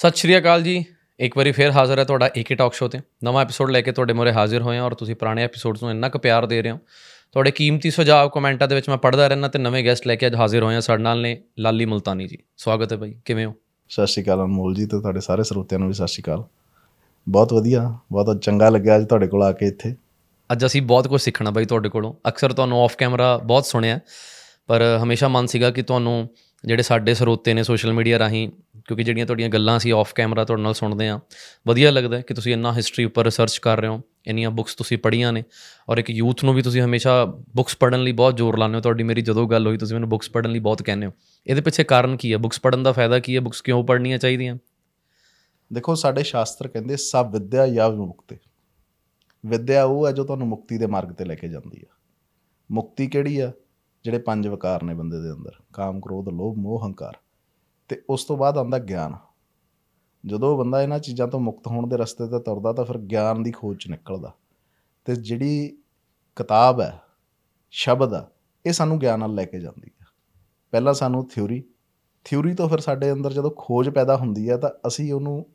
ਸਤਿ ਸ਼੍ਰੀ ਅਕਾਲ ਜੀ। ਇੱਕ ਵਾਰੀ ਫੇਰ ਹਾਜ਼ਰ ਹੈ ਤੁਹਾਡਾ ਏਕੇ ਟਾਕ ਸ਼ੋ ਤੇ। ਨਵਾਂ ਐਪੀਸੋਡ ਲੈ ਕੇ ਤੁਹਾਡੇ ਮੂਹਰੇ ਹਾਜ਼ਰ ਹੋਏ ਹਾਂ ਔਰ ਤੁਸੀਂ ਪੁਰਾਣੇ ਐਪੀਸੋਡਸ ਨੂੰ ਇੰਨਾ ਕੁ ਪਿਆਰ ਦੇ ਰਹੇ ਹੋ। ਤੁਹਾਡੇ ਕੀਮਤੀ ਸੁਝਾਅ ਕਮੈਂਟਾਂ ਦੇ ਵਿੱਚ ਮੈਂ ਪੜ੍ਹਦਾ ਰਹਿਣਾ ਤੇ ਨਵੇਂ ਗੈਸਟ ਲੈ ਕੇ ਅੱਜ ਹਾਜ਼ਰ ਹੋਏ ਹਾਂ ਸਾਡੇ ਨਾਲ ਨੇ ਲਾਲੀ ਮੁਲਤਾਨੀ ਜੀ। ਸਵਾਗਤ ਹੈ ਬਾਈ। ਕਿਵੇਂ ਹੋ? ਸਤਿ ਸ਼੍ਰੀ ਅਕਾਲ ਅਨਮੋਲ ਜੀ ਤੇ ਤੁਹਾਡੇ ਸਾਰੇ ਸਰੋਤਿਆਂ ਨੂੰ ਵੀ ਸਤਿ ਸ਼੍ਰੀ ਅਕਾਲ। ਬਹੁਤ ਵਧੀਆ ਬਹੁਤ ਚੰਗਾ ਲੱਗਿਆ ਅੱਜ ਤੁਹਾਡੇ ਕੋਲ ਆ ਕੇ ਇੱਥੇ। ਅੱਜ ਅਸੀਂ ਬਹੁਤ ਕੁਝ ਸਿੱਖਣਾ ਬਾਈ ਤੁਹਾਡੇ ਕੋਲੋਂ। ਅਕਸਰ ਤੁਹਾਨੂੰ ਆਫ ਕੈਮਰਾ ਬਹੁਤ ਸੁਣਿਆ ਪਰ ਹਮੇਸ਼ਾ ਮਨ ਸੀਗਾ ਕਿ ਤੁਹਾਨੂੰ ਜਿਹੜੇ ਸਾਡੇ ਸਰੋਤੇ ਨੇ ਸੋਸ਼ਲ ਮੀਡੀਆ ਰਾਹੀਂ, ਕਿਉਂਕਿ ਜਿਹੜੀਆਂ ਤੁਹਾਡੀਆਂ ਗੱਲਾਂ ਅਸੀਂ ਆਫ ਕੈਮਰਾ ਤੁਹਾਡੇ ਨਾਲ ਸੁਣਦੇ ਆ ਵਧੀਆ ਲੱਗਦਾ ਹੈ ਕਿ ਤੁਸੀਂ ਇੰਨਾ ਹਿਸਟਰੀ ਉੱਪਰ ਰਿਸਰਚ ਕਰ ਰਹੇ ਹੋ, ਇੰਨੀਆਂ ਬੁੱਕਸ ਤੁਸੀਂ ਪੜ੍ਹੀਆਂ ਨੇ, ਔਰ ਇੱਕ ਯੂਥ ਨੂੰ ਵੀ ਤੁਸੀਂ ਹਮੇਸ਼ਾ ਬੁੱਕਸ ਪੜ੍ਹਨ ਲਈ ਬਹੁਤ ਜ਼ੋਰ ਲਾਉਂਦੇ ਹੋ, ਤੁਹਾਡੀ ਮੇਰੀ ਜਦੋਂ ਗੱਲ ਹੋਈ ਤੁਸੀਂ ਮੈਨੂੰ ਬੁੱਕਸ ਪੜ੍ਹਨ ਲਈ ਬਹੁਤ ਕਹਿੰਦੇ ਹੋ। ਇਹਦੇ ਪਿੱਛੇ ਕਾਰਨ ਕੀ ਹੈ? ਬੁੱਕਸ ਪੜ੍ਹਨ ਦਾ ਫਾਇਦਾ ਕੀ ਹੈ? ਬੁੱਕਸ ਕਿਉਂ ਪੜ੍ਹਨੀਆਂ ਚਾਹੀਦੀਆਂ? ਦੇਖੋ, ਸਾਡੇ ਸ਼ਾਸਤਰ ਕਹਿੰਦੇ, ਸਭ ਵਿਦਿਆ ਜਾਂ ਮੁਕਤੀ। ਵਿਦਿਆ ਉਹ ਹੈ ਜੋ ਤੁਹਾਨੂੰ ਮੁਕਤੀ ਦੇ ਮਾਰਗ ਤੇ ਲੈ ਕੇ ਜਾਂਦੀ ਹੈ। ਮੁਕਤੀ ਕਿਹੜੀ ਆ ਜਿਹੜੇ ਪੰਜ ਵਿਕਾਰ ਨੇ ਬੰਦੇ ਦੇ ਅੰਦਰ, ਕਾਮ, ਕ੍ਰੋਧ, ਲੋਭ, ਮੋਹ, ਹੰਕਾਰ, ਤੇ ਉਸ ਤੋਂ ਬਾਅਦ ਆਉਂਦਾ ਗਿਆਨ। ਜਦੋਂ ਬੰਦਾ ਇਹਨਾਂ ਚੀਜ਼ਾਂ ਤੋਂ ਮੁਕਤ ਹੋਣ ਦੇ ਰਸਤੇ ਤੇ ਤੁਰਦਾ ਤਾਂ ਫਿਰ ਗਿਆਨ ਦੀ ਖੋਜ ਚ ਨਿਕਲਦਾ। ਤੇ ਜਿਹੜੀ ਕਿਤਾਬ ਹੈ, ਸ਼ਬਦ ਆ ਇਹ ਸਾਨੂੰ ਗਿਆਨ ਨਾਲ ਲੈ ਕੇ ਜਾਂਦੀ ਹੈ। ਪਹਿਲਾਂ ਸਾਨੂੰ ਥਿਉਰੀ ਥਿਉਰੀ ਤੋਂ ਫਿਰ ਸਾਡੇ ਅੰਦਰ ਜਦੋਂ ਖੋਜ ਪੈਦਾ ਹੁੰਦੀ ਹੈ ਤਾਂ ਅਸੀਂ ਉਹਨੂੰ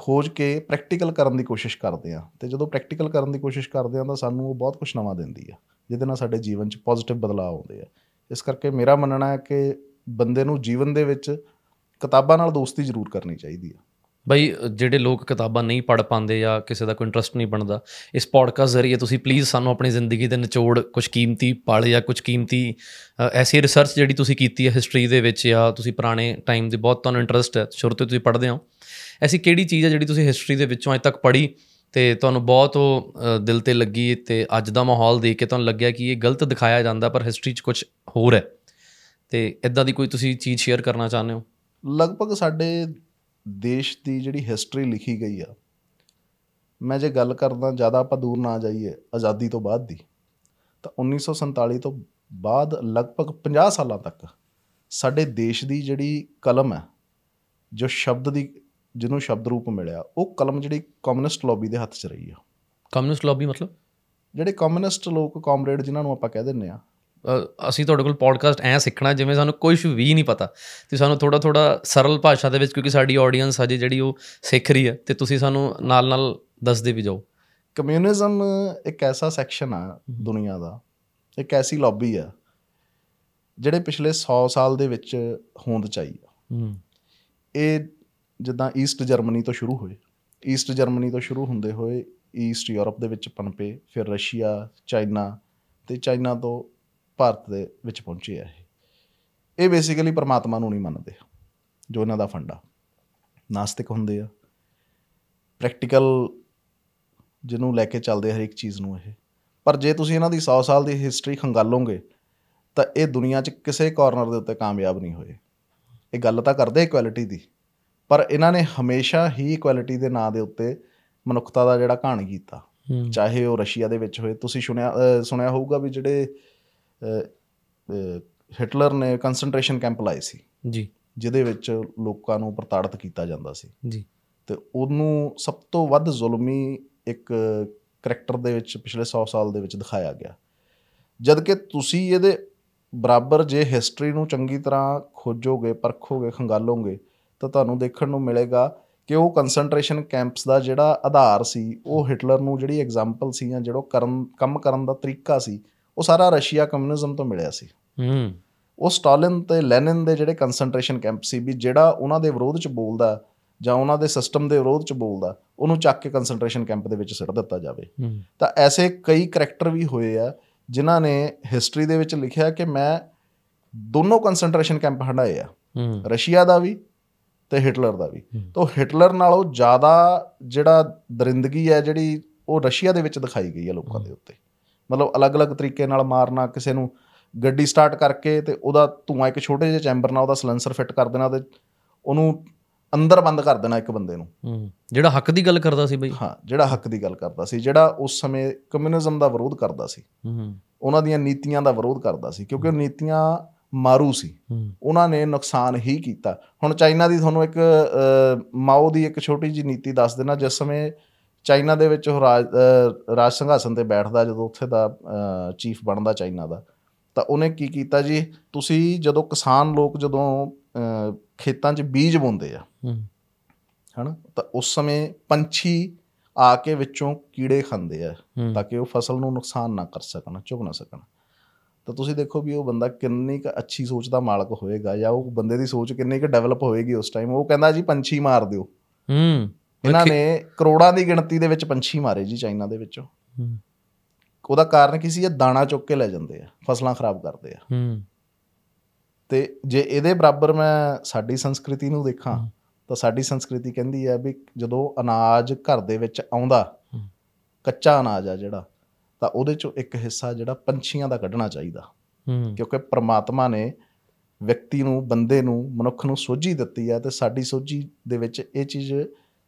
ਖੋਜ ਕੇ ਪ੍ਰੈਕਟੀਕਲ ਕਰਨ ਦੀ ਕੋਸ਼ਿਸ਼ ਕਰਦੇ ਹਾਂ ਤੇ ਜਦੋਂ ਪ੍ਰੈਕਟੀਕਲ ਕਰਨ ਦੀ ਕੋਸ਼ਿਸ਼ ਕਰਦੇ ਹਾਂ ਤਾਂ ਸਾਨੂੰ ਉਹ ਬਹੁਤ ਕੁਝ ਨਵਾਂ ਦਿੰਦੀ ਹੈ ਜਿਹਦੇ ਨਾਲ ਸਾਡੇ ਜੀਵਨ 'ਚ ਪੋਜ਼ਿਟਿਵ ਬਦਲਾਅ ਆਉਂਦੇ ਆ। ਇਸ ਕਰਕੇ ਮੇਰਾ ਮੰਨਣਾ ਹੈ ਕਿ ਬੰਦੇ ਨੂੰ ਜੀਵਨ ਦੇ ਵਿੱਚ ਕਿਤਾਬਾਂ ਨਾਲ ਦੋਸਤੀ ਜ਼ਰੂਰ ਕਰਨੀ ਚਾਹੀਦੀ ਹੈ ਬਈ ਜਿਹੜੇ ਲੋਕ ਕਿਤਾਬਾਂ ਨਹੀਂ ਪੜ੍ਹ ਪਾਉਂਦੇ ਜਾਂ ਕਿਸੇ ਦਾ ਕੋਈ ਇੰਟਰਸਟ ਨਹੀਂ ਬਣਦਾ ਇਸ ਪੋਡਕਾਸਟ ਜ਼ਰੀਏ ਤੁਸੀਂ ਪਲੀਜ਼ ਸਾਨੂੰ ਆਪਣੀ ਜ਼ਿੰਦਗੀ ਦੇ ਨਿਚੋੜ ਕੁਝ ਕੀਮਤੀ ਪੜ੍ਹ ਜਾਂ ਕੁਝ ਕੀਮਤੀ ਅ, ਐਸੀ ਰਿਸਰਚ ਜਿਹੜੀ ਤੁਸੀਂ ਕੀਤੀ ਹੈ ਹਿਸਟਰੀ ਦੇ ਵਿੱਚ ਜਾਂ ਤੁਸੀਂ ਪੁਰਾਣੇ ਟਾਈਮ ਦੇ ਬਹੁਤ ਤੁਹਾਨੂੰ ਇੰਟਰਸਟ ਹੈ ਸ਼ੁਰੂ ਤੋਂ ਤੁਸੀਂ ਪੜ੍ਹਦੇ ਹੋ। ਐਸੀ ਕਿਹੜੀ ਚੀਜ਼ ਹੈ ਜਿਹੜੀ ਤੁਸੀਂ ਹਿਸਟਰੀ ਦੇ ਵਿੱਚੋਂ ਅਜੇ ਤੱਕ ਪੜ੍ਹੀ ਤੇ ਤੁਹਾਨੂੰ ਬਹੁਤ ਉਹ ਅ, ਦਿਲ ਤੇ ਲੱਗੀ ਤੇ ਅੱਜ ਦਾ ਮਾਹੌਲ ਦੇਖ ਕੇ ਤੁਹਾਨੂੰ ਲੱਗਿਆ ਕਿ ਇਹ ਗਲਤ ਦਿਖਾਇਆ ਜਾਂਦਾ ਪਰ ਹਿਸਟਰੀ 'ਚ ਕੁਝ ਹੋਰ ਹੈ? ਤੇ ਇਦਾਂ ਦੀ ਕੋਈ ਤੁਸੀਂ ਚੀਜ਼ ਸ਼ੇਅਰ ਕਰਨਾ ਚਾਹੁੰਦੇ ਹੋ? ਲਗਭਗ ਸਾਡੇ ਦੇਸ਼ ਦੀ ਜਿਹੜੀ ਹਿਸਟਰੀ ਲਿਖੀ ਗਈ ਆ ਮੈਂ ਜੇ ਗੱਲ ਕਰਦਾ ਜ਼ਿਆਦਾ ਆਪਾਂ ਦੂਰ ਨਾ ਜਾਈਏ ਆਜ਼ਾਦੀ ਤੋਂ ਬਾਅਦ ਦੀ ਤਾਂ 1947 ਤੋਂ ਬਾਅਦ ਲਗਭਗ 50 ਸਾਲਾਂ ਤੱਕ ਸਾਡੇ ਦੇਸ਼ ਦੀ ਜਿਹੜੀ ਕਲਮ ਹੈ ਜੋ ਸ਼ਬਦ ਦੀ ਜਿਹਨੂੰ ਸ਼ਬਦ ਰੂਪ ਮਿਲਿਆ ਉਹ ਕਲਮ ਜਿਹੜੀ ਕਮਿਊਨਿਸਟ ਲੌਬੀ ਦੇ ਹੱਥ 'ਚ ਰਹੀ ਆ। ਕਮਿਊਨਿਸਟ ਲੌਬੀ ਮਤਲਬ? ਜਿਹੜੇ ਕਮਿਊਨਿਸਟ ਲੋਕ ਕਾਮਰੇਡ ਜਿਨ੍ਹਾਂ ਨੂੰ ਆਪਾਂ ਕਹਿ ਦਿੰਨੇ ਆ। ਅਸੀਂ ਤੁਹਾਡੇ ਕੋਲ ਪੋਡਕਾਸਟ ਐ ਸਿੱਖਣਾ ਜਿਵੇਂ ਸਾਨੂੰ ਕੁਝ ਵੀ ਨਹੀਂ ਪਤਾ ਤੇ ਸਾਨੂੰ ਥੋੜਾ ਥੋੜਾ ਸਰਲ ਭਾਸ਼ਾ ਦੇ ਵਿੱਚ ਕਿਉਂਕਿ ਸਾਡੀ ਆਡੀਅנס ਹਜੇ ਜਿਹੜੀ ਉਹ ਸਿੱਖ ਰਹੀ ਹੈ ਤੇ ਤੁਸੀਂ ਸਾਨੂੰ ਨਾਲ ਨਾਲ ਦੱਸਦੇ ਵੀ ਜਾਓ। ਕਮਿਊਨਿਜ਼ਮ ਇੱਕ ਐਸਾ ਸੈਕਸ਼ਨ ਆ ਦੁਨੀਆ ਦਾ ਇੱਕ ਐਸੀ ਲੌਬੀ ਆ ਜਿਹੜੇ ਪਿਛਲੇ 100 ਸਾਲ ਦੇ ਵਿੱਚ ਹੋਂਦ ਚ ਆਈ ਆ। ਹੂੰ। ਇਹ ਜਿੱਦਾਂ ਈਸਟ ਜਰਮਨੀ ਤੋਂ ਸ਼ੁਰੂ ਹੋਏ। ਈਸਟ ਜਰਮਨੀ ਤੋਂ ਸ਼ੁਰੂ ਹੁੰਦੇ ਹੋਏ ਈਸਟ ਯੂਰਪ ਦੇ ਵਿੱਚ ਪਨਪੇ, ਫਿਰ ਰਸ਼ੀਆ ਚਾਈਨਾ ਤੇ ਚਾਈਨਾ ਤੋਂ ਭਾਰਤ ਦੇ ਵਿੱਚ ਪਹੁੰਚੇ ਆ ਇਹ। ਇਹ ਬੇਸਿਕਲੀ ਪਰਮਾਤਮਾ ਨੂੰ ਨਹੀਂ ਮੰਨਦੇ, ਜੋ ਇਹਨਾਂ ਦਾ ਫੰਡਾ। ਨਾਸਤਿਕ ਹੁੰਦੇ ਆ। ਪ੍ਰੈਕਟੀਕਲ ਜਿਹਨੂੰ ਲੈ ਕੇ ਚੱਲਦੇ ਹਰ ਇੱਕ ਚੀਜ਼ ਨੂੰ ਇਹ। ਪਰ ਜੇ ਤੁਸੀਂ ਇਹਨਾਂ ਦੀ 100 ਸਾਲ ਦੀ ਹਿਸਟਰੀ ਖੰਗਾਲੋਗੇ, ਤਾਂ ਇਹ ਦੁਨੀਆ 'ਚ ਕਿਸੇ ਕਾਰਨਰ ਦੇ ਉੱਤੇ ਕਾਮਯਾਬ ਨਹੀਂ ਹੋਏ। ਇਹ ਗੱਲ ਤਾਂ ਕਰਦੇ ਇਕੁਐਲਿਟੀ ਦੀ। ਪਰ ਇਹਨਾਂ ਨੇ ਹਮੇਸ਼ਾ ਹੀ ਇਕੁਐਲਿਟੀ ਦੇ ਨਾਂ ਦੇ ਉੱਤੇ ਮਨੁੱਖਤਾ ਦਾ ਜਿਹੜਾ ਘਾਣ ਕੀਤਾ। ਚਾਹੇ ਉਹ ਰਸ਼ੀਆ ਦੇ ਵਿੱਚ ਹੋਏ। ਤੁਸੀਂ ਸੁਣਿਆ ਸੁਣਿਆ ਹੋਊਗਾ ਵੀ ਜਿਹੜੇ ਹਿਟਲਰ ਨੇ ਕਨਸੈਂਟਰੇਸ਼ਨ ਕੈਂਪ ਲਾਏ ਸੀ। ਜੀ। ਜਿਹਦੇ ਵਿੱਚ ਲੋਕਾਂ ਨੂੰ ਪ੍ਰਤਾੜਿਤ ਕੀਤਾ ਜਾਂਦਾ ਸੀ। ਜੀ। ਤੇ ਉਹਨੂੰ ਸਭ ਤੋਂ ਵੱਧ ਜ਼ੁਲਮੀ ਇੱਕ ਕਰੈਕਟਰ ਦੇ ਵਿੱਚ ਪਿਛਲੇ 100 ਸਾਲ ਦੇ ਵਿੱਚ ਦਿਖਾਇਆ ਗਿਆ। ਜਦ ਕਿ ਤੁਸੀਂ ਇਹਦੇ ਬਰਾਬਰ ਜੇ ਹਿਸਟਰੀ ਨੂੰ ਚੰਗੀ ਤਰ੍ਹਾਂ ਖੋਜੋਗੇ ਪਰਖੋਗੇ ਖੰਗਾਲੋਗੇ ਤਾਂ ਤੁਹਾਨੂੰ ਦੇਖਣ ਨੂੰ ਮਿਲੇਗਾ ਕਿ ਉਹ ਕਨਸੈਂਟਰੇਸ਼ਨ ਕੈਂਪਸ ਦਾ ਜਿਹੜਾ ਆਧਾਰ ਸੀ ਉਹ ਹਿਟਲਰ ਨੂੰ ਜਿਹੜੀ ਐਗਜ਼ਾਮਪਲ ਸੀ ਜਾਂ ਜਿਹੜਾ ਕਰਨ ਕੰਮ ਕਰਨ ਦਾ ਤਰੀਕਾ ਸੀ ਉਹ ਸਾਰਾ ਰਸ਼ੀਆ ਕਮਿਊਨਿਜ਼ਮ ਤੋਂ ਮਿਲਿਆ ਸੀ। ਹੂੰ। ਉਹ ਸਟਾਲਿਨ ਤੇ ਲੈਨਿਨ ਦੇ ਜਿਹੜੇ ਕਨਸੈਂਟਰੇਸ਼ਨ ਕੈਂਪ ਸੀ ਵੀ ਜਿਹੜਾ ਉਹਨਾਂ ਦੇ ਵਿਰੋਧ ਚ ਬੋਲਦਾ ਜਾਂ ਉਹਨਾਂ ਦੇ ਸਿਸਟਮ ਦੇ ਵਿਰੋਧ ਚ ਬੋਲਦਾ ਉਹਨੂੰ ਚੱਕ ਕੇ ਕਨਸੈਂਟਰੇਸ਼ਨ ਕੈਂਪ ਦੇ ਵਿੱਚ ਸਿੱਟ ਦਿੱਤਾ ਜਾਵੇ। ਤਾਂ ਐਸੇ ਕਈ ਕਰੈਕਟਰ ਵੀ ਹੋਏ ਆ ਜਿਨ੍ਹਾਂ ਨੇ ਹਿਸਟਰੀ ਦੇ ਵਿੱਚ ਲਿਖਿਆ ਕਿ ਮੈਂ ਦੋਨੋਂ ਕਨਸੈਂਟਰੇਸ਼ਨ ਕੈਂਪ ਹੰਡਾਏ ਆ। ਰਸ਼ੀਆ ਦਾ ਵੀ ਤੇ ਹਿਟਲਰ ਦਾ ਵੀ। ਤਾਂ ਹਿਟਲਰ ਨਾਲੋਂ ਜ਼ਿਆਦਾ ਜਿਹੜਾ ਦਰਿੰਦਗੀ ਹੈ ਜਿਹੜੀ ਉਹ ਰਸ਼ੀਆ ਦੇ ਵਿੱਚ ਦਿਖਾਈ ਗਈ ਹੈ ਲੋਕਾਂ ਦੇ ਉੱਤੇ। ਮਤਲਬ ਅਲੱਗ-ਅਲੱਗ ਤਰੀਕੇ ਨਾਲ ਮਾਰਨਾ ਕਿਸੇ ਨੂੰ ਗੱਡੀ ਸਟਾਰਟ ਕਰਕੇ ਤੇ ਉਹਦਾ ਧੂੰਆਂ ਇੱਕ ਛੋਟੇ ਜਿਹੇ ਚੈਂਬਰ ਨਾਲ ਉਹਦਾ ਸਲੈਂਸਰ ਫਿੱਟ ਕਰ ਦੇਣਾ ਤੇ ਉਹਨੂੰ ਅੰਦਰ ਬੰਦ ਕਰ ਦੇਣਾ ਇੱਕ ਬੰਦੇ ਨੂੰ। ਜਿਹੜਾ ਹੱਕ ਦੀ ਗੱਲ ਕਰਦਾ ਸੀ ਬਈ। ਹਾਂ ਜਿਹੜਾ ਹੱਕ ਦੀ ਗੱਲ ਕਰਦਾ ਸੀ ਜਿਹੜਾ ਉਸ ਸਮੇਂ ਕਮਿਊਨਿਜ਼ਮ ਦਾ ਵਿਰੋਧ ਕਰਦਾ ਸੀ। ਉਹਨਾਂ ਦੀਆਂ ਨੀਤੀਆਂ ਦਾ ਵਿਰੋਧ ਕਰਦਾ ਸੀ ਕਿਉਂਕਿ ਉਹ ਨੀਤੀਆਂ ਮਾਰੂ ਸੀ। ਉਹਨਾਂ ਨੇ ਨੁਕਸਾਨ ਹੀ ਕੀਤਾ। ਹੁਣ ਚਾਈਨਾ ਦੀ ਤੁਹਾਨੂੰ ਇੱਕ ਮਾਓ ਦੀ ਇੱਕ ਛੋਟੀ ਜੀ ਨੀਤੀ ਦੱਸ ਦੇਣਾ ਜਿਸ ਸਮੇਂ ਚਾਈਨਾ ਦੇ ਵਿੱਚ ਉਹ ਰਾਜ ਰਾਜ ਸੰਘਾਸਨ ਤੇ ਬੈਠਦਾ ਜਦੋਂ ਉੱਥੇ ਦਾ ਚੀਫ ਬਣਦਾ ਚਾਈਨਾ ਦਾ ਤਾਂ ਉਹਨੇ ਕੀ ਕੀਤਾ ਜੀ? ਤੁਸੀਂ ਜਦੋਂ ਕਿਸਾਨ ਲੋਕ ਜਦੋਂ ਖੇਤਾਂ 'ਚ ਬੀਜ ਬੋਂਦੇ ਆ ਹਨਾ ਤਾਂ ਉਸ ਸਮੇਂ ਪੰਛੀ ਆ ਕੇ ਵਿੱਚੋਂ ਕੀੜੇ ਖਾਂਦੇ ਆ ਤਾਂ ਕਿ ਉਹ ਫਸਲ ਨੂੰ ਨੁਕਸਾਨ ਨਾ ਕਰ ਸਕਣ ਚੁਗ ਨਾ ਸਕਣ। ਤਾਂ ਤੁਸੀਂ ਦੇਖੋ ਵੀ ਉਹ ਬੰਦਾ ਕਿੰਨੀ ਕੁ ਅੱਛੀ ਸੋਚ ਦਾ ਮਾਲਕ ਹੋਏਗਾ ਜਾਂ ਉਹ ਬੰਦੇ ਦੀ ਸੋਚ ਕਿੰਨੀ ਕੁ ਡਿਵੈਲਪ ਹੋਏਗੀ ਉਸ ਟਾਈਮ ਉਹ ਕਹਿੰਦਾ ਜੀ ਪੰਛੀ ਮਾਰ ਦਿਓ। ਹੂੰ। ਇਹਨਾਂ ਨੇ ਕਰੋੜਾਂ ਦੀ ਗਿਣਤੀ ਦੇ ਵਿੱਚ ਪੰਛੀ ਮਾਰੇ ਜੀ ਚਾਈਨਾ ਦੇ ਵਿੱਚੋਂ। ਹੂੰ। ਉਹਦਾ ਕਾਰਨ ਕੀ ਸੀ? ਇਹ ਦਾਣਾ ਚੁੱਕ ਕੇ ਲੈ ਜਾਂਦੇ ਆ ਫਸਲਾਂ ਖਰਾਬ ਕਰਦੇ ਆ। ਹੂੰ। ਤੇ ਜੇ ਇਹਦੇ ਬਰਾਬਰ ਮੈਂ ਸਾਡੀ ਸੰਸਕ੍ਰਿਤੀ ਨੂੰ ਦੇਖਾਂ। ਤਾਂ ਸਾਡੀ ਸੰਸਕ੍ਰਿਤੀ ਕਹਿੰਦੀ ਹੈ ਵੀ ਜਦੋਂ ਅਨਾਜ ਘਰ ਦੇ ਵਿੱਚ ਆਉਂਦਾ। ਕੱਚਾ ਅਨਾਜ ਆ ਜਿਹੜਾ ਤਾਂ ਉਹਦੇ ਚੋਂ ਇੱਕ ਹਿੱਸਾ ਜਿਹੜਾ ਪੰਛੀਆਂ ਦਾ ਕੱਢਣਾ ਚਾਹੀਦਾ। ਹੂੰ। ਕਿਉਂਕਿ ਪ੍ਰਮਾਤਮਾ ਨੇ ਵਿਅਕਤੀ ਨੂੰ ਬੰਦੇ ਨੂੰ ਮਨੁੱਖ ਨੂੰ ਸੋਝੀ ਦਿੱਤੀ ਹੈ ਤੇ ਸਾਡੀ ਸੋਝੀ ਦੇ ਵਿੱਚ ਇਹ ਚੀਜ਼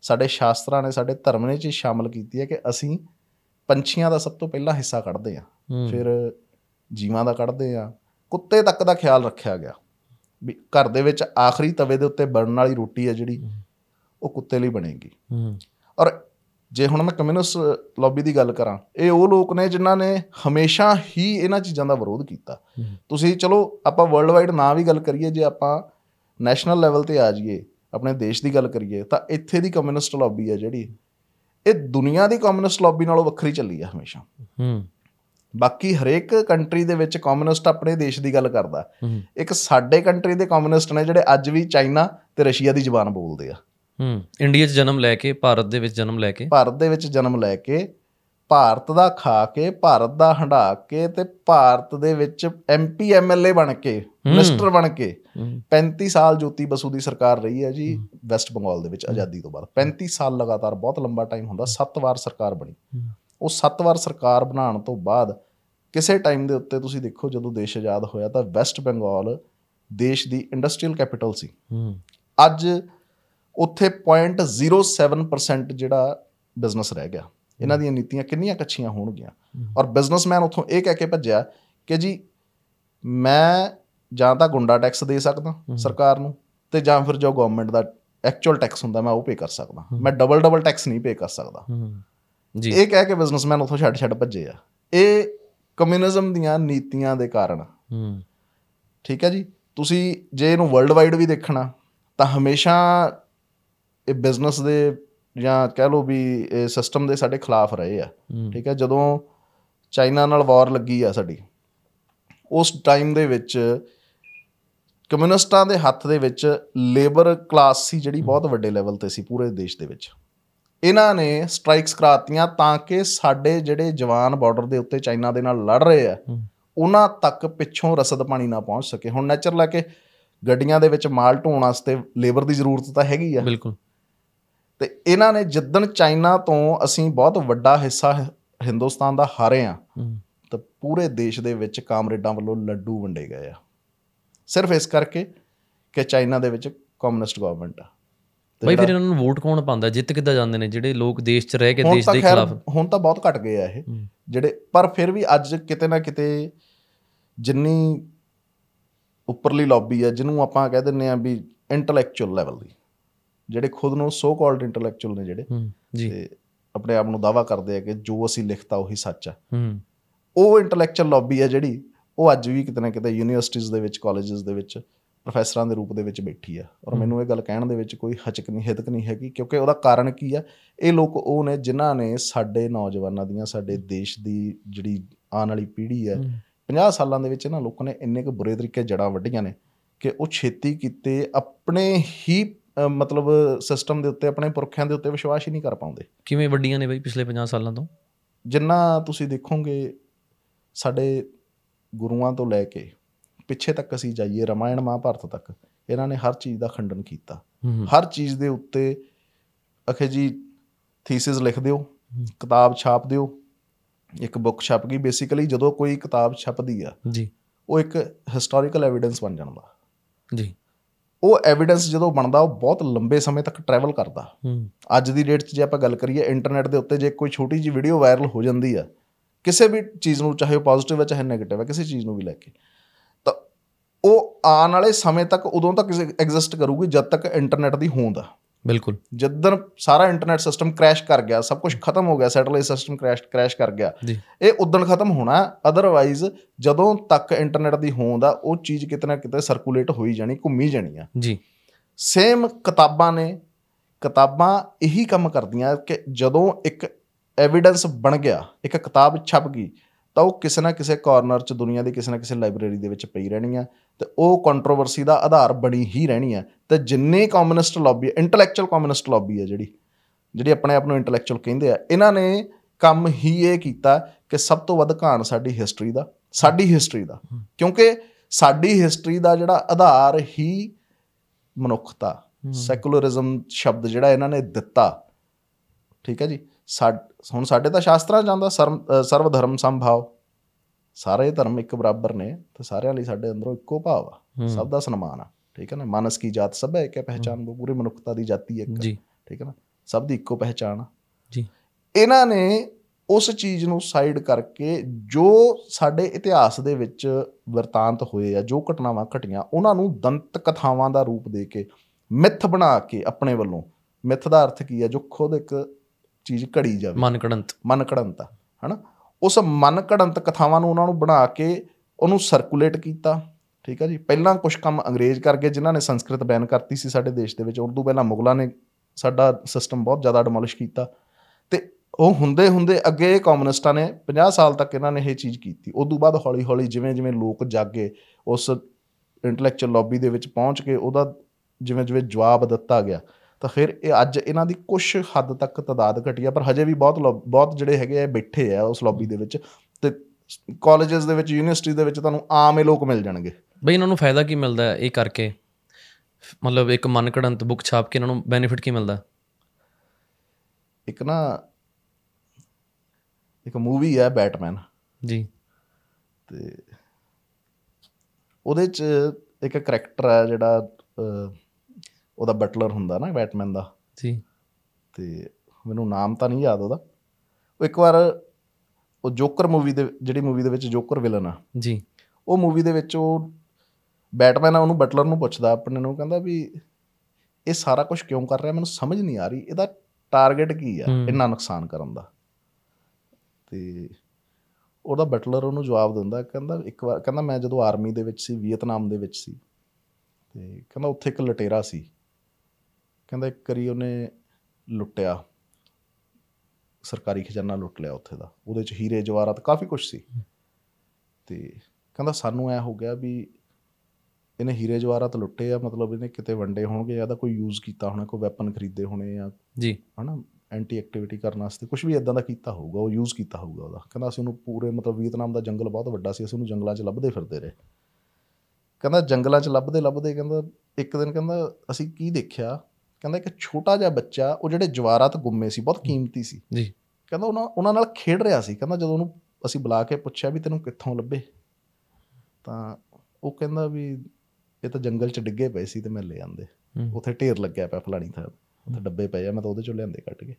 ਸਾਡੇ ਸ਼ਾਸਤਰਾਂ ਨੇ ਸਾਡੇ ਧਰਮ ਨੇ ਚੀਜ਼ ਸ਼ਾਮਲ ਕੀਤੀ ਹੈ ਕਿ ਅਸੀਂ ਪੰਛੀਆਂ ਦਾ ਸਭ ਤੋਂ ਪਹਿਲਾਂ ਹਿੱਸਾ ਕੱਢਦੇ ਹੂੰ। ਫਿਰ ਜੀਵਾਂ ਦਾ ਕੱਢਦੇ ਆ ਕੁੱਤੇ ਤੱਕ ਦਾ ਖਿਆਲ ਰੱਖਿਆ ਗਿਆ। ਵੀ ਘਰ ਦੇ ਵਿੱਚ ਆਖਰੀ ਤਵੇ ਦੇ ਉੱਤੇ ਬਣਨ ਵਾਲੀ ਰੋਟੀ ਹੈ ਜਿਹੜੀ ਉਹ ਕੁੱਤੇ ਲਈ ਬਣੇਗੀ। ਹੂੰ। ਔਰ ਜੇ ਹੁਣ ਮੈਂ ਕਮਿਊਨਿਸਟ ਲੌਬੀ ਦੀ ਗੱਲ ਕਰਾਂ ਇਹ ਉਹ ਲੋਕ ਨੇ ਜਿਨ੍ਹਾਂ ਨੇ ਹਮੇਸ਼ਾ ਹੀ ਇਹਨਾਂ ਚੀਜ਼ਾਂ ਦਾ ਵਿਰੋਧ ਕੀਤਾ। ਤੁਸੀਂ ਚਲੋ ਆਪਾਂ ਵਰਲਡ ਵਾਈਡ ਨਾ ਵੀ ਗੱਲ ਕਰੀਏ ਜੇ ਆਪਾਂ ਨੈਸ਼ਨਲ ਲੈਵਲ ਤੇ ਆ ਜਾਈਏ ਆਪਣੇ ਦੇਸ਼ ਦੀ ਗੱਲ ਕਰੀਏ ਤਾਂ ਇੱਥੇ ਦੀ ਕਮਿਊਨਿਸਟ ਲੌਬੀ ਹੈ ਜਿਹੜੀ ਇਹ ਦੁਨੀਆ ਦੀ ਕਮਿਊਨਿਸਟ ਲੌਬੀ ਨਾਲੋਂ ਵੱਖਰੀ ਚੱਲੀ ਆ ਹਮੇਸ਼ਾ। ਹੂੰ। ਬਾਕੀ ਹਰੇਕ ਕੰਟਰੀ ਦੇ ਵਿੱਚ ਕਮਿਊਨਿਸਟ ਆਪਣੇ ਦੇਸ਼ ਦੀ ਗੱਲ ਕਰਦਾ। ਇੱਕ ਸਾਡੇ ਕੰਟਰੀ ਦੇ ਕਮਿਊਨਿਸਟ ਨੇ ਜਿਹੜੇ ਅੱਜ ਵੀ ਚਾਈਨਾ ਤੇ ਰਸ਼ੀਆ ਦੀ ਜ਼ੁਬਾਨ ਬੋਲਦੇ ਆ। ਹੂੰ। ਇੰਡੀਆ 'ਚ ਜਨਮ ਲੈ ਕੇ ਭਾਰਤ ਦੇ ਵਿੱਚ ਜਨਮ ਲੈ ਕੇ? ਭਾਰਤ ਦੇ ਵਿੱਚ ਜਨਮ ਲੈ ਕੇ ਭਾਰਤ ਦਾ ਖਾ ਕੇ ਭਾਰਤ ਦਾ ਹੰਢਾ ਕੇ ਤੇ ਭਾਰਤ ਦੇ ਵਿੱਚ ਐਮਪੀ ਐਮਐਲਏ ਬਣ ਕੇ ਮਿਨਿਸਟਰ ਬਣ ਕੇ। ਹੂੰ। 35 ਸਾਲ ਜੋਤੀ ਬਸੂ ਦੀ ਸਰਕਾਰ ਰਹੀ ਹੈ ਜੀ ਵੈਸਟ ਬੰਗਾਲ ਦੇ ਵਿੱਚ ਆਜ਼ਾਦੀ ਤੋਂ ਬਾਅਦ। 35 ਸਾਲ ਲਗਾਤਾਰ ਬਹੁਤ ਲੰਬਾ ਟਾਈਮ ਹੁੰਦਾ 7 ਵਾਰ ਸਰਕਾਰ ਬਣੀ। ਉਹ 7 ਵਾਰ ਸਰਕਾਰ ਬਣਾਉਣ ਤੋਂ ਬਾਅਦ ਕਿਸੇ ਟਾਈਮ ਦੇ ਉੱਤੇ ਤੁਸੀਂ ਦੇਖੋ ਜਦੋਂ ਦੇਸ਼ ਆਜ਼ਾਦ ਹੋਇਆ ਤਾਂ ਵੈਸਟ ਬੰਗਾਲ ਦੇਸ਼ ਦੀ ਇੰਡਸਟਰੀਅਲ ਕੈਪੀਟਲ ਸੀ। ਅੱਜ ਉੱਥੇ 0.07% ਜਿਹੜਾ ਬਿਜ਼ਨਸ ਰਹਿ ਗਿਆ। ਇਹਨਾਂ ਦੀਆਂ ਨੀਤੀਆਂ ਕਿੰਨੀਆਂ ਕੱਚੀਆਂ ਹੋਣਗੀਆਂ। ਔਰ ਬਿਜ਼ਨਸਮੈਨ ਉੱਥੋਂ ਇਹ ਕਹਿ ਕੇ ਭੱਜਿਆ ਕਿ ਜੀ ਮੈਂ ਜਾਂ ਤਾਂ ਗੁੰਡਾ ਟੈਕਸ ਦੇ ਸਕਦਾ ਸਰਕਾਰ ਨੂੰ ਤੇ ਜਾਂ ਫਿਰ ਜੋ ਗਵਰਨਮੈਂਟ ਦਾ ਐਕਚੁਅਲ ਟੈਕਸ ਹੁੰਦਾ ਮੈਂ ਉਹ ਪੇ ਕਰ ਸਕਦਾ। ਮੈਂ ਡਬਲ ਡਬਲ ਟੈਕਸ ਨਹੀਂ ਪੇ ਕਰ ਸਕਦਾ। ਜੀ। ਇਹ ਕਹਿ ਕੇ ਬਿਜ਼ਨਸਮੈਨ ਉੱਥੋਂ ਛੱਡ ਛੱਡ ਭੱਜੇ ਆ। ਇਹ ਕਮਿਊਨਿਜ਼ਮ ਦੀਆਂ ਨੀਤੀਆਂ ਦੇ ਕਾਰਨ। ਹੂੰ। ਠੀਕ ਹੈ ਜੀ? ਤੁਸੀਂ ਜੇ ਇਹਨੂੰ ਵਰਲਡ ਵਾਈਡ ਵੀ ਦੇਖਣਾ ਤਾਂ ਹਮੇਸ਼ਾ ਇਹ ਬਿਜ਼ਨਸ ਦੇ ਜਾਂ ਕਹਿ ਲਓ ਵੀ ਇਹ ਸਿਸਟਮ ਦੇ ਸਾਡੇ ਖਿਲਾਫ ਰਹੇ ਆ। ਠੀਕ ਹੈ ਜਦੋਂ ਚਾਈਨਾ ਨਾਲ ਵਾਰ ਲੱਗੀ ਆ ਸਾਡੀ ਉਸ ਟਾਈਮ ਦੇ ਵਿੱਚ ਕਮਿਊਨਿਸਟਾਂ ਦੇ ਹੱਥ ਦੇ ਵਿੱਚ ਲੇਬਰ ਕਲਾਸ ਸੀ ਜਿਹੜੀ ਬਹੁਤ ਵੱਡੇ ਲੈਵਲ ਤੇ ਸੀ ਪੂਰੇ ਦੇਸ਼ ਦੇ ਵਿੱਚ। ਇਹਨਾਂ ਨੇ ਸਟ੍ਰਾਈਕਸ ਕਰਾਤੀਆਂ ਤਾਂ ਕਿ ਸਾਡੇ ਜਿਹੜੇ ਜਵਾਨ ਬਾਰਡਰ ਦੇ ਉੱਤੇ ਚਾਈਨਾ ਦੇ ਨਾਲ ਲੜ ਰਹੇ ਆ। ਉਹਨਾਂ ਤੱਕ ਪਿੱਛੋਂ ਰਸਦ ਪਾਣੀ ਨਾ ਪਹੁੰਚ ਸਕੇ। ਹੁਣ ਨੇਚਰ ਲੈ ਕੇ ਗੱਡੀਆਂ ਦੇ ਵਿੱਚ ਮਾਲ ਢੋਣ ਵਾਸਤੇ ਲੇਬਰ ਦੀ ਜ਼ਰੂਰਤ ਤਾਂ ਹੈਗੀ ਆ। ਬਿਲਕੁਲ। ਤੇ ਇਹਨਾਂ ਨੇ ਜਿੱਦਣ ਚਾਈਨਾ ਤੋਂ ਅਸੀਂ ਬਹੁਤ ਵੱਡਾ ਹਿੱਸਾ ਹਿੰਦੁਸਤਾਨ ਦਾ ਹਾਰੇ ਆ ਤਾਂ ਪੂਰੇ ਦੇਸ਼ ਦੇ ਵਿੱਚ ਕਾਮਰੇਡਾਂ ਵੱਲੋਂ ਲੱਡੂ ਵੰਡੇ ਗਏ ਆ। ਸਿਰਫ ਇਸ ਕਰਕੇ ਕਿ ਚਾਈਨਾ ਦੇ ਵਿੱਚ ਕਮਿਊਨਿਸਟ ਗਵਰਨਮੈਂਟ ਆ। ਬਈ ਫਿਰ ਇਹਨਾਂ ਨੂੰ ਵੋਟ ਕੌਣ ਪਾਉਂਦਾ? ਜਿੱਤ ਕਿੱਦਾਂ ਜਾਂਦੇ ਨੇ? ਜਿਹੜੇ ਲੋਕ ਦੇਸ਼ 'ਚ ਰਹਿ ਕੇ ਦੇਸ਼ ਦੇ ਖਿਲਾਫ ਹੁਣ ਤਾਂ ਬਹੁਤ ਘਟ ਗਏ ਆ ਇਹ। ਜਿਹੜੇ ਪਰ ਫਿਰ ਵੀ ਅੱਜ ਕਿਤੇ ਨਾ ਕਿਤੇ ਜਿੰਨੀ ਉੱਪਰਲੀ ਲੌਬੀ ਆ ਜਿਹਨੂੰ ਆਪਾਂ ਕਹਿ ਦਿੰਨੇ ਆ ਵੀ ਇੰਟੈਲੈਕਚੁਅਲ ਲੈਵਲ ਦੀ। ਜਿਹੜੇ ਖੁਦ ਨੂੰ ਸੋ ਕਾਲਡ ਇੰਟੈਲੈਕਚੁਅਲ ਨੇ ਜਿਹੜੇ ਜੀ। ਤੇ ਆਪਣੇ ਆਪ ਨੂੰ ਦਾਵਾ ਕਰਦੇ ਆ ਕਿ ਜੋ ਅਸੀਂ ਲਿਖਤਾ ਉਹੀ ਸੱਚ ਆ। ਹੂੰ। ਉਹ ਇੰਟੈਲੈਕਚੁਅਲ ਲੌਬੀ ਆ ਜਿਹੜੀ ਉਹ ਅੱਜ ਵੀ ਕਿਤੇ ਨਾ ਕਿਤੇ ਯੂਨੀਵਰਸਿਟੀਜ਼ ਦੇ ਵਿੱਚ ਕਾਲਜਸ ਦੇ ਵਿੱਚ ਪ੍ਰੋਫੈਸਰਾਂ ਦੇ ਰੂਪ ਦੇ ਵਿੱਚ ਬੈਠੀ ਆ। ਔਰ ਮੈਨੂੰ ਇਹ ਗੱਲ ਕਹਿਣ ਦੇ ਵਿੱਚ ਕੋਈ ਹਚਕ ਨਹੀਂ ਹਿਦਕ ਨਹੀਂ ਹੈਗੀ ਕਿਉਂਕਿ ਉਹਦਾ ਕਾਰਨ ਕੀ ਆ? ਇਹ ਲੋਕ ਉਹ ਨੇ ਜਿਨ੍ਹਾਂ ਨੇ ਸਾਡੇ ਨੌਜਵਾਨਾਂ ਦੀਆਂ ਸਾਡੇ ਦੇਸ਼ ਦੀ ਜਿਹੜੀ ਆਉਣ ਵਾਲੀ ਪੀੜ੍ਹੀ ਹੂੰ। 50 ਸਾਲਾਂ ਦੇ ਵਿੱਚ ਇਹਨਾਂ ਲੋਕਾਂ ਨੇ ਇੰਨੇ ਕੁ ਬੁਰੇ ਤਰੀਕੇ ਜੜਾਂ ਵੱਢੀਆਂ ਨੇ ਕਿ ਉਹ ਛੇਤੀ ਕੀਤੇ ਆਪਣੇ ਹੀ ਮਤਲਬ ਸਿਸਟਮ ਦੇ ਉੱਤੇ ਆਪਣੇ ਪੁਰਖਿਆਂ ਦੇ ਉੱਤੇ ਵਿਸ਼ਵਾਸ ਹੀ ਨਹੀਂ ਕਰ ਪਾਉਂਦੇ। ਕਿਵੇਂ ਵੱਡੀਆਂ ਨੇ ਬਈ ਪਿਛਲੇ 50 ਸਾਲਾਂ ਤੋਂ? ਜਿੰਨਾ ਤੁਸੀਂ ਦੇਖੋਗੇ ਸਾਡੇ ਗੁਰੂਆਂ ਤੋਂ ਲੈ ਕੇ ਪਿੱਛੇ ਤੱਕ ਅਸੀਂ ਜਾਈਏ ਰਮਾਇਣ ਮਹਾਭਾਰਤ ਤੱਕ ਇਹਨਾਂ ਨੇ ਹਰ ਚੀਜ਼ ਦਾ ਖੰਡਨ ਕੀਤਾ। ਹਰ ਚੀਜ਼ ਦੇ ਉੱਤੇ ਅਖੇ ਜੀ ਥੀਸਿਸ ਲਿਖ ਦਿਓ ਕਿਤਾਬ ਛਾਪ ਦਿਓ ਇੱਕ ਬੁੱਕ ਛਪ ਗਈ। ਬੇਸਿਕਲੀ ਜਦੋਂ ਕੋਈ ਕਿਤਾਬ ਛਪਦੀ ਆ ਜੀ। ਉਹ ਇੱਕ ਹਿਸਟੋਰੀਕਲ ਐਵੀਡੈਂਸ ਬਣ ਜਾਂਦਾ। ਜੀ। ਉਹ ਐਵੀਡੈਂਸ ਜਦੋਂ ਬਣਦਾ ਉਹ ਬਹੁਤ ਲੰਬੇ ਸਮੇਂ ਤੱਕ ਟਰੈਵਲ ਕਰਦਾ। ਅੱਜ ਦੀ ਡੇਟ 'ਚ ਜੇ ਆਪਾਂ ਗੱਲ ਕਰੀਏ ਇੰਟਰਨੈਟ ਦੇ ਉੱਤੇ ਜੇ ਕੋਈ ਛੋਟੀ ਜਿਹੀ ਵੀਡੀਓ ਵਾਇਰਲ ਹੋ ਜਾਂਦੀ ਆ ਕਿਸੇ ਵੀ ਚੀਜ਼ ਨੂੰ ਚਾਹੇ ਉਹ ਪੋਜ਼ਿਟਿਵ ਹੈ ਚਾਹੇ ਨੈਗੇਟਿਵ ਹੈ ਕਿਸੇ ਚੀਜ਼ ਨੂੰ ਵੀ ਲੈ ਕੇ ਤਾਂ ਉਹ ਆਉਣ ਵਾਲੇ ਸਮੇਂ ਤੱਕ ਉਦੋਂ ਤੱਕ ਐਗਜ਼ਿਸਟ ਕਰੂਗੀ ਜਦ ਤੱਕ ਇੰਟਰਨੈਟ ਦੀ ਹੋਂਦ ਆ। ਬਿਲਕੁਲ। ਜਦੋਂ ਸਾਰਾ ਇੰਟਰਨੈਟ ਸਿਸਟਮ ਕ੍ਰੈਸ਼ ਕਰ ਗਿਆ ਸਭ ਕੁਝ ਖਤਮ ਹੋ ਗਿਆ ਸੈਟਲਾਈਟ ਸਿਸਟਮ ਕ੍ਰੈਸ਼ ਕ੍ਰੈਸ਼ ਕਰ ਗਿਆ ਇਹ ਉਦੋਂ ਖਤਮ ਹੋਣਾ ਅਦਰਵਾਈਜ਼ ਜਦੋਂ ਤੱਕ ਇੰਟਰਨੈਟ ਦੀ ਹੋਂਦ ਆ ਉਹ ਚੀਜ਼ ਕਿਤੇ ਨਾ ਕਿਤੇ ਸਰਕੂਲੇਟ ਹੋਈ ਜਾਣੀ ਘੁੰਮੀ ਜਾਣੀ ਆ। ਜੀ। ਸੇਮ ਕਿਤਾਬਾਂ ਨੇ ਕਿਤਾਬਾਂ ਇਹੀ ਕੰਮ ਕਰਦੀਆਂ ਕਿ ਜਦੋਂ ਇੱਕ ਐਵੀਡੈਂਸ ਬਣ ਗਿਆ ਇੱਕ ਕਿਤਾਬ ਛਪ ਗਈ ਤਾਂ ਉਹ ਕਿਸੇ ਨਾ ਕਿਸੇ ਕਾਰਨਰ 'ਚ ਦੁਨੀਆ ਦੀ ਕਿਸੇ ਨਾ ਕਿਸੇ ਲਾਇਬ੍ਰੇਰੀ ਦੇ ਵਿੱਚ ਪਈ ਰਹਿਣੀ ਆ ਤੇ ਉਹ ਕੰਟਰੋਵਰਸੀ ਦਾ ਆਧਾਰ ਬਣੀ ਹੀ ਰਹਿਣੀ ਆ। ਤੇ ਜਿੰਨੇ communist lobby intellectual communist lobby ਆ ਜਿਹੜੀ ਜਿਹੜੀ ਆਪਣੇ ਆਪ ਨੂੰ ਇੰਟੈਲੈਕਚੁਅਲ ਕਹਿੰਦੇ ਆ ਇਹਨਾਂ ਨੇ ਕੰਮ ਹੀ ਇਹ ਕੀਤਾ ਕਿ ਸਭ ਤੋਂ ਵੱਧ ਘਾਣ ਸਾਡੀ ਹਿਸਟਰੀ ਦਾ ਸਾਡੀ ਹਿਸਟਰੀ ਦਾ। ਕਿਉਂਕਿ ਸਾਡੀ ਹਿਸਟਰੀ ਦਾ ਜਿਹੜਾ ਆਧਾਰ ਹੀ ਮਨੁੱਖਤਾ ਸੈਕੂਲਰਿਜ਼ਮ ਸ਼ਬਦ ਜਿਹੜਾ ਇਹਨਾਂ ਨੇ ਦਿੱਤਾ। ਠੀਕ ਹੈ ਜੀ? ਹੁਣ ਸਾਡੇ ਤਾਂ ਸ਼ਾਸਤਰਾਂ ਅ, ਸਰਵ ਧਰਮ ਸੰਭਾਵ। ਸਾਰੇ ਧਰਮ ਇੱਕ ਬਰਾਬਰ ਨੇ ਤੇ ਸਾਰਿਆਂ ਲਈ ਸਾਡੇ ਅੰਦਰੋਂ ਇੱਕੋ ਭਾਵ ਆ। ਸਭ ਦਾ ਸਨਮਾਨ ਆ ਠੀਕ ਹੈ ਨਾ? ਮਾਨਸ ਕੀ ਜਾਤ ਸਭ ਹੈ ਹੈ। ਪਹਿਚਾਨ ਉਹ ਪੂਰੀ ਮਨੁੱਖਤਾ ਦੀ ਜਾਤੀ ਹੈ ਇੱਕ ਜੀ। ਠੀਕ ਹੈ ਨਾ? ਸਭ ਦੀ ਇੱਕੋ ਪਹਿਚਾਨ ਆ। ਜੀ। ਇਹਨਾਂ ਨੇ ਉਸ ਚੀਜ਼ ਨੂੰ ਸਾਈਡ ਕਰਕੇ ਜੋ ਸਾਡੇ ਇਤਿਹਾਸ ਦੇ ਵਿੱਚ ਵਰਤਾਂਤ ਹੋਏ ਆ ਜੋ ਘਟਨਾਵਾਂ ਘਟੀਆਂ ਉਹਨਾਂ ਨੂੰ ਦੰਤ ਕਥਾਵਾਂ ਦਾ ਰੂਪ ਦੇ ਕੇ ਮਿੱਥ ਬਣਾ ਕੇ ਆਪਣੇ ਵੱਲੋਂ। ਮਿੱਥ ਦਾ ਅਰਥ ਕੀ ਹੈ ਜੋ ਖੁਦ ਇੱਕ ਚੀਜ਼ ਘੜੀ ਜਾਵੇ। ਮਨ ਕੜੰਤ ਮਨ ਘੜੰਤ ਹਨਾ? ਉਸ ਮਨ ਘੜੰਤ ਕਥਾਵਾਂ ਨੂੰ ਉਹਨਾਂ ਨੂੰ ਬਣਾ ਕੇ ਉਹਨੂੰ ਸਰਕੂਲੇਟ ਕੀਤਾ ਠੀਕ ਹੈ ਜੀ? ਪਹਿਲਾਂ ਕੁਝ ਕੰਮ ਅੰਗਰੇਜ਼ ਕਰ ਗਏ ਜਿਨ੍ਹਾਂ ਨੇ ਸੰਸਕ੍ਰਿਤ ਬੈਨ ਕਰਤੀ ਸੀ ਸਾਡੇ ਦੇਸ਼ ਦੇ ਵਿੱਚ। ਉਰਦੂ ਪਹਿਲਾਂ ਮੁਗਲਾਂ ਨੇ ਸਾਡਾ ਸਿਸਟਮ ਬਹੁਤ ਜ਼ਿਆਦਾ ਡਿਮੋਲਿਸ਼ ਕੀਤਾ। ਤੇ ਉਹ ਹੁੰਦੇ ਹੁੰਦੇ ਅੱਗੇ ਕਮਿਊਨਿਸਟਾਂ ਨੇ 50 ਸਾਲ ਤੱਕ ਇਹਨਾਂ ਨੇ ਇਹ ਚੀਜ਼ ਕੀਤੀ। ਉਸ ਤੋਂ ਬਾਅਦ ਹੌਲੀ ਹੌਲੀ ਜਿਵੇਂ ਜਿਵੇਂ ਲੋਕ ਜਾਗੇ ਉਸ ਇੰਟੈਲੈਕਚੁਅਲ ਲੌਬੀ ਦੇ ਵਿੱਚ ਪਹੁੰਚ ਕੇ ਉਹਦਾ ਜਿਵੇਂ ਜਿਵੇਂ ਜਵਾਬ ਦਿੱਤਾ ਗਿਆ। ਤਾਂ ਫਿਰ ਇਹ ਅੱਜ ਇਹਨਾਂ ਦੀ ਕੁਝ ਹੱਦ ਤੱਕ ਤਦਾਦ ਘਟੀ ਆ ਪਰ ਹਜੇ ਵੀ ਬਹੁਤ ਬਹੁਤ ਜਿਹੜੇ ਹੈਗੇ ਆ ਬੈਠੇ ਆ ਉਸ ਲੌਬੀ ਦੇ ਵਿੱਚ ਤੇ ਕਾਲਜਸ ਦੇ ਵਿੱਚ ਯੂਨੀਵਰਸਿਟੀ ਦੇ ਵਿੱਚ ਤੁਹਾਨੂੰ ਆਮ ਹੀ ਲੋਕ ਮਿਲ ਜਾਣਗੇ। ਬਈ ਇਹਨਾਂ ਨੂੰ ਫਾਇਦਾ ਕੀ ਮਿਲਦਾ ਹੈ ਇਹ ਕਰਕੇ? ਮਤਲਬ ਇੱਕ ਮਨ ਕੜੰਤ ਬੁੱਕ ਛਾਪ ਕੇ ਇਹਨਾਂ ਨੂੰ ਬੈਨੀਫਿਟ ਕੀ ਮਿਲਦਾ? ਇੱਕ ਨਾ ਇੱਕ ਮੂਵੀ ਹੈ ਬੈਟਮੈਨ ਜੀ। ਤੇ ਉਹਦੇ ਚ ਇੱਕ ਕਰੈਕਟਰ ਹੈ ਜਿਹੜਾ ਉਹਦਾ ਬਟਲਰ ਹੁੰਦਾ ਨਾ ਬੈਟਮੈਨ ਦਾ। ਜੀ। ਤੇ ਮੈਨੂੰ ਨਾਮ ਤਾਂ ਨਹੀਂ ਯਾਦ ਉਹਦਾ। ਉਹ ਇੱਕ ਵਾਰ ਉਹ ਜੋਕਰ ਮੂਵੀ ਦੇ ਜਿਹੜੀ ਮੂਵੀ ਦੇ ਵਿੱਚ ਜੋਕਰ ਵਿਲਨ ਆ। ਜੀ। ਉਹ ਮੂਵੀ ਦੇ ਵਿੱਚ ਉਹ ਬੈਟਮੈਨ ਆ ਉਹਨੂੰ ਬਟਲਰ ਨੂੰ ਪੁੱਛਦਾ ਆਪਣੇ ਨੂੰ ਕਹਿੰਦਾ ਵੀ ਇਹ ਸਾਰਾ ਕੁਝ ਕਿਉਂ ਕਰ ਰਿਹਾ? ਮੈਨੂੰ ਸਮਝ ਨਹੀਂ ਆ ਰਹੀ। ਇਹਦਾ ਟਾਰਗੇਟ ਕੀ ਆ। ਇੰਨਾ ਨੁਕਸਾਨ ਕਰਨ ਦਾ। ਤੇ ਉਹਦਾ ਬਟਲਰ ਉਹਨੂੰ ਜਵਾਬ ਦਿੰਦਾ ਕਹਿੰਦਾ ਇੱਕ ਵਾਰ ਕਹਿੰਦਾ ਮੈਂ ਜਦੋਂ ਆਰਮੀ ਦੇ ਵਿੱਚ ਸੀ ਵੀਅਤਨਾਮ ਦੇ ਵਿੱਚ ਸੀ ਤੇ ਕਹਿੰਦਾ ਉੱਥੇ ਇੱਕ ਲਟੇਰਾ ਸੀ। ਕਹਿੰਦਾ ਇੱਕ ਵਾਰੀ ਉਹਨੇ ਲੁੱਟਿਆ ਸਰਕਾਰੀ ਖਜ਼ਾਨਾ ਲੁੱਟ ਲਿਆ ਉੱਥੇ ਦਾ। ਉਹਦੇ ਚ ਹੀਰੇ ਜਵਾਹਰਾਤ ਕਾਫੀ ਕੁਝ ਸੀ। ਤੇ ਕਹਿੰਦਾ ਸਾਨੂੰ ਐ ਹੋ ਗਿਆ ਵੀ ਇਹਨੇ ਹੀਰੇ ਜਵਾਹਰਾਤ ਲੁੱਟੇ ਆ ਮਤਲਬ ਇਹਨੇ ਕਿਤੇ ਵੰਡੇ ਹੋਣਗੇ ਜਾਂ ਦਾ ਕੋਈ ਯੂਜ਼ ਕੀਤਾ ਹੋਣਾ ਕੋਈ ਵੈਪਨ ਖਰੀਦੇ ਹੋਣੇ ਆ ਜੀ। ਹਨਾ ਐਂਟੀ ਐਕਟੀਵਿਟੀ ਕਰਨ ਵਾਸਤੇ ਕੁਝ ਵੀ ਇਦਾਂ ਦਾ ਕੀਤਾ ਹੋਊਗਾ ਉਹ ਯੂਜ਼ ਕੀਤਾ ਹੋਊਗਾ ਉਹਦਾ। ਕਹਿੰਦਾ ਅਸੀਂ ਉਹਨੂੰ ਪੂਰੇ ਮਤਲਬ ਵੀਅਤਨਾਮ ਦਾ ਜੰਗਲ ਬਹੁਤ ਵੱਡਾ ਸੀ ਅਸੀਂ ਉਹਨੂੰ ਜੰਗਲਾਂ 'ਚ ਲੱਭਦੇ ਫਿਰਦੇ ਰਹੇ। ਕਹਿੰਦਾ ਜੰਗਲਾਂ 'ਚ ਲੱਭਦੇ ਲੱਭਦੇ ਕਹਿੰਦਾ ਇੱਕ ਦਿਨ ਕਹਿੰਦਾ ਅਸੀਂ ਕੀ ਦੇਖਿਆ ਕਹਿੰਦਾ ਇੱਕ ਛੋਟਾ ਜਿਹਾ ਬੱਚਾ ਉਹ ਜਿਹੜੇ ਜਵਾਹਰਾਤ ਗੁੰਮੇ ਸੀ ਬਹੁਤ ਕੀਮਤੀ ਸੀ। ਜੀ। ਕਹਿੰਦਾ ਉਹਨਾਂ ਉਹਨਾਂ ਨਾਲ ਖੇਡ ਰਿਹਾ ਸੀ। ਕਹਿੰਦਾ ਜਦੋਂ ਉਹਨੂੰ ਅਸੀਂ ਬੁਲਾ ਕੇ ਪੁੱਛਿਆ ਵੀ ਤੈਨੂੰ ਕਿੱਥੋਂ ਲੱਭੇ ਤਾਂ ਉਹ ਕਹਿੰਦਾ ਵੀ ਇਹ ਤਾਂ ਜੰਗਲ 'ਚ ਡਿੱਗੇ ਪਏ ਸੀ ਤੇ ਮੈਂ ਲੈ ਆਂਦੇ। ਉੱਥੇ ਢੇਰ ਲੱਗਿਆ ਪਿਆ ਫਲਾਣੀ ਥਾਂ ਉੱਥੇ ਡੱਬੇ ਪਏ ਆ ਮੈਂ ਤਾਂ ਉਹਦੇ ਚੋਂ ਲਿਆਂਦੇ ਕੱਢ ਕੇ।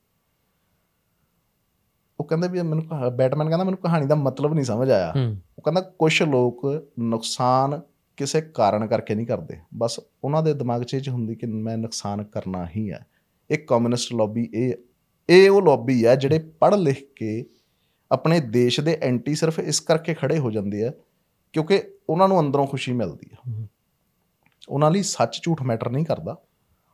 ਉਹ ਕਹਿੰਦਾ ਵੀ ਮੈਨੂੰ ਬੈਟਮੈਨ ਕਹਿੰਦਾ ਮੈਨੂੰ ਕਹਾਣੀ ਦਾ ਮਤਲਬ ਨਹੀਂ ਸਮਝ ਆਇਆ। ਉਹ ਕਹਿੰਦਾ ਕੁਝ ਲੋਕ ਨੁਕਸਾਨ ਕਿਸੇ ਕਾਰਨ ਕਰਕੇ ਨਹੀਂ ਕਰਦੇ। ਬਸ ਉਹਨਾਂ ਦੇ ਦਿਮਾਗ 'ਚ ਇਹ ਹੁੰਦੀ ਕਿ ਮੈਂ ਨੁਕਸਾਨ ਕਰਨਾ ਹੀ ਹੈ। ਇੱਕ ਕਮਿਊਨਿਸਟ ਲੌਬੀ ਇਹ ਇਹ ਉਹ ਲੌਬੀ ਹੈ ਜਿਹੜੇ ਪੜ੍ਹ ਲਿਖ ਕੇ ਆਪਣੇ ਦੇਸ਼ ਦੇ ਐਂਟੀ ਸਿਰਫ ਇਸ ਕਰਕੇ ਖੜੇ ਹੋ ਜਾਂਦੇ ਆ ਕਿਉਂਕਿ ਉਹਨਾਂ ਨੂੰ ਅੰਦਰੋਂ ਖੁਸ਼ੀ ਮਿਲਦੀ ਆ। ਉਹਨਾਂ ਲਈ ਸੱਚ ਝੂਠ ਮੈਟਰ ਨਹੀਂ ਕਰਦਾ।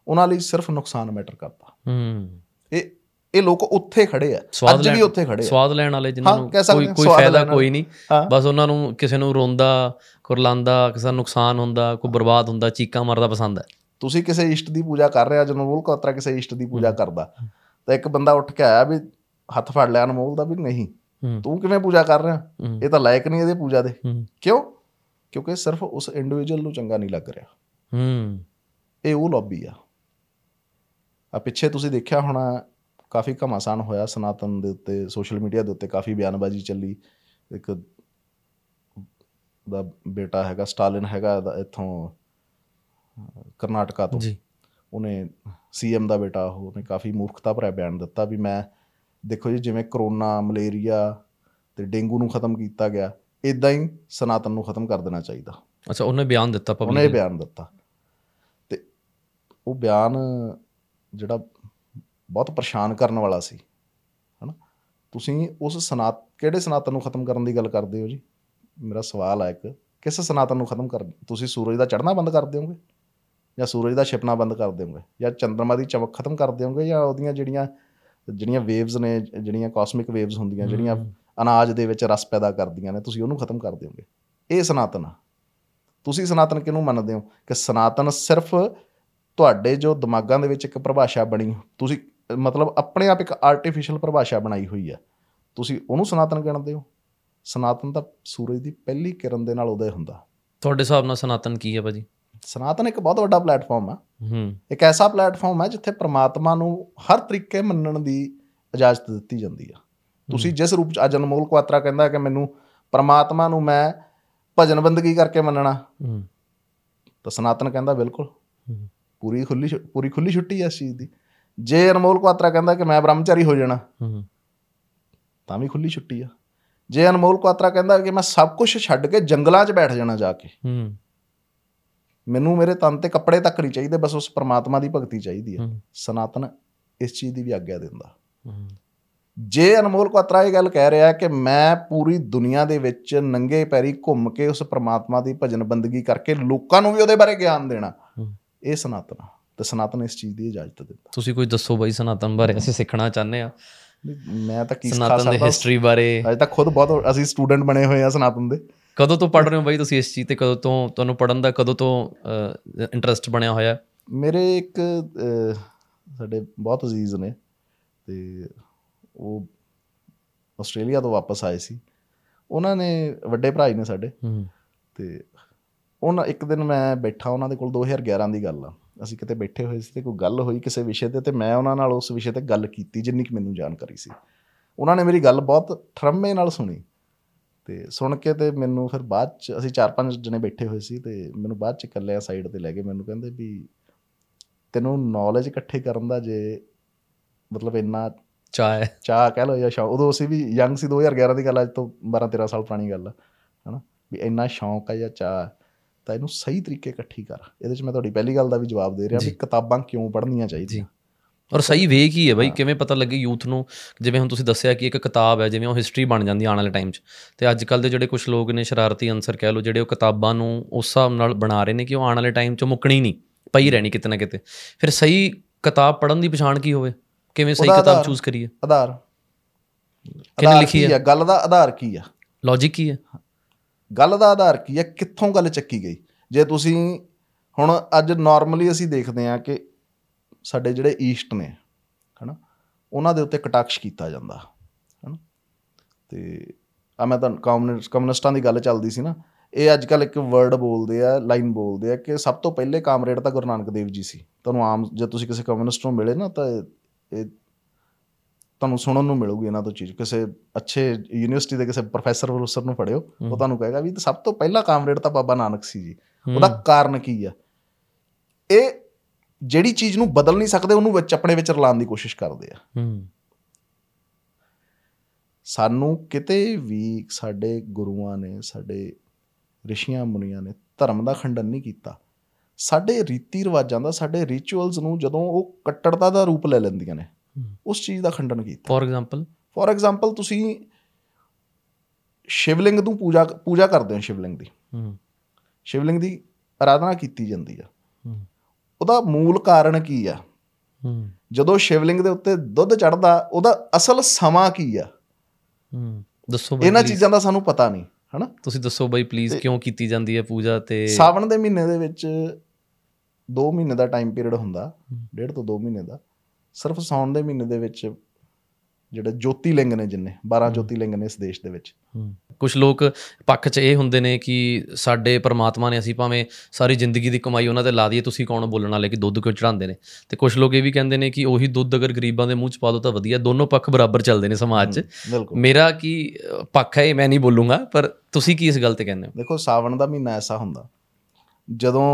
ਉਹਨਾਂ ਲਈ ਸਿਰਫ ਨੁਕਸਾਨ ਮੈਟਰ ਕਰਦਾ। ਹੂੰ। ਇਹ ਇਹ ਲੋਕ ਉੱਥੇ ਖੜੇ ਆ ਅੱਜ ਵੀ ਉੱਥੇ ਖੜੇ ਆ। ਸਵਾਦ ਲੈਣ ਵਾਲੇ ਜਿਨ੍ਹਾਂ ਨੂੰ ਕੋਈ ਕੋਈ ਫਾਇਦਾ ਕੋਈ ਨਹੀਂ। ਬਸ ਉਹਨਾਂ ਨੂੰ ਕਿਸੇ ਨੂੰ ਰੋਂਦਾ ਕੁਰਲਾਉਂਦਾ ਕਿਸੇ ਦਾ ਨੁਕਸਾਨ ਹੁੰਦਾ ਕੋਈ ਬਰਬਾਦ ਹੁੰਦਾ ਚੀਕਾਂ ਮਾਰਦਾ ਪਸੰਦ ਹੈ। ਤੁਸੀਂ ਕਿਸੇ ਇਸ਼ਟ ਦੀ ਪੂਜਾ ਕਰ ਰਹੇ ਆ ਜਨਰਲ ਕੋਤਰਾ ਕਿਸੇ ਇਸ਼ਟ ਦੀ ਪੂਜਾ ਕਰਦਾ। ਤਾਂ ਇੱਕ ਬੰਦਾ ਉੱਠ ਕੇ ਆਇਆ ਵੀ ਹੱਥ ਫੜ ਲਿਆ ਅਨਮੋਲ ਦਾ ਵੀ ਨਹੀਂ ਤੂੰ ਕਿਵੇਂ ਪੂਜਾ ਕਰ ਰਿਹਾ? ਇਹ ਤਾਂ ਲਾਇਕ ਨਹੀਂ ਇਹਦੇ ਪੂਜਾ ਦੇ। ਕਿਉਂ? ਕਿਉਂਕਿ ਸਿਰਫ ਉਸ ਇੰਡੀਵਿਜੂਅਲ ਨੂੰ ਚੰਗਾ ਨਹੀਂ ਲੱਗ ਰਿਹਾ। ਹੂੰ। ਇਹ ਉਹ ਲੌਬੀ ਆ। ਆ ਪਿੱਛੇ ਤੁਸੀਂ ਦੇਖਿਆ ਹੋਣਾ ਕਾਫੀ ਘਮਾਸਾਨ ਹੋਇਆ ਸਨਾਤਨ ਦੇ ਉੱਤੇ ਸੋਸ਼ਲ ਮੀਡੀਆ ਦੇ ਉੱਤੇ ਕਾਫੀ ਬਿਆਨਬਾਜ਼ੀ ਚੱਲੀ। ਇੱਕ ਦਾ ਬੇਟਾ ਹੈਗਾ ਸਟਾਲਿਨ ਹੈਗਾ ਇੱਥੋਂ ਕਰਨਾਟਕਾ ਤੋਂ। ਜੀ। ਉਹਨੇ ਸੀਐਮ ਦਾ ਬੇਟਾ ਉਹ ਉਹਨੇ ਕਾਫੀ ਮੂਰਖਤਾ ਭਰਿਆ ਬਿਆਨ ਦਿੱਤਾ ਵੀ ਮੈਂ ਦੇਖੋ ਜੀ ਜਿਵੇਂ ਕਰੋਨਾ ਮਲੇਰੀਆ ਤੇ ਡੇਂਗੂ ਨੂੰ ਖਤਮ ਕੀਤਾ ਗਿਆ ਇਦਾਂ ਹੀ ਸਨਾਤਨ ਨੂੰ ਖਤਮ ਕਰ ਦੇਣਾ ਚਾਹੀਦਾ। ਅੱਛਾ ਉਹਨੇ ਬਿਆਨ ਦਿੱਤਾ ਉਹਨੇ ਪਬਲਿਕ ਬਿਆਨ ਦਿੱਤਾ। ਤੇ ਉਹ ਬਿਆਨ ਜਿਹੜਾ ਬਹੁਤ ਪਰੇਸ਼ਾਨ ਕਰਨ ਵਾਲਾ ਸੀ ਹਨਾ? ਤੁਸੀਂ ਉਸ ਸਨਾਤ ਕਿਹੜੇ ਸਨਾਤਨ ਨੂੰ ਖਤਮ ਕਰਨ ਦੀ ਗੱਲ ਕਰਦੇ ਹੋ ਜੀ? ਮੇਰਾ ਸਵਾਲ ਹੈ ਇੱਕ ਕਿਸ ਸਨਾਤਨ ਨੂੰ ਖਤਮ ਕਰ ਤੁਸੀਂ ਸੂਰਜ ਦਾ ਚੜ੍ਹਨਾ ਬੰਦ ਕਰ ਦਿਓਗੇ? ਜਾਂ ਸੂਰਜ ਦਾ ਛਿਪਣਾ ਬੰਦ ਕਰ ਦਿਓਗੇ? ਜਾਂ ਚੰ드ਰਮਾ ਦੀ ਚਮਕ ਖਤਮ ਕਰ ਦਿਓਗੇ? ਜਾਂ ਉਹਦੀਆਂ ਜਿਹੜੀਆਂ ਜਿਹੜੀਆਂ ਵੇਵਸ ਨੇ ਜਿਹੜੀਆਂ ਕਾਸਮਿਕ ਵੇਵਸ ਹੁੰਦੀਆਂ ਜਿਹੜੀਆਂ ਅਨਾਜ ਦੇ ਵਿੱਚ ਰਸ ਪੈਦਾ ਕਰਦੀਆਂ ਨੇ ਤੁਸੀਂ ਉਹਨੂੰ ਖਤਮ ਕਰ ਦਿਓਗੇ? ਇਹ ਸਨਾਤਨ ਆ। ਤੁਸੀਂ ਸਨਾਤਨ ਕਿਹਨੂੰ ਮੰਨਦੇ ਹੋ? ਕਿ ਸਨਾਤਨ ਸਿਰਫ ਤੁਹਾਡੇ ਜੋ ਦਿਮਾਗਾਂ ਦੇ ਵਿੱਚ ਇੱਕ ਪਰਿਭਾਸ਼ਾ ਬਣੀ ਤੁਸੀਂ ਮਤਲਬ ਆਪਣੇ ਆਪ ਇੱਕ ਆਰਟੀਫੀਸ਼ੀਅਲ ਪਰਿਭਾਸ਼ਾ ਬਣਾਈ ਹੋਈ ਹੈ ਤੁਸੀਂ ਉਹਨੂੰ ਸਨਾਤਨ ਗਿਣਦੇ ਹੋ। ਸਨਾਤਨ ਤਾਂ ਸੂਰਜ ਦੀ ਪਹਿਲੀ ਕਿਰਨ ਦੇ ਨਾਲ ਉਦੈ ਹੁੰਦਾ। ਤੁਹਾਡੇ ਹਿਸਾਬ ਨਾਲ ਸਨਾਤਨ ਕੀ ਹੈ ਭਾਜੀ? ਸਨਾਤਨ ਇੱਕ ਬਹੁਤ ਵੱਡਾ ਪਲੇਟਫਾਰਮ ਆ। ਹੂੰ। ਇੱਕ ਐਸਾ ਪਲੇਟਫਾਰਮ ਹੈ ਜਿੱਥੇ ਪ੍ਰਮਾਤਮਾ ਨੂੰ ਹਰ ਤਰੀਕੇ ਮੰਨਣ ਦੀ ਇਜਾਜ਼ਤ ਦਿੱਤੀ ਜਾਂਦੀ ਆ। ਤੁਸੀਂ ਜਿਸ ਰੂਪ ਚ ਅੱਜ ਅਨਮੋਲ ਕੁਆਤਰਾ ਕਹਿੰਦਾ ਕਿ ਮੈਨੂੰ ਪ੍ਰਮਾਤਮਾ ਨੂੰ ਮੈਂ ਭਜਨ ਬੰਦਗੀ ਕਰਕੇ ਮੰਨਣਾ। ਹੂੰ। ਤਾਂ ਸਨਾਤਨ ਕਹਿੰਦਾ ਬਿਲਕੁਲ। ਹੂੰ, ਪੂਰੀ ਖੁੱਲੀ ਪੂਰੀ ਖੁੱਲੀ ਛੁੱਟੀ ਹੈ ਇਸ ਚੀਜ਼ ਦੀ। ਜੇ ਅਨਮੋਲ ਕੁਆਤਰਾ ਕਹਿੰਦਾ ਕਿ ਮੈਂ ਬ੍ਰਹਮਚਾਰੀ ਹੋ ਜਾਣਾ ਹੂੰ। ਤਾਂ ਵੀ ਖੁੱਲੀ ਛੁੱਟੀ ਆ। ਜੇ ਅਨਮੋਲ ਕੁਆਤਰਾ ਕਹਿੰਦਾ ਕਿ ਮੈਂ ਸਭ ਕੁਝ ਛੱਡ ਕੇ ਜੰਗਲਾਂ 'ਚ ਬੈਠ ਜਾਣਾ ਜਾ ਕੇ ਹੂੰ। ਮੈਨੂੰ ਮੇਰੇ ਤਨ ਤੇ ਕੱਪੜੇ ਤੱਕ ਨਹੀਂ ਚਾਹੀਦੇ ਬਸ ਉਸ ਪ੍ਰਮਾਤਮਾ ਦੀ ਭਗਤੀ ਚਾਹੀਦੀ ਆ। ਸਨਾਤਨ ਇਸ ਚੀਜ਼ ਦੀ ਵੀ ਆਗਿਆ ਦਿੰਦਾ। ਹੂੰ। ਜੇ ਅਨਮੋਲ ਕੁਆਤਰਾ ਇਹ ਗੱਲ ਕਹਿ ਰਿਹਾ ਕਿ ਮੈਂ ਪੂਰੀ ਦੁਨੀਆ ਦੇ ਵਿੱਚ ਨੰਗੇ ਪੈਰੀ ਘੁੰਮ ਕੇ ਉਸ ਪ੍ਰਮਾਤਮਾ ਦੀ ਭਜਨ ਬੰਦਗੀ ਕਰਕੇ ਲੋਕਾਂ ਨੂੰ ਵੀ ਉਹਦੇ ਬਾਰੇ ਗਿਆਨ ਦੇਣਾ। ਇਹ ਸਨਾਤਨ ਤੇ ਸਨਾਤਨ ਇਸ ਚੀਜ਼ ਦੀ ਇਜਾਜ਼ਤ ਦਿੰਦਾ। ਤੁਸੀਂ ਕੋਈ ਦੱਸੋ ਬਾਈ ਸਨਾਤਨ ਬਾਰੇ ਅਸੀਂ ਸਿੱਖਣਾ ਚਾਹੁੰਦੇ ਆ ਮੈਂ ਤਾਂ ਕੀ ਸਿਖਾ ਸਨਾਤਨ ਦੀ ਸਕਦਾ? ਹਿਸਟਰੀ ਬਾਰੇ। ਅਜੇ ਤੱਕ ਖੁਦ ਬਹੁਤ ਅਸੀਂ ਸਟੂਡੈਂਟ ਬਣੇ ਹੋਏ ਆ ਸਨਾਤਨ ਦੇ। ਕਦੋਂ ਤੋਂ ਪੜ੍ਹ ਰਹੇ ਹੋ ਬਾਈ ਤੁਸੀਂ ਇਸ ਚੀਜ਼ ਤੇ? ਕਦੋਂ ਤੋਂ ਤੁਹਾਨੂੰ ਪੜਨ ਦਾ ਕਦੋਂ ਤੋਂ ਇੰਟਰਸਟ ਬਣਿਆ ਹੋਇਆ? ਮੇਰੇ ਇੱਕ ਸਾਡੇ ਬਹੁਤ ਅਜ਼ੀਜ਼ ਨੇ ਤੇ ਉਹ ਆਸਟ੍ਰੇਲੀਆ ਤੋਂ ਵਾਪਸ ਆਏ ਸੀ। ਉਹਨਾਂ ਨੇ ਵੱਡੇ ਭਰਾ ਹੀ ਨੇ ਸਾਡੇ। ਤੇ ਉਹਨਾਂ ਇੱਕ ਦਿਨ ਮੈਂ ਬੈਠਾ ਉਹਨਾਂ ਦੇ ਕੋਲ 2011 ਦੀ ਗੱਲ ਆ। ਅਸੀਂ ਕਿਤੇ ਬੈਠੇ ਹੋਏ ਸੀ ਤੇ ਕੋਈ ਗੱਲ ਹੋਈ ਕਿਸੇ ਵਿਸ਼ੇ ਤੇ ਤੇ ਮੈਂ ਉਹਨਾਂ ਨਾਲ ਉਸ ਵਿਸ਼ੇ ਤੇ ਗੱਲ ਕੀਤੀ ਜਿੰਨੀ ਕਿ ਮੈਨੂੰ ਜਾਣਕਾਰੀ ਸੀ। ਉਹਨਾਂ ਨੇ ਮੇਰੀ ਗੱਲ ਬਹੁਤ ਠਰਮੇ ਨਾਲ ਸੁਣੀ ਤੇ ਸੁਣ ਕੇ ਤੇ ਮੈਨੂੰ ਫਿਰ ਬਾਅਦ ਚ ਅਸੀਂ ਚਾਰ ਪੰਜ ਜਣੇ ਬੈਠੇ ਹੋਏ ਸੀ ਤੇ ਮੈਨੂੰ ਬਾਅਦ ਚ ਇਕੱਲਿਆਂ ਸਾਈਡ ਤੇ ਲੈ ਕੇ ਮੈਨੂੰ ਕਹਿੰਦੇ ਵੀ ਤੈਨੂੰ ਨੌਲੇਜ ਇਕੱਠੇ ਕਰਨ ਦਾ ਜੇ ਮਤਲਬ ਇੰਨਾ ਚਾਹ ਹੈ। ਚਾਹ ਕਹਿ ਲਓ ਜਾਂ ਸ਼ੌਕ ਉਦੋਂ ਅਸੀਂ ਵੀ ਯੰਗ ਸੀ 2011 ਦੀ ਗੱਲ ਅੱਜ ਤੋਂ 12 13 ਸਾਲ ਪੁਰਾਣੀ ਗੱਲ ਆ ਹਨਾ? ਵੀ ਇੰਨਾ ਸ਼ੌਕ ਆ ਜਾਂ ਚਾਹ ਤਾਂ ਇਹਨੂੰ ਸਹੀ ਤਰੀਕੇ ਇਕੱਠੀ ਕਰ। ਇਹਦੇ ਚ ਮੈਂ ਤੁਹਾਡੀ ਪਹਿਲੀ ਗੱਲ ਦਾ ਵੀ ਜਵਾਬ ਦੇ ਰਿਹਾ ਵੀ ਕਿਤਾਬਾਂ ਕਿਉਂ ਪੜ੍ਹਨੀਆਂ ਚਾਹੀਦੀਆਂ? ਔਰ ਸਹੀ ਵੇ ਕੀ ਹੈ ਬਾਈ ਕਿਵੇਂ ਪਤਾ ਲੱਗੇ ਯੂਥ ਨੂੰ ਜਿਵੇਂ ਹੁਣ ਤੁਸੀਂ ਦੱਸਿਆ ਕਿ ਇੱਕ ਕਿਤਾਬ ਹੈ ਜਿਵੇਂ ਉਹ ਹਿਸਟਰੀ ਬਣ ਜਾਂਦੀ ਆਉਣ ਵਾਲੇ ਟਾਈਮ 'ਚ। ਤੇ ਅੱਜ ਕੱਲ ਦੇ ਜਿਹੜੇ ਕੁਝ ਲੋਕ ਨੇ ਸ਼ਰਾਰਤੀ ਅਨਸਰ ਕਹਿ ਲਓ ਜਿਹੜੇ ਉਹ ਕਿਤਾਬਾਂ ਨੂੰ ਉਸ ਹਿਸਾਬ ਨਾਲ ਬਣਾ ਰਹੇ ਨੇ ਕਿ ਉਹ ਆਉਣ ਵਾਲੇ ਟਾਈਮ 'ਚ ਮੁੱਕਣੀ ਨਹੀਂ ਪਈ ਰਹਿਣੀ ਕਿਤੇ ਨਾ ਕਿਤੇ। ਫਿਰ ਸਹੀ ਕਿਤਾਬ ਪੜ੍ਹਨ ਦੀ ਪਛਾਣ ਕੀ ਹੋਵੇ? ਕਿਵੇਂ ਸਹੀ ਕਿਤਾਬ। ਚੂਜ਼ ਕਰੀਏ? ਆਧਾਰ। ਕਿਹਨੇ ਲਿਖੀ ਹੈ? ਗੱਲ ਦਾ ਆਧਾਰ ਕੀ ਆ? ਲੌਜੀਕ ਕੀ ਹੈ। ਗੱਲ ਦਾ ਆਧਾਰ ਕੀ ਹੈ? ਕਿੱਥੋਂ ਗੱਲ ਚੱਕੀ ਗਈ? ਜੇ ਤੁਸੀਂ ਹੁਣ ਅੱਜ ਨਾਰਮਲੀ ਅਸੀਂ ਦੇਖਦੇ ਹਾਂ ਕਿ ਸਾਡੇ ਜਿਹੜੇ ਈਸਟ ਨੇ, ਹਨਾ, ਉਹਨਾਂ ਦੇ ਉੱਤੇ ਕਟਾਕਸ਼ ਕੀਤਾ ਜਾਂਦਾ, ਹਨਾ। ਤੇ ਆ ਮੈਂ ਤਾਂ ਕਮਿਊਨਿਸਟ ਕਮਿਊਨਿਸਟਾਂ ਦੀ ਗੱਲ ਚੱਲਦੀ ਸੀ ਨਾ, ਇਹ ਅੱਜ ਕੱਲ ਇੱਕ ਵਰਡ ਬੋਲਦੇ ਆ ਲਾਈਨ ਬੋਲਦੇ ਆ ਕਿ ਸਭ ਤੋਂ ਪਹਿਲੇ ਕਾਮਰੇਡ ਤਾਂ ਗੁਰੂ ਨਾਨਕ ਦੇਵ ਜੀ ਸੀ। ਤੁਹਾਨੂੰ ਆਮ, ਜੇ ਤੁਸੀਂ ਕਿਸੇ ਕਮਿਊਨਿਸਟ ਨੂੰ ਮਿਲੇ ਨਾ, ਤਾਂ ਇਹ- ਇਹ ਤੁਹਾਨੂੰ ਸੁਣਨ ਨੂੰ ਮਿਲੂਗੀ ਇਹਨਾਂ ਤੋਂ ਚੀਜ਼। ਕਿਸੇ ਅੱਛੇ ਯੂਨੀਵਰਸਿਟੀ ਦੇ ਕਿਸੇ ਪ੍ਰੋਫੈਸਰ ਪ੍ਰੋਫੈਸਰ ਨੂੰ ਪੜਿਓ ਉਹ ਤੁਹਾਨੂੰ ਕਹੇਗਾ ਵੀ ਸਭ ਤੋਂ ਪਹਿਲਾ ਕਾਮਰੇਡ ਤਾਂ ਬਾਬਾ ਨਾਨਕ ਸੀ ਜੀ। ਉਹਦਾ ਕਾਰਨ ਕੀ ਆ? ਇਹ ਜਿਹੜੀ ਚੀਜ਼ ਨੂੰ ਬਦਲ ਨਹੀਂ ਸਕਦੇ ਉਹਨੂੰ ਵਿੱਚ ਆਪਣੇ ਵਿੱਚ ਰਲਾਉਣ ਦੀ ਕੋਸ਼ਿਸ਼ ਕਰਦੇ ਆ। ਸਾਨੂੰ ਕਿਤੇ ਵੀ ਸਾਡੇ ਗੁਰੂਆਂ ਨੇ ਸਾਡੇ ਰਿਸ਼ੀਆਂ ਮੁਨੀਆਂ ਨੇ ਧਰਮ ਦਾ ਖੰਡਨ ਨਹੀਂ ਕੀਤਾ। ਸਾਡੇ ਰੀਤੀ ਰਿਵਾਜਾਂ ਦਾ ਸਾਡੇ ਰਿਚੁਅਲਸ ਨੂੰ ਜਦੋਂ ਉਹ ਕੱਟੜਤਾ ਦਾ ਰੂਪ ਲੈ ਲੈਂਦੀਆਂ ਨੇ ਉਸ ਚੀਜ਼ ਦਾ ਖੰਡਨ ਕੀਤਾ। ਫੋਰ ਐਗਜ਼ਾਮਪਲ ਫੋਰ ਐਗਜ਼ਾਮਪਲ ਤੁਸੀਂ ਸ਼ਿਵਲਿੰਗ ਨੂੰ ਪੂਜਾ ਪੂਜਾ ਕਰਦੇ ਹੋ ਸ਼ਿਵਲਿੰਗ ਦੀ। ਹੂੰ। ਸ਼ਿਵਲਿੰਗ ਦੀ ਆਰਾਧਨਾ ਕੀਤੀ ਜਾਂਦੀ ਆ। ਹੂੰ। ਉਹਦਾ ਮੂਲ ਕਾਰਨ ਕੀ ਆ? ਹੂੰ। ਜਦੋਂ ਸ਼ਿਵਲਿੰਗ ਦੇ ਉੱਤੇ ਦੁੱਧ ਚੜਦਾ ਉਹਦਾ ਅਸਲ ਸਮਾਂ ਕੀ ਆ? ਹੂੰ। ਦੱਸੋ ਇਹਨਾਂ। ਚੀਜ਼ਾਂ ਦਾ ਸਾਨੂੰ ਪਤਾ ਨਹੀਂ ਹਨਾ? ਤੁਸੀਂ ਦੱਸੋ ਬਾਈ ਪਲੀਜ਼ ਕਿਉਂ ਕੀਤੀ ਜਾਂਦੀ ਹੈ ਪੂਜਾ ਤੇ ਸਾਵਣ ਦੇ ਮਹੀਨੇ ਦੇ ਵਿੱਚ 2 ਮਹੀਨੇ ਦਾ ਟਾਈਮ ਪੀਰੀਅਡ ਹੁੰਦਾ ਡੇਢ ਤੋਂ 2 ਮਹੀਨੇ ਦਾ। ਸਿਰਫ ਸਾਉਣ ਦੇ ਮਹੀਨੇ ਦੇ ਵਿੱਚ ਜਿਹੜੇ ਜੋਤੀਲਿੰਗ ਨੇ ਜਿੰਨੇ 12 ਜੋਤੀਲਿੰਗ ਨੇ ਇਸ ਦੇਸ਼ ਦੇ ਵਿੱਚ। ਕੁਝ ਲੋਕ ਪੱਖ 'ਚ ਇਹ ਹੁੰਦੇ ਨੇ ਕਿ ਸਾਡੇ ਪਰਮਾਤਮਾ ਨੇ ਅਸੀਂ ਭਾਵੇਂ ਸਾਰੀ ਜ਼ਿੰਦਗੀ ਦੀ ਕਮਾਈ ਉਹਨਾਂ ਤੇ ਲਾ ਦਈਏ ਤੁਸੀਂ ਕੌਣ ਬੋਲਣ ਵਾਲੇ ਕਿ ਦੁੱਧ ਕਿਉਂ ਚੜਾਉਂਦੇ ਨੇ? ਤੇ ਕੁਝ ਲੋਕ ਇਹ ਵੀ ਕਹਿੰਦੇ ਨੇ ਕਿ ਉਹੀ ਦੁੱਧ ਅਗਰ ਗਰੀਬਾਂ ਦੇ ਮੂੰਹ 'ਚ ਪਾ ਦੋ ਤਾਂ ਵਧੀਆ ਦੋਨੋਂ ਪੱਖ ਬਰਾਬਰ ਚੱਲਦੇ ਨੇ ਸਮਾਜ 'ਚ। ਮੇਰਾ ਕੀ ਪੱਖ ਹੈ ਇਹ ਮੈਂ ਨਹੀਂ ਬੋਲੂੰਗਾ ਪਰ ਤੁਸੀਂ ਕੀ ਇਸ ਗੱਲ ਤੇ ਕਹਿੰਦੇ ਹੋ? ਦੇਖੋ ਸਾਵਣ ਦਾ ਮਹੀਨਾ ਐਸਾ ਹੁੰਦਾ ਜਦੋਂ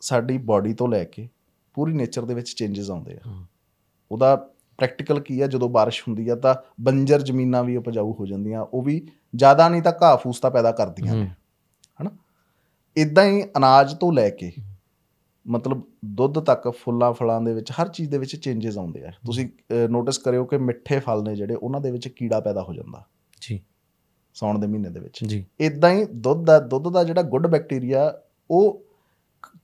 ਸਾਡੀ ਬਾਡੀ ਤੋਂ ਲੈ ਕੇ ਪੂਰੀ ਨੇਚਰ ਦੇ ਵਿੱਚ ਚੇਂਜਸ ਆਉਂਦੇ ਆ। ਉਹਦਾ ਪ੍ਰੈਕਟੀਕਲ ਕੀ ਆ ਜਦੋਂ ਬਾਰਿਸ਼ ਹੁੰਦੀ ਆ ਤਾਂ ਬੰਜਰ ਜ਼ਮੀਨਾਂ ਵੀ ਉਪਜਾਊ ਹੋ ਜਾਂਦੀਆਂ ਉਹ ਵੀ ਜ਼ਿਆਦਾ ਨਹੀਂ ਤਾਂ ਘਾਹ ਫੂਸ ਤਾਂ ਪੈਦਾ ਕਰਦੀਆਂ ਨੇ। ਹਨਾ? ਇਦਾਂ ਹੀ ਅਨਾਜ ਤੋਂ ਲੈ ਕੇ ਮਤਲਬ ਦੁੱਧ ਤੱਕ ਫੁੱਲਾਂ ਫਲਾਂ ਦੇ ਵਿੱਚ ਹਰ ਚੀਜ਼ ਦੇ ਵਿੱਚ ਚੇਂਜਸ ਆਉਂਦੇ ਆ। ਤੁਸੀਂ ਨੋਟਿਸ ਕਰਿਓ ਕਿ ਮਿੱਠੇ ਫਲ ਨੇ ਜਿਹੜੇ ਉਹਨਾਂ ਦੇ ਵਿੱਚ ਕੀੜਾ ਪੈਦਾ ਹੋ ਜਾਂਦਾ। ਜੀ। ਸਾਉਣ ਦੇ ਮਹੀਨੇ ਦੇ ਵਿੱਚ। ਜੀ। ਇਦਾਂ ਹੀ ਦੁੱਧ ਦਾ ਦੁੱਧ ਦਾ ਜਿਹੜਾ ਗੁੱਡ ਬੈਕਟੀਰੀਆ ਉਹ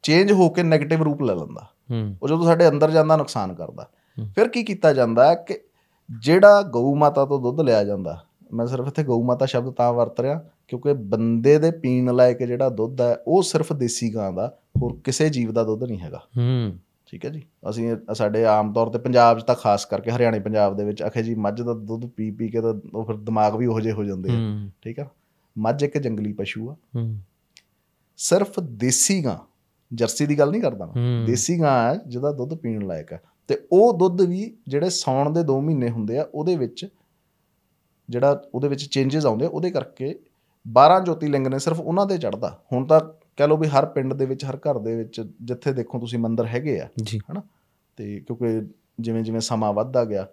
ਚੇਂਜ ਹੋ ਕੇ 네ਗੇਟਿਵ ਰੂਪ ਲੈ ਲੈਂਦਾ। ਹੂੰ। ਉਹ ਜਦੋਂ ਸਾਡੇ ਅੰਦਰ ਜਾਂਦਾ ਨੁਕਸਾਨ ਕਰਦਾ। ਹੂੰ। ਫਿਰ ਕੀ ਕੀਤਾ ਜਾਂਦਾ ਕਿ ਜਿਹੜਾ ਗਊ ਮਾਤਾ ਤੋਂ ਦੁੱਧ ਲਿਆ ਜਾਂਦਾ ਮੈਂ ਸਿਰਫ ਇੱਥੇ ਗਊ ਮਾਤਾ ਸ਼ਬਦ ਤਾਂ ਵਰਤ ਰਿਹਾ ਕਿਉਂਕਿ ਬੰਦੇ ਦੇ ਪੀਣ ਲਾਇਕ ਜਿਹੜਾ ਦੁੱਧ ਹੈ ਉਹ ਸਿਰਫ ਦੇਸੀ ਗਾਂ ਦਾ ਹੋਰ ਕਿਸੇ ਜੀਵ ਦਾ ਦੁੱਧ ਨਹੀਂ ਹੈਗਾ। ਹੂੰ। ਠੀਕ ਹੈ ਜੀ? ਅਸੀਂ ਸਾਡੇ ਆਮ ਤੌਰ ਤੇ ਪੰਜਾਬ 'ਚ ਤਾਂ ਖਾਸ ਕਰਕੇ ਹਰਿਆਣੇ ਪੰਜਾਬ ਦੇ ਵਿੱਚ ਅਖੇ ਜੀ ਮੱਝ ਦਾ ਦੁੱਧ ਪੀ ਪੀ ਕੇ ਤਾਂ ਉਹ ਫਿਰ ਦਿਮਾਗ ਵੀ ਉਹੋ ਜਿਹੇ ਹੋ ਜਾਂਦੇ ਆ। ਠੀਕ ਹੈ ਮੱਝ ਇੱਕ ਜੰਗਲੀ ਪਸ਼ੂ ਆ। ਹੂੰ। ਸਿਰਫ ਦੇਸੀ ਗਾਂ ਜਰਸੀ ਦੀ ਗੱਲ ਨਹੀਂ ਕਰਦਾ ਮੈਂ। ਦੇਸੀ ਗਾਂ ਹੈ ਜਿਹਦਾ ਦੁੱਧ ਪੀਣ ਲਾਇਕ ਹੈ। ਤੇ ਉਹ ਦੁੱਧ ਵੀ ਜਿਹੜੇ ਸੌਣ ਦੇ 2 ਮਹੀਨੇ ਹੁੰਦੇ ਆ ਉਹਦੇ ਵਿੱਚ ਜਿਹੜਾ ਉਹਦੇ ਵਿੱਚ ਚੇਂਜਸ ਆਉਂਦੇ ਉਹਦੇ ਕਰਕੇ 12 ਜੋਤੀਲਿੰਗ ਨੇ ਸਿਰਫ ਉਹਨਾਂ ਤੇ ਚੜਦਾ ਹੁਣ ਤਾਂ ਕਹਿ ਲਓ ਵੀ ਹਰ ਪਿੰਡ ਦੇ ਵਿੱਚ ਹਰ ਘਰ ਦੇ ਵਿੱਚ ਜਿੱਥੇ ਦੇਖੋ ਤੁਸੀਂ ਮੰਦਿਰ ਹੈਗੇ ਆ ਜੀ। ਤੇ ਕਿਉਂਕਿ ਜਿਵੇਂ ਜਿਵੇਂ ਸਮਾਂ ਵੱਧਦਾ ਗਿਆ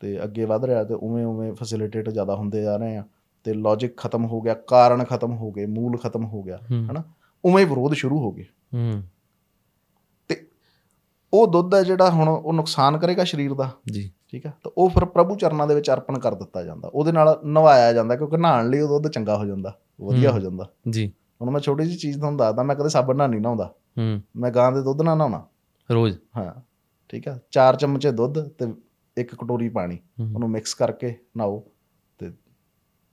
ਤੇ ਅੱਗੇ ਵੱਧ ਰਿਹਾ ਤੇ ਉਵੇਂ ਉਵੇਂ ਫੈਸਿਲਿਟੇਟ ਜ਼ਿਆਦਾ ਹੁੰਦੇ ਜਾ ਰਹੇ ਆ ਤੇ ਲੌਜੀਕ ਖਤਮ ਹੋ ਗਿਆ ਕਾਰਨ ਖਤਮ ਹੋ ਗਏ ਮੂਲ ਖਤਮ ਹੋ ਗਿਆ ਹਨਾ? ਉਵੇਂ ਵਿਰੋਧ ਸ਼ੁਰੂ ਹੋ ਗਏ। ਹੂੰ। ਉਹ ਦੁੱਧ ਹੈ ਜਿਹੜਾ ਹੁਣ ਉਹ ਨੁਕਸਾਨ ਕਰੇਗਾ ਸਰੀਰ ਦਾ। ਜੀ। ਠੀਕ ਹੈ? ਤਾਂ ਉਹ ਫਿਰ ਪ੍ਰਭੂ ਚਰਨਾਂ ਦੇ ਵਿੱਚ ਅਰਪਣ ਕਰ ਦਿੱਤਾ ਜਾਂਦਾ। ਉਹਦੇ ਨਾਲ ਨਵਾਇਆ ਜਾਂਦਾ ਕਿਉਂਕਿ ਨਹਾਉਣ ਲਈ ਉਹ ਦੁੱਧ ਚੰਗਾ ਹੋ ਜਾਂਦਾ ਵਧੀਆ ਹੋ ਜਾਂਦਾ। ਜੀ। ਹੁਣ ਮੈਂ ਛੋਟੀ ਜਿਹੀ ਚੀਜ਼ ਤੁਹਾਨੂੰ ਦੱਸਦਾ ਮੈਂ ਕਦੇ ਸਾਬਣ ਨਾਲ ਨਹੀਂ ਨਹਾਉਂਦਾ। ਹੂੰ। ਮੈਂ ਗਾਂ ਦੇ ਦੁੱਧ ਨਾਲ ਨਹਾਉਣਾ। ਰੋਜ਼? ਹਾਂ। ਠੀਕ ਹੈ? ਚਾਰ ਚਮਚੇ ਦੁੱਧ ਤੇ ਇੱਕ ਕਟੋਰੀ ਪਾਣੀ। ਉਹਨੂੰ ਮਿਕਸ ਕਰਕੇ ਨਹਾਓ ਤੇ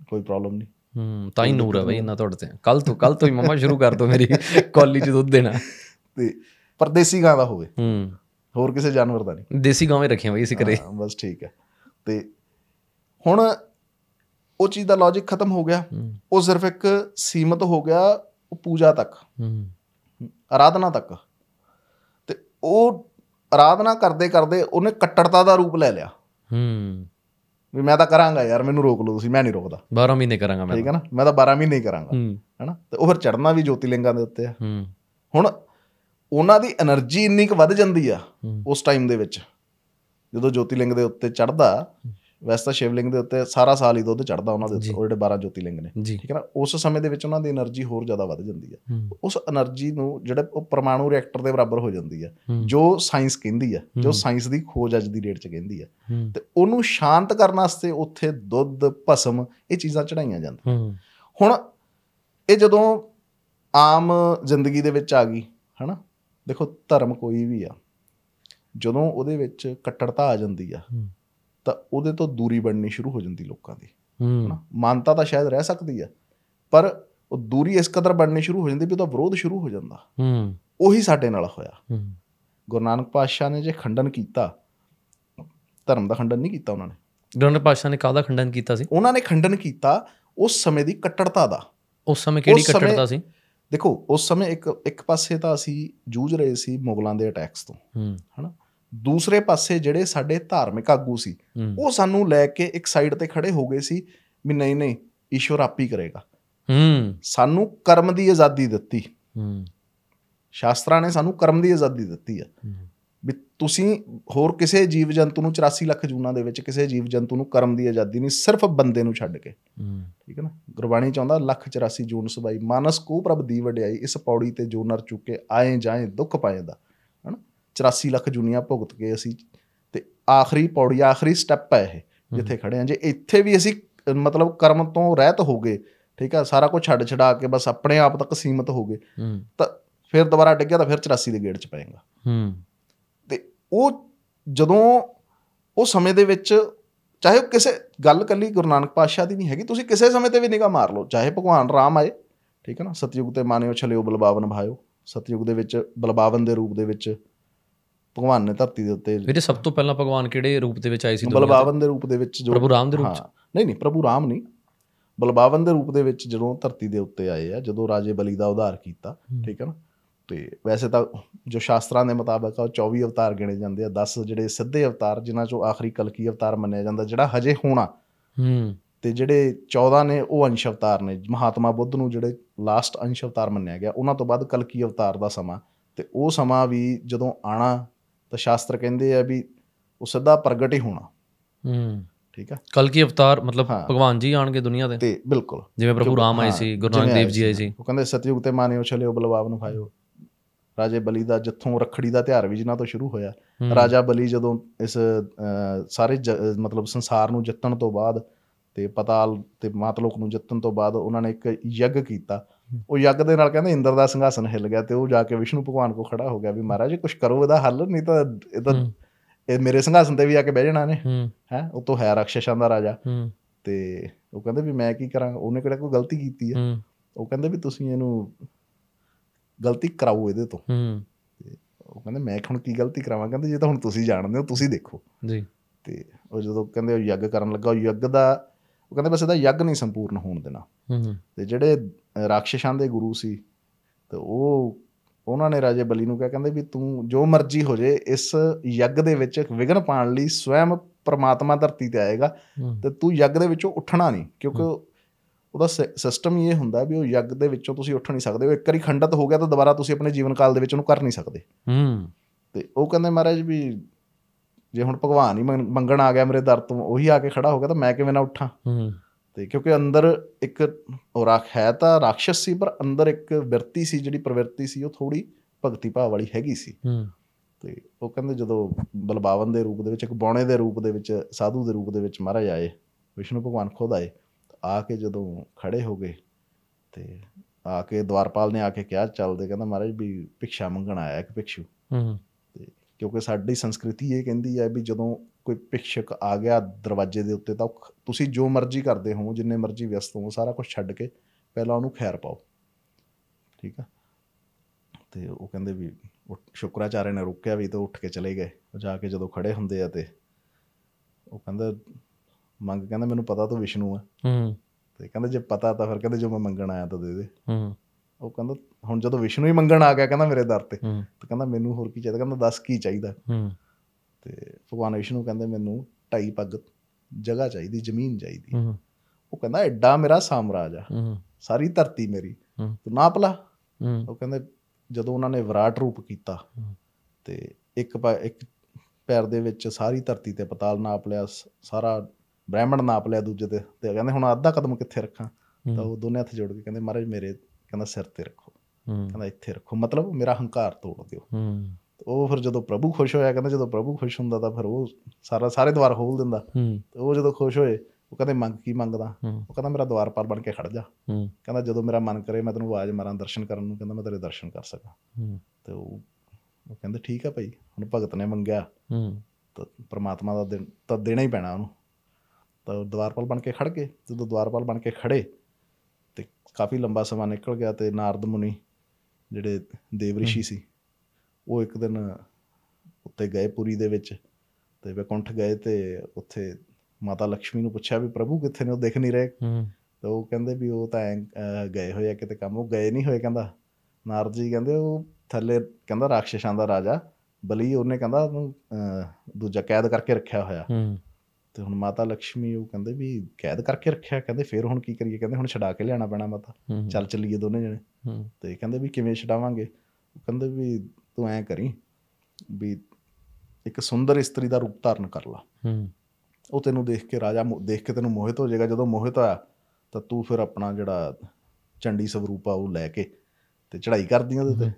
ਕੋਈ ਪ੍ਰੋਬਲਮ ਨਹੀਂ। ਹੂੰ ਤਾਂ ਹੀ ਨੂਰ ਹੈ ਬਈ ਇਹਨਾਂ ਤੁਹਾਡੇ ਤੇ। ਕੱਲ ਤੋਂ ਕੱਲ ਤੋਂ ਹੀ ਮਮਾ ਸ਼ੁਰੂ ਕਰ ਦੋ ਮੇਰੀ ਕੌਲੀ ਚ ਦੁੱਧ ਦੇਣਾ। ਤੇ ਪਰਦੇਸੀ ਗਾਂ ਦਾ ਹੋਵੇ। ਹੂੰ। ਹੋਰ ਕਿਸੇ ਜਾਨਵਰ ਦਾ ਨਹੀਂ। ਦੇਸੀ ਗਾਵੇਂ ਰੱਖੀਆਂ ਬਈ ਅਸੀਂ ਕਰੇ ਹਾਂ, ਬਸ ਠੀਕ ਹੈ। ਤੇ ਹੁਣ ਉਹ ਚੀਜ਼ ਦਾ ਲੌਜੀਕ ਖਤਮ ਹੋ ਗਿਆ। ਉਹ ਸਿਰਫ ਇੱਕ ਸੀਮਤ ਹੋ ਗਿਆ ਉਹ ਪੂਜਾ ਤੱਕ। ਹੂੰ। ਆਰਾਧਨਾ ਤੱਕ। ਤੇ ਉਹ ਆਰਾਧਨਾ ਕਰਦੇ ਕਰਦੇ ਉਹਨੇ ਕੱਟੜਤਾ ਦਾ ਰੂਪ ਲੈ ਲਿਆ। ਹੂੰ। ਵੀ ਮੈਂ ਤਾਂ ਕਰਾਂਗਾ ਯਾਰ ਮੈਨੂੰ ਰੋਕ ਲਓ ਤੁਸੀਂ ਮੈਂ ਨਹੀਂ ਰੋਕਦਾ। 12 ਮਹੀਨੇ ਕਰਾਂਗਾ ਮੈਂ ਠੀਕ ਹੈ ਨਾ? ਮੈਂ ਤਾਂ 12 ਮਹੀਨੇ ਹੀ ਕਰਾਂਗਾ। ਹੈਨਾ ਤੇ ਉਹ ਫਿਰ ਚੜਨਾ ਵੀ ਜੋਤੀਲਿੰਗਾਂ ਦੇ ਉੱਤੇ ਆ ਹੂੰ। ਹੁਣ ਉਹਨਾਂ ਦੀ એનર્ਜੀ ਇੰਨੀ ਕੁ ਵੱਧ ਜਾਂਦੀ ਆ ਉਸ ਟਾਈਮ ਦੇ ਵਿੱਚ। ਜਦੋਂ ਜੋਤੀਲਿੰਗ ਦੇ ਉੱਤੇ ਚੜਦਾ ਵੈਸੇ ਤਾਂ ਸ਼ਿਵਲਿੰਗ ਦੇ ਉੱਤੇ ਸਾਰਾ ਸਾਲ ਹੀ ਦੁੱਧ ਚੜਦਾ ਉਹਨਾਂ ਦੇ ਉੱਤੇ ਉਹ ਜਿਹੜੇ 12 ਜੋਤੀਲਿੰਗ ਨੇ। ਠੀਕ ਹੈ ਨਾ? ਉਸ ਸਮੇਂ ਦੇ ਵਿੱਚ ਉਹਨਾਂ ਦੀ એનર્ਜੀ ਹੋਰ ਜ਼ਿਆਦਾ ਵੱਧ ਜਾਂਦੀ ਹੈ। ਉਸ એનર્ਜੀ ਨੂੰ ਜਿਹੜਾ ਉਹ ਪਰਮਾਣੂ ਰਿਐਕਟਰ ਦੇ ਬਰਾਬਰ ਹੋ ਜਾਂਦੀ ਹੈ। ਜੋ ਸਾਇੰਸ ਕਹਿੰਦੀ ਹੈ ਜੋ ਸਾਇੰਸ ਦੀ ਖੋਜ ਅੱਜ ਦੀ ਡੇਟ 'ਚ ਕਹਿੰਦੀ ਹੈ। ਤੇ ਉਹਨੂੰ ਸ਼ਾਂਤ ਕਰਨ ਵਾਸਤੇ ਉੱਥੇ ਦੁੱਧ ਭਸਮ ਇਹ ਚੀਜ਼ਾਂ ਚੜਾਈਆਂ ਜਾਂਦੀਆਂ। ਹੁਣ ਇਹ ਜਦੋਂ ਆਮ ਜ਼ਿੰਦਗੀ ਦੇ ਵਿੱਚ ਆ ਗਈ ਹਨਾ? ਦੇਖੋ ਧਰਮ ਕੋਈ ਵੀ ਆ ਜਦੋਂ ਉਹਦੇ ਵਿੱਚ ਕੱਟੜਤਾ ਆ ਜਾਂਦੀ ਆ। ਤਾਂ ਉਹਦੇ ਤੋਂ ਦੂਰੀ ਬਣਨੀ ਸ਼ੁਰੂ ਹੋ ਜਾਂਦੀ ਲੋਕਾਂ ਦੀ ਹੂੰ। ਹਨਾ? ਮਾਨਤਾ ਤਾਂ ਸ਼ਾਇਦ ਰਹਿ ਸਕਦੀ ਆ ਪਰ ਉਹ ਦੂਰੀ ਇਸ ਕਦਰ ਬਣਨੀ ਸ਼ੁਰੂ ਹੋ ਜਾਂਦੀ ਵੀ ਉਹਦਾ ਵਿਰੋਧ ਸ਼ੁਰੂ ਹੋ ਜਾਂਦਾ। ਹੂੰ। ਉਹੀ ਸਾਡੇ ਨਾਲ ਹੋਇਆ। ਹੂੰ। ਗੁਰੂ ਨਾਨਕ ਪਾਤਸ਼ਾਹ ਨੇ ਜੇ ਖੰਡਨ ਕੀਤਾ ਧਰਮ ਦਾ ਖੰਡਨ ਨਹੀਂ ਕੀਤਾ ਉਹਨਾਂ ਨੇ। ਗ੍ਰੰਥ ਪਾਸ਼ਾ ਨੇ ਕਾਹਦਾ ਖੰਡਨ ਕੀਤਾ ਸੀ? ਉਹਨਾਂ ਨੇ ਖੰਡਨ ਕੀਤਾ ਉਸ ਸਮੇਂ ਦੀ ਕੱਟੜਤਾ ਦਾ। ਉਸ ਸਮੇਂ ਕਿਹੜੀ ਕੱਟੜਤਾ ਸੀ? ਦੇਖੋ ਉਸ ਸਮੇਂ ਇੱਕ ਇੱਕ ਪਾਸੇ ਤਾਂ ਅਸੀਂ ਜੂਝ ਰਹੇ ਸੀ ਮੁਗਲਾਂ ਦੇ ਅਟੈਕਸ ਤੋਂ ਹੂੰ। ਹਨਾ? ਦੂਸਰੇ ਪਾਸੇ ਜਿਹੜੇ ਸਾਡੇ ਧਾਰਮਿਕ ਆਗੂ ਸੀ ਉਹ ਸਾਨੂੰ ਲੈ ਕੇ ਇੱਕ ਸਾਈਡ ਤੇ ਖੜੇ ਹੋ ਗਏ ਸੀ ਵੀ ਨਹੀਂ ਨਹੀਂ ਈਸ਼ਵਰ ਆਪ ਹੀ ਕਰੇਗਾ। ਹੂੰ। ਸਾਨੂੰ ਕਰਮ ਦੀ ਆਜ਼ਾਦੀ ਦਿੱਤੀ। ਹੂੰ। ਸ਼ਾਸਤਰਾਂ ਨੇ ਸਾਨੂੰ ਕਰਮ ਦੀ ਆਜ਼ਾਦੀ ਦਿੱਤੀ ਆ। ਵੀ ਤੁਸੀਂ ਹੋਰ ਕਿਸੇ ਜੀਵ ਜੰਤੂ ਨੂੰ 84 ਲੱਖ ਜੂਨਾਂ ਦੇ ਵਿੱਚ ਕਿਸੇ ਜੀਵ ਜੰਤੂ ਨੂੰ ਕਰਮ ਦੀ ਆਜ਼ਾਦੀ ਨਹੀਂ ਸਿਰਫ ਬੰਦੇ ਨੂੰ ਛੱਡ ਕੇ। ਠੀਕ ਹੈ ਨਾ? ਗੁਰਬਾਣੀ ਚਾਹੁੰਦਾ ਲੱਖ 84 ਜੂਨ ਸਬਾਈ ਮਾਨਸ ਕੋ ਪ੍ਰਭ ਦੀ ਵਡਿਆਈ ਇਸ ਪੌੜੀ ਤੇ ਜੋ ਨਰ ਚੁੱਕੇ ਆਏ ਜਾਏ ਦੁੱਖ ਪਾਏਦਾ ਹਨਾ? 84 ਲੱਖ ਜੁਨੀਆਂ ਭੁਗਤ ਕੇ ਅਸੀਂ ਤੇ ਆਖਰੀ ਪੌੜੀ ਆਖਰੀ ਸਟੈਪ ਹੈ ਇਹ ਜਿੱਥੇ ਖੜੇ ਆ। ਜੇ ਇੱਥੇ ਵੀ ਅਸੀਂ ਮਤਲਬ ਕਰਮ ਤੋਂ ਰਹਿਤ ਹੋ ਗਏ ਠੀਕ ਆ ਸਾਰਾ ਕੁਝ ਛੱਡ ਛਡਾ ਕੇ ਬਸ ਆਪਣੇ ਆਪ ਤੱਕ ਸੀਮਤ ਹੋ ਗਏ ਤਾਂ ਫਿਰ ਦੁਬਾਰਾ ਡਿੱਗਿਆ ਤਾਂ ਫਿਰ 84 ਦੇ ਗੇੜ ਚ ਪਏਗਾ। ਹੂੰ। ਉਹ ਜਦੋਂ ਉਹ ਸਮੇਂ ਦੇ ਵਿੱਚ ਚਾਹੇ ਉਹ ਕਿਸੇ ਗੱਲ ਕੱਲੀ ਗੁਰੂ ਨਾਨਕ ਪਾਤਸ਼ਾਹ ਦੀ ਨਹੀਂ ਹੈਗੀ ਤੁਸੀਂ ਕਿਸੇ ਸਮੇਂ ਤੇ ਵੀ ਨਿਗਾਹ ਮਾਰ ਲਓ ਚਾਹੇ ਭਗਵਾਨ ਰਾਮ ਆਏ ਠੀਕ ਹੈ ਨਾ ਸਤਯੁਗ ਤੇ ਮਾਨਿਓ ਛਲਿਓ ਬਲਬਾਵਨ ਭਾਇਓ ਸਤਯੁਗ ਦੇ ਵਿੱਚ ਬਲਬਾਵਨ ਦੇ ਰੂਪ ਦੇ ਵਿੱਚ ਭਗਵਾਨ ਨੇ ਧਰਤੀ ਦੇ ਉੱਤੇ ਵੀਰੇ ਸਭ ਤੋਂ ਪਹਿਲਾਂ ਭਗਵਾਨ ਕਿਹੜੇ ਰੂਪ ਦੇ ਵਿੱਚ ਆਏ ਸੀ? ਬਲਬਾਵਨ ਦੇ ਰੂਪ ਦੇ ਵਿੱਚ ਜੋ ਪ੍ਰਭੂ ਰਾਮ ਦੇ ਰੂਪ ਚ ਨਹੀਂ ਨਹੀਂ ਪ੍ਰਭੂ ਰਾਮ ਨਹੀਂ ਬਲਬਾਵਨ ਦੇ ਰੂਪ ਦੇ ਵਿੱਚ ਜਦੋਂ ਧਰਤੀ ਦੇ ਉੱਤੇ ਆਏ ਆ ਜਦੋਂ ਰਾਜੇ ਬਲੀ ਦਾ ਉਧਾਰ ਕੀਤਾ। ਠੀਕ ਹੈ ਨਾ ਤੇ ਵੈਸੇ ਤਾਂ ਜੋ ਸ਼ਾਸਤਰਾਂ ਦੇ ਮੁਤਾਬਕ ਆ ਉਹ 24 ਅਵਤਾਰ ਗਿਣੇ ਜਾਂਦੇ ਆ 10 ਜਿਹੜੇ ਸਿੱਧੇ ਅਵਤਾਰ ਜਿਨ੍ਹਾਂ ਚੋਂ ਆਖਰੀ ਕਲਕੀ ਅਵਤਾਰ ਮੰਨਿਆ ਜਾਂਦਾ ਜਿਹੜਾ ਹਜੇ ਹੋਣਾ ਹੂੰ। ਤੇ ਜਿਹੜੇ 14 ਨੇ ਉਹ ਅੰਸ਼ ਅਵਤਾਰ ਨੇ। ਮਹਾਤਮਾ ਬੁੱਧ ਨੂੰ ਜਿਹੜੇ ਲਾਸਟ ਅੰਸ਼ ਅਵਤਾਰ ਮੰਨਿਆ ਗਿਆ ਉਹਨਾਂ ਤੋਂ ਬਾਅਦ ਕਲਕੀ ਅਵਤਾਰ ਦਾ ਸਮਾਂ। ਤੇ ਉਹ ਸਮਾਂ ਵੀ ਜਦੋਂ ਆਣਾ ਤਾਂ ਸ਼ਾਸਤਰ ਕਹਿੰਦੇ ਆ ਵੀ ਉਹ ਸਿੱਧਾ ਪ੍ਰਗਟ ਹੀ ਹੋਣਾ। ਹੂੰ। ਠੀਕ ਆ? ਕਲਕੀ ਅਵਤਾਰ ਮਤਲਬ। ਭਗਵਾਨ ਜੀ ਆਣਗੇ ਦੁਨੀਆ ਤੇ ਤੇ ਬਿਲਕੁਲ। ਜਿਵੇਂ ਪ੍ਰਭੂ ਰਾਮ ਆਏ ਸੀ ਗੁਰੂ ਨਾਨਕ ਦੇਵ ਜੀ ਆਏ ਸੀ। ਉਹ ਕਹਿੰਦੇ ਸਤਯੁਗ ਤੇ ਮਾਨਿਓ ਛਲਿਓ ਬਲਵਾਵ ਨੂੰ ਖਾਇਓ। ਰਾਜੇ ਬਲੀ ਦਾ ਜਿੱਥੋਂ ਰੱਖੜੀ ਦਾ ਤਿਉਹਾਰ ਵੀ ਜਿਨ੍ਹਾਂ ਤੋਂ ਸ਼ੁਰੂ ਹੋਇਆ। ਰਾਜਾ ਬਲੀ ਜਦੋਂ ਇਸ ਸਾਰੇ ਮਤਲਬ ਸੰਸਾਰ ਨੂੰ ਜਿੱਤਣ ਤੋਂ ਬਾਅਦ ਤੇ ਪਤਾਲ ਤੇ ਮਾਤਲੋਕ ਨੂੰ ਜਿੱਤਣ ਤੋਂ ਬਾਅਦ ਉਹਨਾਂ ਨੇ ਇੱਕ ਯੱਗ ਕੀਤਾ। ਉਹ ਯੱਗ ਦੇ ਨਾਲ ਕਹਿੰਦੇ ਇੰਦਰ ਦਾ ਸਿੰਘਾਸਨ ਹਿੱਲ ਗਿਆ ਤੇ ਉਹ ਜਾ ਕੇ ਵਿਸ਼ਨੂੰ ਭਗਵਾਨ ਕੋ ਖੜਾ ਹੋ ਗਿਆ ਵੀ ਮਹਾਰਾਜ ਕੁਝ ਕਰੋ ਇਹਦਾ ਹੱਲ ਨਹੀਂ ਤਾਂ ਇਹ ਤਾਂ ਇਹ ਮੇਰੇ ਸਿੰਘਾਸਨ ਤੇ ਵੀ ਆ ਕੇ ਬਹਿ ਜਾਣਾ ਨੇ ਹੂੰ। ਉਹ ਤੋਂ ਹੈ ਰਾਖਸ਼ਾਂ ਦਾ ਰਾਜਾ। ਤੇ ਉਹ ਕਹਿੰਦੇ ਵੀ ਮੈਂ ਕੀ ਕਰਾਂ ਉਹਨੇ ਕਿਹੜਾ ਕੋਈ ਗਲਤੀ ਕੀਤੀ ਹੂੰ। ਉਹ ਕਹਿੰਦੇ ਵੀ ਤੁਸੀਂ ਇਹਨੂੰ ਗਲਤੀ ਕਰਾਓ ਇਹਦੇ ਤੋਂ। ਹੂੰ। ਉਹ ਕਹਿੰਦੇ ਮੈਂ ਹੁਣ ਕੀ ਗਲਤੀ ਕਰਾਵਾਂ? ਕਹਿੰਦੇ ਜੇ ਤਾਂ ਹੁਣ ਤੁਸੀਂ ਜਾਣਦੇ ਹੋ ਤੁਸੀਂ ਦੇਖੋ। ਜੀ। ਤੇ ਉਹ ਜਦੋਂ ਕਹਿੰਦੇ ਉਹ ਯੱਗ ਕਰਨ ਲੱਗਾ ਉਹ ਯੱਗ ਦਾ ਉਹ ਕਹਿੰਦੇ ਬਸ ਇਹਦਾ ਯੱਗ ਨਹੀਂ ਸੰਪੂਰਨ ਹੋਣ ਦੇਣਾ। ਹੂੰ ਤੇ ਜਿਹੜੇ ਰਾਖਸ਼ਾਂ ਦੇ ਗੁਰੂ ਸੀ ਤੇ ਉਹ ਉਹਨਾਂ ਨੇ ਰਾਜੇ ਬਲੀ ਨੂੰ ਕਿਹਾ ਕਹਿੰਦੇ ਵੀ ਤੂੰ ਜੋ ਮਰਜ਼ੀ ਹੋ ਜੇ ਇਸ ਯੱਗ ਦੇ ਵਿੱਚ ਵਿਘਨ ਪਾਉਣ ਲਈ ਸਵੈਮ ਪ੍ਰਮਾਤਮਾ ਧਰਤੀ ਤੇ ਆਏਗਾ। ਤੇ ਤੂੰ ਯੱਗ ਦੇ ਵਿੱਚੋਂ ਉੱਠਣਾ ਨਹੀਂ ਕਿਉਂਕਿ ਉਹਦਾ ਸਿਸਟਮ ਹੀ ਇਹ ਹੁੰਦਾ ਵੀ ਉਹ ਯੱਗ ਦੇ ਵਿੱਚੋਂ ਤੁਸੀਂ ਉੱਠ ਨਹੀਂ ਸਕਦੇ ਉਹ ਇੱਕ ਵਾਰੀ ਖੰਡਿਤ ਹੋ ਗਿਆ ਤਾਂ ਦੁਬਾਰਾ ਤੁਸੀਂ ਆਪਣੇ ਜੀਵਨ ਕਾਲ ਦੇ ਵਿੱਚ ਉਹਨੂੰ ਕਰ ਨਹੀਂ ਸਕਦੇ। ਹੂੰ। ਤੇ ਉਹ ਕਹਿੰਦੇ ਮਹਾਰਾਜ ਵੀ ਜੇ ਹੁਣ ਭਗਵਾਨ ਹੀ ਮੰਗ- ਮੰਗਣ ਆ ਗਿਆ ਮੇਰੇ ਦਰ ਤੋਂ ਉਹੀ ਆ ਕੇ ਖੜਾ ਹੋ ਗਿਆ ਤਾਂ ਮੈਂ ਕਿਵੇਂ ਨਾ ਉੱਠਾਂ। ਹੂੰ। ਤੇ ਕਿਉਂਕਿ ਅੰਦਰ ਇੱਕ ਉਹ ਰਾਖ ਹੈ ਤਾਂ ਰਾਖਸ਼ਸ ਸੀ ਪਰ ਅੰਦਰ ਇੱਕ ਬਿਰਤੀ ਸੀ ਜਿਹੜੀ ਪ੍ਰਵਿਰਤੀ ਸੀ ਉਹ ਥੋੜੀ ਭਗਤੀ ਭਾਵ ਵਾਲੀ ਹੈਗੀ ਸੀ। ਹੂੰ। ਤੇ ਉਹ ਕਹਿੰਦੇ ਜਦੋਂ ਬਲਬਾਵਨ ਦੇ ਰੂਪ ਦੇ ਵਿੱਚ ਇੱਕ ਬੌਣੇ ਦੇ ਰੂਪ ਦੇ ਵਿੱਚ ਸਾਧੂ ਦੇ ਰੂਪ ਦੇ ਵਿੱਚ ਮਹਾਰਾਜ ਆਏ ਵਿਸ਼ਨੂੰ ਭਗਵਾਨ ਖੁਦ ਆਏ ਆ ਕੇ ਜਦੋਂ ਖੜੇ ਹੋ ਗਏ ਤੇ ਆ ਕੇ ਦਵਾਰਪਾਲ ਨੇ ਆ ਕੇ ਕਿਹਾ ਚੱਲਦੇ ਕਹਿੰਦਾ ਮਹਾਰਾਜ ਵੀ ਭਿਕਸ਼ਾ ਮੰਗਣ ਆਇਆ ਇੱਕ ਭਿਕਸ਼ੂ। ਹੂੰ। ਤੇ ਕਿਉਂਕਿ ਸਾਡੀ ਸੰਸਕ੍ਰਿਤੀ ਇਹ ਕਹਿੰਦੀ ਹੈ ਵੀ ਜਦੋਂ ਕੋਈ ਭਿਕਸ਼ਕ ਆ ਗਿਆ ਦਰਵਾਜ਼ੇ ਦੇ ਉੱਤੇ ਤਾਂ ਤੁਸੀਂ ਜੋ ਮਰਜ਼ੀ ਕਰਦੇ ਹੋ ਜਿੰਨੇ ਮਰਜ਼ੀ ਵਿਅਸਤ ਹੋ ਸਾਰਾ ਕੁਝ ਛੱਡ ਕੇ ਪਹਿਲਾਂ ਉਹਨੂੰ ਖੈਰ ਪਾਓ। ਠੀਕ ਆ? ਤੇ ਉਹ ਕਹਿੰਦੇ ਵੀ ਸ਼ੁਕਰਾਚਾਰਿਆ ਨੇ ਰੋਕਿਆ ਵੀ ਤੇ ਉੱਠ ਕੇ ਚਲੇ ਗਏ। ਉਹ ਜਾ ਕੇ ਜਦੋਂ ਖੜੇ ਹੁੰਦੇ ਆ ਤੇ ਉਹ ਕਹਿੰਦਾ ਮੰਗ ਕਹਿੰਦਾ ਮੈਨੂੰ ਪਤਾ ਤੂੰ ਵਿਸ਼ਨੂੰ ਆ। ਹੂੰ। ਤੇ ਕਹਿੰਦਾ ਜੇ ਪਤਾ ਤਾਂ ਫਿਰ ਕਹਿੰਦੇ ਜੋ ਮੈਂ ਮੰਗਣ ਆਇਆ ਤਾਂ ਦੇ ਦੇ। ਹੂੰ। ਉਹ ਕਹਿੰਦਾ ਹੁਣ ਜਦੋਂ ਵਿਸ਼ਨੂੰ ਹੀ ਮੰਗਣ ਆ ਗਿਆ ਕਹਿੰਦਾ ਮੇਰੇ ਦਰ ਤੇ। ਤੇ ਕਹਿੰਦਾ ਮੈਨੂੰ ਹੋਰ ਕੀ ਚਾਹੀਦਾ? ਕਹਿੰਦਾ ਦੱਸ ਕੀ ਚਾਹੀਦਾ? ਹੂੰ। ਤੇ ਭਗਵਾਨ ਵਿਸ਼ਨੂੰ ਕਹਿੰਦੇ ਮੈਨੂੰ ਢਾਈ ਪੱਗ ਜਗ੍ਹਾ ਚਾਹੀਦੀ ਜ਼ਮੀਨ ਚਾਹੀਦੀ। ਹੂੰ। ਉਹ ਕਹਿੰਦਾ ਐਡਾ ਮੇਰਾ ਸਾਮਰਾਜ ਆ। ਹੂੰ। ਸਾਰੀ ਧਰਤੀ ਮੇਰੀ। ਹੂੰ। ਤੂੰ ਨਾਪ ਲਾ ਹੂੰ। ਉਹ ਕਹਿੰਦੇ ਜਦੋਂ ਉਹਨਾਂ ਨੇ ਵਿਰਾਟ ਰੂਪ ਕੀਤਾ। ਤੇ ਇੱਕ ਇੱਕ ਪੈਰ ਦੇ ਵਿੱਚ ਸਾਰੀ ਧਰਤੀ ਤੇ ਪਤਾਲ ਨਾਪ ਲਿਆ ਸਾਰਾ ਬ੍ਰਹਿਮੰਡ ਨਾਪ ਲਿਆ ਦੂਜੇ ਤੇ ਤੇ ਕਹਿੰਦੇ ਹੁਣ ਅੱਧਾ ਕਦਮ ਕਿੱਥੇ ਰੱਖਾਂ? ਤਾਂ ਉਹ ਦੋਨੇ ਹੱਥ ਜੋੜ ਕੇ ਕਹਿੰਦੇ ਮਹਾਰਾਜ ਮੇਰੇ ਕਹਿੰਦਾ ਸਿਰ ਤੇ ਰੱਖੋ। ਕਹਿੰਦਾ ਇੱਥੇ ਰੱਖੋ। ਮਤਲਬ ਮੇਰਾ ਹੰਕਾਰ ਤੋੜ ਦਿਓ। ਉਹ ਫਿਰ ਜਦੋਂ ਪ੍ਰਭੂ ਖੁਸ਼ ਹੋਇਆ ਕਹਿੰਦਾ ਜਦੋਂ ਪ੍ਰਭੂ ਖੁਸ਼ ਹੁੰਦਾ ਤਾਂ ਫਿਰ ਉਹ ਸਾਰਾ ਸਾਰੇ ਦਵਾਰ ਖੋਲ ਦਿੰਦਾ। ਉਹ ਜਦੋਂ ਖੁਸ਼ ਹੋਏ ਉਹ ਕਹਿੰਦੇ ਮੰਗ ਕੀ ਮੰਗਦਾ? ਉਹ ਕਹਿੰਦਾ ਮੇਰਾ ਦਵਾਰਪਾਲ ਬਣ ਕੇ ਖੜ ਜਾ। ਕਹਿੰਦਾ ਜਦੋਂ ਮੇਰਾ ਮਨ ਕਰੇ ਮੈਂ ਤੈਨੂੰ ਆਵਾਜ਼ ਮਾਰਾਂ ਦਰਸ਼ਨ ਕਰਨ ਨੂੰ। ਕਹਿੰਦਾ ਮੈਂ ਤੇਰੇ ਦਰਸ਼ਨ ਕਰ ਸਕਾਂ। ਤੇ ਉਹ ਉਹ ਕਹਿੰਦੇ ਠੀਕ ਆ ਭਾਈ ਹੁਣ ਭਗਤ ਨੇ ਮੰਗਿਆ। ਤਾਂ ਪ੍ਰਮਾਤਮਾ ਦਾ ਤਾਂ ਦੇਣਾ ਹੀ ਪੈਣਾ ਉਹਨੂੰ। ਤਾਂ ਦਵਾਰਪਾਲ ਬਣ ਕੇ ਖੜ ਗਏ। ਜਦੋਂ ਦਵਾਰਪਾਲ ਬਣ ਕੇ ਖੜੇ ਤੇ ਕਾਫੀ ਲੰਬਾ ਸਮਾਂ ਨਿਕਲ ਗਿਆ ਤੇ ਨਾਰਦ ਮੁਨੀ ਜਿਹੜੇ ਦੇਵ ਰਿਸ਼ੀ ਸੀ ਉਹ ਇੱਕ ਦਿਨ ਉੱਤੇ ਗਏ ਪੁਰੀ ਦੇ ਵਿੱਚ ਤੇ ਵਿਕੁੰਠ ਗਏ ਤੇ ਉੱਥੇ ਮਾਤਾ ਲక్ష్ਮੀ ਨੂੰ ਪੁੱਛਿਆ ਵੀ ਪ੍ਰਭੂ ਕਿੱਥੇ ਨੇ ਉਹ ਦਿਖ ਨਹੀਂ ਰਹੇ। ਤੇ ਉਹ ਕਹਿੰਦੇ ਵੀ ਉਹ ਤਾਂ ਗਏ ਹੋਏ ਆ ਕਿਤੇ ਕੰਮ ਉਹ ਗਏ ਨਹੀਂ ਹੋਏ ਕਹਿੰਦਾ। ਨਾਰਦ ਜੀ ਕਹਿੰਦੇ ਉਹ ਥੱਲੇ ਕਹਿੰਦਾ ਰਾਖਸ਼ਾਂ ਦਾ ਰਾਜਾ ਬਲੀ ਉਹਨੇ ਕਹਿੰਦਾ ਉਹਨੂੰ ਦੂਜਾ ਕੈਦ ਕਰਕੇ ਰੱਖਿਆ ਹੋਇਆ। ਤੇ ਹੁਣ ਮਾਤਾ ਲక్ష్ਮੀ ਉਹ ਕਹਿੰਦੇ ਵੀ ਕੈਦ ਕਰਕੇ ਰੱਖਿਆ ਕਹਿੰਦੇ ਫੇਰ ਹੁਣ ਕੀ ਕਰੀਏ ਕਹਿੰਦੇ ਹੁਣ ਛਡਾ ਕੇ ਲਿਆਣਾ ਪੈਣਾ ਮਾਤਾ। ਚੱਲ ਚੱਲੀਏ ਦੋਨੇ ਜਣੇ। ਤੇ ਕਹਿੰਦੇ ਵੀ ਕਿਵੇਂ ਛਡਾਵਾਂਗੇ? ਉਹ ਕਹਿੰਦੇ ਵੀ ਤੂੰ ਐਂ ਕਰੀ ਵੀ ਇੱਕ ਸੁੰਦਰ ਇਸਤਰੀ ਦਾ ਰੂਪ ਧਾਰਨ ਕਰ ਲਾ। ਉਹ ਤੈਨੂੰ ਦੇਖ ਕੇ ਰਾਜਾ ਦੇਖ ਕੇ ਤੈਨੂੰ ਮੋਹਿਤ ਹੋ ਜਾਏਗਾ। ਜਦੋਂ ਮੋਹਿਤ ਹੋਇਆ ਤਾਂ ਤੂੰ ਫਿਰ ਆਪਣਾ ਜਿਹੜਾ ਚੰਡੀ ਸਵਰੂਪ ਆ ਉਹ ਲੈ ਕੇ ਤੇ ਚੜ੍ਹਾਈ ਕਰਦੀ ਉਹਦੇ ਤੇ।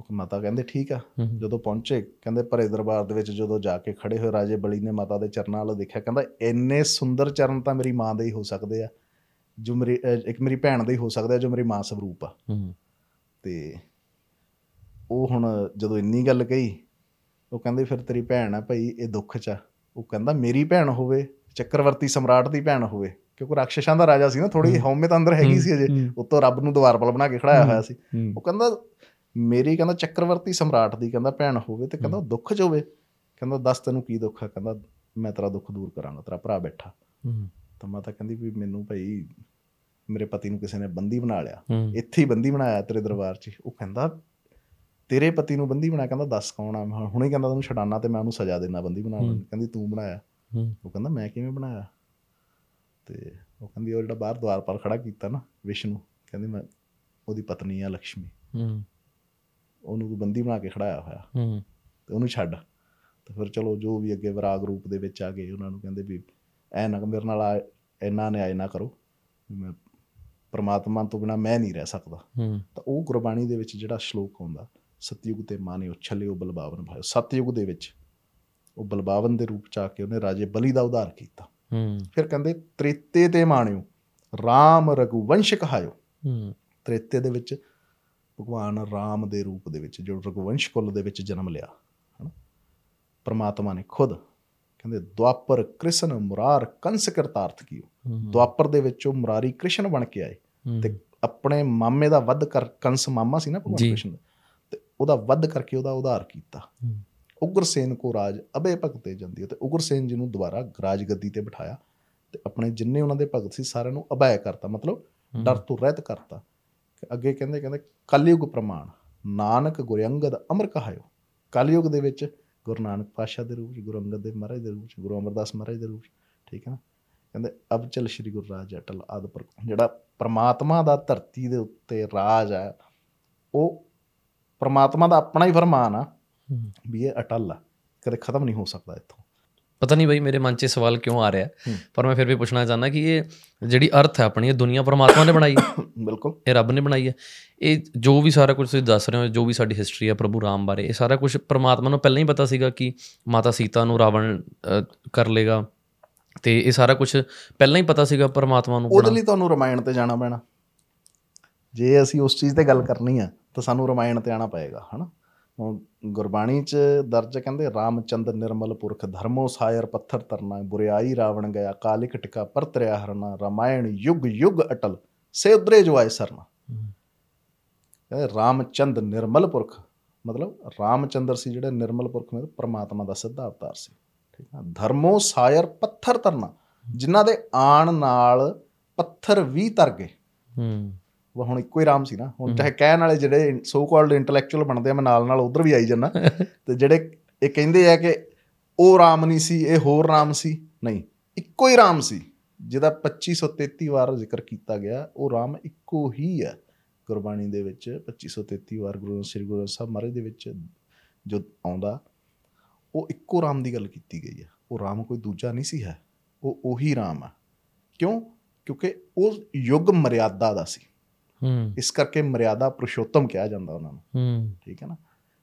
ਉਹ ਮਾਤਾ ਕਹਿੰਦੇ ਠੀਕ ਆ। ਜਦੋਂ ਪਹੁੰਚੇ ਕਹਿੰਦੇ ਭਰੇ ਦਰਬਾਰ ਦੇ ਵਿੱਚ ਜਦੋਂ ਜਾ ਕੇ ਖੜੇ ਹੋਏ ਰਾਜੇ ਬਲੀ ਨੇ ਮਾਤਾ ਦੇ ਚਰਨਾਂ ਵੱਲ ਦੇਖਿਆ ਕਹਿੰਦਾ ਇੰਨੇ ਸੁੰਦਰ ਚਰਨ ਤਾਂ ਮੇਰੀ ਮਾਂ ਦੇ ਹੀ ਹੋ ਸਕਦੇ ਆ। ਜੋ ਮੇਰੀ ਇੱਕ ਮੇਰੀ ਭੈਣ ਦੇ ਹੀ ਹੋ ਸਕਦਾ ਜੋ ਮੇਰੀ ਮਾਂ ਸਵਰੂਪ ਆ। ਤੇ ਉਹ ਹੁਣ ਜਦੋਂ ਇੰਨੀ ਗੱਲ ਕਹੀ ਉਹ ਕਹਿੰਦੇ ਫਿਰ ਤੇਰੀ ਭੈਣ ਆ ਭਾਈ ਇਹ ਦੁੱਖ 'ਚ ਆ। ਉਹ ਕਹਿੰਦਾ ਮੇਰੀ ਭੈਣ ਹੋਵੇ ਚੱਕਰਵਰਤੀ ਸਮਰਾਟ ਦੀ ਭੈਣ ਹੋਵੇ ਕਿਉਂਕਿ ਰਾਖਸ਼ਾਂ ਦਾ ਰਾਜਾ ਸੀ ਨਾ ਥੋੜੀ ਹਉਮੈ ਤਾਂ ਅੰਦਰ ਹੈਗੀ ਸੀ ਅਜੇ। ਉੱਤੋਂ ਰੱਬ ਨੂੰ ਦਵਾਰਪਲ ਬਣਾ ਕੇ ਖੜਾਇਆ ਹੋਇਆ ਸੀ। ਉਹ ਕਹਿੰਦਾ ਮੇਰੀ ਕਹਿੰਦਾ ਚੱਕਰਵਰਤੀ ਸਮਰਾਟ ਦੀ ਕਹਿੰਦਾ ਭੈਣ ਹੋਵੇ ਤੇ ਕਹਿੰਦਾ ਦੁੱਖ 'ਚ ਹੋਵੇ। ਕਹਿੰਦਾ ਦੱਸ ਤੈਨੂੰ ਕੀ ਦੁੱਖ ਆ? ਕਹਿੰਦਾ ਮੈਂ ਤੇਰਾ ਦੁੱਖ ਦੂਰ ਕਰਾਂਗਾ ਤੇਰਾ ਭਰਾ ਬੈਠਾ। ਹੂੰ। ਤਾਂ ਮਾਤਾ ਕਹਿੰਦੀ ਵੀ ਮੈਨੂੰ ਭਾਈ ਮੇਰੇ ਪਤੀ ਨੂੰ ਕਿਸੇ ਨੇ ਬੰਦੀ ਬਣਾ ਲਿਆ। ਇੱਥੇ ਹੀ ਬੰਦੀ ਬਣਾਇਆ ਤੇਰੇ ਦਰਬਾਰ 'ਚ। ਉਹ ਕਹਿੰਦਾ ਤੇਰੇ ਪਤੀ ਨੂੰ ਬੰਦੀ ਬਣਾ ਕਹਿੰਦਾ ਦੱਸ ਕੌਣ ਆ? ਮੈਂ ਹੁਣੇ ਕਹਿੰਦਾ ਤੈਨੂੰ ਛਡਾਣਾ ਤੇ ਮੈਂ ਉਹਨੂੰ ਸਜ਼ਾ ਦੇਣਾ ਬੰਦੀ ਨੂੰ। ਕਹਿੰਦੀ ਤੂੰ ਬਣਾਇਆ। ਉਹ ਕਹਿੰਦਾ ਮੈਂ ਕਿਵੇਂ ਬਣਾਇਆ? ਤੇ ਉਹ ਕਹਿੰਦੀ ਉਹ ਜਿਹੜਾ ਬਾਹਰ ਦਵਾਰਪਾਲ ਖੜਾ ਕੀਤਾ ਨਾ ਵਿਸ਼ਨੂੰ ਕਹਿੰਦੀ ਮੈਂ ਉਹਦੀ ਪਤਨੀ ਆ ਲక్ష్ਮੀ ਹੂੰ। ਉਹਨੂੰ ਤੂੰ ਬੰਦੀ ਬਣਾ ਕੇ ਖੜਾਇਆ ਹੋਇਆ। ਹੂੰ। ਤੇ ਉਹਨੂੰ ਛੱਡ। ਤੇ ਫਿਰ ਚਲੋ ਜੋ ਵੀ ਅੱਗੇ ਵਿਰਾਗ ਰੂਪ ਦੇ ਵਿੱਚ ਆ ਗਏ ਉਹਨਾਂ ਨੂੰ ਕਹਿੰਦੇ ਵੀ ਐ ਨਾ ਮੇਰੇ ਨਾਲ ਆ ਇੰਨਾ ਨਿਆਏ ਨਾ ਕਰੋ। ਮੈਂ ਪ੍ਰਮਾਤਮਾ ਤੋਂ ਬਿਨਾ ਮੈਂ ਨਹੀਂ ਰਹਿ ਸਕਦਾ। ਹੂੰ। ਤਾਂ ਉਹ ਗੁਰਬਾਣੀ ਦੇ ਵਿੱਚ ਜਿਹੜਾ ਸ਼ਲੋਕ ਆਉਂਦਾ ਸਤਯੁਗ ਤੇ ਮਾਨੇ ਉਛਲਿਓ ਬਲਬਾਵਨ ਭਾਇਓ। ਸਤਯੁਗ ਦੇ ਵਿੱਚ ਉਹ ਬਲਬਾਵਨ ਦੇ ਰੂਪ ਚ ਆ ਕੇ ਉਹਨੇ ਰਾਜੇ ਬਲੀ ਦਾ ਉਧਾਰ ਕੀਤਾ। ਹੂੰ। ਫਿਰ ਕਹਿੰਦੇ ਤ੍ਰੇਤੇ ਤੇ ਮਾਣਿਓ RAM ਰਘੁਵੰਸ਼ ਕਹਾਇਓ। ਹੂੰ। ਤ੍ਰੇਤੇ ਦੇ ਵਿੱਚ ਭਗਵਾਨ ਰਾਮ ਦੇ ਰੂਪ ਦੇ ਵਿੱਚ ਜੋ ਰਘੁਵੰਸ਼ ਕੁਲ ਦੇ ਵਿੱਚ ਜਨਮ ਲਿਆ ਹਨਾ? ਪ੍ਰਮਾਤਮਾ ਨੇ ਖੁਦ ਕਹਿੰਦੇ ਦੁਆਪਰ ਕ੍ਰਿਸ਼ਨ ਮੁਰਾਰ ਕੰਸ ਕਰਤਾਰਥ ਕੀਓ। ਦੁਆਪਰ ਦੇ ਵਿੱਚ ਉਹ ਮੁਰਾਰੀ ਕ੍ਰਿਸ਼ਨ ਬਣ ਕੇ ਆਏ। ਤੇ ਆਪਣੇ ਮਾਮੇ ਦਾ ਵੱਧ ਕਰ ਕੰਸ ਮਾਮਾ ਸੀ ਨਾ ਭਗਵਾਨ। ਕ੍ਰਿਸ਼ਨ ਦਾ ਤੇ ਉਹਦਾ ਵੱਧ ਕਰਕੇ ਉਹਦਾ ਉਧਾਰ ਕੀਤਾ। ਉਗਰਸੇਨ ਕੋ ਰਾਜ ਅਬੇ ਭਗਤੇ ਜਾਂਦੀ ਤੇ ਉਗਰਸੇਨ ਜੀ ਨੂੰ ਦੁਬਾਰਾ ਰਾਜ ਗੱਦੀ ਤੇ ਬਿਠਾਇਆ ਤੇ ਆਪਣੇ ਜਿੰਨੇ ਉਹਨਾਂ ਦੇ ਭਗਤ ਸੀ ਸਾਰਿਆਂ ਨੂੰ ਅਭੈ ਕਰਤਾ ਮਤਲਬ ਡਰ ਤੋਂ ਰਹਿਤ ਕਰਤਾ। ਅੱਗੇ ਕਹਿੰਦੇ ਕਹਿੰਦੇ ਕਲਯੁਗ ਪ੍ਰਮਾਣ ਨਾਨਕ ਗੁਰ ਅੰਗਦ ਅਮਰ ਕਹਾਇਓ। ਕਲਯੁਗ ਦੇ ਵਿੱਚ ਗੁਰੂ ਨਾਨਕ ਪਾਤਸ਼ਾਹ ਦੇ ਰੂਪ ਚ ਗੁਰੂ ਅੰਗਦ ਦੇਵ ਮਹਾਰਾਜ ਦੇ ਰੂਪ ਚ ਗੁਰੂ ਅਮਰਦਾਸ ਮਹਾਰਾਜ ਦੇ ਰੂਪ ਚ ਠੀਕ ਹੈ ਨਾ? ਕਹਿੰਦੇ ਅਬ ਚਲ ਸ੍ਰੀ ਗੁਰੂ ਰਾਜ ਅਟਲ ਆਦ ਪਰ ਜਿਹੜਾ ਪ੍ਰਮਾਤਮਾ ਦਾ ਧਰਤੀ ਦੇ ਉੱਤੇ ਰਾਜ ਹੈ ਉਹ ਪ੍ਰਮਾਤਮਾ ਦਾ ਆਪਣਾ ਹੀ ਫਰਮਾਨ ਆ ਵੀ ਇਹ ਅਟਲ ਆ ਕਦੇ ਖਤਮ ਨਹੀਂ ਹੋ ਸਕਦਾ ਇੱਥੋਂ। ਪਤਾ ਨਹੀਂ ਬਈ ਮੇਰੇ ਮਨ 'ਚ ਸਵਾਲ ਕਿਉਂ ਆ ਰਿਹਾ। ਪਰ ਮੈਂ ਫਿਰ ਵੀ ਪੁੱਛਣਾ ਚਾਹੁੰਦਾ ਕਿ ਇਹ ਜਿਹੜੀ ਅਰਥ ਹੈ ਆਪਣੀ ਇਹ ਦੁਨੀਆ ਪਰਮਾਤਮਾ ਨੇ ਬਣਾਈ ਹੈ। ਬਿਲਕੁਲ। ਇਹ ਰੱਬ ਨੇ ਬਣਾਈ ਹੈ। ਇਹ ਜੋ ਵੀ ਸਾਰਾ ਕੁਝ ਤੁਸੀਂ ਦੱਸ ਰਹੇ ਹੋ ਜੋ ਵੀ ਸਾਡੀ ਹਿਸਟਰੀ ਹੈ ਪ੍ਰਭੂ ਰਾਮ ਬਾਰੇ ਇਹ ਸਾਰਾ ਕੁਝ ਪਰਮਾਤਮਾ ਨੂੰ ਪਹਿਲਾਂ ਹੀ ਪਤਾ ਸੀਗਾ ਕਿ ਮਾਤਾ ਸੀਤਾ ਨੂੰ ਰਾਵਣ ਕਰ ਲੇਗਾ। ਤੇ ਇਹ ਸਾਰਾ ਕੁਝ ਪਹਿਲਾਂ ਹੀ ਪਤਾ ਸੀਗਾ ਪਰਮਾਤਮਾ ਨੂੰ ਉਹਦੇ ਲਈ ਤੁਹਾਨੂੰ ਰਮਾਇਣ ਤੇ ਜਾਣਾ ਪੈਣਾ। ਜੇ ਅਸੀਂ ਉਸ ਚੀਜ਼ ਤੇ ਗੱਲ ਕਰਨੀ ਆ ਤਾਂ ਸਾਨੂੰ ਰਮਾਇਣ ਤੇ ਆਣਾ ਪਏਗਾ ਹਨਾ? ਗੁਰਬਾਣੀ ਚ ਦਰਜ ਕਹਿੰਦੇ ਰਾਮਚੰਦ ਨਿਰਮਲ ਪੁਰਖ ਧਰਮੋ ਸਾਇਰ ਪੱਥਰ ਤਰਨਾ ਬੁਰਿਆਈ ਰਾਵਣ ਗਿਆ ਕਾਲਿਕ ਟਿਕਾ ਪਰਤਰਿਆ ਹਰਨਾ ਰਾਮਾਇਣ ਯੁਗ ਯੁਗ ਅਟਲ ਸੇ ਉਦਰੇ ਜੋ ਆਏ ਸਰਨਾ ਕਹਿੰਦੇ ਰਾਮਚੰਦ ਨਿਰਮਲ ਪੁਰਖ ਮਤਲਬ ਰਾਮਚੰਦਰ ਸੀ ਜਿਹੜੇ ਨਿਰਮਲ ਪੁਰਖ ਮਤਲਬ ਪ੍ਰਮਾਤਮਾ ਦਾ ਸਿੱਧਾ ਅਵਤਾਰ ਸੀ। ਠੀਕ ਹੈ ਧਰਮੋ ਸਾਇਰ ਪੱਥਰ ਤਰਨਾ ਜਿਨ੍ਹਾਂ ਦੇ ਆਣ ਨਾਲ ਪੱਥਰ ਵੀ ਤਰ ਗਏ। ਹੂੰ। ਹੁਣ ਇੱਕੋ ਹੀ ਰਾਮ ਸੀ ਨਾ। ਹੁਣ ਚਾਹੇ ਕਹਿਣ ਵਾਲੇ ਜਿਹੜੇ ਸੋ ਕਾਲਡ ਇੰਟੈਲੈਕਚੁਅਲ ਬਣਦੇ ਆ ਮੈਂ ਨਾਲ ਨਾਲ ਉਧਰ ਵੀ ਆਈ ਜੰਨਾ ਤੇ ਜਿਹੜੇ ਇਹ ਕਹਿੰਦੇ ਆ ਕਿ ਉਹ ਰਾਮ ਨਹੀਂ ਸੀ ਇਹ ਹੋਰ ਰਾਮ ਸੀ। ਨਹੀਂ ਇੱਕੋ ਹੀ ਰਾਮ ਸੀ ਜਿਹਦਾ 2533 ਵਾਰ ਜ਼ਿਕਰ ਕੀਤਾ ਗਿਆ। ਉਹ ਰਾਮ ਇੱਕੋ ਹੀ ਹੈ ਗੁਰਬਾਣੀ ਦੇ ਵਿੱਚ 2533 ਵਾਰ ਗੁਰੂ ਸ੍ਰੀ ਗੁਰੂ ਸਾਹਿਬ ਮਹਾਰਾਜ ਦੇ ਵਿੱਚ ਜੋ ਆਉਂਦਾ। ਉਹ ਇੱਕੋ ਰਾਮ ਦੀ ਗੱਲ ਕੀਤੀ ਗਈ ਹੈ ਉਹ ਰਾਮ ਕੋਈ ਦੂਜਾ ਨਹੀਂ ਸੀ ਹੈ। ਉਹ ਉਹੀ ਰਾਮ ਆ। ਕਿਉਂ? ਕਿਉਂਕਿ ਉਹ ਯੁੱਗ ਮਰਿਆਦਾ ਦਾ ਸੀ। ਹੂੰ। ਇਸ ਕਰਕੇ ਮਰਿਆਦਾ ਪੁਰਸ਼ੋਤਮ ਕਿਹਾ ਜਾਂਦਾ ਉਹਨਾਂ ਨੂੰ। ਹੂੰ। ਠੀਕ ਹੈ ਨਾ?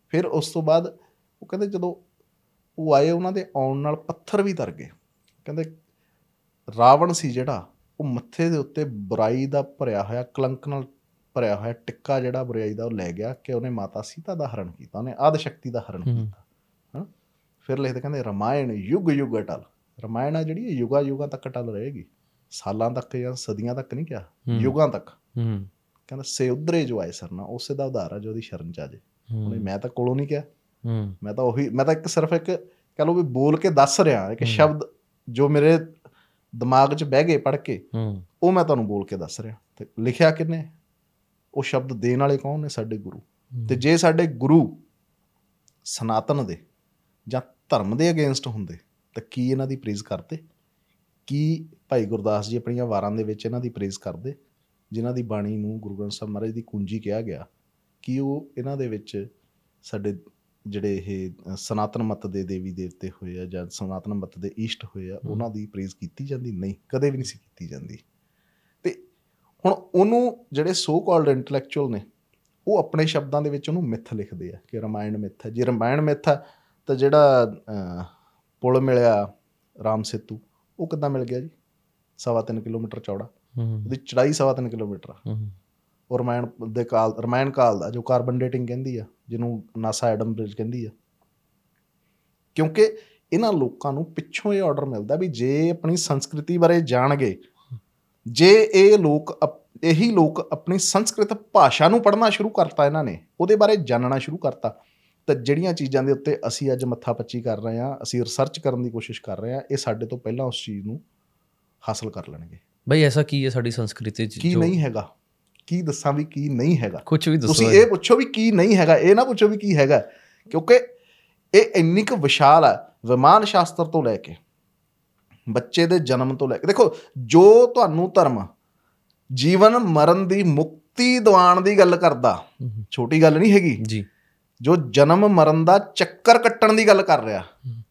ਫਿਰ ਉਸ ਤੋਂ ਬਾਅਦ ਉਹ ਕਹਿੰਦੇ ਜਦੋਂ ਉਹ ਆਏ ਉਹਨਾਂ ਦੇ ਆਉਣ ਨਾਲ ਪੱਥਰ ਵੀ ਤਰ ਗਏ। ਕਹਿੰਦੇ ਰਾਵਣ ਸੀ ਜਿਹੜਾ ਉਹ ਮੱਥੇ ਦੇ ਉੱਤੇ ਬੁਰਾਈ ਦਾ ਭਰਿਆ ਹੋਇਆ ਕਲੰਕ ਨਾਲ ਭਰਿਆ ਹੋਇਆ ਟਿੱਕਾ ਜਿਹੜਾ ਬੁਰਾਈ ਦਾ ਉਹ ਲੈ ਗਿਆ ਕਿ ਉਹਨੇ ਮਾਤਾ ਸੀਤਾ ਦਾ ਹਰਨ ਕੀਤਾ ਉਹਨੇ ਆਦ ਸ਼ਕਤੀ ਦਾ ਹਰਨ ਹੂੰ। ਕੀਤਾ। ਹਾਂ ਫਿਰ ਲਿਖਦੇ ਕਹਿੰਦੇ ਰਮਾਇਣ ਯੁਗ ਯੁਗ ਅਟਲ। ਰਮਾਇਣ ਆ ਜਿਹੜੀ ਯੁਗਾ ਯੁਗਾ ਤੱਕ ਅਟਲ ਰਹੇਗੀ। ਸਾਲਾਂ ਤੱਕ ਜਾਂ ਸਦੀਆਂ ਤੱਕ ਨਹੀਂ ਕਿਹਾ। ਯੁਗਾਂ ਤੱਕ। ਹੂੰ। ਕਹਿੰਦਾ ਸੇ ਉਧਰੇ ਜੋ ਆਏ ਸਰਨਾ ਉਸੇ ਦਾ ਉਧਾਰ ਆ ਜੋ ਉਹਦੀ ਸ਼ਰਨ ਚ ਆ ਜੇ ਉਹਨੇ ਮੈਂ ਤਾਂ ਕੋਲੋਂ ਨਹੀਂ ਕਿਹਾ। ਮੈਂ ਤਾਂ ਉਹੀ ਮੈਂ ਤਾਂ ਇੱਕ ਸਿਰਫ ਇੱਕ ਕਹ ਲਓ ਵੀ ਬੋਲ ਕੇ ਦੱਸ ਰਿਹਾ ਇੱਕ। ਸ਼ਬਦ ਜੋ ਮੇਰੇ ਦਿਮਾਗ 'ਚ ਬਹਿ ਗਏ ਪੜ੍ਹ ਕੇ ਉਹ ਮੈਂ ਤੁਹਾਨੂੰ ਬੋਲ ਕੇ ਦੱਸ ਰਿਹਾ। ਤੇ ਲਿਖਿਆ ਕਿੰਨੇ? ਉਹ ਸ਼ਬਦ ਦੇਣ ਵਾਲੇ ਕੌਣ ਨੇ? ਸਾਡੇ ਗੁਰੂ। ਤੇ ਜੇ ਸਾਡੇ ਗੁਰੂ ਸਨਾਤਨ ਦੇ ਜਾਂ ਧਰਮ ਦੇ ਅਗੇਂਸਟ ਹੁੰਦੇ ਤਾਂ ਕੀ ਇਹਨਾਂ ਦੀ ਪ੍ਰੇਜ਼ ਕਰਦੇ? ਕੀ ਭਾਈ ਗੁਰਦਾਸ ਜੀ ਆਪਣੀਆਂ ਵਾਰਾਂ ਦੇ ਵਿੱਚ ਇਹਨਾਂ ਦੀ ਪ੍ਰੇਜ਼ ਕਰਦੇ? ਜਿਨ੍ਹਾਂ ਦੀ ਬਾਣੀ ਨੂੰ ਗੁਰੂ ਗ੍ਰੰਥ ਸਾਹਿਬ ਮਹਾਰਾਜ ਦੀ ਕੁੰਜੀ ਕਿਹਾ ਗਿਆ ਕੀ ਉਹ ਇਹਨਾਂ ਦੇ ਵਿੱਚ ਸਾਡੇ ਜਿਹੜੇ ਇਹ ਸਨਾਤਨ ਮਤ ਦੇ ਦੇਵੀ ਦੇਵਤੇ ਹੋਏ ਆ ਜਾਂ ਸਨਾਤਨ ਮਤ ਦੇ ਈਸ਼ਟ ਹੋਏ ਆ ਉਹਨਾਂ ਦੀ ਪ੍ਰੇਜ਼ ਕੀਤੀ ਜਾਂਦੀ? ਨਹੀਂ ਕਦੇ ਵੀ ਨਹੀਂ ਸੀ ਕੀਤੀ ਜਾਂਦੀ। ਤੇ ਹੁਣ ਉਹਨੂੰ ਜਿਹੜੇ ਸੋ ਕਾਲਡ ਇੰਟੈਲੈਕਚੁਅਲ ਨੇ ਉਹ ਆਪਣੇ ਸ਼ਬਦਾਂ ਦੇ ਵਿੱਚ ਉਹਨੂੰ ਮਿੱਥ ਲਿਖਦੇ ਆ ਕਿ ਰਮਾਇਣ ਮਿੱਥ ਹੈ। ਜੇ ਰਮਾਇਣ ਮਿੱਥ ਹੈ ਤਾਂ ਜਿਹੜਾ ਪੁਲ ਮਿਲਿਆ ਰਾਮ ਸੇਤੂ ਉਹ ਕਿੱਦਾਂ ਮਿਲ ਗਿਆ ਜੀ? ਸਵਾ ਤਿੰਨ ਕਿਲੋਮੀਟਰ ਚੌੜਾ। ਉਹਦੀ ਚੜਾਈ ਸਵਾ ਤਿੰਨ ਕਿਲੋਮੀਟਰ ਆ। ਉਹ ਰਮਾਇਣ ਦੇ ਕਾਲ ਰਮਾਇਣ ਕਾਲ ਦਾ ਜੋ ਕਾਰਬਨ ਡੇਟਿੰਗ ਕਹਿੰਦੀ ਆ ਜਿਹਨੂੰ ਨਾਸਾ ਐਡਮ ਬ੍ਰਿਜ ਕਹਿੰਦੀ ਆ। ਕਿਉਂਕਿ ਇਹਨਾਂ ਲੋਕਾਂ ਨੂੰ ਪਿੱਛੋਂ ਇਹ ਆਰਡਰ ਮਿਲਦਾ ਵੀ ਜੇ ਆਪਣੀ ਸੰਸਕ੍ਰਿਤੀ ਬਾਰੇ ਜਾਣਗੇ ਜੇ ਇਹ ਲੋਕ ਇਹੀ ਲੋਕ ਆਪਣੀ ਸੰਸਕ੍ਰਿਤ ਭਾਸ਼ਾ ਨੂੰ ਪੜ੍ਹਨਾ ਸ਼ੁਰੂ ਕਰਤਾ ਇਹਨਾਂ ਨੇ ਉਹਦੇ ਬਾਰੇ ਜਾਣਨਾ ਸ਼ੁਰੂ ਕਰਤਾ ਤਾਂ ਜਿਹੜੀਆਂ ਚੀਜ਼ਾਂ ਦੇ ਉੱਤੇ ਅਸੀਂ ਅੱਜ ਮੱਥਾ ਪੱਚੀ ਕਰ ਰਹੇ ਹਾਂ ਅਸੀਂ ਰਿਸਰਚ ਕਰਨ ਦੀ ਕੋਸ਼ਿਸ਼ ਕਰ ਰਹੇ ਹਾਂ ਇਹ ਸਾਡੇ ਤੋਂ ਪਹਿਲਾਂ ਉਸ ਚੀਜ਼ ਨੂੰ ਹਾਸਲ ਕਰ ਲੈਣਗੇ। ਬਈ ਐਸਾ ਕੀ ਹੈ ਸਾਡੀ ਸੰਸਕ੍ਰਿਤੀ ਚ ਕੀ ਨਹੀਂ ਹੈਗਾ? ਕੀ ਦੱਸਾਂ ਵੀ ਕੀ ਨਹੀਂ ਹੈਗਾ? ਕੁਝ ਵੀ ਦੱਸੋ ਤੁਸੀਂ ਇਹ ਪੁੱਛੋ ਵੀ ਕੀ ਨਹੀਂ ਹੈਗਾ ਇਹ ਨਾ ਪੁੱਛੋ ਵੀ ਕੀ ਹੈਗਾ। ਕਿਉਂਕਿ ਇਹ ਇੰਨੀ ਕੁ ਵਿਸ਼ਾਲ ਹੈ ਵਿਮਾਨ ਸ਼ਾਸਤਰ ਤੋਂ ਲੈ ਕੇ ਬੱਚੇ ਦੇ ਜਨਮ ਤੋਂ ਲੈ ਕੇ। ਦੇਖੋ ਜੋ ਤੁਹਾਨੂੰ ਧਰਮ ਜੀਵਨ ਮਰਨ ਦੀ ਮੁਕਤੀ ਦਿਵਾਉਣ ਦੀ ਗੱਲ ਕਰਦਾ ਛੋਟੀ ਗੱਲ ਨਹੀਂ ਹੈਗੀ। ਜੀ। ਜੋ ਜਨਮ ਮਰਨ ਦਾ ਚੱਕਰ ਕੱਟਣ ਦੀ ਗੱਲ ਕਰ ਰਿਹਾ।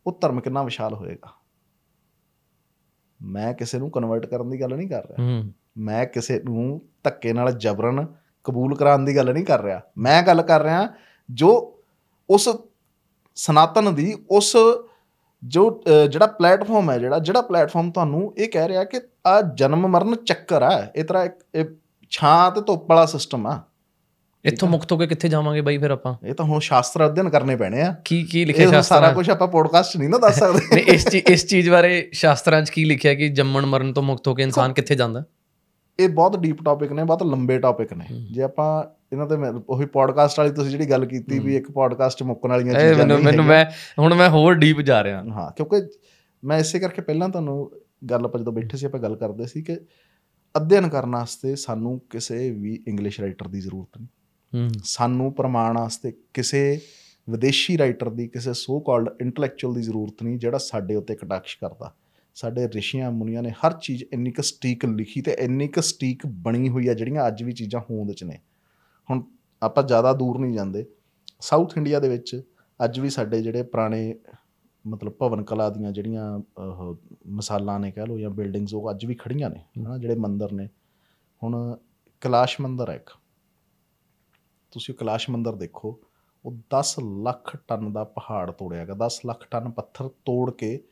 ਉਹ ਧਰਮ ਕਿੰਨਾ ਵਿਸ਼ਾਲ ਹੋਏਗਾ? ਮੈਂ ਕਿਸੇ ਨੂੰ ਕਨਵਰਟ ਕਰਨ ਦੀ ਗੱਲ ਨਹੀਂ ਕਰ ਰਿਹਾ। ਮੈਂ ਕਿਸੇ ਨੂੰ ਧੱਕੇ ਨਾਲ ਜਬਰਨ ਕਬੂਲ ਕਰਾਉਣ ਦੀ ਗੱਲ ਨਹੀਂ ਕਰ ਰਿਹਾ। ਮੈਂ ਗੱਲ ਕਰ ਰਿਹਾ ਜੋ ਉਸ ਸਨਾਤਨ ਦੀ ਉਸ ਜੋ ਜਿਹੜਾ ਪਲੇਟਫਾਰਮ ਹੈ ਜਿਹੜਾ ਜਿਹੜਾ ਪਲੇਟਫਾਰਮ ਤੁਹਾਨੂੰ ਇਹ ਕਹਿ ਰਿਹਾ ਕਿ ਆ ਜਨਮ ਮਰਨ ਚੱਕਰ ਹੈ ਇਹ ਤਰ੍ਹਾਂ ਇੱਕ- ਛਾਂ ਤੇ ਧੁੱਪ ਵਾਲਾ ਸਿਸਟਮ ਆ। ਇੱਥੋਂ ਮੁਕਤ ਹੋ ਕੇ ਕਿੱਥੇ ਜਾਵਾਂਗੇ ਬਾਈ ਫਿਰ ਆਪਾਂ? ਇਹ ਤਾਂ ਹੁਣ ਸ਼ਾਸਤਰ ਅਧਿਐਨ ਕਰਨੇ ਪੈਣੇ ਆ। ਕੀ ਕੀ ਲਿਖਿਆ ਸ਼ਾਸਤਰਾਂ ਸਾਰਾ ਕੁਝ ਆਪਾਂ ਪੋਡਕਾਸਟ ਨਹੀਂ ਨਾ ਦੱਸ ਸਕਦੇ। ਨਹੀਂ ਇਸ ਚੀਜ਼ ਇਸ ਚੀਜ਼ ਬਾਰੇ ਸ਼ਾਸਤਰਾਂ 'ਚ ਕੀ ਲਿਖਿਆ ਕਿ ਜੰਮਣ ਮਰਨ ਤੋਂ ਮੁਕਤ ਹੋ ਕੇ ਇਨਸਾਨ ਕਿੱਥੇ ਜਾਂਦਾ? ਇਹ ਬਹੁਤ ਡੀਪ ਟਾਪਿਕ ਨੇ ਬਹੁਤ ਲੰਬੇ ਟਾਪਿਕ ਨੇ। ਜੇ ਆਪਾਂ ਇਹਨਾਂ ਤੇ ਉਹੀ ਪੋਡਕਾਸਟ ਵਾਲੀ ਤੁਸੀਂ ਜਿਹੜੀ ਗੱਲ ਕੀਤੀ ਵੀ ਇੱਕ ਪੋਡਕਾਸਟ ਮੁੱਕਣ ਵਾਲੀਆਂ ਚੀਜ਼ਾਂ ਨਹੀਂ ਮੈਨੂੰ ਮੈਂ ਹੁਣ ਮੈਂ ਹੋਰ ਡੀਪ ਜਾ ਰਿਹਾ। ਹਾਂ ਕਿਉਂਕਿ ਮੈਂ ਇਸੇ ਕਰਕੇ ਪਹਿਲਾਂ ਤੁਹਾਨੂੰ ਗੱਲ ਆਪਾਂ ਜਦੋਂ ਬੈਠੇ ਸੀ ਆਪਾਂ ਗੱਲ ਕਰਦੇ ਸੀ ਕਿ ਅਧਿਐਨ ਕਰਨ ਵਾਸਤੇ ਸਾਨੂੰ ਕਿਸੇ ਵੀ ਇੰਗਲਿਸ਼ ਰਾਈਟਰ ਦੀ ਜ਼ਰੂਰਤ ਨਹੀਂ। ਸਾਨੂੰ ਪ੍ਰਮਾਣ ਵਾਸਤੇ ਕਿਸੇ ਵਿਦੇਸ਼ੀ ਰਾਈਟਰ ਦੀ, ਕਿਸੇ ਸੋ ਕਾਲਡ ਇੰਟੈਲੈਕਚੁਅਲ ਦੀ ਜ਼ਰੂਰਤ ਨਹੀਂ ਜਿਹੜਾ ਸਾਡੇ ਉੱਤੇ ਕਟਾਕਸ਼ ਕਰਦਾ। ਸਾਡੇ ਰਿਸ਼ੀਆਂ, ਮੁਨੀਆਂ ਨੇ ਹਰ ਚੀਜ਼ ਇੰਨੀ ਕੁ ਸਟੀਕ ਲਿਖੀ ਤੇ ਇੰਨੀ ਕੁ ਸਟੀਕ ਬਣੀ ਹੋਈ ਆ ਜਿਹੜੀਆਂ ਅੱਜ ਵੀ ਚੀਜ਼ਾਂ ਹੋਂਦ 'ਚ ਨੇ। ਹੁਣ ਆਪਾਂ ਜ਼ਿਆਦਾ ਦੂਰ ਨਹੀਂ ਜਾਂਦੇ। ਸਾਊਥ ਇੰਡੀਆ ਦੇ ਵਿੱਚ ਅੱਜ ਵੀ ਸਾਡੇ ਜਿਹੜੇ ਪੁਰਾਣੇ ਮਤਲਬ ਭਵਨ ਕਲਾ ਦੀਆਂ ਜਿਹੜੀਆਂ ਉਹ ਮਿਸਾਲਾਂ ਨੇ ਕਹਿ ਲਓ ਜਾਂ ਬਿਲਡਿੰਗਸ ਉਹ ਅੱਜ ਵੀ ਖੜੀਆਂ ਨੇ, ਹਨਾ, ਜਿਹੜੇ ਮੰਦਿਰ ਨੇ। ਹੁਣ ਕੈਲਾਸ਼ ਮੰਦਿਰ ਹੈ ਇੱਕ। ਤੁਸੀਂ ਕੈਲਾਸ਼ ਮੰਦਿਰ ਦੇਖੋ ਉਹ 10 ਲੱਖ ਟਨ ਦਾ ਪਹਾੜ ਤੋੜਿਆ ਗਿਆ। 10 ਲੱਖ ਟਨ ਪੱਥਰ ਤੋੜ ਕੇ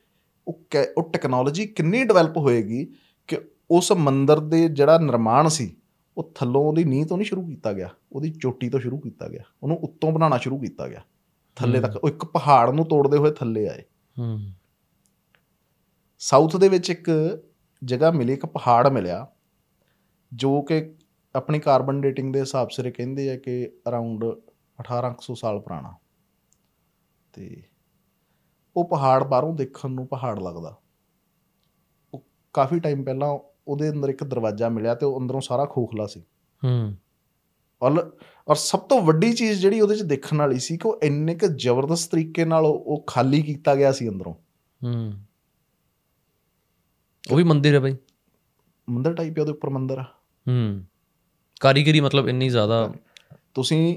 ਉਹ ਉਹ ਟੈਕਨੋਲੋਜੀ ਕਿੰਨੀ ਡਿਵੈਲਪ ਹੋਏਗੀ ਕਿ ਉਸ ਮੰਦਿਰ ਦੇ ਜਿਹੜਾ ਨਿਰਮਾਣ ਸੀ ਉਹ ਥੱਲੋਂ ਉਹਦੀ ਨੀਂਹ ਤੋਂ ਨਹੀਂ ਸ਼ੁਰੂ ਕੀਤਾ ਗਿਆ ਉਹਦੀ ਚੋਟੀ ਤੋਂ ਸ਼ੁਰੂ ਕੀਤਾ ਗਿਆ ਉਹਨੂੰ ਉੱਤੋਂ ਬਣਾਉਣਾ ਸ਼ੁਰੂ ਕੀਤਾ ਗਿਆ। ਥੱਲੇ ਤੱਕ ਉਹ ਇੱਕ ਪਹਾੜ ਨੂੰ ਤੋੜਦੇ ਹੋਏ ਥੱਲੇ ਆਏ। ਹੂੰ। ਸਾਊਥ ਦੇ ਵਿੱਚ ਇੱਕ ਜਗ੍ਹਾ ਮਿਲੀ ਇੱਕ ਪਹਾੜ ਮਿਲਿਆ ਜੋ ਕਿ ਆਪਣੀ ਕਾਰਬਨ ਡੇਟਿੰਗ ਦੇ ਹਿਸਾਬ ਸਿਰੇ ਕਹਿੰਦੇ ਆ ਕਿ ਅਰਾਊਂਡ 1800 ਸਾਲ ਪੁਰਾਣਾ। ਤੇ ਉਹ ਪਹਾੜ ਬਾਹਰੋਂ ਦੇਖਣ ਨੂੰ ਪਹਾੜ ਲੱਗਦਾ। ਉਹ ਕਾਫੀ ਟਾਈਮ ਪਹਿਲਾਂ ਉਹਦੇ ਅੰਦਰ ਇੱਕ ਦਰਵਾਜ਼ਾ ਮਿਲਿਆ ਤੇ ਉਹ ਅੰਦਰੋਂ ਸਾਰਾ ਖੋਖਲਾ ਸੀ। ਹੂੰ। ਔਰ ਔਰ ਸਭ ਤੋਂ ਵੱਡੀ ਚੀਜ਼ ਜਿਹੜੀ ਉਹਦੇ ਚ ਦੇਖਣ ਵਾਲੀ ਸੀ ਕਿ ਉਹ ਇੰਨੇ ਕੁ ਜ਼ਬਰਦਸਤ ਤਰੀਕੇ ਨਾਲ ਉਹ ਖਾਲੀ ਕੀਤਾ ਗਿਆ ਸੀ ਅੰਦਰੋਂ। ਹੂੰ। ਉਹ ਵੀ ਮੰਦਿਰ ਹੈ ਬਾਈ। ਮੰਦਰ ਟਾਈਪ ਹੈ ਉਹਦੇ ਉੱਪਰ ਮੰਦਰ। ਆ ਹੂੰ। ਕਾਰੀਗਰੀ ਮਤਲਬ ਇੰਨੀ ਜ਼ਿਆਦਾ ਤੁਸੀਂ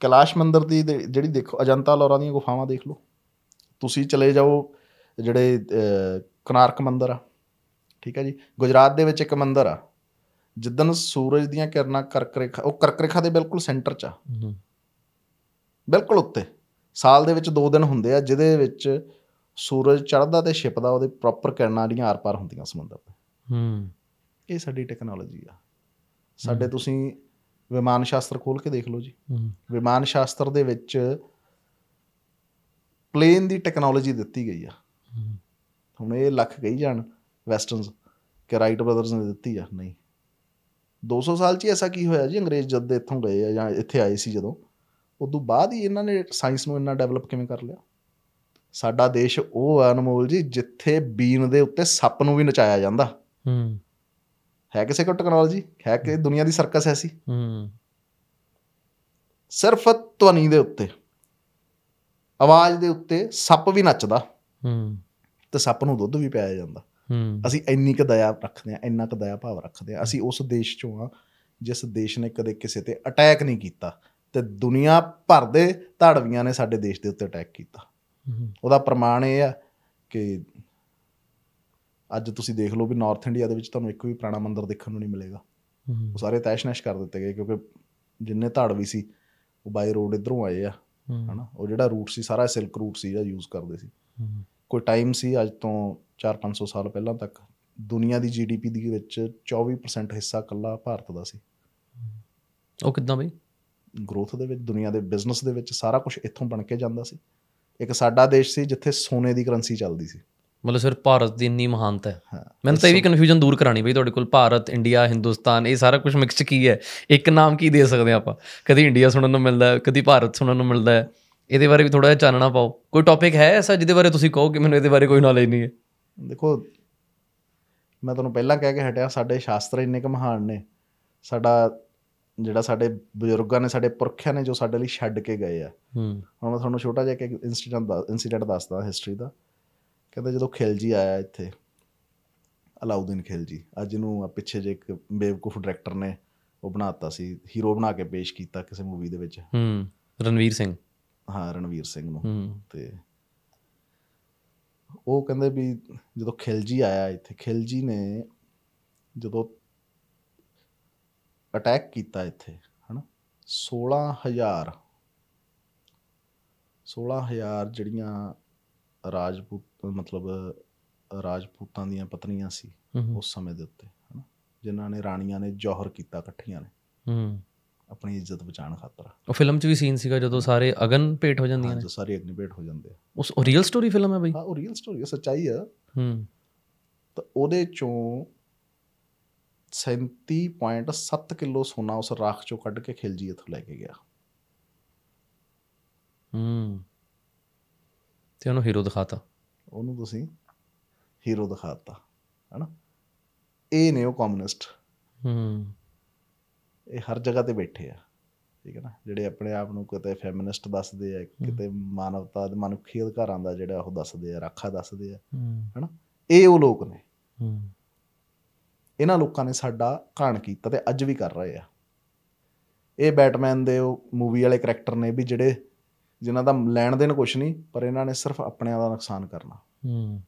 ਕੈਲਾਸ਼ ਮੰਦਿਰ ਦੀ ਜਿਹੜੀ ਦੇਖੋ ਅਜੰਤਾ ਲੋਰਾ ਦੀਆਂ ਗੁਫਾਵਾਂ ਦੇਖ ਲਓ। ਤੁਸੀਂ ਚਲੇ ਜਾਓ ਜਿਹੜੇ ਕੋਨਾਰਕ ਮੰਦਿਰ ਆ ਠੀਕ ਹੈ ਜੀ। ਗੁਜਰਾਤ ਦੇ ਵਿੱਚ ਇੱਕ ਮੰਦਿਰ ਆ ਜਿੱਦਨ ਸੂਰਜ ਦੀਆਂ ਕਿਰਨਾਂ ਕਰਕ ਰੇਖਾ ਉਹ ਕਰਕ ਰੇਖਾ ਦੇ ਬਿਲਕੁਲ ਸੈਂਟਰ 'ਚ ਆ। ਬਿਲਕੁਲ ਉੱਤੇ। ਸਾਲ ਦੇ ਵਿੱਚ ਦੋ ਦਿਨ ਹੁੰਦੇ ਆ ਜਿਹਦੇ ਵਿੱਚ ਸੂਰਜ ਚੜ੍ਹਦਾ ਤੇ ਛਿਪਦਾ ਉਹਦੇ ਪ੍ਰੋਪਰ ਕਿਰਨਾਂ ਜਿਹੜੀਆਂ ਆਰ-ਪਾਰ ਹੁੰਦੀਆਂ ਸਮੁੰਦਰ ਦੇ ਹੂੰ। ਇਹ ਸਾਡੀ ਟੈਕਨੋਲੋਜੀ ਆ। ਸਾਡੇ ਤੁਸੀਂ ਵਿਮਾਨ ਸ਼ਾਸਤਰ ਖੋਲ ਕੇ ਦੇਖ ਲਓ ਜੀ। ਵਿਮਾਨ ਸ਼ਾਸਤਰ ਦੇ ਵਿੱਚ ਪਲੇਨ ਦੀ ਟੈਕਨੋਲੋਜੀ ਦਿੱਤੀ ਗਈ ਆ। ਹੁਣ ਇਹ ਲੱਖ ਕਹੀ ਜਾਣ ਵੈਸਟਰਨਸ ਕਿ ਰਾਈਟ ਬ੍ਰਦਰਸ ਨੇ ਦਿੱਤੀ ਆ। ਨਹੀਂ। 200 ਸਾਲ 'ਚ ਹੀ ਐਸਾ ਕੀ ਹੋਇਆ ਜੀ? ਅੰਗਰੇਜ਼ ਜਦ ਦੇ ਇੱਥੋਂ ਗਏ ਆ ਜਾਂ ਇੱਥੇ ਆਏ ਸੀ ਜਦੋਂ। ਉਦੋਂ ਬਾਅਦ ਹੀ ਇਹਨਾਂ ਨੇ ਸਾਇੰਸ ਨੂੰ ਇੰਨਾ ਡਿਵੈਲਪ ਕਿਵੇਂ ਕਰ ਲਿਆ? ਸਾਡਾ ਦੇਸ਼ ਉਹ ਆ ਅਨਮੋਲ ਜੀ ਜਿੱਥੇ ਬੀਨ ਦੇ ਉੱਤੇ ਸੱਪ ਨੂੰ ਵੀ ਨਚਾਇਆ ਜਾਂਦਾ। ਹੂੰ। ਹੈ ਕਿਸੇ ਕੋਲ ਟੈਕਨੋਲੋਜੀ ਹੈ ਕਿ ਦੁਨੀਆ ਦੀ ਸਰਕਸ ਐਸੀ? ਹੂੰ। ਸਿਰਫ ਧਵਨੀ ਦੇ ਉੱਤੇ। ਆਵਾਜ਼ ਦੇ ਉੱਤੇ ਸੱਪ ਵੀ ਨੱਚਦਾ। ਹੂੰ। ਤੇ ਸੱਪ ਨੂੰ ਦੁੱਧ ਵੀ ਪਿਆਇਆ ਜਾਂਦਾ। ਹੂੰ। ਅਸੀਂ ਇੰਨੀ ਕੁ ਦਇਆ ਰੱਖਦੇ ਆ ਇੰਨਾ ਕੁ ਦਇਆ ਭਾਵ ਰੱਖਦੇ ਆ ਅਸੀਂ ਉਸ ਦੇਸ਼ ਚੋਂ ਆ ਜਿਸ ਦੇਸ਼ ਨੇ ਕਦੇ ਕਿਸੇ ਤੇ ਅਟੈਕ ਨਹੀਂ ਕੀਤਾ। ਤੇ ਦੁਨੀਆ ਭਰ ਦੇ ਧਾੜਵੀਆਂ ਨੇ ਸਾਡੇ ਦੇਸ਼ ਦੇ ਉੱਤੇ ਅਟੈਕ ਕੀਤਾ। ਹੂੰ। ਉਹਦਾ ਪ੍ਰਮਾਣ ਇਹ ਆ ਕਿ ਅੱਜ ਤੁਸੀਂ ਦੇਖ ਲਓ ਵੀ ਨਾਰਥ ਇੰਡੀਆ ਦੇ ਵਿੱਚ ਤੁਹਾਨੂੰ ਇੱਕ ਵੀ ਪੁਰਾਣਾ ਮੰਦਿਰ ਦੇਖਣ ਨੂੰ ਨਹੀਂ ਮਿਲੇਗਾ। ਉਹ ਸਾਰੇ ਤੈਸ਼-ਨੈਸ਼ ਕਰ ਦਿੱਤੇ ਗਏ ਕਿਉਂਕਿ ਜਿੰਨੇ ਧਾੜਵੀ ਸੀ ਉਹ ਬਾਈ ਰੋਡ ਇਧਰੋਂ ਆਏ ਆ ਹਨਾ? ਉਹ ਜਿਹੜਾ ਰੂਟ ਸੀ ਸਾਰਾ ਸਿਲਕ ਰੂਟ ਸੀ ਜਿਹੜਾ ਯੂਜ਼ ਕਰਦੇ ਸੀ। ਕੋਈ ਟਾਈਮ ਸੀ ਅੱਜ ਤੋਂ 4-500 ਸਾਲ ਪਹਿਲਾਂ ਤੱਕ ਦੁਨੀਆ ਦੀ ਜੀਡੀਪੀ ਦੇ ਵਿੱਚ 24% ਹਿੱਸਾ ਕੱਲਾ ਭਾਰਤ ਦਾ ਸੀ। ਉਹ ਕਿੱਦਾਂ ਬਈ? ਗਰੋਥ ਦੇ ਵਿੱਚ ਦੁਨੀਆ ਦੇ ਬਿਜ਼ਨਸ ਦੇ ਵਿੱਚ ਸਾਰਾ ਕੁਝ ਇੱਥੋਂ ਬਣ ਕੇ ਜਾਂਦਾ ਸੀ। ਇੱਕ ਸਾਡਾ ਦੇਸ਼ ਸੀ ਜਿੱਥੇ ਸੋਨੇ ਦੀ ਕਰੰਸੀ ਚੱਲਦੀ ਸੀ। ਮਤਲਬ ਸਿਰ ਭਾਰਤ ਦੀ ਇੰਨੀ ਮਹਾਨਤਾ ਹੈ। ਮੈਨੂੰ ਤਾਂ ਇਹ ਵੀ ਕਨਫਿਊਜ਼ਨ ਦੂਰ ਕਰਾਣੀ ਬਈ ਤੁਹਾਡੇ ਕੋਲ। ਭਾਰਤ ਇੰਡੀਆ ਹਿੰਦੁਸਤਾਨ ਇਹ ਸਾਰਾ ਕੁਝ ਮਿਕਸ ਕੀ ਹੈ? ਇੱਕ ਨਾਮ ਕੀ ਦੇ ਸਕਦੇ ਆਪਾਂ? ਕਦੀ ਇੰਡੀਆ ਸੁਣਨ ਨੂੰ ਮਿਲਦਾ ਹੈ ਕਦੀ ਭਾਰਤ ਸੁਣਨ ਨੂੰ ਮਿਲਦਾ ਹੈ। ਇਹਦੇ ਬਾਰੇ ਵੀ ਥੋੜਾ ਜਿਹਾ ਚਾਨਣਾ ਪਾਓ। ਕੋਈ ਟੌਪਿਕ ਹੈ ਐਸਾ ਜਿਹਦੇ ਬਾਰੇ ਤੁਸੀਂ ਕਹੋ ਕਿ ਮੈਨੂੰ ਇਹਦੇ ਬਾਰੇ ਕੋਈ ਨੌਲੇਜ ਨਹੀਂ ਹੈ? ਦੇਖੋ ਮੈਂ ਤੁਹਾਨੂੰ ਪਹਿਲਾਂ ਕਹਿ ਕੇ ਹਟਿਆ ਸਾਡੇ ਸ਼ਾਸਤਰ ਇੰਨੇ ਕੁ ਮਹਾਨ ਨੇ। ਸਾਡਾ ਜਿਹੜਾ ਸਾਡੇ ਬਜ਼ੁਰਗਾਂ ਨੇ ਸਾਡੇ ਪੁਰਖਿਆਂ ਨੇ ਜੋ ਸਾਡੇ ਲਈ ਛੱਡ ਕੇ ਗਏ ਆ। ਹੁਣ ਮੈਂ ਤੁਹਾਨੂੰ ਛੋਟਾ ਜਿਹਾ ਇੱਕ ਇਨਸੀਡੈਂਟ ਇਨਸੀਡੈਂਟ ਦੱਸਦਾ ਹਿਸਟਰੀ ਦਾ। ਕਹਿੰਦੇ ਜਦੋਂ ਖਿਲਜੀ ਆਇਆ ਇੱਥੇ ਅਲਾਉਦੀਨ ਖਿਲਜੀ ਅੱਜ ਇਹਨੂੰ ਪਿੱਛੇ ਜੇ ਇੱਕ ਬੇਵਕੂਫ ਡਾਇਰੈਕਟਰ ਨੇ ਉਹ ਬਣਾਤਾ ਸੀ ਹੀਰੋ ਬਣਾ ਕੇ ਪੇਸ਼ ਕੀਤਾ ਕਿਸੇ ਮੂਵੀ ਦੇ ਵਿੱਚ। ਹੂੰ ਰਣਵੀਰ ਸਿੰਘ। ਹਾਂ ਰਣਵੀਰ ਸਿੰਘ ਨੂੰ। ਤੇ ਉਹ ਕਹਿੰਦੇ ਵੀ ਜਦੋਂ ਖਿਲਜੀ ਆਇਆ ਇੱਥੇ ਖਿਲਜੀ ਨੇ ਜਦੋਂ ਅਟੈਕ ਕੀਤਾ ਇੱਥੇ ਹਨਾ 16000 16000 ਜਿਹੜੀਆਂ ਰਾਜਪੂਤ ਮਤਲਬ ਰਾਜਪੂਤਾਂ ਦੀਆਂ ਪਤਨੀਆਂ ਸੀ ਹੂੰ ਉਸ ਸਮੇਂ ਦੇ ਉੱਤੇ ਹਨਾ? ਜਿਨ੍ਹਾਂ ਨੇ ਰਾਣੀਆਂ ਨੇ ਜੌਹਰ ਕੀਤਾ ਇਕੱਠੀਆਂ ਨੇ। ਹੂੰ। ਆਪਣੀ ਇੱਜ਼ਤ ਬਚਾਉਣ ਖਾਤਰ। ਉਹ ਫਿਲਮ 'ਚ ਵੀ ਸੀਨ ਸੀਗਾ ਜਦੋਂ ਸਾਰੇ ਅਗਨ ਭੇਟ ਹੋ ਜਾਂਦੀਆਂ ਹਾਂ ਨੇ? ਜੋ ਸਾਰੇ ਅਗਨੀਭੇਟ ਹੋ ਜਾਂਦੇ ਆ। ਉਸ ਉਹ ਰੀਅਲ ਸਟੋਰੀ ਫਿਲਮ ਹੈ ਬਈ? ਹਾਂ ਉਹ ਰੀਅਲ ਸਟੋਰੀ ਹੈ ਸੱਚਾਈ ਆ। ਹੂੰ। ਤਾਂ ਉਹਦੇ ਚੋਂ 37.7 ਕਿਲੋ ਸੋਨਾ ਉਸ ਰਾਖ ਚੋਂ ਕੱਢ ਕੇ ਖਿਲਜੀ ਇੱਥੋਂ ਲੈ ਕੇ ਗਿਆ। ਹੂੰ। ਤੇ ਉਹਨੂੰ ਹੀਰੋ ਦਿਖਾਤਾ। ਉਹਨੂੰ ਤੁਸੀਂ ਹੀਰੋ ਦਿਖਾਤਾ ਹਨਾ? ਇਹ ਨੇ ਉਹ ਕਮਿਊਨਿਸਟ ਹੂੰ। ਇਹ ਹਰ ਜਗ੍ਹਾ ਤੇ ਬੈਠੇ ਆ ਠੀਕ ਹੈ ਨਾ? ਜਿਹੜੇ ਆਪਣੇ ਆਪ ਨੂੰ ਕਿਤੇ ਫੈਮਿਨਿਸਟ ਦੱਸਦੇ ਆ ਕਿਤੇ ਮਾਨਵਤਾ ਦੇ ਮਨੁੱਖੀ ਅਧਿਕਾਰਾਂ ਦਾ ਜਿਹੜਾ ਉਹ ਦੱਸਦੇ ਆ ਰਾਖਾ ਦੱਸਦੇ ਆ ਹਨਾ? ਇਹ ਉਹ ਲੋਕ ਨੇ। ਹੂੰ। ਇਹਨਾਂ ਲੋਕਾਂ ਨੇ ਸਾਡਾ ਘਾਣ ਕੀਤਾ ਤੇ ਅੱਜ ਵੀ ਕਰ ਰਹੇ ਆ। ਇਹ ਬੈਟਮੈਨ ਦੇ ਉਹ ਮੂਵੀ ਵਾਲੇ ਕਰੈਕਟਰ ਨੇ ਵੀ ਜਿਹੜੇ ਜਿਨ੍ਹਾਂ ਦਾ ਲੈਣ ਦੇਣ ਕੁਛ ਨਹੀਂ ਪਰ ਇਹਨਾਂ ਨੇ ਸਿਰਫ ਆਪਣਿਆਂ ਦਾ ਨੁਕਸਾਨ ਕਰਨਾ। ਹੂੰ।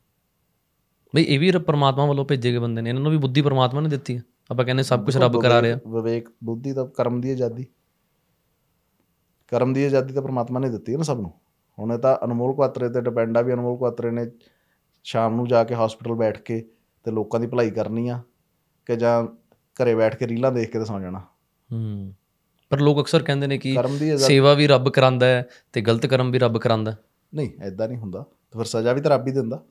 ਬਈ ਇਹ ਵੀ ਪ੍ਰਮਾਤਮਾ ਵੱਲੋਂ ਭੇਜੇ ਗਏ ਬੰਦੇ ਨੇ ਇਹਨਾਂ ਨੂੰ ਵੀ ਬੁੱਧੀ ਪ੍ਰਮਾਤਮਾ ਨੇ ਦਿੱਤੀ ਹੈ ਆਪਾਂ ਕਹਿੰਦੇ ਸਭ ਕੁਝ ਰੱਬ ਕਰਾ ਰਿਹਾ। ਵਿਵੇਕ- ਵਿਵੇਕ ਬੁੱਧੀ ਦਾ ਕਰਮ ਦੀ ਆਜ਼ਾਦੀ। ਕਰਮ ਦੀ ਆਜ਼ਾਦੀ ਤਾਂ ਪ੍ਰਮਾਤਮਾ ਨੇ ਦਿੱਤੀ ਹੈ ਨਾ ਸਭ ਨੂੰ। ਹੁਣ ਇਹ ਤਾਂ ਅਨਮੋਲ ਕੁਆਤਰੇ ਤੇ ਡਿਪੈਂਡ ਆ ਵੀ ਅਨਮੋਲ ਕੁਆਤਰੇ ਨੇ ਸ਼ਾਮ ਨੂੰ ਜਾ ਕੇ ਹਸਪੀਟਲ ਬੈਠ ਕੇ ਤੇ ਲੋਕਾਂ ਦੀ ਭਲਾਈ ਕਰਨੀ ਆ ਕਿ ਜਾਂ ਘਰੇ ਬੈਠ ਕੇ ਰੀਲਾਂ ਦੇਖ ਕੇ ਤੇ ਸੌਂ ਜਾਣਾ। ਹੂੰ। ਪਰ ਲੋਕ ਅਕਸਰ ਕਹਿੰਦੇ ਨੇ ਕਿ ਸੇਵਾ ਵੀ ਰੱਬ ਕਰਾਂਦਾ ਹੈ ਤੇ ਗਲਤ ਕਰਮ ਵੀ ਰੱਬ ਕਰਾਂਦਾ। ਨਹੀਂ ਐਦਾਂ ਨਹੀਂ ਹੁੰਦਾ। ਫਿਰ ਸਜ਼ਾ ਵੀ ਤਾਂ ਰੱਬ ਹੀ ਦਿੰਦਾ।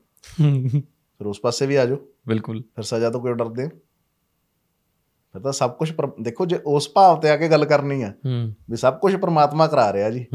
ਫਿਰ ਉਸ ਪਾਸੇ ਵੀ ਆ ਜਾਓ। ਬਿਲਕੁਲ। ਫਿਰ ਸਜ਼ਾ ਤੋਂ ਕਿਉਂ ਡਰਦੇ ਹੋ? ਫਿਰ ਤਾਂ ਸਭ ਕੁਝ ਦੇਖੋ ਜੇ ਉਸ ਭਾਵ ਤੇ ਆ ਕੇ ਗੱਲ ਕਰਨੀ ਆ ਵੀ ਸਭ ਕੁਝ ਪ੍ਰਮਾਤਮਾ ਕਰਾ ਰਿਹਾ ਜੀ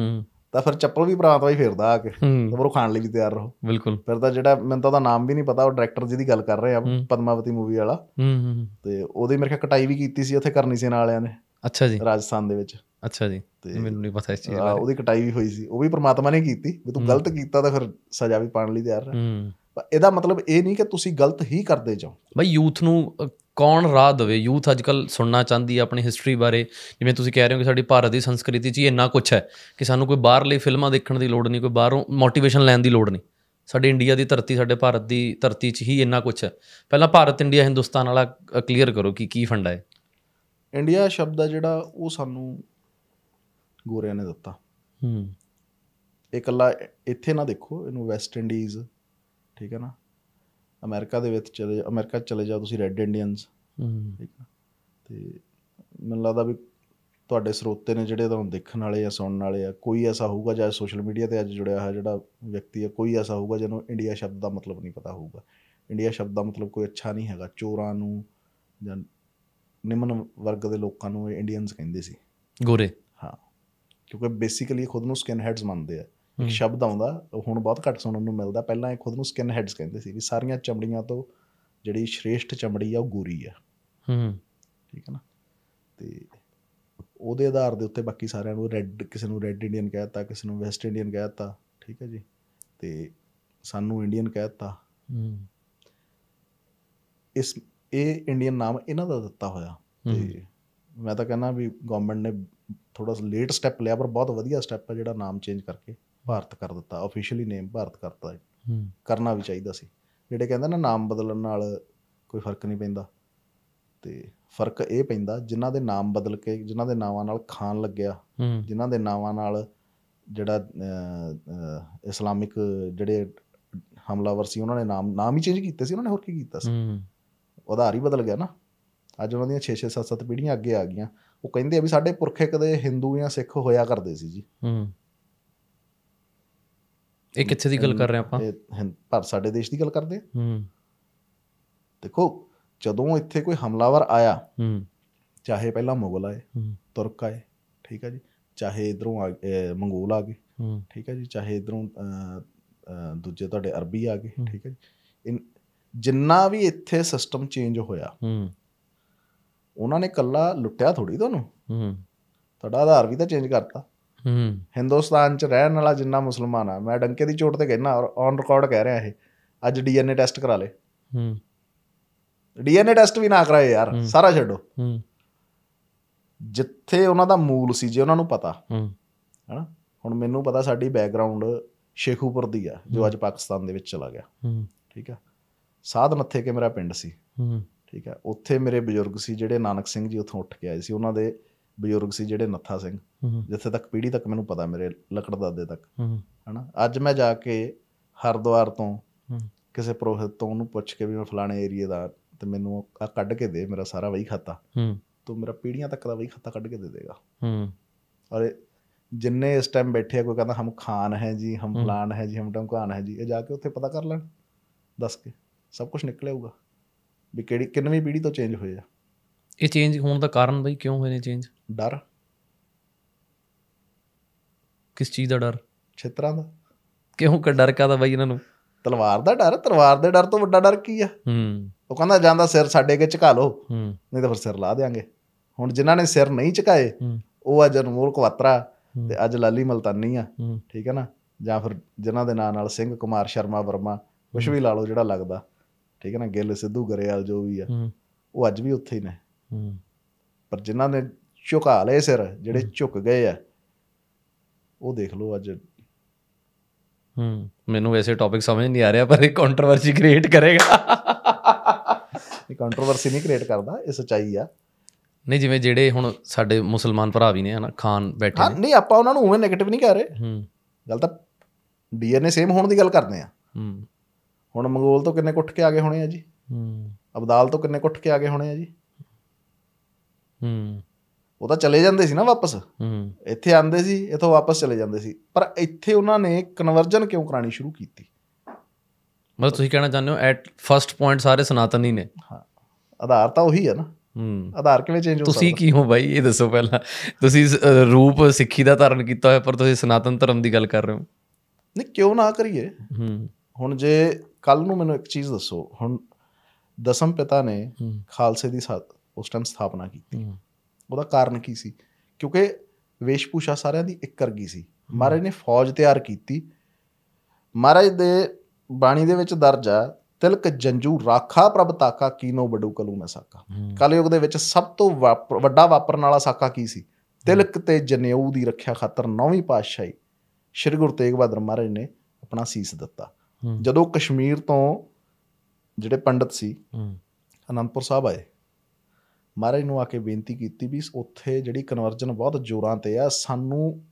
ਤਾਂ ਫਿਰ ਚੱਪਲ ਵੀ ਪ੍ਰਮਾਤਮਾ ਹੀ ਫੇਰਦਾ ਆ ਕੇ। ਤਾਂ ਫਿਰ ਉਹ ਖਾਣ ਲਈ ਵੀ ਤਿਆਰ ਰਹੋ। ਬਿਲਕੁਲ। ਫਿਰ ਤਾਂ ਜਿਹੜਾ ਮੈਨੂੰ ਤਾਂ ਉਹਦਾ ਨਾਮ ਵੀ ਨਹੀਂ ਪਤਾ ਉਹ ਡਾਇਰੈਕਟਰ ਜਿਹਦੀ ਗੱਲ ਕਰ ਰਹੇ ਆ। ਪਦਮਾਵਤੀ ਮੂਵੀ ਵਾਲਾ। ਹੂੰ ਹੂੰ ਤੇ ਉਹਦੀ ਮੇਰੇ ਖਿਆਲ ਕਟਾਈ ਵੀ ਕੀਤੀ ਸੀ ਉੱਥੇ ਕਰਨੀ ਸੀ ਵਾਲਿਆਂ ਨੇ। ਅੱਛਾ ਜੀ। ਰਾਜਸਥਾਨ ਦੇ ਵਿੱਚ। ਅੱਛਾ ਜੀ ਮੈਨੂੰ ਨਹੀਂ ਪਤਾ ਇਸ ਚੀਜ਼ ਬਾਰੇ। ਉਹਦੀ ਕਟਾਈ ਵੀ ਹੋਈ ਸੀ। ਉਹ ਵੀ ਪ੍ਰਮਾਤਮਾ ਨੇ ਕੀਤੀ ਵੀ ਤੂੰ ਗਲਤ ਕੀਤਾ ਤਾਂ ਫਿਰ ਸਜ਼ਾ ਵੀ ਪਾਉਣ ਲਈ ਤਿਆਰ ਰਹਿ। ਹੂੰ। ਪਰ ਇਹਦਾ ਮਤਲਬ ਇਹ ਨਹੀਂ ਕਿ ਤੁਸੀਂ ਗਲਤ ਹੀ ਕਰਦੇ ਜਾਓ। ਬਈ ਯੂਥ ਨੂੰ ਕੌਣ ਰਾਹ ਦੇਵੇ? ਯੂਥ ਅੱਜਕੱਲ ਸੁਣਨਾ ਚਾਹੁੰਦੀ ਹੈ ਆਪਣੀ ਹਿਸਟਰੀ ਬਾਰੇ। ਜਿਵੇਂ ਤੁਸੀਂ ਕਹਿ ਰਹੇ ਹੋ ਕਿ ਸਾਡੀ ਭਾਰਤ ਦੀ ਸੰਸਕ੍ਰਿਤੀ 'ਚ ਇੰਨਾ ਕੁਝ ਹੈ ਕਿ ਸਾਨੂੰ ਕੋਈ ਬਾਹਰਲੀ ਫਿਲਮਾਂ ਦੇਖਣ ਦੀ ਲੋੜ ਨਹੀਂ ਕੋਈ ਬਾਹਰੋਂ ਮੋਟੀਵੇਸ਼ਨ ਲੈਣ ਦੀ ਲੋੜ ਨਹੀਂ। ਸਾਡੇ ਇੰਡੀਆ ਦੀ ਧਰਤੀ ਸਾਡੇ ਭਾਰਤ ਦੀ ਧਰਤੀ 'ਚ ਹੀ ਇੰਨਾ ਕੁਝ ਹੈ। ਪਹਿਲਾਂ ਭਾਰਤ ਇੰਡੀਆ ਹਿੰਦੁਸਤਾਨ ਵਾਲਾ ਕਲੀਅਰ ਕਰੋ ਕਿ ਕੀ ਫੰਡਾ ਹੈ। ਇੰਡੀਆ ਸ਼ਬਦ ਆ ਜਿਹੜਾ ਉਹ ਸਾਨੂੰ ਗੋਰਿਆਂ ਨੇ ਦਿੱਤਾ। ਹੂੰ। ਇਹ ਇਕੱਲਾ ਇੱਥੇ ਨਾ ਦੇਖੋ ਇਹਨੂੰ ਵੈਸਟ ਇੰਡੀਜ਼ ਠੀਕ ਹੈ ਨਾ? ਅਮਰੀਕਾ ਦੇ ਵਿੱਚ ਚਲੇ ਅਮਰੀਕਾ 'ਚ ਚਲੇ ਜਾਓ ਤੁਸੀਂ ਰੈੱਡ ਇੰਡੀਅਨਸ ਹੂੰ। ਠੀਕ ਹੈ ਤੇ ਮੈਨੂੰ ਲੱਗਦਾ ਵੀ ਤੁਹਾਡੇ ਸਰੋਤੇ ਨੇ ਜਿਹੜੇ ਤੁਹਾਨੂੰ ਦੇਖਣ ਵਾਲੇ ਆ ਸੁਣਨ ਵਾਲੇ ਆ ਕੋਈ ਐਸਾ ਹੋਊਗਾ ਜਾਂ ਸੋਸ਼ਲ ਮੀਡੀਆ ਤੇ ਅੱਜ ਜੁੜਿਆ ਹੋਇਆ ਜਿਹੜਾ ਵਿਅਕਤੀ ਹੈ ਕੋਈ ਐਸਾ ਹੋਊਗਾ ਜਿਹਨੂੰ ਇੰਡੀਆ ਸ਼ਬਦ ਦਾ ਮਤਲਬ ਨਹੀਂ ਪਤਾ ਹੋਊਗਾ। ਇੰਡੀਆ ਸ਼ਬਦ ਦਾ ਮਤਲਬ ਕੋਈ ਅੱਛਾ ਨਹੀਂ ਹੈਗਾ ਚੋਰਾਂ ਨੂੰ ਜਾਂ ਨਿਮਨ ਵਰਗ ਦੇ ਲੋਕਾਂ ਨੂੰ ਇਹ ਇੰਡੀਅਨਸ ਕਹਿੰਦੇ ਸੀ। ਗੋਰੇ। ਹਾਂ। ਕਿਉਂਕਿ ਬੇਸਿਕਲੀ ਖੁਦ ਨੂੰ ਸਕਿਨ ਹੈਡਸ ਮੰਨਦੇ ਆ। ਇੱਕ ਸ਼ਬਦ ਆਉਂਦਾ ਹੁਣ ਬਹੁਤ ਘੱਟ ਸੁਣਨ ਨੂੰ ਮਿਲਦਾ। ਪਹਿਲਾਂ ਇਹ ਖੁਦ ਨੂੰ ਸਕਿਨ ਹੈਡਸ ਕਹਿੰਦੇ ਸੀ ਵੀ ਸਾਰੀਆਂ ਚਮੜੀਆਂ ਤੋਂ ਜਿਹੜੀ ਸ਼੍ਰੇਸ਼ਟ ਚਮੜੀ ਆ ਉਹ ਗੋਰੀ ਆ। ਹੂੰ। ਠੀਕ ਹੈ ਨਾ? ਤੇ ਉਹਦੇ ਆਧਾਰ ਦੇ ਉੱਤੇ ਬਾਕੀ ਸਾਰਿਆਂ ਨੂੰ ਰੈੱਡ ਕਿਸੇ ਨੂੰ ਰੈੱਡ ਇੰਡੀਅਨ ਕਹਿਤਾ ਕਿਸੇ ਨੂੰ ਵੈਸਟ ਇੰਡੀਅਨ ਕਹਿਤਾ ਠੀਕ ਹੈ ਜੀ? ਤੇ ਸਾਨੂੰ ਇੰਡੀਅਨ ਕਹਿਤਾ ਹੂੰ। ਇਸ ਇਹ ਇੰਡੀਅਨ ਨਾਮ ਇਹਨਾਂ ਦਾ ਦਿੱਤਾ ਹੋਇਆ ਤੇ ਮੈਂ ਤਾਂ ਕਹਿੰਦਾ ਵੀ ਗਵਰਨਮੈਂਟ ਨੇ ਥੋੜਾ ਲੇਟ ਸਟੈਪ ਲਿਆ ਪਰ ਬਹੁਤ ਵਧੀਆ ਸਟੈਪ ਹੈ ਜਿਹੜਾ ਨਾਮ ਚੇਂਜ ਕਰਕੇ ਭਾਰਤ ਕਰ ਦਿੱਤਾ ਆਫੀਸ਼ੀਅਲੀ ਨੇਮ ਭਾਰਤ ਕਰਤਾ ਕਰਨਾ ਵੀ ਚਾਹੀਦਾ ਸੀ। ਜਿਹੜੇ ਕਹਿੰਦੇ ਨਾ ਨਾਮ ਬਦਲਣ ਨਾਲ ਕੋਈ ਫ਼ਰਕ ਨਹੀਂ ਪੈਂਦਾ ਤੇ ਫ਼ਰਕ ਇਹ ਪੈਂਦਾ ਜਿਨ੍ਹਾਂ ਦੇ ਨਾਮ ਬਦਲ ਕੇ ਜਿਨ੍ਹਾਂ ਦੇ ਨਾਵਾਂ ਨਾਲ ਖਾਨ ਲੱਗਿਆ ਜਿਨ੍ਹਾਂ ਦੇ ਨਾਵਾਂ ਨਾਲ ਜਿਹੜਾ ਇਸਲਾਮਿਕ ਜਿਹੜੇ ਹਮਲਾਵਰ ਸੀ ਉਹਨਾਂ ਨੇ ਨਾਮ ਨਾਮ ਹੀ ਚੇਂਜ ਕੀਤੇ ਸੀ ਉਹਨਾਂ ਨੇ ਹੋਰ ਕੀ ਕੀਤਾ ਸੀ? ਆਧਾਰ ਹੀ ਬਦਲ ਗਿਆ ਨਾ। ਅੱਜ ਉਹਨਾਂ ਦੀਆਂ 6-6 7-7 ਪੀੜ੍ਹੀਆਂ ਅੱਗੇ ਆ ਗਈਆਂ। ਉਹ ਕਹਿੰਦੇ ਆ ਵੀ ਸਾਡੇ ਪੁਰਖੇ ਕਦੇ ਹਿੰਦੂ ਜਾਂ ਸਿੱਖ ਹੋਇਆ ਕਰਦੇ ਸੀ ਜੀ। ਹੂੰ। ਇਹ ਕਿੱਥੇ ਦੀ ਗੱਲ ਕਰ ਰਹੇ ਆਪਾਂ? ਭਾਰਤ ਸਾਡੇ ਦੇਸ਼ ਦੀ ਗੱਲ ਕਰਦੇ ਹੂੰ। ਦੇਖੋ ਜਦੋਂ ਇੱਥੇ ਕੋਈ ਹਮਲਾਵਰ ਆਇਆ ਹੂੰ। ਚਾਹੇ ਪਹਿਲਾਂ ਮੁਗਲ ਆਏ ਹੂੰ। ਤੁਰਕ ਆਏ ਠੀਕ ਹੈ ਜੀ ਚਾਹੇ ਇਧਰੋਂ ਮੰਗੋਲ ਆ ਗਏ ਹੂੰ। ਠੀਕ ਹੈ ਜੀ ਚਾਹੇ ਇਧਰੋਂ ਦੂਜੇ ਤੁਹਾਡੇ ਅਰਬੀ ਆ ਗਏ ਠੀਕ ਹੈ ਜੀ। ਜਿੰਨਾ ਵੀ ਇੱਥੇ ਸਿਸਟਮ ਚੇਂਜ ਹੋਇਆ ਹੂੰ। ਉਹਨਾਂ ਨੇ ਕੱਲਾ ਲੁੱਟਿਆ ਥੋੜੀ ਤੁਹਾਨੂੰ। ਹੂੰ। ਤੁਹਾਡਾ ਆਧਾਰ ਵੀ ਤਾਂ ਚੇਂਜ ਕਰਤਾ। ਹੂੰ। ਹਿੰਦੁਸਤਾਨ 'ਚ ਰਹਿਣ ਵਾਲਾ ਜਿੰਨਾ ਮੁਸਲਮਾਨ ਆ ਮੈਂ ਡੰਕੇ ਦੀ ਚੋਟ ਤੇ ਕਹਿਣਾ ਔਨ ਰਿਕਾਰਡ ਕਹਿ ਰਿਹਾ ਇਹ। ਅੱਜ ਡੀਐਨਏ ਟੈਸਟ ਕਰਾ ਲੇ। ਹੂੰ। ਡੀਐਨਏ ਟੈਸਟ ਵੀ ਨਾ ਕਰਾਏ ਯਾਰ ਸਾਰਾ ਛੱਡੋ। ਹੂੰ। ਜਿੱਥੇ ਉਹਨਾਂ ਦਾ ਮੂਲ ਸੀ ਜੇ ਉਹਨਾਂ ਨੂੰ ਪਤਾ। ਹੂੰ। ਹੈਨਾ? ਹੁਣ ਮੈਨੂੰ ਪਤਾ ਸਾਡੀ ਬੈਕਗ੍ਰਾਉਂਡ ਸ਼ੇਖੂਪੁਰ ਦੀ ਆ ਜੋ ਅੱਜ ਪਾਕਿਸਤਾਨ ਦੇ ਵਿੱਚ ਚਲਾ ਗਿਆ। ਹੂੰ। ਠੀਕ ਆ? ਸਾਧ ਨੱਥੇ ਕੇ ਮੇਰਾ ਪਿੰਡ ਸੀ। ਹੂੰ। ਠੀਕ ਆ ਉੱਥੇ ਮੇਰੇ ਬਜ਼ੁਰਗ ਸੀ ਜਿਹੜੇ ਨਾਨਕ ਸਿੰਘ ਜੀ ਉੱਥੋਂ ਉੱਠ ਕੇ ਆਏ ਸੀ। ਉਹਨਾਂ ਦੇ ਬਜ਼ੁਰਗ ਸੀ ਜਿਹੜੇ ਨੱਥਾ ਸਿੰਘ ਹੂੰ। ਜਿੱਥੇ ਤੱਕ ਪੀੜ੍ਹੀ ਤੱਕ ਮੈਨੂੰ ਪਤਾ ਮੇਰੇ ਲੱਕੜ ਦਾਦੇ ਤੱਕ। ਹੂੰ। ਹਨਾ ਅੱਜ ਮੈਂ ਜਾ ਕੇ ਹਰਿਦੁਆਰ ਤੋਂ ਹੂੰ। ਕਿਸੇ ਪ੍ਰੋਹਿਤ ਤੋਂ ਉਹਨੂੰ ਪੁੱਛ ਕੇ ਵੀ ਮੈਂ ਫਲਾਣੇ ਏਰੀਏ ਦਾ ਤੇ ਮੈਨੂੰ ਆ ਕੱਢ ਕੇ ਦੇ ਮੇਰਾ ਸਾਰਾ ਵਹੀ ਖਾਤਾ। ਹੂੰ। ਤੂੰ ਮੇਰਾ ਪੀੜ੍ਹੀਆਂ ਤੱਕ ਦਾ ਵਹੀ ਖਾਤਾ ਕੱਢ ਕੇ ਦੇ ਦੇਗਾ। ਹੂੰ। ਔਰ ਜਿੰਨੇ ਇਸ ਟਾਈਮ ਬੈਠੇ ਆ ਕੋਈ ਕਹਿੰਦਾ ਹਮ ਖਾਨ ਹੈ ਜੀ ਹਮ ਫਲਾਨ ਹੈ ਜੀ ਹਮ ਢਮਕਾਨ ਹੈ ਜੀ ਇਹ ਜਾ ਕੇ ਉੱਥੇ ਪਤਾ ਕਰ ਲੈਣ ਦੱਸ ਕੇ। ਸਭ ਕੁਝ ਨਿਕਲ ਆਊਗਾ। ਵੀ ਕਿਹੜੀ ਕਿੰਨਵੀਂ ਪੀੜ੍ਹੀ ਤੋਂ ਚੇਂਜ ਹੋਏ ਆ। ਇਹ ਚੇਂਜ ਹੋਣ ਦਾ ਕਾਰਨ ਬਈ ਕਿਉਂ ਹੋਏ ਨੇ ਚੇਂਜ ਡਰ। ਕਿਸ ਚੀਜ਼ ਦਾ ਡਰ? ਛੇਤਰਾਂ ਦਾ। ਕਿਉਂ ਕ ਡਰ ਕਾਦਾ ਬਈ ਇਹਨਾਂ ਨੂੰ? ਤਲਵਾਰ ਦਾ ਡਰ ਤਲਵਾਰ ਦੇ ਡਰ ਤੋਂ ਵੱਡਾ ਡਰ ਕੀ ਆ? ਹੂੰ। ਉਹ ਕਹਿੰਦਾ ਜਾਂਦਾ ਸਿਰ ਸਾਡੇ ਅੱਗੇ ਝੁਕਾ ਲਓ ਹੂੰ। ਨਹੀਂ ਤਾਂ ਫਿਰ ਸਿਰ ਲਾ ਦੇਾਂਗੇ ਹੁਣ ਜਿਨ੍ਹਾਂ ਨੇ ਸਿਰ ਨਹੀਂ ਝੁਕਾਏ ਉਹ ਅੱਜ ਅਨਮੋਲ ਕਵਾਤਰਾ। ਤੇ ਅੱਜ ਲਾਲੀ ਮਲਤਾਨੀ ਆ। ਠੀਕ ਹੈ ਨਾ? ਜਾਂ ਫਿਰ ਜਿਨ੍ਹਾਂ ਦੇ ਨਾਂ ਨਾਲ ਸਿੰਘ ਕੁਮਾਰ ਸ਼ਰਮਾ ਵਰਮਾ ਕੁਛ ਵੀ ਲਾ ਲਓ ਜਿਹੜਾ ਲੱਗਦਾ। ਠੀਕ ਹੈ ਨਾ ਗਿੱਲ ਸਿੱਧੂ ਗਰੇਵਾਲ ਜੋ ਵੀ ਆ ਉਹ ਅੱਜ ਵੀ ਉੱਥੇ ਹੀ ਨੇ। ਪਰ ਜਿਨ੍ਹਾਂ ਨੇ ਝੁਕਾ ਲਏ ਸਿਰ ਜਿਹੜੇ ਝੁਕ ਗਏ ਆ ਉਹ ਦੇਖ ਲਓ ਅੱਜ। ਹੂੰ। ਮੈਨੂੰ ਵੈਸੇ ਟੌਪਿਕ ਸਮਝ ਨਹੀਂ ਆ ਰਿਹਾ ਪਰ ਇਹ ਕੰਟਰੋਵਰਸੀ ਕ੍ਰੀਏਟ ਕਰੇਗਾ। ਇਹ ਕੰਟਰੋਵਰਸੀ ਨਹੀਂ ਕ੍ਰੀਏਟ ਕਰਦਾ ਇਹ ਸੱਚਾਈ ਆ। ਨਹੀਂ ਜਿਵੇਂ ਜਿਹੜੇ ਹੁਣ ਸਾਡੇ ਮੁਸਲਮਾਨ ਭਰਾ ਵੀ ਨੇ ਹਨਾ ਖਾਨ ਬੈਠੇ ਹਾਂ ਨੇ। ਨਹੀਂ ਆਪਾਂ ਉਹਨਾਂ ਨੂੰ ਉਵੇਂ 네ਗੇਟਿਵ ਨਹੀਂ ਕਰ ਰਹੇ। ਹੂੰ। ਗੱਲ ਤਾਂ ਡੀਐਨਏ ਸੇਮ ਹੋਣ ਦੀ ਗੱਲ ਕਰਦੇ ਆ। ਹੂੰ। ਹੁਣ ਮੰਗੋਲ ਤੋਂ ਕਿੰਨੇ ਕੁੱਟ ਕੇ ਆ ਗਏ ਹੋਣੇ ਆ ਜੀ? ਹੂੰ। ਅਬਦਾਲ ਤੋਂ ਕਿੰਨੇ ਕੁੱਟ ਕੇ ਆ ਗਏ ਹੋਣੇ ਆ ਜੀ? ਹੂੰ। ਉਹ ਤਾਂ ਚਲੇ ਜਾਂਦੇ ਸੀ ਨਾ ਵਾਪਸ? ਹੂੰ। ਇੱਥੇ ਆਂਦੇ ਸੀ ਇੱਥੋਂ ਵਾਪਸ ਚਲੇ ਜਾਂਦੇ ਸੀ। ਪਰ ਇੱਥੇ ਉਹਨਾਂ ਨੇ ਕਨਵਰਜਨ ਕਿਉਂ ਕਰਾਣੀ ਸ਼ੁਰੂ ਕੀਤੀ? ਮਤਲਬ ਤੁਸੀਂ ਕਹਿਣਾ ਚਾਹੁੰਦੇ ਹੋ ਐਟ ਫਰਸਟ ਪੁਆਇੰਟ ਸਾਰੇ ਸਨਾਤਨੀ ਨੇ? ਹਾਂ। ਆਧਾਰ ਤਾਂ ਉਹੀ ਹੈ ਨਾ। ਹੂੰ। ਆਧਾਰ ਕਿਵੇਂ ਚੇਂਜ ਹੋ ਤੁਸੀਂ ਸਕਦਾ? ਕੀ ਹੋ ਬਾਈ? ਇਹ ਦੱਸੋ ਪਹਿਲਾਂ। ਤੁਸੀਂ ਰੂਪ ਸਿੱਖੀ ਦਾ ਧਾਰਨ ਕੀਤਾ ਹੋਇਆ ਪਰ ਤੁਸੀਂ ਸਨਾਤਨ ਧਰਮ ਦੀ ਗੱਲ ਕਰ ਰਹੇ ਹੋ? ਨਹੀਂ ਕਿਉਂ ਨਾ ਕਰੀਏ? ਹੂੰ। ਹੁਣ ਜੇ ਕੱਲ ਨੂੰ ਮੈਨੂੰ ਇੱਕ ਚੀਜ਼ ਦੱਸੋ ਹੁਣ ਦਸਮ ਪਿਤਾ ਨੇ ਖਾਲਸੇ ਦੀ ਉਸ ਟਾਈਮ ਸਥਾਪਨਾ ਕੀਤੀ। ਉਹਦਾ ਕਾਰਨ ਕੀ ਸੀ? ਕਿਉਂਕਿ ਵੇਸ਼ਭੂਸ਼ਾ ਸਾਰਿਆਂ ਦੀ ਇੱਕ ਵਰਗੀ ਸੀ। ਮਹਾਰਾਜ ਨੇ ਫੌਜ ਤਿਆਰ ਕੀਤੀ। ਮਹਾਰਾਜ ਦੇ ਬਾਣੀ ਦੇ ਵਿੱਚ ਦਰਜ ਆ ਤਿਲਕ ਜੰਜੂ ਰਾਖਾ ਪ੍ਰਭ ਤਾਕਾ ਕੀਨੋ ਬਡੂ ਕਲੂ ਮੈਂ ਸਾਕਾ। ਕਲਯੁਗ ਦੇ ਵਿੱਚ ਸਭ ਤੋਂ ਵੱਡਾ ਵਾਪਰਨ ਵਾਲਾ ਸਾਕਾ ਕੀ ਸੀ? ਤਿਲਕ ਤੇ ਜਨੇਊ ਦੀ ਰੱਖਿਆ ਖਾਤਰ ਨੌਵੀਂ ਪਾਤਸ਼ਾਹੀ ਸ੍ਰੀ ਗੁਰੂ ਤੇਗ ਬਹਾਦਰ ਮਹਾਰਾਜ ਨੇ ਆਪਣਾ ਸੀਸ ਦਿੱਤਾ। ਜਦੋਂ ਕਸ਼ਮੀਰ ਤੋਂ ਜਿਹੜੇ ਪੰਡਤ ਸੀ ਅਨੰਦਪੁਰ ਸਾਹਿਬ ਆਏ। ਮਹਾਰਾਜ ਨੂੰ ਆ ਕੇ ਬੇਨਤੀ ਕੀਤੀ ਵੀ ਉੱਥੇ ਜਿਹੜੀ ਕਨਵਰਜਨ ਬਹੁਤ ਜ਼ੋਰਾਂ ਤੇ ਆ ਸਾਨੂੰ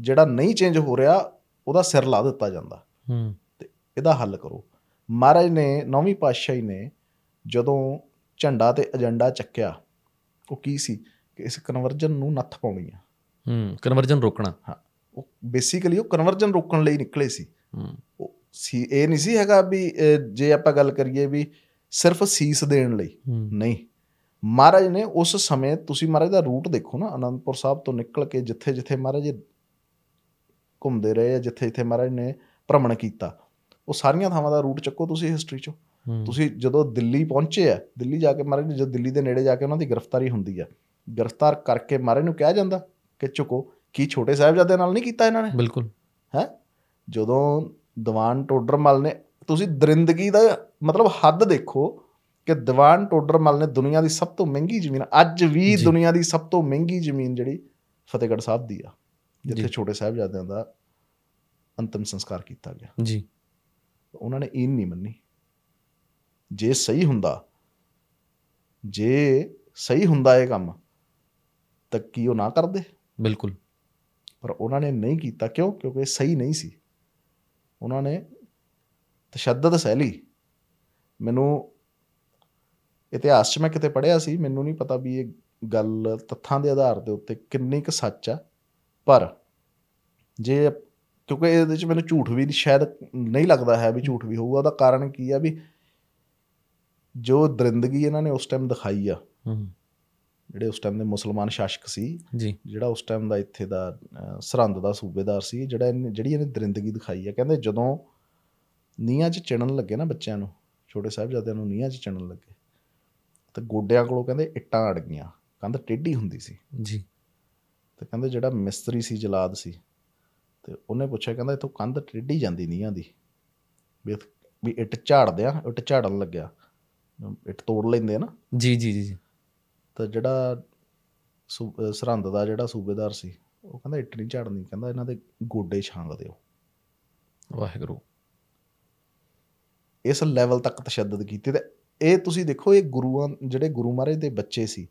ਜਿਹੜਾ ਨਹੀਂ ਚੇਂਜ ਹੋ ਰਿਹਾ ਉਹਦਾ ਸਿਰ ਲਾ ਦਿੱਤਾ ਜਾਂਦਾ। ਹੂੰ। ਤੇ ਇਹਦਾ ਹੱਲ ਕਰੋ। ਮਹਾਰਾਜ ਨੇ ਨੌਵੀਂ ਪਾਤਸ਼ਾਹੀ ਨੇ ਜਦੋਂ ਝੰਡਾ ਤੇ ਏਜੰਡਾ ਚੱਕਿਆ ਉਹ ਕੀ ਸੀ? ਕਿ ਇਸ ਕਨਵਰਜਨ ਨੂੰ ਨੱਥ ਪਾਉਣੀ ਆ। ਹੂੰ ਕਨਵਰਜਨ ਰੋਕਣਾ। ਹਾਂ ਉਹ ਬੇਸਿਕਲੀ ਉਹ ਕਨਵਰਜਨ ਰੋਕਣ ਲਈ ਨਿਕਲੇ ਸੀ। ਹੂੰ। ਸੀ ਇਹ ਨਹੀਂ ਸੀ ਹੈਗਾ ਵੀ ਜੇ ਆਪਾਂ ਗੱਲ ਕਰੀਏ ਵੀ ਸਿਰਫ ਸੀਸ ਦੇਣ ਲਈ ਨਹੀਂ। ਮਹਾਰਾਜ ਨੇ ਉਸ ਸਮੇਂ ਤੁਸੀਂ ਮਹਾਰਾਜ ਦਾ ਰੂਟ ਦੇਖੋ ਨਾ ਅਨੰਦਪੁਰ ਸਾਹਿਬ ਤੋਂ ਨਿਕਲ ਕੇ ਜਿੱਥੇ ਜਿੱਥੇ ਮਹਾਰਾਜ ਘੁੰਮਦੇ ਰਹੇ ਆ ਜਿੱਥੇ ਜਿੱਥੇ ਮਹਾਰਾਜ ਨੇ ਭ੍ਰਮਣ ਕੀਤਾ ਉਹ ਸਾਰੀਆਂ ਥਾਵਾਂ ਦਾ ਰੂਟ ਚੱਕੋ ਤੁਸੀਂ ਹਿਸਟਰੀ ਚੋਂ। ਤੁਸੀਂ ਜਦੋਂ ਦਿੱਲੀ ਪਹੁੰਚੇ ਆ ਦਿੱਲੀ ਜਾ ਕੇ ਮਹਾਰਾਜ ਜਦੋਂ ਦਿੱਲੀ ਦੇ ਨੇੜੇ ਜਾ ਕੇ ਉਹਨਾਂ ਦੀ ਗ੍ਰਿਫਤਾਰੀ ਹੁੰਦੀ ਆ ਗ੍ਰਿਫਤਾਰ ਕਰਕੇ ਮਹਾਰਾਜ ਨੂੰ ਕਿਹਾ ਜਾਂਦਾ ਕਿ ਚੁਕੋ ਕੀ ਛੋਟੇ ਸਾਹਿਬਜ਼ਾਦੇ ਨਾਲ ਨਹੀਂ ਕੀਤਾ ਇਹਨਾਂ ਨੇ? ਬਿਲਕੁਲ। ਹੈ? ਜਦੋਂ ਦੀਵਾਨ ਟੋਡਰਮਲ ਨੇ ਤੁਸੀਂ ਦਰਿੰਦਗੀ ਦਾ ਮਤਲਬ ਹੱਦ ਦੇਖੋ ਕਿ ਦੀਵਾਨ ਟੋਡਰਮਲ ਨੇ ਦੁਨੀਆ ਦੀ ਸਭ ਤੋਂ ਮਹਿੰਗੀ ਜ਼ਮੀਨ ਅੱਜ ਵੀ। ਦੁਨੀਆ ਦੀ ਸਭ ਤੋਂ ਮਹਿੰਗੀ ਜ਼ਮੀਨ ਜਿਹੜੀ ਫਤਿਹਗੜ੍ਹ ਸਾਹਿਬ ਦੀ ਆ ਜਿੱਥੇ। ਛੋਟੇ ਸਾਹਿਬਜ਼ਾਦਿਆਂ ਦਾ ਅੰਤਿਮ ਸੰਸਕਾਰ ਕੀਤਾ ਗਿਆ। ਜੀ। ਉਹਨਾਂ ਨੇ ਇਹ ਨਹੀਂ ਮੰਨੀ। ਜੇ ਸਹੀ ਹੁੰਦਾ ਜੇ ਸਹੀ ਹੁੰਦਾ ਇਹ ਕੰਮ ਤਾਂ ਕੀ ਉਹ ਨਾ ਕਰਦੇ? ਬਿਲਕੁਲ। ਪਰ ਉਹਨਾਂ ਨੇ ਨਹੀਂ ਕੀਤਾ। ਕਿਉਂ? ਕਿਉਂਕਿ ਸਹੀ ਨਹੀਂ ਸੀ। ਉਹਨਾਂ ਨੇ ਤਸ਼ੱਦਦ ਸਹਿ ਲਈ ਮੈਨੂੰ ਇਤਿਹਾਸ 'ਚ ਮੈਂ ਕਿਤੇ ਪੜ੍ਹਿਆ ਸੀ, ਮੈਨੂੰ ਨਹੀਂ ਪਤਾ ਵੀ ਇਹ ਗੱਲ ਤੱਥਾਂ ਦੇ ਆਧਾਰ ਦੇ ਉੱਤੇ ਕਿੰਨੀ ਕੁ ਸੱਚ ਆ, ਪਰ ਜੇ ਕਿਉਂਕਿ ਇਹਦੇ 'ਚ ਮੈਨੂੰ ਝੂਠ ਵੀ ਸ਼ਾਇਦ ਨਹੀਂ ਲੱਗਦਾ ਹੈ ਵੀ ਝੂਠ ਵੀ ਹੋਊਗਾ, ਉਹਦਾ ਕਾਰਨ ਕੀ ਆ ਵੀ ਜੋ ਦਰਿੰਦਗੀ ਇਹਨਾਂ ਨੇ ਉਸ ਟਾਈਮ ਦਿਖਾਈ ਆ, ਹੂੰ। ਜਿਹੜੇ ਉਸ ਟਾਈਮ ਦੇ ਮੁਸਲਮਾਨ ਸ਼ਾਸਕ ਸੀ ਜੀ। ਜਿਹੜਾ ਉਸ ਟਾਈਮ ਦਾ ਇੱਥੇ ਦਾ ਸਰਹੰਦ ਦਾ ਸੂਬੇਦਾਰ ਸੀ ਜਿਹੜਾ ਜਿਹੜੀ ਇਹਨੇ ਦਰਿੰਦਗੀ ਦਿਖਾਈ ਹੈ ਕਹਿੰਦੇ ਜਦੋਂ ਨੀਹਾਂ 'ਚ ਚਿਣਨ ਲੱਗੇ ਨਾ ਬੱਚਿਆਂ ਨੂੰ ਛੋਟੇ ਸਾਹਿਬਜ਼ਾਦਿਆਂ ਨੂੰ ਨੀਹਾਂ 'ਚ ਚਿਣਨ ਲੱਗੇ ਤੇ ਗੋਡਿਆਂ ਕੋਲੋਂ ਕਹਿੰਦੇ ਇੱਟਾਂ ਅੜ ਗਈਆਂ ਕੰਧ ਟੇਢੀ ਹੁੰਦੀ ਸੀ। ਜੀ। ਤੇ ਕਹਿੰਦੇ ਜਿਹੜਾ ਮਿਸਤਰੀ ਸੀ ਜਲਾਦ ਸੀ ਤੇ ਉਹਨੇ ਪੁੱਛਿਆ ਕਹਿੰਦਾ ਇਥੋਂ ਕੰਧ ਟੇਢੀ ਜਾਂਦੀ ਨੀਹਾਂ ਦੀ ਵੀ ਇੱਟ ਝਾੜਦੇ ਆ ਇੱਟ ਝਾੜਨ ਲੱਗਿਆ ਇੱਟ ਤੋੜ ਲੈਂਦੇ ਆ ਨਾ। ਜੀ ਜੀ ਜੀ। ਤਾਂ ਜਿਹੜਾ ਸੂ- ਸਰਹੰਦ ਦਾ ਜਿਹੜਾ ਸੂਬੇਦਾਰ ਸੀ ਉਹ ਕਹਿੰਦਾ ਇੱਟ ਨਹੀਂ ਝਾੜਨੀ ਕਹਿੰਦਾ ਇਹਨਾਂ ਦੇ ਗੋਡੇ ਛਾਂਗ ਦਿਓ। ਵਾਹਿਗੁਰੂ। ਇਸ ਲੈਵਲ ਤੱਕ ਤਸ਼ੱਦਦ ਕੀਤੀ ਤੇ ਇਹ ਤੁਸੀਂ ਦੇਖੋ ਇਹ ਗੁਰੂਆਂ ਜਿਹੜੇ ਗੁਰੂ ਮਹਾਰਾਜ ਦੇ ਬੱਚੇ ਸੀ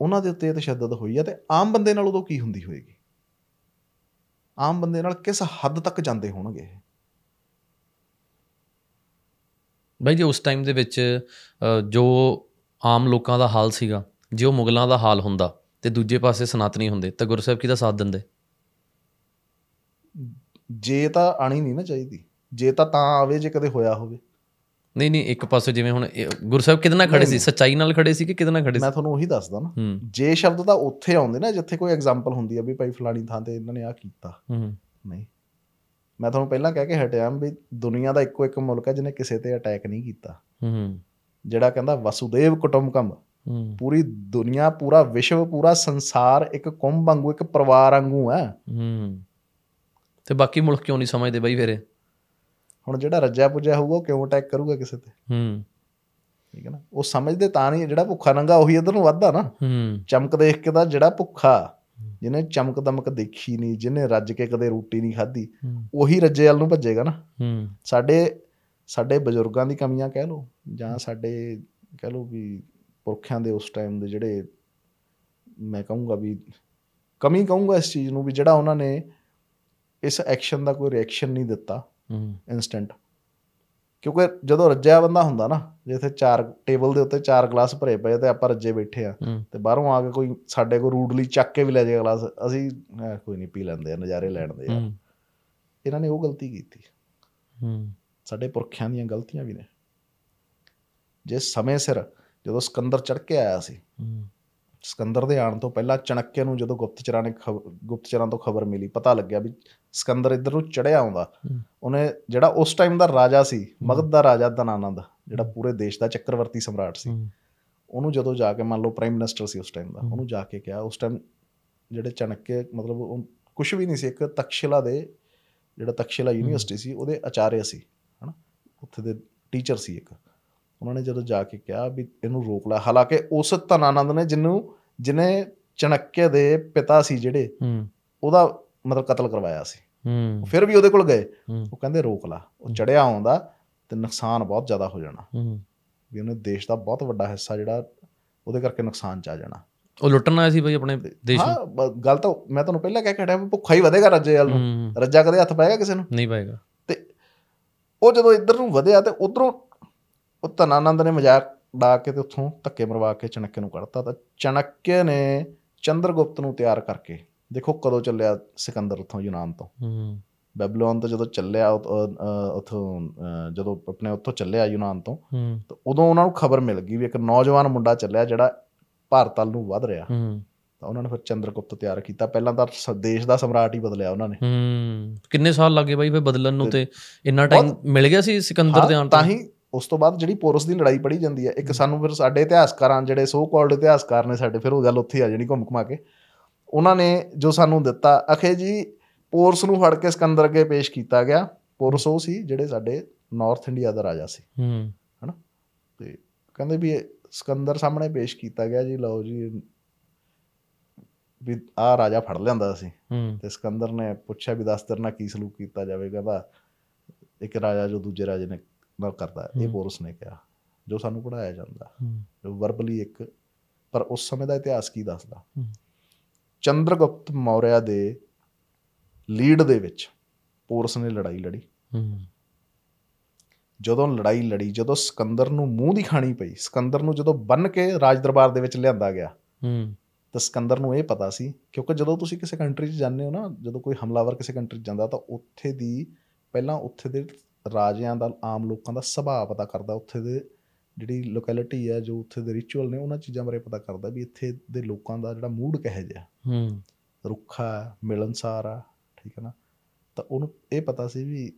ਉਹਨਾਂ ਦੇ ਉੱਤੇ ਇਹ ਤਸ਼ੱਦਦ ਹੋਈ ਆ ਤੇ ਆਮ ਬੰਦੇ ਨਾਲ ਉਦੋਂ ਕੀ ਹੁੰਦੀ ਹੋਏਗੀ? ਆਮ ਬੰਦੇ ਨਾਲ ਕਿਸ ਹੱਦ ਤੱਕ ਜਾਂਦੇ ਹੋਣਗੇ? ਬਾਈ ਜੀ ਉਸ ਟਾਈਮ ਦੇ ਵਿੱਚ ਜੋ ਆਮ ਲੋਕਾਂ ਦਾ ਹਾਲ ਸੀਗਾ ਜੇ ਉਹ ਮੁਗਲਾਂ ਦਾ ਹਾਲ ਹੁੰਦਾ ਤੇ ਦੂਜੇ ਪਾਸੇ ਸਨਾਤਨੀ ਹੁੰਦੇ ਤਾਂ ਗੁਰੂ ਸਾਹਿਬ ਕਿਹਦਾ ਸਾਥ ਦਿੰਦੇ? ਜੇ ਤਾਂ ਆਣੀ ਨਹੀਂ ਨਾ ਚਾਹੀਦੀ ਜੇ ਤਾਂ ਤਾਂ ਆਵੇ ਜੇ ਕਦੇ ਹੋਇਆ ਹੋਵੇ। ਨਹੀਂ ਨਹੀਂ ਇੱਕ ਪਾਸੇ ਜਿਵੇਂ ਹੁਣ ਇਹ- ਗੁਰੂ ਸਾਹਿਬ ਕਿਹਦੇ ਨਾਲ ਖੜੇ ਸੀ? ਸੱਚਾਈ ਨਾਲ ਖੜੇ ਸੀ ਕਿ ਕਿਹਦੇ ਨਾਲ ਖੜੇ ਸੀ? ਮੈਂ ਤੁਹਾਨੂੰ ਉਹੀ ਦੱਸਦਾ ਨਾ। ਜੇ ਸ਼ਬਦ ਤਾਂ ਉੱਥੇ ਆਉਂਦੇ ਨਾ ਜਿੱਥੇ ਕੋਈ ਐਗਜ਼ਾਮਪਲ ਹੁੰਦੀ ਆ ਵੀ ਭਾਈ ਫਲਾਣੀ ਥਾਂ ਤੇ ਇਹਨਾਂ ਨੇ ਆ ਕੀਤਾ। ਨਹੀਂ। ਮੈਂ ਤੁਹਾਨੂੰ ਪਹਿਲਾਂ ਕਹਿ ਕੇ ਹਟਿਆ ਵੀ ਦੁਨੀਆ ਦਾ ਇੱਕੋ ਇੱਕ ਮੁਲਕ ਹੈ ਜਿਹਨੇ ਕਿਸੇ ਤੇ ਅਟੈਕ ਨਹੀਂ ਕੀਤਾ। ਹੂੰ। ਜਿਹੜਾ ਕਹਿੰਦਾ ਵਸੁਦੇਵ ਕੁਟੁੰਬਕਮ। ਪੂਰੀ ਦੁਨੀਆ ਪੂਰਾ ਵਿਸ਼ਵ ਪੂਰਾ ਸੰਸਾਰ ਇੱਕ ਕੁੰਭ ਵਾਂਗੂ ਇੱਕ ਪਰਿਵਾਰ ਵਾਂਗੂ ਹੈ। ਹੂੰ। ਤੇ ਬਾਕੀ ਮੁਲਕ ਕਿਉਂ ਨਹੀਂ ਸਮਝਦੇ ਬਾਈ ਫੇਰੇ? ਹੁਣ ਜਿਹੜਾ ਰੱਜਿਆ ਪੁੱਜਿਆ ਹੋਊਗਾ ਉਹ ਕਿਉਂ ਅਟੈਕ ਕਰੂਗਾ ਕਿਸੇ ਤੇ? ਹੂੰ। ਠੀਕ ਹੈ ਨਾ? ਉਹ ਸਮਝਦੇ ਤਾਂ ਨਹੀਂ ਜਿਹੜਾ ਭੁੱਖਾ ਨੰਗਾ ਉਹੀ ਇਧਰ ਨੂੰ ਵੱਧਦਾ ਨਾ। ਹੂੰ। ਚਮਕ ਦੇਖ ਕੇ ਤਾਂ ਜਿਹੜਾ ਭੁੱਖਾ ਜਿਹਨੇ ਚਮਕ ਦਮਕ ਦੇਖੀ ਨਹੀਂ ਜਿਹਨੇ ਰੱਜ ਕੇ ਕਦੇ ਰੋਟੀ ਨਹੀਂ ਖਾਧੀ ਉਹੀ ਰੱਜੇ ਵੱਲ ਨੂੰ ਭੱਜੇਗਾ ਨਾ। ਹੂੰ। ਸਾਡੇ ਸਾਡੇ ਬਜ਼ੁਰਗਾਂ ਦੀ ਕਮੀਆਂ ਕਹਿ ਲਓ ਜਾਂ ਸਾਡੇ ਕਹਿ ਲਓ ਵੀ ਪੁਰਖਿਆਂ ਦੇ ਉਸ ਟਾਈਮ ਦੇ ਜਿਹੜੇ ਮੈਂ ਕਹੂੰਗਾ ਵੀ ਕਮੀ ਕਹੂੰਗਾ ਇਸ ਚੀਜ਼ ਨੂੰ ਵੀ ਜਿਹੜਾ ਉਹਨਾਂ ਨੇ ਇਸ ਐਕਸ਼ਨ ਦਾ ਕੋਈ ਰਿਐਕਸ਼ਨ ਨਹੀਂ ਦਿੱਤਾ ਹੂੰ। ਇਨਸਟੈਂਟ ਕਿਉਂਕਿ ਜਦੋਂ ਰੱਜਿਆ ਬੰਦਾ ਹੁੰਦਾ ਨਾ ਜਿੱਥੇ ਚਾਰ ਟੇਬਲ ਦੇ ਉੱਤੇ ਚਾਰ ਗਲਾਸ ਭਰੇ ਪਏ ਤੇ ਆਪਾਂ ਰੱਜੇ ਬੈਠੇ ਆ ਤੇ ਬਾਹਰੋਂ ਆ ਕੇ ਕੋਈ ਸਾਡੇ ਕੋਲ ਰੂਡਲੀ ਚੱਕ ਕੇ ਵੀ ਲੈ ਜਾਏ ਗਲਾਸ ਅਸੀਂ "ਐ, ਕੋਈ ਨਹੀਂ ਪੀ ਲੈਂਦੇ ਆ ਨਜ਼ਾਰੇ ਲੈਣ ਦੇ ਆ। ਇਹਨਾਂ ਨੇ ਉਹ ਗਲਤੀ ਕੀਤੀ। ਹੂੰ। ਸਾਡੇ ਪੁਰਖਿਆਂ ਦੀਆਂ ਗਲਤੀਆਂ ਵੀ ਨੇ। ਜੇ ਸਮੇਂ ਸਿਰ ਜਦੋਂ ਸਿਕੰਦਰ ਚੜ ਕੇ ਆਇਆ ਸੀ ਸਿਕੰਦਰ ਦੇ ਆਉਣ ਤੋਂ ਪਹਿਲਾਂ ਚਣੱਕੇ ਨੂੰ ਜਦੋਂ ਗੁਪਤਚਰਾਂ ਨੇ ਗੁਪਤਚਰਾਂ ਤੋਂ ਖਬਰ ਮਿਲੀ ਪਤਾ ਲੱਗਿਆ ਵੀ ਸਿਕੰਦਰ ਇੱਧਰ ਨੂੰ ਚੜਿਆ ਆਉਂਦਾ। ਉਹਨੇ ਜਿਹੜਾ ਉਸ ਟਾਈਮ ਦਾ ਰਾਜਾ ਸੀ ਮਗਧ ਦਾ ਰਾਜਾ ਦਨਾਨੰਦ ਜਿਹੜਾ ਪੂਰੇ ਦੇਸ਼ ਦਾ ਚੱਕਰਵਰਤੀ ਸਮਰਾਟ ਸੀ। ਉਹਨੂੰ ਜਦੋਂ ਜਾ ਕੇ ਮੰਨ ਲਓ ਪ੍ਰਾਈਮ ਮਿਨਿਸਟਰ ਸੀ ਉਸ ਟਾਈਮ ਦਾ ਉਹਨੂੰ ਜਾ ਕੇ ਕਿਹਾ ਉਸ ਟਾਈਮ ਜਿਹੜੇ ਚਣਕੇ ਮਤਲਬ ਕੁਝ ਵੀ ਨਹੀਂ ਸੀ ਇੱਕ ਤਕਸ਼ਿਲਾ ਦੇ ਜਿਹੜਾ ਤਕਸ਼ਿਲਾ ਯੂਨੀਵਰਸਿਟੀ ਸੀ ਉਹਦੇ ਆਚਾਰਿਆ ਸੀ। ਉੱਥੇ ਦੇ ਟੀਚਰ ਸੀ ਇੱਕ। ਉਹਨਾਂ ਨੇ ਜਦੋਂ ਜਾ ਕੇ ਕਿਹਾ ਵੀ ਇਹਨੂੰ ਰੋਕ ਲੈ ਹਾਲਾਂਕਿ ਉਸ ਧਨਾਨੰਦ ਨੇ ਜਿਹਨੂੰ ਜਿਹਨੇ ਚਣਕੇ ਦੇ ਪਿਤਾ ਸੀ ਜਿਹੜੇ ਹੂੰ। ਉਹਦਾ ਮਤਲਬ ਕਤਲ ਕਰਵਾਇਆ ਸੀ। ਹੂੰ। ਫਿਰ ਵੀ ਉਹਦੇ ਕੋਲ ਗਏ। ਉਹ ਕਹਿੰਦੇ ਰੋਕ ਲਾ। ਉਹ ਚੜਿਆ ਆਉਂਦਾ ਤੇ ਨੁਕਸਾਨ ਬਹੁਤ ਜ਼ਿਆਦਾ ਹੋ ਜਾਣਾ। ਹੂੰ। ਵੀ ਉਹਨੇ ਦੇਸ਼ ਦਾ ਬਹੁਤ ਵੱਡਾ ਹਿੱਸਾ ਜਿਹੜਾ ਉਹਦੇ ਕਰਕੇ ਨੁਕਸਾਨ ਚ ਆ ਜਾਣਾ। ਉਹ ਲੁੱਟਣ ਆਇਆ ਸੀ ਬਾਈ ਆਪਣੇ ਦੇਸ਼ ਨੂੰ? ਹਾਂ ਗੱਲ ਤਾਂ ਮੈਂ ਤੁਹਾਨੂੰ ਪਹਿਲਾਂ ਕਹਿ ਕੇ ਹਟਿਆ ਭੁੱਖਾ ਹੀ ਵਧੇਗਾ ਰੱਜੇ ਵੱਲ ਨੂੰ। ਰੱਜਾ ਕਦੇ ਹੱਥ ਪਾਏਗਾ ਕਿਸੇ ਨੂੰ? ਨਹੀਂ ਪਾਏਗਾ। ਉਹ ਜਦੋਂ ਇੱਧਰ ਨੂੰ ਵਧਿਆ ਤੇ ਉਧਰੋਂ ਉਹ ਧਨਾਨੰਦ ਨੇ ਮਜ਼ਾਕ ਡਾ ਕੇ ਤੇ ਉੱਥੋਂ ਧੱਕੇ ਮਰਵਾ ਕੇ ਚਣਕੇ ਨੂੰ ਕੱਢਤਾ ਤਾਂ ਚਣਕੇ ਨੇ ਚੰਦਰਗੁਪਤ ਨੂੰ ਤਿਆਰ ਕਰਕੇ ਦੇਖੋ ਕਦੋਂ ਚੱਲਿਆ ਸਿਕੰਦਰ ਉੱਥੋਂ ਯੂਨਾਨ ਤੋਂ। ਹੂੰ। ਬੈਬਲੋਨ ਤੋਂ ਜਦੋਂ ਚੱਲਿਆ ਉੱਥੋਂ ਜਦੋਂ ਆਪਣੇ ਉੱਥੋਂ ਚੱਲਿਆ ਯੂਨਾਨ ਤੋਂ ਤਾਂ ਉਦੋਂ ਉਹਨਾਂ ਨੂੰ ਖਬਰ ਮਿਲ ਗਈ ਵੀ ਇੱਕ ਨੌਜਵਾਨ ਮੁੰਡਾ ਚੱਲਿਆ ਜਿਹੜਾ ਭਾਰਤ ਵੱਲ ਨੂੰ ਵਧ ਰਿਹਾ। ਹੂੰ। ਤਾਂ ਉਹਨਾਂ ਨੇ ਫਿਰ ਚੰਦਰਗੁਪਤ ਤਿਆਰ ਕੀਤਾ। ਪਹਿਲਾਂ ਤਾਂ ਦੇਸ਼ ਦਾ ਸਮਰਾਟ ਹੀ ਬਦਲਿਆ ਉਹਨਾਂ ਨੇ। ਹੂੰ ਕਿੰਨੇ ਸਾਲ ਲੱਗੇ ਬਾਈ ਫੇ ਬਦਲਣ ਨੂੰ ਤੇ ਇੰਨਾ ਟਾਈਮ ਮਿਲ ਗਿਆ ਸੀ ਸਿਕੰਦਰ ਦੇ ਆਉਣ ਤਾਂ ਤੋਂ? ਹੀ ਉਸ ਤੋਂ ਬਾਅਦ ਜਿਹੜੀ ਪੋਰਸ ਦੀ ਲੜਾਈ ਪੜੀ ਜਾਂਦੀ ਹੈ ਇੱਕ ਸਾਨੂੰ ਫਿਰ ਸਾਡੇ ਇਤਿਹਾਸਕਾਰਾਂ ਜਿਹੜੇ ਸੋ ਕਾਲਡ ਇਤਿਹਾਸਕਾਰ ਨੇ ਸਾਡੇ ਫਿਰ ਉਹ ਗੱਲ ਉੱਥੇ ਆ ਜਾਣੀ ਘੁੰਮ ਘੁਮਾ ਕੇ। ਉਹਨਾਂ ਨੇ ਜੋ ਸਾਨੂੰ ਦਿੱਤਾ ਅਖੇ ਜੀ ਪੋਰਸ ਨੂੰ ਫੜ ਕੇ ਸਿਕੰਦਰ ਅੱਗੇ ਪੇਸ਼ ਕੀਤਾ ਗਿਆ। ਪੋਰਸ ਉਹ ਸੀ ਜਿਹੜੇ ਸਾਡੇ ਨਾਰਥ ਇੰਡੀਆ ਦਾ ਰਾਜਾ ਸੀ। ਹੂੰ। ਹਨਾ? ਤੇ ਕਹਿੰਦੇ ਵੀ ਸਿਕੰਦਰ ਸਾਹਮਣੇ ਪੇਸ਼ ਕੀਤਾ ਗਿਆ ਜੀ ਲਓ ਜੀ ਵੀ ਆ ਰਾਜਾ ਫੜ ਲਿਆਂਦਾ ਸੀ ਤੇ ਸਿਕੰਦਰ ਨੇ ਪੁੱਛਿਆ ਵੀ ਦੱਸ ਤੇਰੇ ਨਾਲ ਕੀ ਸਲੂਕ ਕੀਤਾ ਜਾਵੇ ਕਹਿੰਦਾ ਇੱਕ ਰਾਜਾ ਜੋ ਦੂਜੇ ਰਾਜੇ ਨੇ ਨਾਲ ਕਰਦਾ। ਇਹ ਪੋਰਸ ਨੇ ਕਿਹਾ ਜੋ ਸਾਨੂੰ ਪੜਾਇਆ ਜਾਂਦਾ ਜੋ ਵਰਬਲੀ ਇੱਕ ਪਰ ਉਸ ਸਮੇਂ ਦਾ ਇਤਿਹਾਸ ਕੀ ਦੱਸਦਾ। ਚੰਦਰਗੁਪਤ ਮੌਰਿਆ ਦੇ ਲੀਡ ਦੇ ਵਿੱਚ ਪੋਰਸ ਨੇ ਲੜਾਈ ਲੜੀ। ਜਦੋਂ ਲੜਾਈ ਲੜੀ ਜਦੋਂ ਸਿਕੰਦਰ ਨੂੰ ਮੂੰਹ ਦੀ ਖਾਣੀ ਪਈ ਸਿਕੰਦਰ ਨੂੰ ਜਦੋਂ ਬੰਨ ਕੇ ਰਾਜ ਦਰਬਾਰ ਦੇ ਵਿੱਚ ਲਿਆਂਦਾ ਗਿਆ ਤਾਂ ਸਿਕੰਦਰ ਨੂੰ ਇਹ ਪਤਾ ਸੀ ਕਿਉਂਕਿ ਜਦੋਂ ਤੁਸੀਂ ਕਿਸੇ ਕੰਟਰੀ 'ਚ ਜਾਂਦੇ ਹੋ ਨਾ ਜਦੋਂ ਕੋਈ ਹਮਲਾਵਰ ਕਿਸੇ ਕੰਟਰੀ 'ਚ ਜਾਂਦਾ ਤਾਂ ਉੱਥੇ ਦੀ ਪਹਿਲਾਂ ਉੱਥੇ ਦੇ ਰਾਜਿਆਂ ਦਾ ਆਮ ਲੋਕਾਂ ਦਾ ਸੁਭਾਅ ਪਤਾ ਕਰਦਾ ਉੱਥੇ ਦੇ ਜਿਹੜੀ ਲੋਕੈਲਿਟੀ ਹੈ ਜੋ ਉੱਥੇ ਦੇ ਰਿਚੁਅਲ ਨੇ ਉਹਨਾਂ ਚੀਜ਼ਾਂ ਬਾਰੇ ਪਤਾ ਕਰਦਾ ਵੀ ਇੱਥੇ ਦੇ ਲੋਕਾਂ ਦਾ ਜਿਹੜਾ ਮੂਡ ਕਿਹੋ ਜਿਹਾ। ਹੂੰ। ਰੁੱਖਾ ਮਿਲਨਸਾਰ ਆ ਠੀਕ ਹੈ ਨਾ? ਤਾਂ ਉਹਨੂੰ ਇਹ ਪਤਾ ਸੀ ਵੀ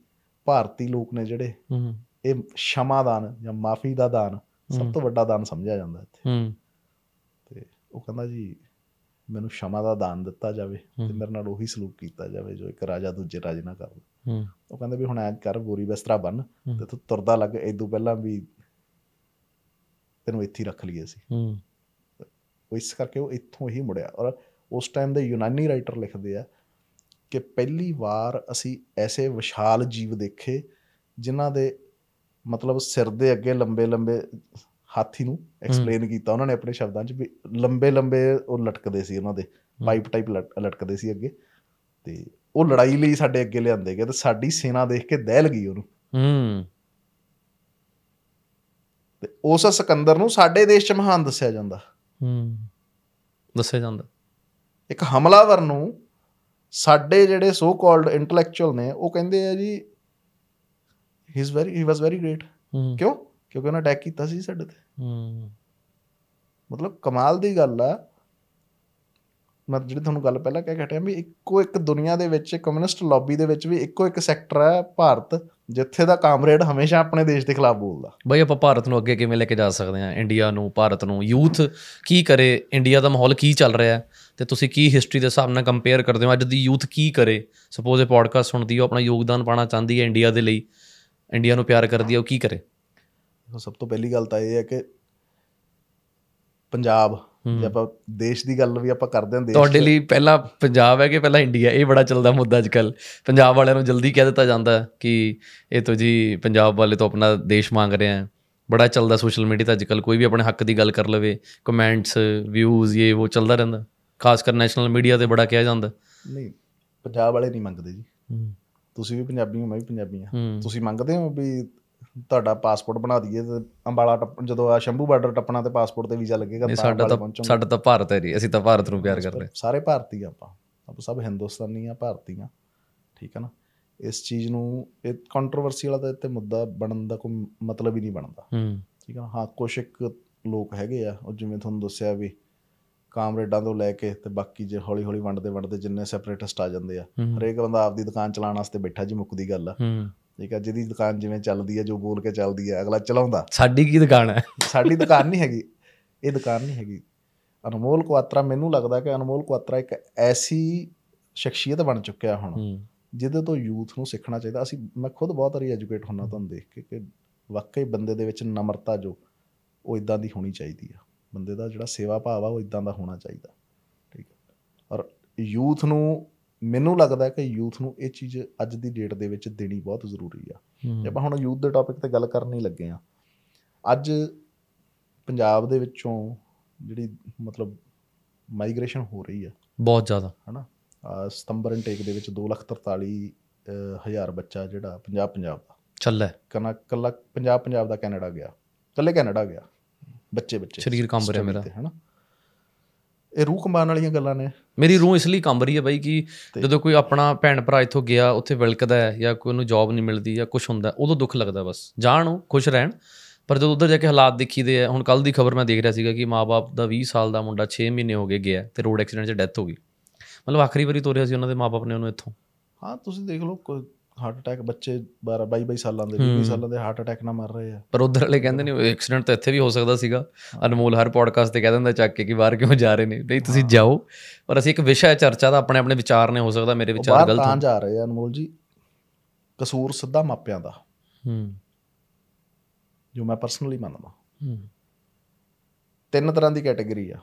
ਭਾਰਤੀ ਲੋਕ ਨੇ ਜਿਹੜੇ ਹੂੰ। ਇਹ ਸ਼ਮਾਦਾਨ ਜਾਂ ਮਾਫੀ ਦਾ ਦਾਨ ਸਭ ਤੋਂ ਵੱਡਾ ਦਾਨ ਸਮਝਿਆ ਜਾਂਦਾ ਇੱਥੇ। ਹੂੰ। ਤੇ ਉਹ ਕਹਿੰਦਾ ਜੀ ਮੈਨੂੰ ਸ਼ਮਾ ਦਾ ਦਾਨ ਦਿੱਤਾ ਜਾਵੇ ਤੇ। ਮੇਰੇ ਨਾਲ ਉਹੀ ਸਲੂਕ ਕੀਤਾ ਜਾਵੇ ਜੋ ਇੱਕ ਰਾਜਾ ਦੂਜੇ ਰਾਜੇ ਨਾਲ ਕਰਦਾ ਉਹ ਕਹਿੰਦਾ ਵੀ ਹੁਣ ਐਂ ਕਰ ਬੋਰੀ ਬਿਸਤਰਾ ਬੰਨ। ਤੇ ਤੂੰ ਤੁਰਦਾ ਲੱਗ ਇਦੋਂ ਪਹਿਲਾਂ ਵੀ ਤੈਨੂੰ ਇੱਥੇ ਰੱਖ ਲਈਏ ਸੀ ਉਹ ਇਸ ਕਰਕੇ ਉਹ ਇੱਥੋਂ ਹੀ ਮੁੜਿਆ ਔਰ ਉਸ ਟਾਈਮ ਦੇ ਯੂਨਾਨੀ ਰਾਈਟਰ ਲਿਖਦੇ ਆ ਕਿ ਪਹਿਲੀ ਵਾਰ ਅਸੀਂ ਐਸੇ ਵਿਸ਼ਾਲ ਜੀਵ ਦੇਖੇ ਜਿਨ੍ਹਾਂ ਦੇ ਮਤਲਬ ਸਿਰ ਦੇ ਅੱਗੇ ਲੰਬੇ ਲੰਬੇ ਹਾਥੀ ਨੂੰ ਐਕਸਪਲੇਨ ਕੀਤਾ ਉਹਨਾਂ ਨੇ ਆਪਣੇ ਸ਼ਬਦਾਂ 'ਚ ਵੀ ਲੰਬੇ ਲੰਬੇ ਉਹ ਲਟਕਦੇ ਸੀ ਉਹਨਾਂ ਦੇ ਪਾਈਪ ਟਾਈਪ ਲਟਕਦੇ ਸੀ ਅੱਗੇ। ਤੇ ਉਹ ਲੜਾਈ ਲਈ ਸਾਡੇ ਅੱਗੇ ਲਿਆਂਦੇ ਗਏ ਤੇ ਸਾਡੀ ਸੈਨਾ ਦੇਖ ਕੇ ਦਹਿਲ ਗਈ ਉਹਨੂੰ। ਹੂੰ। ਤੇ ਉਸ ਸਿਕੰਦਰ ਨੂੰ ਸਾਡੇ ਦੇਸ਼ 'ਚ ਮਹਾਨ ਦੱਸਿਆ ਜਾਂਦਾ। ਹੂੰ। ਦੱਸਿਆ ਜਾਂਦਾ। ਇੱਕ ਹਮਲਾਵਰ ਨੂੰ ਸਾਡੇ ਜਿਹੜੇ ਸੋ ਕਾਲਡ ਇੰਟੈਲੈਕਚੁਅਲ ਨੇ ਉਹ ਕਹਿੰਦੇ ਆ ਜੀ he is very he was very great ਕਿਉਂ? ਕਿਉਂਕਿ ਉਹਨੇ ਅਟੈਕ ਕੀਤਾ ਸੀ ਸਾਡੇ ਤੇ। ਹੂੰ। ਮਤਲਬ ਕਮਾਲ ਦੀ ਗੱਲ ਆ। ਮੈਂ ਜਿਹੜੀ ਤੁਹਾਨੂੰ ਗੱਲ ਪਹਿਲਾਂ ਕਹਿ ਕੇ ਹਟਿਆ ਵੀ ਇੱਕੋ ਇੱਕ ਦੁਨੀਆ ਦੇ ਵਿੱਚ ਕਮਿਊਨਿਸਟ ਲੌਬੀ ਦੇ ਵਿੱਚ ਵੀ ਇੱਕੋ ਇੱਕ ਸੈਕਟਰ ਹੈ ਭਾਰਤ ਜਿੱਥੇ ਦਾ ਕਾਮਰੇਡ ਹਮੇਸ਼ਾ ਆਪਣੇ ਦੇਸ਼ ਦੇ ਖਿਲਾਫ ਬੋਲਦਾ। ਬਈ ਆਪਾਂ ਭਾਰਤ ਨੂੰ ਅੱਗੇ ਕਿਵੇਂ ਲੈ ਕੇ ਜਾ ਸਕਦੇ ਹਾਂ? ਇੰਡੀਆ ਨੂੰ ਭਾਰਤ ਨੂੰ ਯੂਥ ਕੀ ਕਰੇ? ਇੰਡੀਆ ਦਾ ਮਾਹੌਲ ਕੀ ਚੱਲ ਰਿਹਾ? ਹੈ ਤੇ ਤੁਸੀਂ ਕੀ ਹਿਸਟਰੀ ਦੇ ਹਿਸਾਬ ਨਾਲ ਕੰਪੇਅਰ ਕਰਦੇ ਹੋ? ਅੱਜ ਦੀ ਯੂਥ ਕੀ ਕਰੇ? ਸਪੋਜ਼ ਇਹ ਪੋਡਕਾਸਟ ਸੁਣਦੀ ਹੈ ਆਪਣਾ ਯੋਗਦਾਨ ਪਾਣਾ ਚਾਹੁੰਦੀ ਹੈ ਇੰਡੀਆ ਦੇ ਲਈ। ਇੰਡੀਆ ਨੂੰ ਪਿਆਰ ਕਰਦੀ ਹੈ ਉਹ ਕੀ ਕਰੇ? ਸਭ ਤੋਂ ਪਹਿਲੀ ਗੱਲ ਤਾਂ ਇਹ ਹੈ ਕਿ ਪੰਜਾਬ ਜੇ ਆਪਾਂ ਦੇਸ਼ ਦੀ ਗੱਲ ਵੀ ਆਪਾਂ ਕਰਦੇ ਹਾਂ ਦੇਸ਼ ਤੁਹਾਡੇ ਲਈ ਪਹਿਲਾਂ ਪੰਜਾਬ ਹੈ ਕਿ ਪਹਿਲਾਂ ਇੰਡੀਆ? ਇਹ ਬੜਾ ਚੱਲਦਾ ਮੁੱਦਾ ਅੱਜਕੱਲ ਪੰਜਾਬ ਵਾਲਿਆਂ ਨੂੰ ਜਲਦੀ ਕਹਿ ਦਿੱਤਾ ਜਾਂਦਾ ਕਿ ਇਹ ਤਾਂ ਜੀ ਪੰਜਾਬ ਵਾਲੇ ਤੋਂ ਆਪਣਾ ਦੇਸ਼ ਮੰਗ ਰਹੇ ਹੈ ਬੜਾ ਚੱਲਦਾ ਸੋਸ਼ਲ ਮੀਡੀਆ ਤੇ ਅੱਜਕੱਲ ਕੋਈ ਵੀ ਆਪਣੇ ਹੱਕ ਦੀ ਗੱਲ ਕਰ ਲਵੇ ਕਮੈਂਟਸ ਵਿਊਜ਼ ਇਹ ਉਹ ਚੱਲਦਾ ਰਹਿੰਦਾ। ਖਾਸ ਕਰ ਨੈਸ਼ਨਲ ਮੀਡੀਆ ਤੇ ਬੜਾ ਕਿਹਾ ਜਾਂਦਾ। ਨਹੀਂ ਪੰਜਾਬ ਵਾਲੇ ਨਹੀਂ ਮੰਗਦੇ ਜੀ। ਤੁਸੀਂ ਵੀ ਪੰਜਾਬੀ ਹੋ ਮੈਂ ਵੀ ਪੰਜਾਬੀ ਹੂੰ। ਤੁਸੀਂ ਮੰਗਦੇ ਹੋ ਵੀ ਤੁਹਾਡਾ ਪਾਸਪੋਰਟ ਬਣਾ ਦਈਏ ਤੇ ਅੰਬਾਲਾ ਟੱਪ ਜਦੋਂ ਆ ਸ਼ੰਭੂ ਬਾਰਡਰ ਟੱਪਣਾ ਤੇ ਪਾਸਪੋਰਟ ਤੇ ਵੀਜ਼ਾ ਲੱਗੇਗਾ ਤਾਂ ਸਾਡਾ ਤਾਂ। ਸਾਡਾ ਤਾਂ ਭਾਰਤ ਹੈ ਜੀ ਅਸੀਂ ਤਾਂ ਭਾਰਤ ਨੂੰ ਪਿਆਰ ਕਰਦੇ ਸਾਰੇ ਭਾਰਤੀ ਆਪਾਂ। ਆਪਾਂ ਸਭ ਹਿੰਦੁਸਤਾਨੀ ਆ ਭਾਰਤੀ ਆ। ਠੀਕ ਹੈ ਨਾ? ਇਸ ਚੀਜ਼ ਨੂੰ ਇਹ ਕੰਟਰੋਵਰਸੀ ਵਾਲਾ ਤਾਂ ਇੱਥੇ ਮੁੱਦਾ ਬਣਨ ਦਾ ਕੋਈ ਮਤਲਬ ਹੀ ਨਹੀਂ ਬਣਦਾ। ਹੂੰ। ਠੀਕ ਹੈ ਹਾਂ ਕੁਛ ਇੱਕ ਲੋਕ ਹੈਗੇ ਆ ਉਹ ਜਿਵੇਂ ਤੁਹਾਨੂੰ ਦੱਸਿਆ ਵੀ ਕਾਮਰੇਡਾਂ ਤੋਂ ਲੈ ਕੇ ਤੇ ਬਾਕੀ ਜੇ ਹੌਲੀ ਹੌਲੀ ਵੰਡਦੇ ਵੰਡਦੇ ਜਿੰਨੇ ਸੈਪਰੇਟਿਸਟ ਆ ਜਾਂਦੇ ਆ। ਹਰੇਕ ਬੰਦਾ ਆਪਦੀ ਦੁਕਾਨ ਚਲਾਉਣ ਵਾਸਤੇ ਬੈਠਾ ਜੀ ਮੁੱਕਦੀ ਗੱਲ ਆ। ਹੂੰ। ਠੀਕ ਆ ਜਿਹਦੀ ਦੁਕਾਨ ਜਿਵੇਂ ਚੱਲਦੀ ਹੈ ਜੋ ਬੋਲ ਕੇ ਚੱਲਦੀ ਹੈ ਅਗਲਾ ਚਲਾਉਂਦਾ। ਸਾਡੀ ਕੀ ਦੁਕਾਨ ਹੈ? ਸਾਡੀ ਦੁਕਾਨ ਨਹੀਂ ਹੈਗੀ। ਇਹ ਦੁਕਾਨ ਨਹੀਂ ਹੈਗੀ। ਅਨਮੋਲ ਕੁਆਤਰਾ ਮੈਨੂੰ ਲੱਗਦਾ ਕਿ ਅਨਮੋਲ ਕੁਆਤਰਾ ਇੱਕ ਐਸੀ ਸ਼ਖਸੀਅਤ ਬਣ ਚੁੱਕਿਆ ਹੁਣ ਜਿਹਦੇ ਤੋਂ ਯੂਥ ਨੂੰ ਸਿੱਖਣਾ ਚਾਹੀਦਾ। ਅਸੀਂ ਮੈਂ ਖੁਦ ਬਹੁਤ ਵਾਰੀ ਐਜੂਕੇਟ ਹੁੰਨਾ ਤੁਹਾਨੂੰ ਦੇਖ ਕੇ ਕਿ ਵਾਕਈ ਬੰਦੇ ਦੇ ਵਿੱਚ ਨਮਰਤਾ ਜੋ ਉਹ ਇਦਾਂ ਦੀ ਹੋਣੀ ਚਾਹੀਦੀ ਆ। ਬੰਦੇ ਦਾ ਜਿਹੜਾ ਸੇਵਾ ਭਾਵ ਆ ਉਹ ਇਦਾਂ ਦਾ ਹੋਣਾ ਚਾਹੀਦਾ। ਠੀਕ ਹੈ ਔਰ ਯੂਥ ਨੂੰ ਮੈਨੂੰ ਲੱਗਦਾ ਕਿ ਯੂਥ ਨੂੰ ਇਹ ਚੀਜ਼ ਅੱਜ ਦੀ ਡੇਟ ਦੇ ਵਿੱਚ ਦੇਣੀ ਬਹੁਤ ਜ਼ਰੂਰੀ ਆ। ਜੇ ਆਪਾਂ ਹੁਣ ਯੂਥ ਦੇ ਟੌਪਿਕ ਤੇ ਗੱਲ ਕਰਨ ਹੀ ਲੱਗੇ ਆ। ਅੱਜ ਪੰਜਾਬ ਦੇ ਵਿੱਚੋਂ ਜਿਹੜੀ ਮਤਲਬ ਮਾਈਗ੍ਰੇਸ਼ਨ ਹੋ ਰਹੀ ਆ। ਬਹੁਤ ਜ਼ਿਆਦਾ। ਹਨਾ? ਸਤੰਬਰ ਇਨਟੇਕ ਦੇ ਵਿੱਚ 2,43 ਹਜ਼ਾਰ ਬੱਚਾ ਜਿਹੜਾ ਪੰਜਾਬ ਪੰਜਾਬ ਦਾ ਚੱਲਾ। ਕਨਾ ਕੱਲਾ ਪੰਜਾਬ ਪੰਜਾਬ ਦਾ ਕੈਨੇਡਾ ਗਿਆ। ਕੱਲੇ ਕੈਨੇਡਾ ਗਿਆ। ਬੱਚੇ ਬੱਚੇ ਸਰੀਰ ਕੰਬ ਰਿਹਾ ਮੇਰਾ। ਹਨਾ? ਇਹ ਰੂਹ ਕੰਬਾਉਣ ਵਾਲੀਆਂ ਗੱਲਾਂ ਨੇ। ਮੇਰੀ ਰੂਹ ਇਸ ਲਈ ਕੰਬ ਰਹੀ ਹੈ ਬਾਈ ਕਿ ਜਦੋਂ ਕੋਈ ਆਪਣਾ ਭੈਣ ਭਰਾ ਇੱਥੋਂ ਗਿਆ ਉੱਥੇ ਵਿਲਕਦਾ ਹੈ ਜਾਂ ਕੋਈ ਨੂੰ ਜੌਬ ਨਹੀਂ ਮਿਲਦੀ ਜਾਂ ਕੁਝ ਹੁੰਦਾ ਉਦੋਂ ਦੁੱਖ ਲੱਗਦਾ ਬਸ। ਜਾਣ ਉਹ ਖੁਸ਼ ਰਹਿਣ। ਪਰ ਜਦੋਂ ਉਧਰ ਜਾ ਕੇ ਹਾਲਾਤ ਦੇਖੀਦੇ ਆ ਹੁਣ ਕੱਲ ਦੀ ਖਬਰ ਮੈਂ ਦੇਖ ਰਿਹਾ ਸੀਗਾ ਕਿ ਮਾਪੇ ਦਾ 20 ਸਾਲ ਦਾ ਮੁੰਡਾ 6 ਮਹੀਨੇ ਹੋ ਗਏ ਗਿਆ ਤੇ ਰੋਡ ਐਕਸੀਡੈਂਟ 'ਚ ਡੈਥ ਹੋ ਗਈ। ਮਤਲਬ ਆਖਰੀ ਵਾਰੀ ਤੋਰਿਆ ਸੀ ਉਹਨਾਂ ਦੇ ਮਾਪੇ ਨੇ ਉਹਨੂੰ ਇੱਥੋਂ। ਹਾਂ ਤੁਸੀਂ ਦੇਖ ਲਓ ਹਾਰਟ ਅਟੈਕ ਬੱਚੇ 12 22 22 ਸਾਲਾਂ ਦੇ 20 ਸਾਲਾਂ ਦੇ ਹਾਰਟ ਅਟੈਕ ਨਾਲ ਮਰ ਰਹੇ ਆ। ਪਰ ਉਧਰ ਵਾਲੇ ਕਹਿੰਦੇ ਨੇ ਐਕਸੀਡੈਂਟ ਤਾਂ ਇੱਥੇ ਵੀ ਹੋ ਸਕਦਾ ਸੀਗਾ। ਅਨਮੋਲ ਹਰ ਪੋਡਕਾਸਟ ਤੇ ਕਹਿ ਦਿੰਦਾ ਚੱਕ ਕੇ ਕਿ ਬਾਹਰ ਕਿਉਂ ਜਾ ਰਹੇ ਨੇ। ਨਹੀਂ ਤੁਸੀਂ ਜਾਓ। ਪਰ ਅਸੀਂ ਇੱਕ ਵਿਸ਼ਾ ਹੈ ਚਰਚਾ ਦਾ ਆਪਣੇ ਆਪਣੇ ਵਿਚਾਰ ਨੇ ਹੋ ਸਕਦਾ ਮੇਰੇ ਵਿਚਾਰ ਬਾਹਰ ਗਲਤ ਤਾਂ ਜਾ ਰਹੇ ਆ ਅਨਮੋਲ ਜੀ। ਕਸੂਰ ਸਿੱਧਾ ਮਾਪਿਆਂ ਦਾ। ਹੂੰ। ਜੋ ਮੈਂ ਪਰਸਨਲੀ ਮੰਨਦਾ। ਹੂੰ। ਤਿੰਨ ਤਰ੍ਹਾਂ ਦੀ ਕੈਟਾਗਰੀ ਆ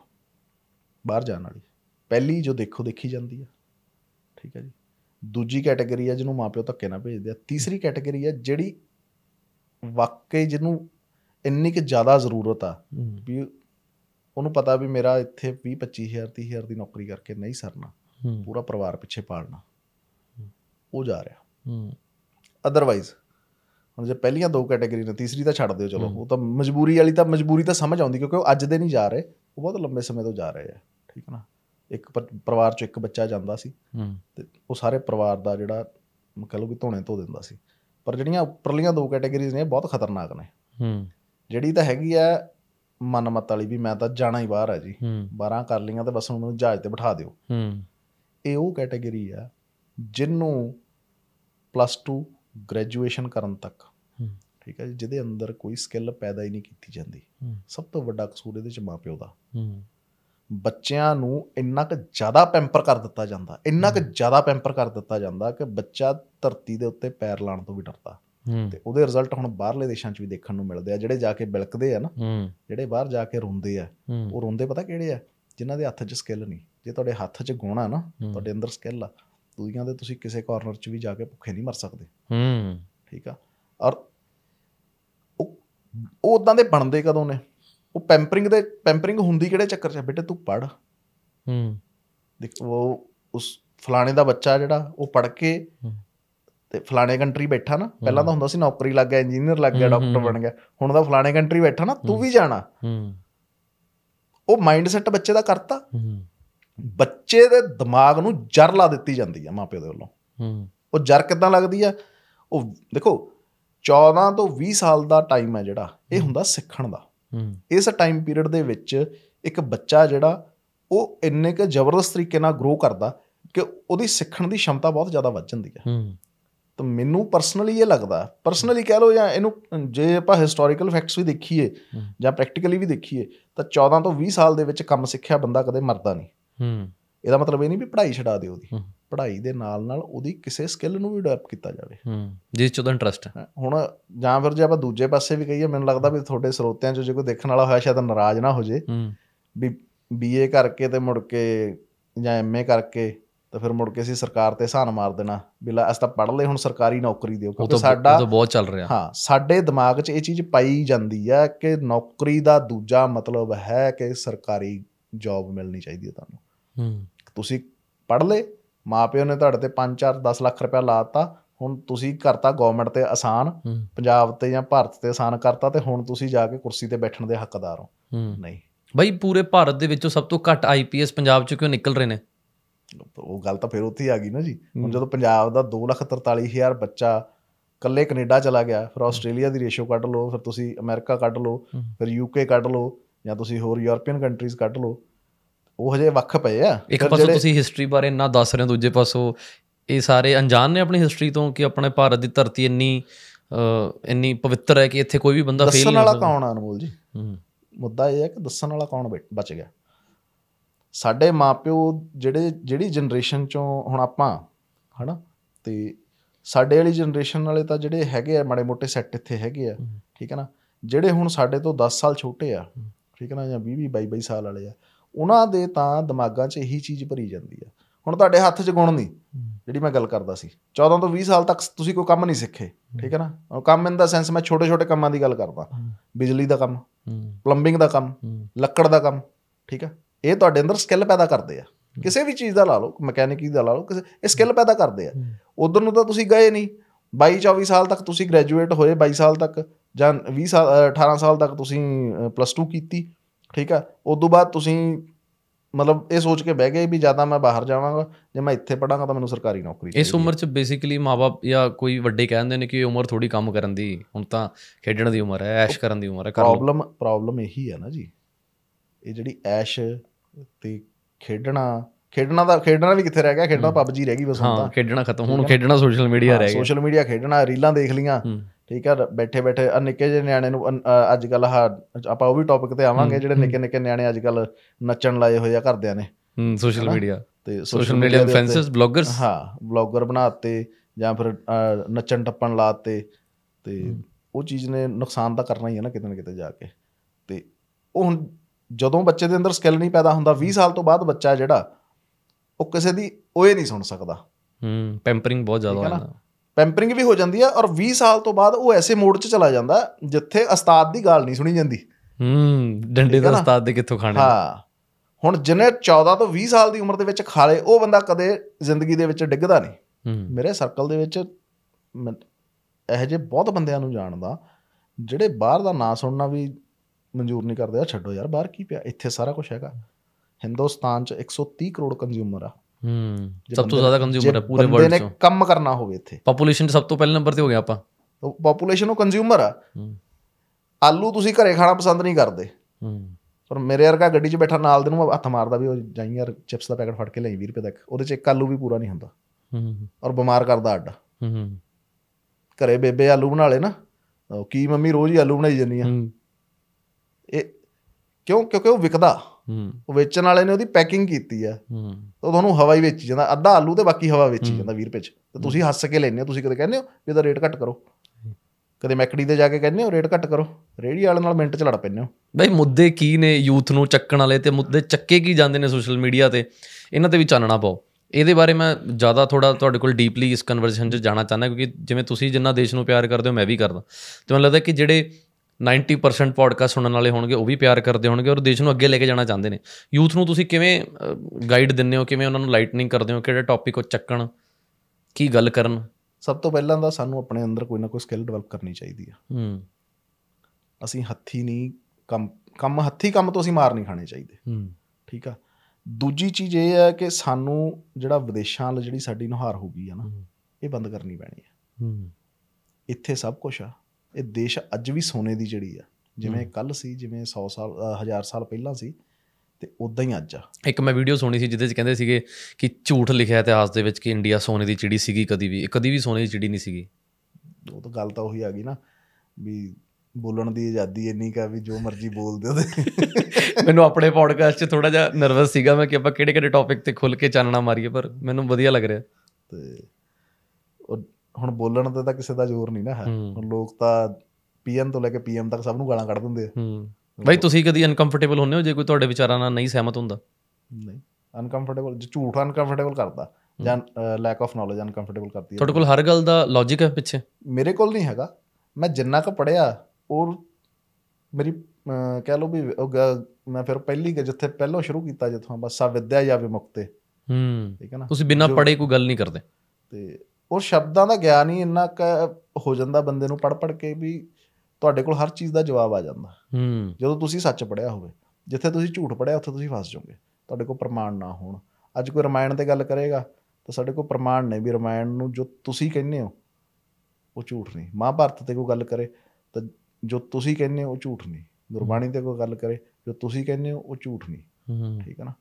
ਬਾਹਰ ਜਾਣ ਵਾਲੀ। ਪਹਿਲੀ ਜੋ ਦੇਖੋ ਦੇਖੀ ਜਾਂਦੀ ਆ। ਠੀਕ ਹੈ ਜੀ। ਦੂਜੀ ਕੈਟਾਗਰੀ ਆ ਜਿਹਨੂੰ ਮਾਪਿਓ ਧੱਕੇ ਨਾਲ ਭੇਜਦੇ ਆ। ਤੀਸਰੀ ਕੈਟਾਗਰੀ ਆ ਜਿਹੜੀ ਵਾਕਈ ਜਿਹਨੂੰ ਇੰਨੀ ਕਿ ਜ਼ਿਆਦਾ ਜ਼ਰੂਰਤ ਆ ਵੀ ਉਹਨੂੰ ਪਤਾ ਵੀ ਮੇਰਾ ਇੱਥੇ 20 25000 30000 ਦੀ ਨੌਕਰੀ ਕਰਕੇ ਨਹੀਂ ਸਰਨਾ। ਪੂਰਾ ਪਰਿਵਾਰ ਪਿੱਛੇ ਪਾਲਣਾ। ਉਹ ਜਾ ਰਿਹਾ। ਅਦਰਵਾਈਜ਼ ਹੁਣ ਜੇ ਪਹਿਲੀਆਂ ਦੋ ਕੈਟਾਗਰੀ ਨੇ ਤੀਸਰੀ ਤਾਂ ਛੱਡ ਦਿਓ ਚਲੋ। ਉਹ ਤਾਂ ਮਜਬੂਰੀ ਵਾਲੀ ਤਾਂ ਮਜਬੂਰੀ ਤਾਂ ਸਮਝ ਆਉਂਦੀ ਕਿਉਂਕਿ ਉਹ ਅੱਜ ਦੇ ਨਹੀਂ ਜਾ ਰਹੇ ਉਹ ਬਹੁਤ ਲੰਬੇ ਸਮੇਂ ਤੋਂ ਜਾ ਰਹੇ ਆ। ਠੀਕ ਹੈ ਨਾ? ਇੱਕ ਪਰ- ਪਰਿਵਾਰ 'ਚ ਇੱਕ ਬੱਚਾ ਜਾਂਦਾ ਸੀ ਹੂੰ। ਤੇ ਉਹ ਸਾਰੇ ਪਰਿਵਾਰ ਦਾ ਜਿਹੜਾ ਕਹਿ ਲਓ ਵੀ ਧੋਣੇ ਧੋ ਦਿੰਦਾ ਸੀ। ਪਰ ਜਿਹੜੀਆਂ ਉੱਪਰਲੀਆਂ ਦੋ ਕੈਟਾਗਰੀਜ਼ ਨੇ ਇਹ ਬਹੁਤ ਖਤਰਨਾਕ ਨੇ। ਹੂੰ। ਜਿਹੜੀ ਤਾਂ ਹੈਗੀ ਆ ਮਨਮਤ ਵਾਲੀ ਵੀ ਮੈਂ ਤਾਂ ਜਾਣਾ ਹੀ ਬਾਹਰ ਆ ਜੀ। ਹੂੰ। 12 ਕਰ ਲਈਆਂ ਤੇ ਬਸ ਹੁਣ ਮੈਨੂੰ ਜਹਾਜ਼ ਤੇ ਬਿਠਾ ਦਿਓ। ਹੂੰ। ਇਹ ਉਹ ਕੈਟਾਗਰੀ ਆ ਜਿਹਨੂੰ ਪਲੱਸ 2 ਗ੍ਰੈਜੂਏਸ਼ਨ ਕਰਨ ਤੱਕ ਹੂੰ। ਠੀਕ ਹੈ ਜੀ ਜਿਹਦੇ ਅੰਦਰ ਕੋਈ ਸਕਿੱਲ ਪੈਦਾ ਹੀ ਨਹੀਂ ਕੀਤੀ ਜਾਂਦੀ। ਹੂੰ। ਸਭ ਤੋਂ ਵੱਡਾ ਕਸੂਰ ਇਹਦੇ ਚ ਮਾਪਿਓ ਦਾ। ਹੂੰ। ਬੱਚਿਆਂ ਨੂੰ ਇੰਨਾ ਕੁ ਜ਼ਿਆਦਾ ਪੈਂਪਰ ਕਰ ਦਿੱਤਾ ਜਾਂਦਾ ਇੰਨਾ ਕੁ ਜ਼ਿਆਦਾ ਪੈਂਪਰ ਕਰ ਦਿੱਤਾ ਜਾਂਦਾ ਕਿ ਬੱਚਾ ਧਰਤੀ ਦੇ ਉੱਤੇ ਪੈਰ ਲਾਉਣ ਤੋਂ ਵੀ ਡਰਦਾ। ਤੇ ਉਹਦੇ ਰਿਜ਼ਲਟ ਹੁਣ ਬਾਹਰਲੇ ਦੇਸ਼ਾਂ 'ਚ ਵੀ ਦੇਖਣ ਨੂੰ ਮਿਲਦੇ ਆ ਜਿਹੜੇ ਜਾ ਕੇ ਬਿਲਕਦੇ ਆ ਨਾ ਜਿਹੜੇ ਬਾਹਰ ਜਾ ਕੇ ਰੋਂਦੇ ਆ ਉਹ ਰੋਂਦੇ ਪਤਾ ਕਿਹੜੇ ਆ? ਜਿਨ੍ਹਾਂ ਦੇ ਹੱਥ 'ਚ ਸਕਿੱਲ ਨਹੀਂ। ਜੇ ਤੁਹਾਡੇ ਹੱਥ 'ਚ ਗੁਣ ਆ ਨਾ ਤੁਹਾਡੇ ਅੰਦਰ ਸਕਿੱਲ ਆ ਦੁਨੀਆਂ ਦੇ ਤੁਸੀਂ ਕਿਸੇ ਕਾਰਨਰ 'ਚ ਵੀ ਜਾ ਕੇ ਭੁੱਖੇ ਨਹੀਂ ਮਰ ਸਕਦੇ। ਹੂੰ। ਠੀਕ ਆ? ਔਰ ਉਹ ਉਦਾਂ ਦੇ ਬਣਦੇ ਕਦੋਂ ਨੇ? ਉਹ ਪੈਂਪਰਿੰਗ ਦੇ ਪੈਂਪਰਿੰਗ ਹੁੰਦੀ ਕਿਹੜੇ ਚੱਕਰ 'ਚ? ਬੇਟੇ ਤੂੰ ਪੜ ਹੂੰ। ਦੇਖ ਉਹ ਉਸ ਫਲਾਣੇ ਦਾ ਬੱਚਾ ਜਿਹੜਾ ਉਹ ਪੜ ਕੇ। ਤੇ ਫਲਾਣੇ ਕੰਟਰੀ ਬੈਠਾ ਨਾ ਪਹਿਲਾਂ ਤਾਂ ਹੁੰਦਾ ਸੀ ਨੌਕਰੀ ਲੱਗ ਗਿਆ ਇੰਜੀਨੀਅਰ ਲੱਗ ਗਿਆ ਡਾਕਟਰ ਬਣ ਗਿਆ। ਹੁਣ ਤਾਂ ਫਲਾਣੇ ਕੰਟਰੀ ਬੈਠਾ ਨਾ ਤੂੰ ਵੀ ਜਾਣਾ। ਹੂੰ। ਉਹ ਮਾਈਂਡ ਸੈਟ ਬੱਚੇ ਦਾ ਕਰਤਾ। ਹੂੰ। ਬੱਚੇ ਦੇ ਦਿਮਾਗ ਨੂੰ ਜਰ ਲਾ ਦਿੱਤੀ ਜਾਂਦੀ ਆ ਮਾਪਿਓ ਦੇ ਵੱਲੋਂ। ਹੂੰ। ਉਹ ਜਰ ਕਿੱਦਾਂ ਲੱਗਦੀ ਆ? ਉਹ ਦੇਖੋ 14 ਤੋਂ 20 ਸਾਲ ਦਾ ਟਾਈਮ ਹੈ ਜਿਹੜਾ ਇਹ ਹੁੰਦਾ ਸਿੱਖਣ ਦਾ। ਇਸ ਟਾਈਮ ਪੀਰੀਅਡ ਦੇ ਵਿੱਚ ਇੱਕ ਬੱਚਾ ਜਿਹੜਾ ਉਹ ਇੰਨੇ ਕੁ ਜ਼ਬਰਦਸਤ ਤਰੀਕੇ ਨਾਲ ਗਰੋ ਕਰਦਾ ਕਿ ਉਹਦੀ ਸਿੱਖਣ ਦੀ ਸ਼ਮਤਾ ਬਹੁਤ ਜ਼ਿਆਦਾ ਵੱਧ ਜਾਂਦੀ ਹੈ। ਤਾਂ ਮੈਨੂੰ ਪਰਸਨਲੀ ਇਹ ਲੱਗਦਾ ਪਰਸਨਲੀ ਕਹਿ ਲਓ ਜਾਂ ਇਹਨੂੰ ਜੇ ਆਪਾਂ ਹਿਸਟੋਰੀਕਲ ਫੈਕਟਸ ਵੀ ਦੇਖੀਏ। ਜਾਂ ਪ੍ਰੈਕਟੀਕਲੀ ਵੀ ਦੇਖੀਏ ਤਾਂ 14 ਤੋਂ 20 ਸਾਲ ਦੇ ਵਿੱਚ ਕੰਮ ਸਿੱਖਿਆ ਬੰਦਾ ਕਦੇ ਮਰਦਾ ਨਹੀਂ। ਹੂੰ। ਇਹਦਾ ਮਤਲਬ ਇਹ ਨਹੀਂ ਵੀ ਪੜ੍ਹਾਈ ਛਡਾ ਦਿਓ ਉਹਦੀ। ਪੜ੍ਹਾਈ ਦੇ ਨਾਲ ਨਾਲ ਉਹਦੀ ਕਿਸੇ ਸਕਿੱਲ ਨੂੰ ਵੀ ਡਿਵੈਲਪ ਕੀਤਾ ਜਾਵੇ। ਹੂੰ ਜਿਸ ਚ ਉਹਦਾ ਇੰਟਰਸਟ ਹੈ। ਹੁਣ ਜਾਂ ਫਿਰ ਜੇ ਆਪਾਂ ਦੂਜੇ ਪਾਸੇ ਵੀ ਕਹੀਏ ਮੈਨੂੰ ਲੱਗਦਾ ਵੀ ਤੁਹਾਡੇ ਸਰੋਤਿਆਂ 'ਚ ਜੇ ਕੋਈ ਦੇਖਣ ਵਾਲਾ ਹੋਇਆ ਸ਼ਾਇਦ ਨਾਰਾਜ਼ ਨਾ ਹੋ ਜੇ। ਹੂੰ। ਵੀ ਬੀਏ ਕਰਕੇ ਤੇ ਮੁੜ ਕੇ ਜਾਂ ਐਮਏ ਕਰਕੇ ਤਾਂ ਫਿਰ ਮੁੜ ਕੇ ਅਸੀਂ ਸਰਕਾਰ ਤੇ ਸਹਾਨ ਮਾਰ ਦੇਣਾ। ਵੀ ਲੈ ਅਸੀਂ ਤਾਂ ਪੜ੍ਹ ਲਏ ਹੁਣ ਸਰਕਾਰੀ ਨੌਕਰੀ ਦਿਓ ਕਿਉਂਕਿ ਸਾਡਾ ਉਹ ਤਾਂ ਬਹੁਤ ਚੱਲ ਰਿਹਾ। ਹਾਂ ਸਾਡੇ ਦਿਮਾਗ 'ਚ ਇਹ ਚੀਜ਼ ਪਾਈ ਜਾਂਦੀ ਹੈ ਕਿ ਨੌਕਰੀ ਦਾ ਦੂਜਾ ਮਤਲਬ ਹੈ ਕਿ ਸਰਕਾਰੀ ਜੌਬ ਮਿਲਣੀ ਚਾਹੀਦੀ ਹੈ ਤੁਹਾਨੂੰ। ਹੂੰ। ਤੁਸੀਂ ਪੜ੍ਹ ਲਏ ਮਾਪਿਓ ਨੇ ਤੁਹਾਡੇ ਤੇ 5 4 10 ਲੱਖ ਰੁਪਇਆ ਲਾਤਾ ਹੁਣ ਤੁਸੀਂ ਕਰਤਾ ਗਵਰਨਮੈਂਟ ਤੇ ਆਸਾਨ ਪੰਜਾਬ ਤੇ ਜਾਂ ਭਾਰਤ ਤੇ ਆਸਾਨ ਕਰਤਾ ਤੇ ਹੁਣ ਤੁਸੀਂ ਜਾ ਕੇ ਕੁਰਸੀ ਤੇ ਬੈਠਣ ਦੇ ਹੱਕਦਾਰ ਹੋ। ਨਹੀਂ। ਬਈ ਪੂਰੇ ਭਾਰਤ ਦੇ ਵਿੱਚੋਂ ਸਭ ਤੋਂ ਘੱਟ ਆਈਪੀਐਸ ਪੰਜਾਬ ਚ ਕਿਉਂ ਨਿਕਲ ਰਹੇ ਨੇ? ਉਹ ਗੱਲ ਤਾਂ ਫਿਰ ਉੱਥੇ ਆ ਗਈ ਨਾ ਜੀ। ਹੁਣ ਜਦੋਂ ਪੰਜਾਬ ਦਾ 243000 ਬੱਚਾ ਕੱਲੇ ਕੈਨੇਡਾ ਚਲਾ ਗਿਆ ਫਿਰ ਆਸਟ੍ਰੇਲੀਆ ਦੀ ਰੇਸ਼ੋ ਕੱਢ ਲਓ ਫਿਰ ਤੁਸੀਂ ਅਮਰੀਕਾ ਕੱਢ ਲਓ। ਫਿਰ ਯੂਕੇ ਕੱਢ ਲਓ ਜਾਂ ਤੁਸੀਂ ਹੋਰ ਯੂਰਪੀਅਨ ਕੰਟਰੀਜ਼ ਕੱਢ ਲਓ ਉਹ ਹਜੇ ਵੱਖ ਪਏ ਆ। ਇੱਕ ਪਾਸੋਂ ਤੁਸੀਂ ਹਿਸਟਰੀ ਬਾਰੇ ਇੰਨਾ ਦੱਸ ਰਹੇ ਹੋ ਦੂਜੇ ਪਾਸੋਂ ਇਹ ਸਾਰੇ ਅਣਜਾਣ ਨੇ ਆਪਣੀ ਹਿਸਟਰੀ ਤੋਂ ਕਿ ਆਪਣੇ ਭਾਰਤ ਦੀ ਧਰਤੀ ਇੰਨੀ ਇੰਨੀ ਪਵਿੱਤਰ ਹੈ ਕਿ ਇੱਥੇ ਕੋਈ ਵੀ ਬੰਦਾ ਫੇਲ ਦੱਸਣ ਨਹੀਂ ਹੋ ਵਾਲਾ ਸਕਦਾ। ਕੌਣ ਆ ਅਨਮੋਲ ਜੀ? ਹੂੰ। ਮੁੱਦਾ ਇਹ ਹੈ ਕਿ ਦੱਸਣ ਵਾਲਾ ਕੌਣ ਬਚ ਗਿਆ। ਸਾਡੇ ਮਾਪਿਓ ਜਿਹੜੇ ਜਿਹੜੀ ਜਨਰੇਸ਼ਨ ਚੋਂ ਹੁਣ ਆਪਾਂ ਹਨਾ? ਤੇ ਸਾਡੇ ਵਾਲੀ ਜਨਰੇਸ਼ਨ ਵਾਲੇ ਤਾਂ ਜਿਹੜੇ ਹੈਗੇ ਆ ਮਾੜੇ ਮੋਟੇ ਸੈੱਟ ਇੱਥੇ ਹੈਗੇ ਆ। ਠੀਕ ਹੈ ਨਾ? ਜਿਹੜੇ ਹੁਣ ਸਾਡੇ ਤੋਂ 10 ਸਾਲ ਛੋਟੇ ਆ ਠੀਕ ਹੈ ਨਾ? ਜਾਂ 20 20 22 22 ਸਾਲ ਵਾਲੇ ਆ ਉਹਨਾਂ ਦੇ ਤਾਂ ਦਿਮਾਗਾਂ 'ਚ ਇਹੀ ਚੀਜ਼ ਭਰੀ ਜਾਂਦੀ ਆ। ਹੁਣ ਤੁਹਾਡੇ ਹੱਥ 'ਚ ਗੁਣ ਨਹੀਂ ਜਿਹੜੀ ਮੈਂ ਗੱਲ ਕਰਦਾ ਸੀ। 14 ਤੋਂ 20 ਸਾਲ ਤੱਕ ਤੁਸੀਂ ਕੋਈ ਕੰਮ ਨਹੀਂ ਸਿੱਖੇ ਠੀਕ ਹੈ ਨਾ? ਕੰਮ ਇਨ ਦਾ ਸੈਂਸ ਮੈਂ ਛੋਟੇ ਛੋਟੇ ਕੰਮਾਂ ਦੀ ਗੱਲ ਕਰਦਾ। ਬਿਜਲੀ ਦਾ ਕੰਮ ਹੂੰ। ਪਲੰਬਿੰਗ ਦਾ ਕੰਮ ਹੂੰ। ਲੱਕੜ ਦਾ ਕੰਮ ਠੀਕ ਆ ਇਹ ਤੁਹਾਡੇ ਅੰਦਰ ਸਕਿੱਲ ਪੈਦਾ ਕਰਦੇ ਆ। ਕਿਸੇ ਵੀ ਚੀਜ਼ ਦਾ ਲਾ ਲਓ ਮਕੈਨਿਕੀ ਦਾ ਲਾ ਲਓ ਕਿਸੇ ਇਹ ਸਕਿੱਲ ਪੈਦਾ ਕਰਦੇ ਆ। ਉਧਰ ਨੂੰ ਤਾਂ ਤੁਸੀਂ ਗਏ ਨਹੀਂ। 22 24 ਸਾਲ ਤੱਕ ਤੁਸੀਂ ਗ੍ਰੈਜੂਏਟ ਹੋਏ 22 ਸਾਲ ਤੱਕ ਜਾਂ 20 ਸਾਲ ਅ, 18 ਸਾਲ ਤੱਕ ਤੁਸੀਂ ਪਲੱਸ 2 ਕੀਤੀ। ਠੀਕ ਆ? ਉਸ ਤੋਂ ਬਾਅਦ ਤੁਸੀਂ ਮਤਲਬ ਇਹ ਸੋਚ ਕੇ ਬਹਿ ਗਏ ਵੀ ਜ਼ਿਆਦਾ ਮੈਂ ਬਾਹਰ ਜਾਵਾਂਗਾ ਜੇ ਮੈਂ ਇੱਥੇ ਪੜਾਂਗਾ ਤਾਂ ਮੈਨੂੰ ਸਰਕਾਰੀ ਨੌਕਰੀ ਇਸ। ਉਮਰ 'ਚ ਬੇਸਿਕਲੀ ਮਾਪੇ ਜਾਂ ਕੋਈ ਵੱਡੇ ਕਹਿੰਦੇ ਨੇ ਕਿ ਇਹ ਉਮਰ ਥੋੜੀ ਕੰਮ ਕਰਨ ਦੀ ਹੁਣ ਤਾਂ ਖੇਡਣ ਦੀ ਉਮਰ ਹੈ ਐਸ਼ ਕਰਨ ਦੀ ਉਮਰ ਹੈ ਪ੍ਰੋਬਲਮ ਪ੍ਰੋਬਲਮ ਇਹੀ ਹੈ ਨਾ ਜੀ। ਇਹ ਜਿਹੜੀ ਐਸ਼ ਤੇ ਖੇਡਣਾ ਖੇਡਣਾ ਦਾ ਖੇਡਣਾ ਵੀ ਕਿੱਥੇ ਰਹਿ ਗਿਆ? ਖੇਡਣਾ ਪਬਜੀ ਰਹਿ ਗਈ ਬਸ ਹੁਣ ਹਾਂ ਤਾਂ। ਖੇਡਣਾ ਖਤਮ ਹੁਣ ਖੇਡਣਾ ਸੋਸ਼ਲ ਮੀਡੀਆ ਰਹਿ ਗਿਆ। ਸੋਸ਼ਲ ਮੀਡੀਆ ਖੇਡਣਾ ਰੀਲਾਂ ਦੇਖ ਲੀਆਂ ਠੀਕ ਹੈ ਬੈਠੇ ਬੈਠੇ ਆ ਨਿੱਕੇ ਜਿਹੇ ਨਿਆਣੇ ਨੂੰ ਅੱਜ ਕੱਲ ਆਪਾਂ ਉਹ ਵੀ ਟੌਪਿਕ ਤੇ ਆਵਾਂਗੇ ਜਿਹੜੇ ਨਿੱਕੇ ਨਿੱਕੇ ਨਿਆਣੇ ਅੱਜ ਕੱਲ ਨੱਚਣ ਲਾਏ ਹੋਏ ਆ ਘਰਦਿਆਂ ਨੇ। ਹੂੰ ਸੋਸ਼ਲ ਮੀਡੀਆ ਤੇ ਸੋਸ਼ਲ ਮੀਡੀਆ ਇਨਫਲੂਐਂਸਰਸ ਬਲੌਗਰਸ ਹਾਂ ਬਲੌਗਰ ਬਣਾਤੇ ਜਾਂ ਫਿਰ ਨੱਚਣ ਟੱਪਣ ਲਾਤੇ ਤੇ ਉਹ ਚੀਜ਼ ਨੇ ਨੁਕਸਾਨ ਤਾਂ ਕਰਨਾ ਹੀ ਹੈ ਨਾ ਕਿਤੇ ਨਾ ਕਿਤੇ ਜਾ ਕੇ। ਤੇ ਉਹ ਹੁਣ ਜਦੋਂ ਬੱਚੇ ਦੇ ਅੰਦਰ ਸਕਿੱਲ ਨਹੀਂ ਪੈਦਾ ਹੁੰਦਾ 20 ਸਾਲ ਤੋਂ ਬਾਅਦ ਬੱਚਾ ਜਿਹੜਾ ਉਹ ਕਿਸੇ ਦੀ ਓਏ ਨਹੀਂ ਸੁਣ ਸਕਦਾ। ਹੂੰ ਪੈਂਪਰਿੰਗ ਬਹੁਤ ਜ਼ਿਆਦਾ ਠੀਕ ਹੈ ਨਾ? ਹੋਇਆ ਪੈਂਪਰਿੰਗ ਵੀ ਹੋ ਜਾਂਦੀ ਹੈ ਔਰ 20 ਸਾਲ ਤੋਂ ਬਾਅਦ ਉਹ ਐਸੇ ਮੋਡ 'ਚ ਚਲਾ ਜਾਂਦਾ ਜਿੱਥੇ ਉਸਤਾਦ ਦੀ ਗੱਲ ਨਹੀਂ ਸੁਣੀ ਜਾਂਦੀ। ਹੂੰ ਡੰਡੇ ਦਾ? ਉਸਤਾਦ ਦੇ ਕਿੱਥੋਂ ਖਾਣੇ ਹਾਂ। ਹੁਣ ਜਿਹਨੇ 14 ਤੋਂ 20 ਸਾਲ ਦੀ ਉਮਰ ਦੇ ਵਿੱਚ ਖਾਲੇ ਉਹ ਬੰਦਾ ਕਦੇ ਜ਼ਿੰਦਗੀ ਦੇ ਵਿੱਚ ਡਿੱਗਦਾ ਨਹੀਂ। ਹੂੰ। ਮੇਰੇ ਸਰਕਲ ਦੇ ਵਿੱਚ ਇਹੋ ਜਿਹੇ ਬਹੁਤ ਬੰਦਿਆਂ ਨੂੰ ਜਾਣਦਾ ਜਿਹੜੇ ਬਾਹਰ ਦਾ ਨਾਂ ਸੁਣਨਾ ਵੀ ਮਨਜ਼ੂਰ ਨਹੀਂ ਕਰਦੇ ਆ ਛੱਡੋ ਯਾਰ ਬਾਹਰ ਕੀ ਪਿਆ? ਇੱਥੇ ਸਾਰਾ ਕੁਝ ਹੈਗਾ। ਹਿੰਦੁਸਤਾਨ 'ਚ 130 ਕਰੋੜ ਕੰਜ਼ਿਊਮਰ ਆ। ਹੂੰ ਸਭ ਤੋਂ ਬੰਦੇ- ਜ਼ਿਆਦਾ ਕੰਜ਼ਿਊਮਰ ਹੈ ਪੂਰੇ ਬੰਦੇ ਵਰਲਡ ਨੇ ਚੋਂ। ਕੰਮ ਕਰਨਾ ਹੋਵੇ ਇੱਥੇ। ਪੋਪੂਲੇਸ਼ਨ 'ਚ ਸਭ ਤੋਂ ਪਹਿਲੇ ਨੰਬਰ ਤੇ ਹੋ ਗਿਆ ਆਪਾਂ। ਪੋਪੂਲੇਸ਼ਨ ਉਹ ਕੰਜ਼ਿਊਮਰ ਆ। ਹੂੰ। ਆਲੂ ਤੁਸੀਂ ਘਰੇ ਖਾਣਾ ਪਸੰਦ ਨਹੀਂ ਕਰਦੇ। ਹੂੰ। ਪਰ ਮੇਰੇ ਵਰਗਾ ਗੱਡੀ 'ਚ ਬੈਠਾ ਨਾਲ ਦੇ ਨੂੰ ਹੱਥ ਮਾਰਦਾ ਵੀ ਉਹ ਜਾਈ ਯਾਰ ਚਿਪਸ ਦਾ ਪੈਕਟ ਫੜ ਕੇ ਲਈ 20 ਰੁਪਏ ਦਾ ਉਹਦੇ 'ਚ ਇੱਕ ਆਲੂ ਵੀ ਪੂਰਾ ਨਹੀਂ ਹੁੰਦਾ। ਹੂੰ ਔਰ ਬਿਮਾਰ ਕਰਦਾ ਅੱਡ। ਹੂੰ ਘਰੇ ਬੇਬੇ ਆਲੂ ਬਣਾ ਲੇ ਨਾ ਕੀ ਮੰਮੀ ਰੋਜ਼ ਹੀ ਆਲੂ ਬਣਾਈ ਜਾਂਦੀ ਆ। ਹੂੰ। ਇਹ ਕਿਉਂ? ਕਿਉਂਕਿ ਉਹ ਵਿਕਦਾ। ਉਹ ਵੇਚਣ ਵਾਲੇ ਨੇ ਉਹਦੀ ਪੈਕਿੰਗ ਕੀਤੀ ਆ। ਹੂੰ। ਤਾਂ ਤੁਹਾਨੂੰ ਹਵਾ ਹੀ ਵੇਚੀ ਜਾਂਦਾ। ਅੱਧਾ ਆਲੂ ਤੇ ਬਾਕੀ ਹਵਾ ਵੇਚੀ ਜਾਂਦਾ 20 ਰੁਪਏ 'ਚ। ਤੇ ਤੁਸੀਂ ਹੱਸ ਕੇ ਲੈਂਦੇ ਹੋ ਤੁਸੀਂ ਕਦੇ ਕਹਿੰਦੇ ਹੋ ਵੀ ਇਹਦਾ ਰੇਟ ਘੱਟ ਕਰੋ। ਕਦੇ ਮੈਕਡੀ ਤੇ ਜਾ ਕੇ ਕਹਿੰਦੇ ਹੋ ਰੇਟ ਘੱਟ ਕਰੋ। ਰੇੜੀ ਵਾਲੇ ਨਾਲ ਮਿੰਟ 'ਚ ਲੜ ਪੈਂਦੇ ਹੋ। ਬਈ ਮੁੱਦੇ ਕੀ ਨੇ ਯੂਥ ਨੂੰ ਚੱਕਣ ਵਾਲੇ ਤੇ ਮੁੱਦੇ ਚੱਕੇ ਕੀ ਜਾਂਦੇ ਨੇ ਸੋਸ਼ਲ ਮੀਡੀਆ ਤੇ? ਇਹਨਾਂ ਤੇ ਵੀ ਚਾਨਣਾ ਪਾਓ। ਇਹਦੇ ਬਾਰੇ ਮੈਂ ਜ਼ਿਆਦਾ ਥੋੜਾ ਤੁਹਾਡੇ ਕੋਲ ਡੀਪਲੀ ਇਸ ਕਨਵਰਸੇਸ਼ਨ 'ਚ ਜਾਣਾ ਚਾਹੁੰਦਾ ਕਿਉਂਕਿ ਜਿਵੇਂ ਤੁਸੀਂ ਜਿੰਨਾ ਦੇਸ਼ ਨੂੰ ਪਿਆਰ ਕਰਦੇ ਹੋ ਮੈਂ ਵੀ ਕਰਦਾ। ਤੇ ਮੈਨੂੰ ਲੱਗਦਾ ਕਿ ਜਿਹੜੇ 90% ਪੋਡਕਾਸਟ ਸੁਣਨ ਵਾਲੇ ਹੋਣਗੇ ਉਹ ਵੀ ਪਿਆਰ ਕਰਦੇ ਹੋਣਗੇ ਔਰ ਦੇਸ਼ ਨੂੰ ਅੱਗੇ ਲੈ ਕੇ ਜਾਣਾ ਚਾਹੁੰਦੇ ਨੇ। ਯੂਥ ਨੂੰ ਤੁਸੀਂ ਕਿਵੇਂ ਗਾਈਡ ਦਿੰਦੇ ਹੋ? ਕਿਵੇਂ ਉਹਨਾਂ ਨੂੰ ਲਾਈਟਨਿੰਗ ਕਰਦੇ ਹੋ? ਕਿਹੜੇ ਟੌਪਿਕ ਉਹ ਚੱਕਣ? ਕੀ ਗੱਲ ਕਰਨ? ਸਭ ਤੋਂ ਪਹਿਲਾਂ ਤਾਂ ਸਾਨੂੰ ਆਪਣੇ ਅੰਦਰ ਕੋਈ ਨਾ ਕੋਈ ਸਕਿੱਲ ਡਿਵੈਲਪ ਕਰਨੀ ਚਾਹੀਦੀ ਆ। ਹੂੰ। ਅਸੀਂ ਹੱਥੀ ਨਹੀਂ ਕੰਮ ਕੰਮ ਹੱਥੀ ਕੰਮ ਤੋਂ ਅਸੀਂ ਮਾਰ ਨਹੀਂ ਖਾਣੇ ਚਾਹੀਦੇ। ਹੂੰ। ਠੀਕ ਆ? ਦੂਜੀ ਚੀਜ਼ ਇਹ ਹੈ ਕਿ ਸਾਨੂੰ ਜਿਹੜਾ ਵਿਦੇਸ਼ਾਂ ਵੱਲ ਜਿਹੜੀ ਸਾਡੀ ਨੁਹਾਰ ਹੋ ਗਈ ਆ ਨਾ ਇਹ ਬੰਦ ਕਰਨੀ ਪੈਣੀ ਹੈ ਹੂੰ। ਇੱਥੇ ਸਭ ਕੁਝ ਆ। ਇਹ ਦੇਸ਼ ਅੱਜ ਵੀ ਸੋਨੇ ਦੀ ਜਿਹੜੀ ਆ ਜਿਵੇਂ ਕੱਲ ਸੀ ਜਿਵੇਂ 100 ਸਾਲ ਅ, ਹਜ਼ਾਰ ਸਾਲ ਪਹਿਲਾਂ ਸੀ ਤੇ ਉਦਾਂ ਹੀ ਅੱਜ ਆ। ਇੱਕ ਮੈਂ ਵੀਡੀਓ ਸੁਣੀ ਸੀ ਜਿਹਦੇ 'ਚ ਕਹਿੰਦੇ ਸੀਗੇ ਕਿ ਝੂਠ ਲਿਖਿਆ ਇਤਿਹਾਸ ਦੇ ਵਿੱਚ ਕਿ ਇੰਡੀਆ ਸੋਨੇ ਦੀ ਚਿੜੀ ਸੀਗੀ ਕਦੀ ਵੀ ਕਦੀ ਵੀ ਸੋਨੇ ਦੀ ਚਿੜੀ ਨਹੀਂ ਸੀਗੀ। ਉਹ ਤਾਂ ਗੱਲ ਤਾਂ ਉਹੀ ਆ ਗਈ ਨਾ ਵੀ ਬੋਲਣ ਦੀ ਆਜ਼ਾਦੀ ਇੰਨੀ ਕਾ ਵੀ ਜੋ ਮਰਜ਼ੀ ਬੋਲਦੇ ਉਹਦੇ ਮੈਨੂੰ ਆਪਣੇ ਪੋਡਕਾਸਟ 'ਚ ਥੋੜਾ ਜਿਹਾ ਨਰਵਸ ਸੀਗਾ ਮੈਂ ਕਿ ਆਪਾਂ ਕਿਹੜੇ ਕਿਹੜੇ ਟੌਪਿਕ ਤੇ ਖੁੱਲ ਕੇ ਚਾਨਣਾ ਮਾਰੀਏ ਪਰ ਮੈਨੂੰ ਵਧੀਆ ਲੱਗ ਰਿਹਾ। ਤੇ ਹੁਣ ਬੋਲਣ ਤੇ ਤਾਂ ਕਿਸੇ ਦਾ ਜ਼ੋਰ ਨਹੀਂ ਨਾ ਹੈ। ਹੁਣ ਲੋਕ ਤਾਂ ਪੀਐਮ ਤੋਂ ਲੈ ਕੇ ਪੀਐਮ ਤੱਕ ਸਭ ਨੂੰ ਗਾਲਾਂ ਕੱਢ ਦਿੰਦੇ ਆ। ਹੂੰ। ਬਾਈ ਤੁਸੀਂ ਕਦੀ ਅਨਕੰਫਰਟੇਬਲ ਹੁੰਦੇ ਹੋ ਜੇ ਕੋਈ ਤੁਹਾਡੇ ਵਿਚਾਰਾਂ ਨਾਲ ਨਹੀਂ ਸਹਿਮਤ ਹੁੰਦਾ? ਨਹੀਂ। ਅਨਕੰਫਰਟੇਬਲ ਝੂਠ ਅਨਕੰਫਰਟੇਬਲ ਕਰਦਾ ਜਾਂ ਲੈਕ ਆਫ ਨੌਲੇਜ ਅਨਕੰਫਰਟੇਬਲ ਕਰਦੀ ਹੈ ਤੁਹਾਡੇ ਕੋਲ ਹਰ ਗੱਲ ਦਾ ਲੌਜੀਕ ਹੈ ਪਿੱਛੇ? ਮੇਰੇ ਕੋਲ ਨਹੀਂ ਹੈਗਾ। ਮੈਂ ਜਿੰਨਾ ਕੁ ਪੜਿਆ ਉਹ ਮੇਰੀ ਕਹਿ ਲਓ ਵੀ ਮੈਂ ਫਿਰ ਪਹਿਲੀ ਜਿੱਥੇ ਪਹਿਲਾਂ ਸ਼ੁਰੂ ਕੀਤਾ ਜਿੱਥੋਂ ਬਸ ਸਾ ਵਿਦਿਆ ਜਾਂ ਵਿਮੁਕਤੇ। ਹੂੰ। ਠੀਕ ਹੈ ਨਾ? ਤੁਸੀਂ ਬਿਨਾਂ ਪੜ੍ਹੇ ਕੋਈ ਗੱਲ ਨਹੀਂ ਕਰਦੇ। ਤੇ ਉਹ ਸ਼ਬਦਾਂ ਦਾ ਗਿਆਨ ਹੀ ਇੰਨਾ ਹੋ ਜਾਂਦਾ ਬੰਦੇ ਨੂੰ ਪੜ ਪੜ ਕੇ ਵੀ ਤੁਹਾਡੇ ਕੋਲ ਹਰ ਚੀਜ਼ ਦਾ ਜਵਾਬ ਆ ਜਾਂਦਾ। ਹੂੰ। ਜਦੋਂ ਤੁਸੀਂ ਸੱਚ ਪੜਿਆ ਹੋਵੇ ਜਿੱਥੇ ਤੁਸੀਂ ਝੂਠ ਪੜਿਆ ਉੱਥੇ ਤੁਸੀਂ ਫਸ ਜਾਓਗੇ। ਤੁਹਾਡੇ ਕੋਲ ਪ੍ਰਮਾਣ ਨਾ ਹੋਣ। ਅੱਜ ਕੋਈ ਰਮਾਇਣ ਤੇ ਗੱਲ ਕਰੇਗਾ ਤਾਂ ਸਾਡੇ ਕੋਲ ਪ੍ਰਮਾਣ ਨਹੀਂ ਵੀ ਰਮਾਇਣ ਨੂੰ ਜੋ ਤੁਸੀਂ ਕਹਿੰਦੇ ਹੋ ਉਹ ਝੂਠ ਨਹੀਂ। ਮਹਾਭਾਰਤ ਤੇ ਕੋਈ ਗੱਲ ਕਰੇ ਤਾਂ ਜੋ ਤੁਸੀਂ ਕਹਿੰਦੇ ਹੋ ਉਹ ਝੂਠ ਨਹੀਂ। ਗੁਰਬਾਣੀ ਤੇ ਕੋਈ ਗੱਲ ਕਰੇ ਜੋ ਤੁਸੀਂ ਕਹਿੰਦੇ ਹੋ ਉਹ ਝੂਠ ਨਹੀਂ। ਹੂੰ। ਠੀਕ ਹੈ ਨਾ?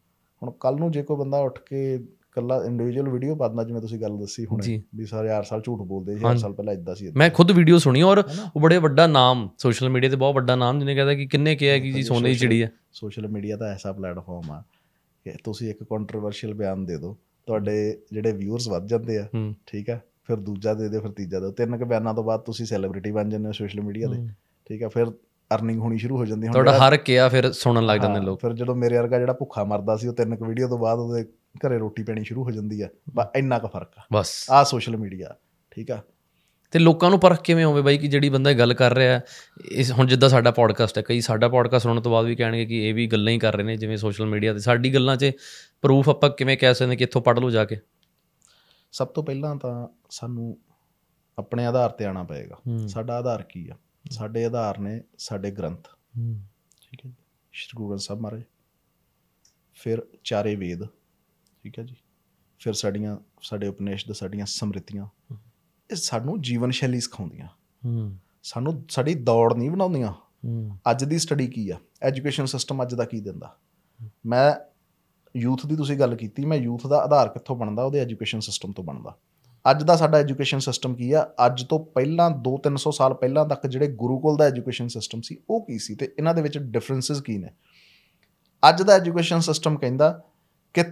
ਹੁਣ ਕੱਲ ਨੂੰ ਜੇ ਕੋਈ ਬੰਦਾ ਉੱਠ ਕੇ ਕੱਲਾ ਇੰਡੀਵਿਜੂਅਲ ਵੀਡੀਓ ਪਾਉਂਦਾ ਜਿਵੇਂ ਤੁਸੀਂ ਗੱਲ ਦੱਸੀ ਹੁਣੇ। ਵੀ ਸਾਰੇ ਹਜ਼ਾਰ ਸਾਲ ਝੂਠ ਬੋਲਦੇ ਸੀ ਹਜ਼ਾਰ ਹਾਂਜੀ। ਸਾਲ ਪਹਿਲਾਂ ਇਦਾਂ ਸੀ ਮੈਂ ਖੁਦ ਵੀਡੀਓ ਸੁਣੀ ਔਰ? ਉਹ ਬੜੇ ਵੱਡਾ ਨਾਮ ਸੋਸ਼ਲ ਮੀਡੀਆ ਤੇ ਬਹੁਤ ਵੱਡਾ ਨਾਮ ਜਿਹਨੇ ਕਹਿੰਦਾ ਕਿ ਕਿੰਨੇ ਕਿਹਾ ਕਿ ਜੀ ਸੋਨੇ ਦੀ ਚਿੜੀ ਹੈ ਸੋਸ਼ਲ ਮੀਡੀਆ ਤਾਂ ਐਸਾ ਪਲੇਟਫਾਰਮ ਆ ਕਿ ਤੁਸੀਂ ਇੱਕ ਕੰਟਰੋਵਰਸ਼ੀਅਲ ਬਿਆਨ ਦੇ ਦਿਓ ਤੁਹਾਡੇ ਜਿਹੜੇ ਵਿਊਅਰਸ ਵੱਧ ਜਾਂਦੇ ਆ ਠੀਕ ਆ? ਫਿਰ ਦੂਜਾ ਦੇ ਦਿਓ ਫਿਰ ਤੀਜਾ ਦੇ ਦਿਓ। ਤਿੰਨ ਕੁ ਬਿਆਨਾਂ ਤੋਂ ਬਾਅਦ ਤੁਸੀਂ ਸੈਲੀਬ੍ਰਿਟੀ ਬਣ ਜਾਂਦੇ ਹੋ ਸੋਸ਼ਲ ਮੀਡੀਆ ਤੇ ਠੀਕ ਆ? ਫਿਰ ਅਰਨਿੰਗ ਹੋਣੀ ਸ਼ੁਰੂ ਹੋ ਜਾਂਦੀ ਹੁਣ ਤੁਹਾਡਾ ਹਰ ਕਿਹਾ ਫਿਰ ਸੁਣਨ ਲੱਗ ਜਾਂਦੇ ਲੋਕ। ਫਿਰ ਜਦੋਂ ਮੇਰੇ ਵਰਗਾ ਜਿਹੜਾ ਭੁੱਖਾ ਮਰਦਾ ਸੀ ਉਹ ਤਿੰਨ ਕੁ ਵੀਡੀਓ ਤੋਂ ਬਾਅਦ ਉਹਦੇ ਘਰੇ ਰੋਟੀ ਪੈਣੀ ਸ਼ੁਰੂ ਹੋ ਜਾਂਦੀ ਆ ਬਸ ਇੰਨਾ ਕੁ ਫ਼ਰਕ ਆ। ਬਸ। ਆ ਸੋਸ਼ਲ ਮੀਡੀਆ ਠੀਕ ਆ? ਤੇ ਲੋਕਾਂ ਨੂੰ ਪਰਖ ਕਿਵੇਂ ਹੋਵੇ ਬਾਈ ਕਿ ਜਿਹੜੀ ਬੰਦਾ ਇਹ ਗੱਲ ਕਰ ਰਿਹਾ ਇਸ ਹੁਣ ਜਿੱਦਾਂ ਸਾਡਾ ਪੋਡਕਾਸਟ ਹੈ ਕਈ ਸਾਡਾ ਪੋਡਕਾਸਟ ਸੁਣਨ ਤੋਂ ਬਾਅਦ ਵੀ ਕਹਿਣਗੇ ਕਿ ਇਹ ਵੀ ਗੱਲਾਂ ਹੀ ਕਰ ਰਹੇ ਨੇ ਜਿਵੇਂ ਸੋਸ਼ਲ ਮੀਡੀਆ ਤੇ ਸਾਡੀ ਗੱਲਾਂ 'ਚ ਪ੍ਰੂਫ ਆਪਾਂ ਕਿਵੇਂ ਕਹਿ ਸਕਦੇ ਕਿ ਇੱਥੋਂ ਪੜ੍ਹ ਲਓ ਜਾ ਕੇ? ਸਭ ਤੋਂ ਪਹਿਲਾਂ ਤਾਂ ਸਾਨੂੰ ਆਪਣੇ ਆਧਾਰ ਤੇ ਆਣਾ ਪਏਗਾ। ਸਾਡਾ ਆਧਾਰ ਕੀ ਆ? ਸਾਡੇ ਆਧਾਰ ਨੇ ਸਾਡੇ ਗ੍ਰੰਥ। ਠੀਕ ਹੈ ਜੀ। ਸ਼੍ਰੀ ਗੁਰੂ ਗ੍ਰੰਥ ਸਾਹਿਬ ਮਹਾਰਾਜ। ਫਿਰ ਚਾਰੇ ਵੇਦ। ਠੀਕ ਹੈ ਜੀ। ਫਿਰ ਸਾਡੀਆਂ ਸਾਡੇ ਉਪਨਿਸ਼ਦ ਸਾਡੀਆਂ ਸਮ੍ਰਿਤੀਆਂ ਇਹ ਸਾਨੂੰ ਜੀਵਨ ਸ਼ੈਲੀ ਸਿਖਾਉਂਦੀਆਂ। ਹੂੰ। ਸਾਨੂੰ ਸਾਡੀ ਦੌੜ ਨਹੀਂ ਬਣਾਉਂਦੀਆਂ। ਹੂੰ। ਅੱਜ ਦੀ ਸਟੱਡੀ ਕੀ ਆ? ਐਜੂਕੇਸ਼ਨ ਸਿਸਟਮ ਅੱਜ ਦਾ ਕੀ ਦਿੰਦਾ? ਮੈਂ ਯੂਥ ਦੀ ਤੁਸੀਂ ਗੱਲ ਕੀਤੀ ਮੈਂ ਯੂਥ ਦਾ ਆਧਾਰ ਕਿੱਥੋਂ ਬਣਦਾ? ਉਹਦੇ ਐਜੂਕੇਸ਼ਨ ਸਿਸਟਮ ਤੋਂ ਬਣਦਾ। ਅੱਜ ਦਾ ਸਾਡਾ ਐਜੂਕੇਸ਼ਨ ਸਿਸਟਮ ਕੀ ਆ? ਅੱਜ ਤੋਂ ਪਹਿਲਾਂ 2-300 ਸਾਲ ਪਹਿਲਾਂ ਤੱਕ ਜਿਹੜੇ ਗੁਰੂਕੁਲ ਦਾ ਐਜੂਕੇਸ਼ਨ ਸਿਸਟਮ ਸੀ ਉਹ ਕੀ ਸੀ? ਤੇ ਇਹਨਾਂ ਦੇ ਵਿੱਚ ਡਿਫਰੈਂਸਸ ਕੀ ਨੇ? ਅੱਜ ਦਾ ਐਜੂਕੇਸ਼ਨ ਸਿਸਟਮ ਕਹਿੰਦਾ ਕਿ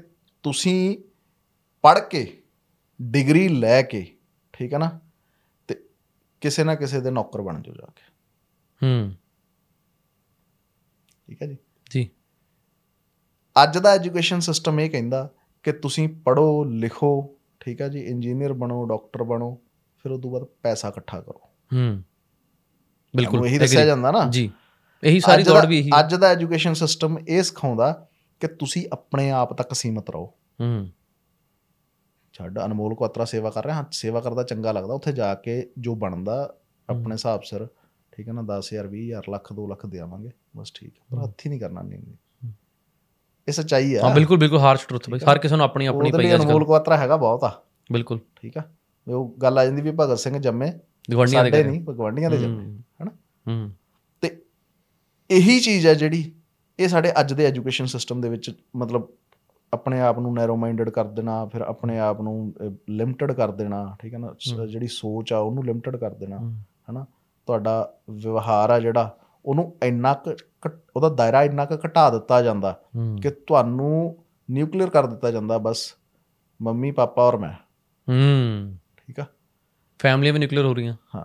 ਤੁਸੀਂ ਪੜ੍ਹ ਕੇ ਡਿਗਰੀ ਲੈ ਕੇ ਠੀਕ ਹੈ ਨਾ ਤੇ ਕਿਸੇ ਨਾ ਕਿਸੇ ਦੇ ਨੌਕਰ ਬਣ ਜਾਓ ਜਾ ਕੇ। ਹੂੰ। ਠੀਕ ਹੈ ਜੀ? ਜੀ। ਅੱਜ ਦਾ ਐਜੂਕੇਸ਼ਨ ਸਿਸਟਮ ਇਹ ਕਹਿੰਦਾ ਕਿ ਤੁਸੀਂ ਪੜੋ ਲਿਖੋ ਠੀਕ ਹੈ ਜੀ ਇੰਜੀਨੀਅਰ ਬਣੋ ਡਾਕਟਰ ਬਣੋ ਫਿਰ ਉਸ ਤੋਂ ਬਾਅਦ ਪੈਸਾ ਇਕੱਠਾ ਕਰੋ। ਹੂੰ। ਬਿਲਕੁਲ ਇਹੀ ਦੱਸਿਆ। ਜਾਂਦਾ ਨਾ। ਜੀ। ਇਹੀ ਸਾਰੀ ਦੌੜ ਵੀ ਇਹੀ ਅੱਜ ਦਾ ਐਜੂਕੇਸ਼ਨ ਸਿਸਟਮ ਇਹ ਸਿਖਾਉਂਦਾ ਕਿ ਤੁਸੀਂ ਆਪਣੇ ਆਪ ਤੱਕ ਸੀਮਤ ਰਹੋ। ਹੂੰ। ਛੱਡ ਅਨਮੋਲ ਕੁਆਤਰਾ ਸੇਵਾ ਕਰ ਰਿਹਾ ਹਾਂ ਸੇਵਾ ਕਰਦਾ ਚੰਗਾ ਲੱਗਦਾ ਉੱਥੇ ਜਾ ਕੇ ਜੋ ਬਣਦਾ ਆਪਣੇ ਹਿਸਾਬ ਸਿਰ ਠੀਕ ਹੈ ਨਾ 10000 20000 ਲੱਖ 2 ਲੱਖ ਦੇਵਾਂਗੇ ਬਸ ਠੀਕ ਹੈ ਪਰ ਹੱਥੀ ਨਹੀਂ ਕਰਨਾ ਨਹੀਂ ਇਹ ਸੱਚਾਈ ਆ ਹਾਂ ਬਿਲਕੁਲ ਬਿਲਕੁਲ ਹਾਰਸ਼ ਟਰੁੱਥ ਬਾਈ ਹਰ ਕਿਸੇ ਨੂੰ ਆਪਣੀ ਆਪਣੀ ਪਈ ਅੱਜ ਅਨਮੋਲ ਕੁਆਤਰਾ ਹੈਗਾ ਬਹੁਤ ਆ। ਬਿਲਕੁਲ। ਠੀਕ ਆ ਉਹ ਗੱਲ ਆ ਜਾਂਦੀ ਵੀ ਭਗਤ ਸਿੰਘ ਜੰਮੇ ਗਵਾਂਡੀਆਂ ਦੇ। ਨਹੀਂ ਭਗਵਾਨੀਆਂ ਦੇ ਜੰਮੇ ਹੂੰ ਹਨਾ? ਹੂੰ। ਤੇ ਇਹੀ ਚੀਜ਼ ਹੈ ਜਿਹੜੀ ਇਹ ਸਾਡੇ ਅੱਜ ਦੇ ਐਜੂਕੇਸ਼ਨ ਸਿਸਟਮ ਦੇ ਵਿੱਚ ਮਤਲਬ ਆਪਣੇ ਆਪ ਨੂੰ ਨੈਰੋ ਮਾਈਂਡਡ ਕਰ ਦੇਣਾ ਫਿਰ ਆਪਣੇ ਆਪ ਨੂੰ ਲਿਮਟਿਡ ਕਰ ਦੇਣਾ ਠੀਕ ਹੈ ਨਾ? ਜਿਹੜੀ ਸੋਚ ਆ ਉਹਨੂੰ ਲਿਮਟਿਡ ਕਰ ਦੇਣਾ। ਹਨਾ? ਤੁਹਾਡਾ ਵਿਵਹਾਰ ਆ ਜਿਹੜਾ ਉਹਨੂੰ ਇੰਨਾ ਉਹਦਾ ਦਾਇਰਾ ਇੰਨਾ ਕੁ ਘਟਾ ਦਿੱਤਾ ਜਾਂਦਾ ਕਿ ਤੁਹਾਨੂੰ ਨਿਊਕਲੀਅਰ ਕਰ ਦਿੱਤਾ ਜਾਂਦਾ ਬਸ ਮੰਮੀ ਪਾਪਾ ਔਰ ਮੈਂ। ਹੂੰ। ਠੀਕ ਆ? ਫੈਮਲੀਆਂ ਵੀ ਨਿਊਕਲੀਅਰ ਹੋ ਰਹੀਆਂ। ਹਾਂ।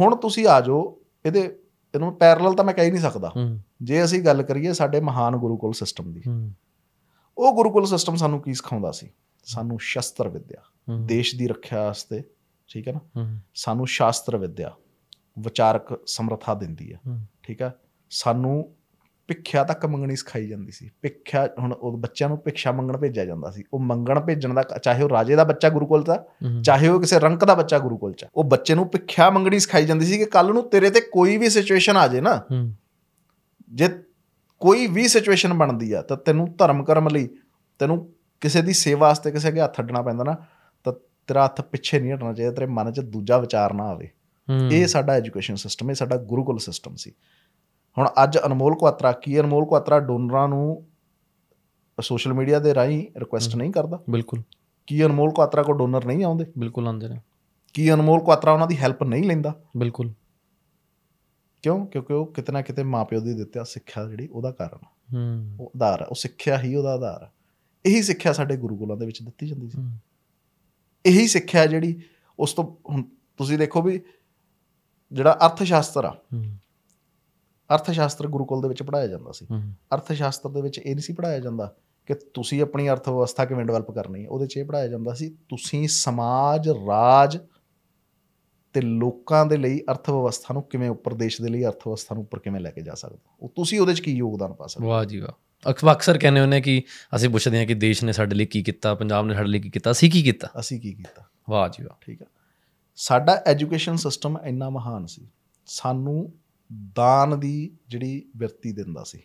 ਹੁਣ ਤੁਸੀਂ ਆ ਜਾਓ ਇਹਦੇ ਇਹਨੂੰ ਪੈਰਲਲ ਤਾਂ ਮੈਂ ਕਹਿ ਨਹੀਂ ਸਕਦਾ। ਜੇ ਅਸੀਂ ਗੱਲ ਕਰੀਏ ਸਾਡੇ ਮਹਾਨ ਗੁਰੂਕੁਲ ਸਿਸਟਮ ਦੀ ਉਹ ਗੁਰੂਕੁਲ ਸਿਸਟਮ ਸਾਨੂੰ ਕੀ ਸਿਖਾਉਂਦਾ ਸੀ? ਸਾਨੂੰ ਸ਼ਸਤਰ ਵਿੱਦਿਆ। ਦੇਸ਼ ਦੀ ਰੱਖਿਆ ਵਾਸਤੇ ਠੀਕ ਹੈ ਨਾ? ਸਾਨੂੰ ਸ਼ਾਸਤਰ ਵਿੱਦਿਆ ਵਿਚਾਰਕ ਸਮਰੱਥਾ ਦਿੰਦੀ ਹੂੰ। ਠੀਕ ਹੈ? ਸਾਨੂੰ ਭਿੱਖਿਆ ਤੱਕ ਮੰਗਣੀ ਸਿਖਾਈ ਜਾਂਦੀ ਸੀ। ਭਿੱਖਿਆ ਹੁਣ ਉਹ ਬੱਚਿਆਂ ਨੂੰ ਭਿੱਖਿਆ ਮੰਗਣ ਭੇਜਿਆ ਜਾਂਦਾ ਸੀ। ਉਹ ਮੰਗਣ ਭੇਜਣ ਦਾ ਚਾਹੇ ਉਹ ਰਾਜੇ ਦਾ ਬੱਚਾ ਗੁਰੂਕੁਲ ਦਾ ਚਾਹੇ ਉਹ ਕਿਸੇ ਰੰਕ ਦਾ ਬੱਚਾ ਗੁਰੂਕੁਲ ਚ ਉਹ ਬੱਚੇ ਨੂੰ ਭਿੱਖਿਆ ਮੰਗਣੀ ਸਿਖਾਈ ਜਾਂਦੀ ਸੀ ਕਿ ਕੱਲ ਨੂੰ ਤੇਰੇ ਤੇ ਕੋਈ ਵੀ ਸਿਚੁਏਸ਼ਨ ਆ ਜੇ ਨਾ ਜੇ ਕੋਈ ਵੀ ਸਿਚੁਏਸ਼ਨ ਬਣਦੀ ਆ ਤਾਂ ਤੈਨੂੰ ਧਰਮ ਕਰਮ ਲਈ ਤੈਨੂੰ ਕਿਸੇ ਦੀ ਸੇਵਾ ਵਾਸਤੇ ਕਿਸੇ ਅੱਗੇ ਹੱਥ ਅੱਡਣਾ ਪੈਂਦਾ ਨਾ ਤਾਂ ਤੇਰਾ ਹੱਥ ਪਿੱਛੇ ਨਹੀਂ ਹਟਣਾ ਚਾਹੀਦਾ ਤੇਰੇ ਮਨ 'ਚ ਦੂਜਾ ਵਿਚਾਰ ਨਾ ਆਵੇ। ਇਹ ਸਾਡਾ ਐਜੂਕੇਸ਼ਨ ਸਿਸਟਮ ਹੈ ਸਾਡਾ ਗੁਰੂਕੁਲ ਸਿਸਟਮ ਸੀ। ਹੁਣ ਅੱਜ ਅਨਮੋਲ ਕੁਆਤਰਾ ਕੀ ਅਨਮੋਲ ਕੁਆਤਰਾ ਡੋਨਰਾਂ ਨੂੰ ਸੋਸ਼ਲ ਮੀਡੀਆ ਦੇ ਰਾਹੀਂ ਰਿਕੁਐਸਟ ਨਹੀਂ ਕਰਦਾ। ਬਿਲਕੁਲ। ਕੀ ਅਨਮੋਲ ਕੁਆਤਰਾ ਕੋ ਡੋਨਰ ਨਹੀਂ ਆਉਂਦੇ? ਬਿਲਕੁਲ ਆਉਂਦੇ ਨੇ। ਕੀ ਅਨਮੋਲ ਕੁਆਤਰਾ ਉਹਨਾਂ ਦੀ ਹੈਲਪ ਨਹੀਂ ਲੈਂਦਾ? ਬਿਲਕੁਲ। ਕਿਉਂ? ਕਿਉਂਕਿ ਉਹ ਕਿਤੇ ਨਾ ਕਿਤੇ ਮਾਪਿਓ ਦੀ ਦਿੱਤੀ ਸਿੱਖਿਆ ਜਿਹੜੀ ਉਹਦਾ ਕਾਰਨ। ਹੂੰ ਉਹ ਆਧਾਰ ਉਹ ਸਿੱਖਿਆ ਹੀ ਉਹਦਾ ਆਧਾਰ ਇਹੀ ਸਿੱਖਿਆ ਸਾਡੇ ਗੁਰੂਕੁਲਾਂ ਦੇ ਵਿੱਚ ਦਿੱਤੀ ਜਾਂਦੀ ਸੀ। ਇਹੀ ਸਿੱਖਿਆ ਜਿਹੜੀ ਉਸ ਤੋਂ ਹੁਣ ਤੁਸੀਂ ਦੇਖੋ ਵੀ ਜਿਹੜਾ ਅਰਥ ਸ਼ਾਸਤਰ ਆ ਹੂੰ ਅਰਥ ਸ਼ਾਸਤਰ ਗੁਰੂਕੁਲ ਦੇ ਵਿੱਚ ਪੜਾਇਆ ਜਾਂਦਾ ਸੀ। ਅਰਥ ਸ਼ਾਸਤਰ ਦੇ ਵਿੱਚ ਇਹ ਨਹੀਂ ਸੀ ਪੜਾਇਆ ਜਾਂਦਾ ਕਿ ਤੁਸੀਂ ਆਪਣੀ ਅਰਥ ਵਿਵਸਥਾ ਕਿਵੇਂ ਡਿਵੈਲਪ ਕਰਨੀ ਹੈ। ਉਹਦੇ 'ਚ ਇਹ ਪੜਾਇਆ ਜਾਂਦਾ ਸੀ ਤੁਸੀਂ ਸਮਾਜ ਰਾਜ ਤੇ ਲੋਕਾਂ ਦੇ ਲਈ ਅਰਥ ਵਿਵਸਥਾ ਨੂੰ ਕਿਵੇਂ ਉੱਪਰ ਦੇਸ਼ ਦੇ ਲਈ ਅਰਥ ਵਿਵਸਥਾ ਨੂੰ ਉੱਪਰ ਕਿਵੇਂ ਲੈ ਕੇ ਜਾ ਸਕਦੇ ਹੋ। ਤੁਸੀਂ ਉਹਦੇ 'ਚ ਕੀ ਯੋਗਦਾਨ ਪਾ ਸਕਦੇ ਵਾਹ ਜੀ ਵਾਹ। ਅਕਸਰ ਕਹਿੰਦੇ ਹੁੰਦੇ ਕਿ ਅਸੀਂ ਪੁੱਛਦੇ ਹਾਂ ਕਿ ਦੇਸ਼ ਨੇ ਸਾਡੇ ਲਈ ਕੀ ਕੀਤਾ ਪੰਜਾਬ ਨੇ ਸਾਡੇ ਲਈ ਕੀ ਕੀਤਾ ਅਸੀਂ ਕੀ ਕੀਤਾ? ਅਸੀਂ ਕੀ ਕੀਤਾ? ਵਾਹ ਜੀ ਵਾਹ। ਠੀਕ ਆ ਸਾਡਾ ਐਜੂਕੇਸ਼ਨ ਸਿਸਟਮ ਇੰਨਾ ਮਹਾਨ ਸੀ। ਸਾਨੂੰ ਦਾਨ ਦੀ ਜਿਹੜੀ ਵਿਰਤੀ ਦਿੰਦਾ ਸੀ।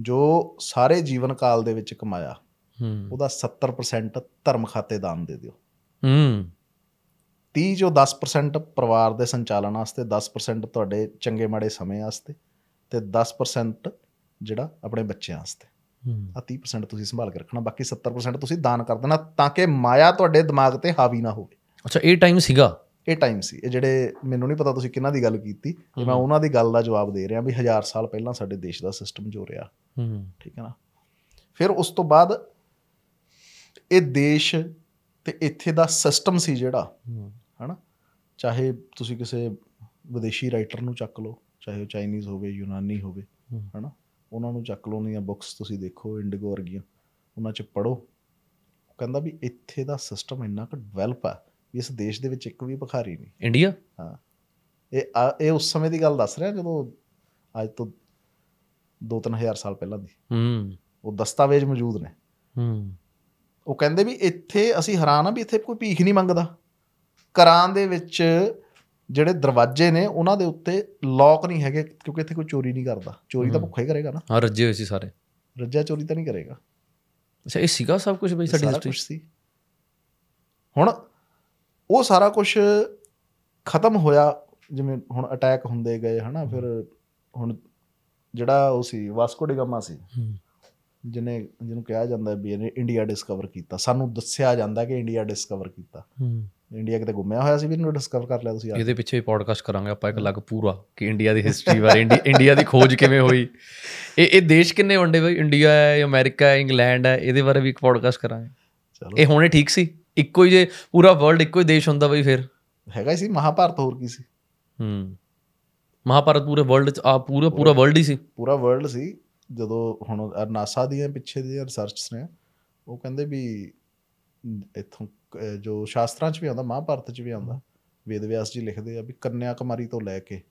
ਜੋ ਸਾਰੇ ਜੀਵਨ ਕਾਲ ਦੇ ਵਿੱਚ ਕਮਾਇਆ ਹੂੰ। ਉਹਦਾ 70% ਧਰਮ ਖਾਤੇ ਦਾਨ ਦੇ ਦਿਓ। ਹੂੰ। 30 ਜੋ 10% ਪਰਿਵਾਰ ਦੇ ਸੰਚਾਲਨ ਵਾਸਤੇ 10% ਤੁਹਾਡੇ ਚੰਗੇ ਮਾੜੇ ਸਮੇਂ ਵਾਸਤੇ ਤੇ 10% ਜਿਹੜਾ ਆਪਣੇ ਬੱਚਿਆਂ ਵਾਸਤੇ। ਹੂੰ। ਆ 30% ਤੁਸੀਂ ਸੰਭਾਲ ਕੇ ਰੱਖਣਾ ਬਾਕੀ 70% ਤੁਸੀਂ ਦਾਨ ਕਰ ਦੇਣਾ ਤਾਂ ਕਿ ਮਾਇਆ ਤੁਹਾਡੇ ਦਿਮਾਗ ਤੇ ਹਾਵੀ ਨਾ ਹੋਵੇ। ਅੱਛਾ ਇਹ ਟਾਈਮ ਸੀਗਾ? ਇਹ ਟਾਈਮ ਸੀ। ਇਹ ਜਿਹੜੇ ਮੈਨੂੰ ਨਹੀਂ ਪਤਾ ਤੁਸੀਂ ਕਿਹਨਾਂ ਦੀ ਗੱਲ ਕੀਤੀ ਮੈਂ। ਉਹਨਾਂ ਦੀ ਗੱਲ ਦਾ ਜਵਾਬ ਦੇ ਰਿਹਾ ਵੀ ਹਜ਼ਾਰ ਸਾਲ ਪਹਿਲਾਂ ਸਾਡੇ ਦੇਸ਼ ਦਾ ਸਿਸਟਮ ਜੋ ਰਿਹਾ। ਹੂੰ। ਠੀਕ ਹੈ ਨਾ? ਫਿਰ ਉਸ ਤੋਂ ਬਾਅਦ ਇਹ ਦੇਸ਼ ਤੇ ਇੱਥੇ ਦਾ ਸਿਸਟਮ ਸੀ ਜਿਹੜਾ ਹੂੰ। ਹਨਾ? ਚਾਹੇ ਤੁਸੀਂ ਕਿਸੇ ਵਿਦੇਸ਼ੀ ਰਾਈਟਰ ਨੂੰ ਚੱਕ ਲਓ ਚਾਹੇ ਉਹ ਚਾਈਨੀਜ਼ ਹੋਵੇ ਯੂਨਾਨੀ ਹੋਵੇ। ਹਨਾ? ਉਹਨਾਂ ਨੂੰ ਚੱਕ ਲਓ ਉਹਦੀਆਂ ਬੁੱਕਸ ਤੁਸੀਂ ਦੇਖੋ ਇੰਡੀਗੋ ਵਰਗੀਆਂ। ਉਹਨਾਂ 'ਚ ਪੜੋ ਕਹਿੰਦਾ ਵੀ ਇੱਥੇ ਦਾ ਸਿਸਟਮ ਇੰਨਾ ਕੁ ਡਿਵੈਲਪ ਆ। ਇਸ ਦੇਸ਼ ਦੇ ਵਿੱਚ ਇੱਕ ਵੀ ਭਿਖਾਰੀ ਨਹੀਂ। ਇੰਡੀਆ? ਹਾਂ। ਇਹ ਇਹ ਉਸ ਸਮੇਂ ਦੀ ਗੱਲ ਦੱਸ ਰਿਹਾ ਜਦੋਂ ਅੱਜ ਤੋਂ 2-3000 ਸਾਲ ਪਹਿਲਾਂ ਦੀ। ਹੂੰ। ਉਹ ਦਸਤਾਵੇਜ਼ ਮੌਜੂਦ ਨੇ। ਹੂੰ। ਉਹ ਕਹਿੰਦੇ ਵੀ ਇੱਥੇ ਅਸੀਂ ਹੈਰਾਨ ਆ ਵੀ ਇੱਥੇ ਕੋਈ ਭੀਖ ਨਹੀਂ ਮੰਗਦਾ। ਘਰਾਂ ਦੇ ਵਿੱਚ ਜਿਹੜੇ ਦਰਵਾਜ਼ੇ ਨੇ ਉਹਨਾਂ ਦੇ ਉੱਤੇ ਲੌਕ ਨਹੀਂ ਹੈਗੇ ਕਿਉਂਕਿ ਇੱਥੇ ਕੋਈ ਚੋਰੀ ਨਹੀਂ ਕਰਦਾ। ਚੋਰੀ ਤਾਂ। ਭੁੱਖਾ ਹੀ ਕਰੇਗਾ ਨਾ। ਹਾਂ ਰੱਜੇ ਹੋਏ ਸੀ ਸਾਰੇ। ਰੱਜਾ ਚੋਰੀ ਤਾਂ ਨਹੀਂ ਕਰੇਗਾ। ਅੱਛਾ ਇਹ ਸੀਗਾ ਸਭ ਕੁਝ ਬਈ ਸਾਡੀ ਹਿਸਟਰੀ ਸੀ। ਹੁਣ ਉਹ ਸਾਰਾ ਕੁਝ ਖਤਮ ਹੋਇਆ ਜਿਵੇਂ ਹੁਣ ਅਟੈਕ ਹੁੰਦੇ ਗਏ ਹਨਾ ਫਿਰ ਹੁਣ ਜਿਹੜਾ ਉਹ ਸੀ ਵਾਸਕੋ ਡੀ ਗਾਮਾ ਸੀ ਜਿਹਨੇ ਜਿਹਨੂੰ ਕਿਹਾ ਜਾਂਦਾ ਵੀ ਇਹਨੇ ਇੰਡੀਆ ਡਿਸਕਵਰ ਕੀਤਾ। ਸਾਨੂੰ ਦੱਸਿਆ ਜਾਂਦਾ ਕਿ ਇੰਡੀਆ ਡਿਸਕਵਰ ਕੀਤਾ। ਹੂੰ। ਇੰਡੀਆ ਕਿਤੇ ਘੁੰਮਿਆ ਹੋਇਆ ਸੀ ਵੀ ਇਹਨੂੰ ਡਿਸਕਵਰ ਕਰ ਲਿਆ ਤੁਸੀਂ। ਇਹਦੇ ਪਿੱਛੇ ਪੋਡਕਾਸਟ ਕਰਾਂਗੇ ਆਪਾਂ ਇੱਕ ਅਲੱਗ ਪੂਰਾ ਕਿ ਇੰਡੀਆ ਦੀ ਹਿਸਟਰੀ ਬਾਰੇ ਇੰਡੀ- ਇੰਡੀਆ ਦੀ ਖੋਜ ਕਿਵੇਂ ਹੋਈ। ਇਹ ਇਹ ਦੇਸ਼ ਕਿੰਨੇ ਵੰਡੇ ਬਈ? ਇੰਡੀਆ ਹੈ ਅਮਰੀਕਾ ਹੈ ਇੰਗਲੈਂਡ ਹੈ ਇਹਦੇ ਬਾਰੇ ਵੀ ਇੱਕ ਪੋਡਕਾਸਟ ਕਰਾਂਗੇ। ਚਲੋ। ਇਹ ਹੋਣੇ ਠੀਕ ਸੀ? ਇੱਕੋ ਹੀ ਜੇ ਪੂਰਾ ਵਰਲਡ ਇੱਕੋ ਹੀ ਦੇਸ਼ ਹੁੰਦਾ ਬਈ ਫਿਰ। ਹੈਗਾ ਹੀ ਸੀ ਮਹਾਭਾਰਤ ਹੋਰ ਕੀ ਸੀ? ਹੂੰ। ਮਹਾਭਾਰਤ ਪੂਰੇ ਵਰਲਡ ਚ ਆ ਪੂਰਾ ਪੂਰਾ ਵਰਲਡ ਹੀ ਸੀ। ਪੂਰਾ ਵਰਲਡ ਸੀ ਜਦੋਂ ਹੁਣ ਨਾਸਾ ਦੀਆਂ ਪਿੱਛੇ ਦੀਆਂ ਰਿਸਰਚਸ ਨੇ ਉਹ ਕਹਿੰਦੇ ਵੀ ਇਥੋਂ ਜੋ ਸ਼ਾਸਤਰਾਂ 'ਚ ਵੀ ਆਉਂਦਾ ਮਹਾਭਾਰਤ 'ਚ ਵੀ ਆਉਂਦਾ ਵੇਦ ਵਿਆਸ ਜੀ ਲਿਖਦੇ ਆ ਵੀ ਕੰਨਿਆ ਕੁਮਾਰੀ ਤੋਂ ਲੈ ਕੇ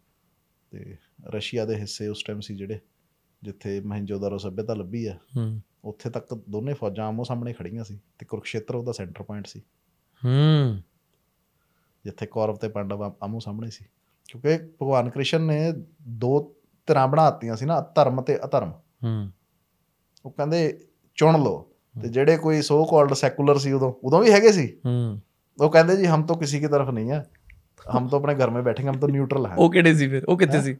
ਤੇ ਰਸ਼ੀਆ ਦੇ ਹਿੱਸੇ ਉਸ ਟਾਈਮ ਸੀ ਜਿਹੜੇ। ਜਿੱਥੇ ਮਹਿੰਜੋਦਾਰੋ ਸਭਿਅਤਾ ਲੱਭੀ ਆ ਹੂੰ। ਉੱਥੇ ਤੱਕ ਦੋਨੇ ਫੌਜਾਂ ਆਮੋ ਸਾਹਮਣੇ ਖੜੀਆਂ ਸੀ ਤੇ ਕੁਰੂਕਸ਼ੇਤਰ ਉਹਦਾ ਸੈਂਟਰ ਪੁਆਇੰਟ ਸੀ। ਹੂੰ। ਜਿੱਥੇ ਕੌਰਵ ਤੇ ਪਾਂਡਵ ਆ- ਆਮੋ ਸਾਹਮਣੇ ਸੀ। ਕਿਉਂਕਿ ਭਗਵਾਨ ਕ੍ਰਿਸ਼ਨ ਨੇ ਦੋ ਧਿਰਾਂ ਬਣਾਤੀਆਂ ਸੀ ਨਾ ਧਰਮ ਤੇ ਅਧਰਮ। ਹੂੰ। ਉਹ ਕਹਿੰਦੇ ਚੁਣ ਲਓ ਤੇ ਜਿਹੜੇ ਕੋਈ ਸੋ ਕਾਲਡ ਸੈਕੂਲਰ ਸੀ ਉਦੋਂ ਉਦੋਂ ਵੀ ਹੈਗੇ ਸੀ। ਹੂੰ। ਉਹ ਕਹਿੰਦੇ ਜੀ ਹਮ ਤਾਂ ਕਿਸੇ ਕੀ ਤਰਫ ਨਹੀਂ ਹੈ। ਹਮ ਤਾਂ ਆਪਣੇ ਘਰ ਮੇ ਬੈਠेंगे ਹਮ ਤਾਂ ਨਿਊਟਰਲ ਹੈ। ਉਹ ਕਿਹੜੇ ਸੀ ਫਿਰ? ਉਹ ਕਿੱਥੇ? ਸੀ?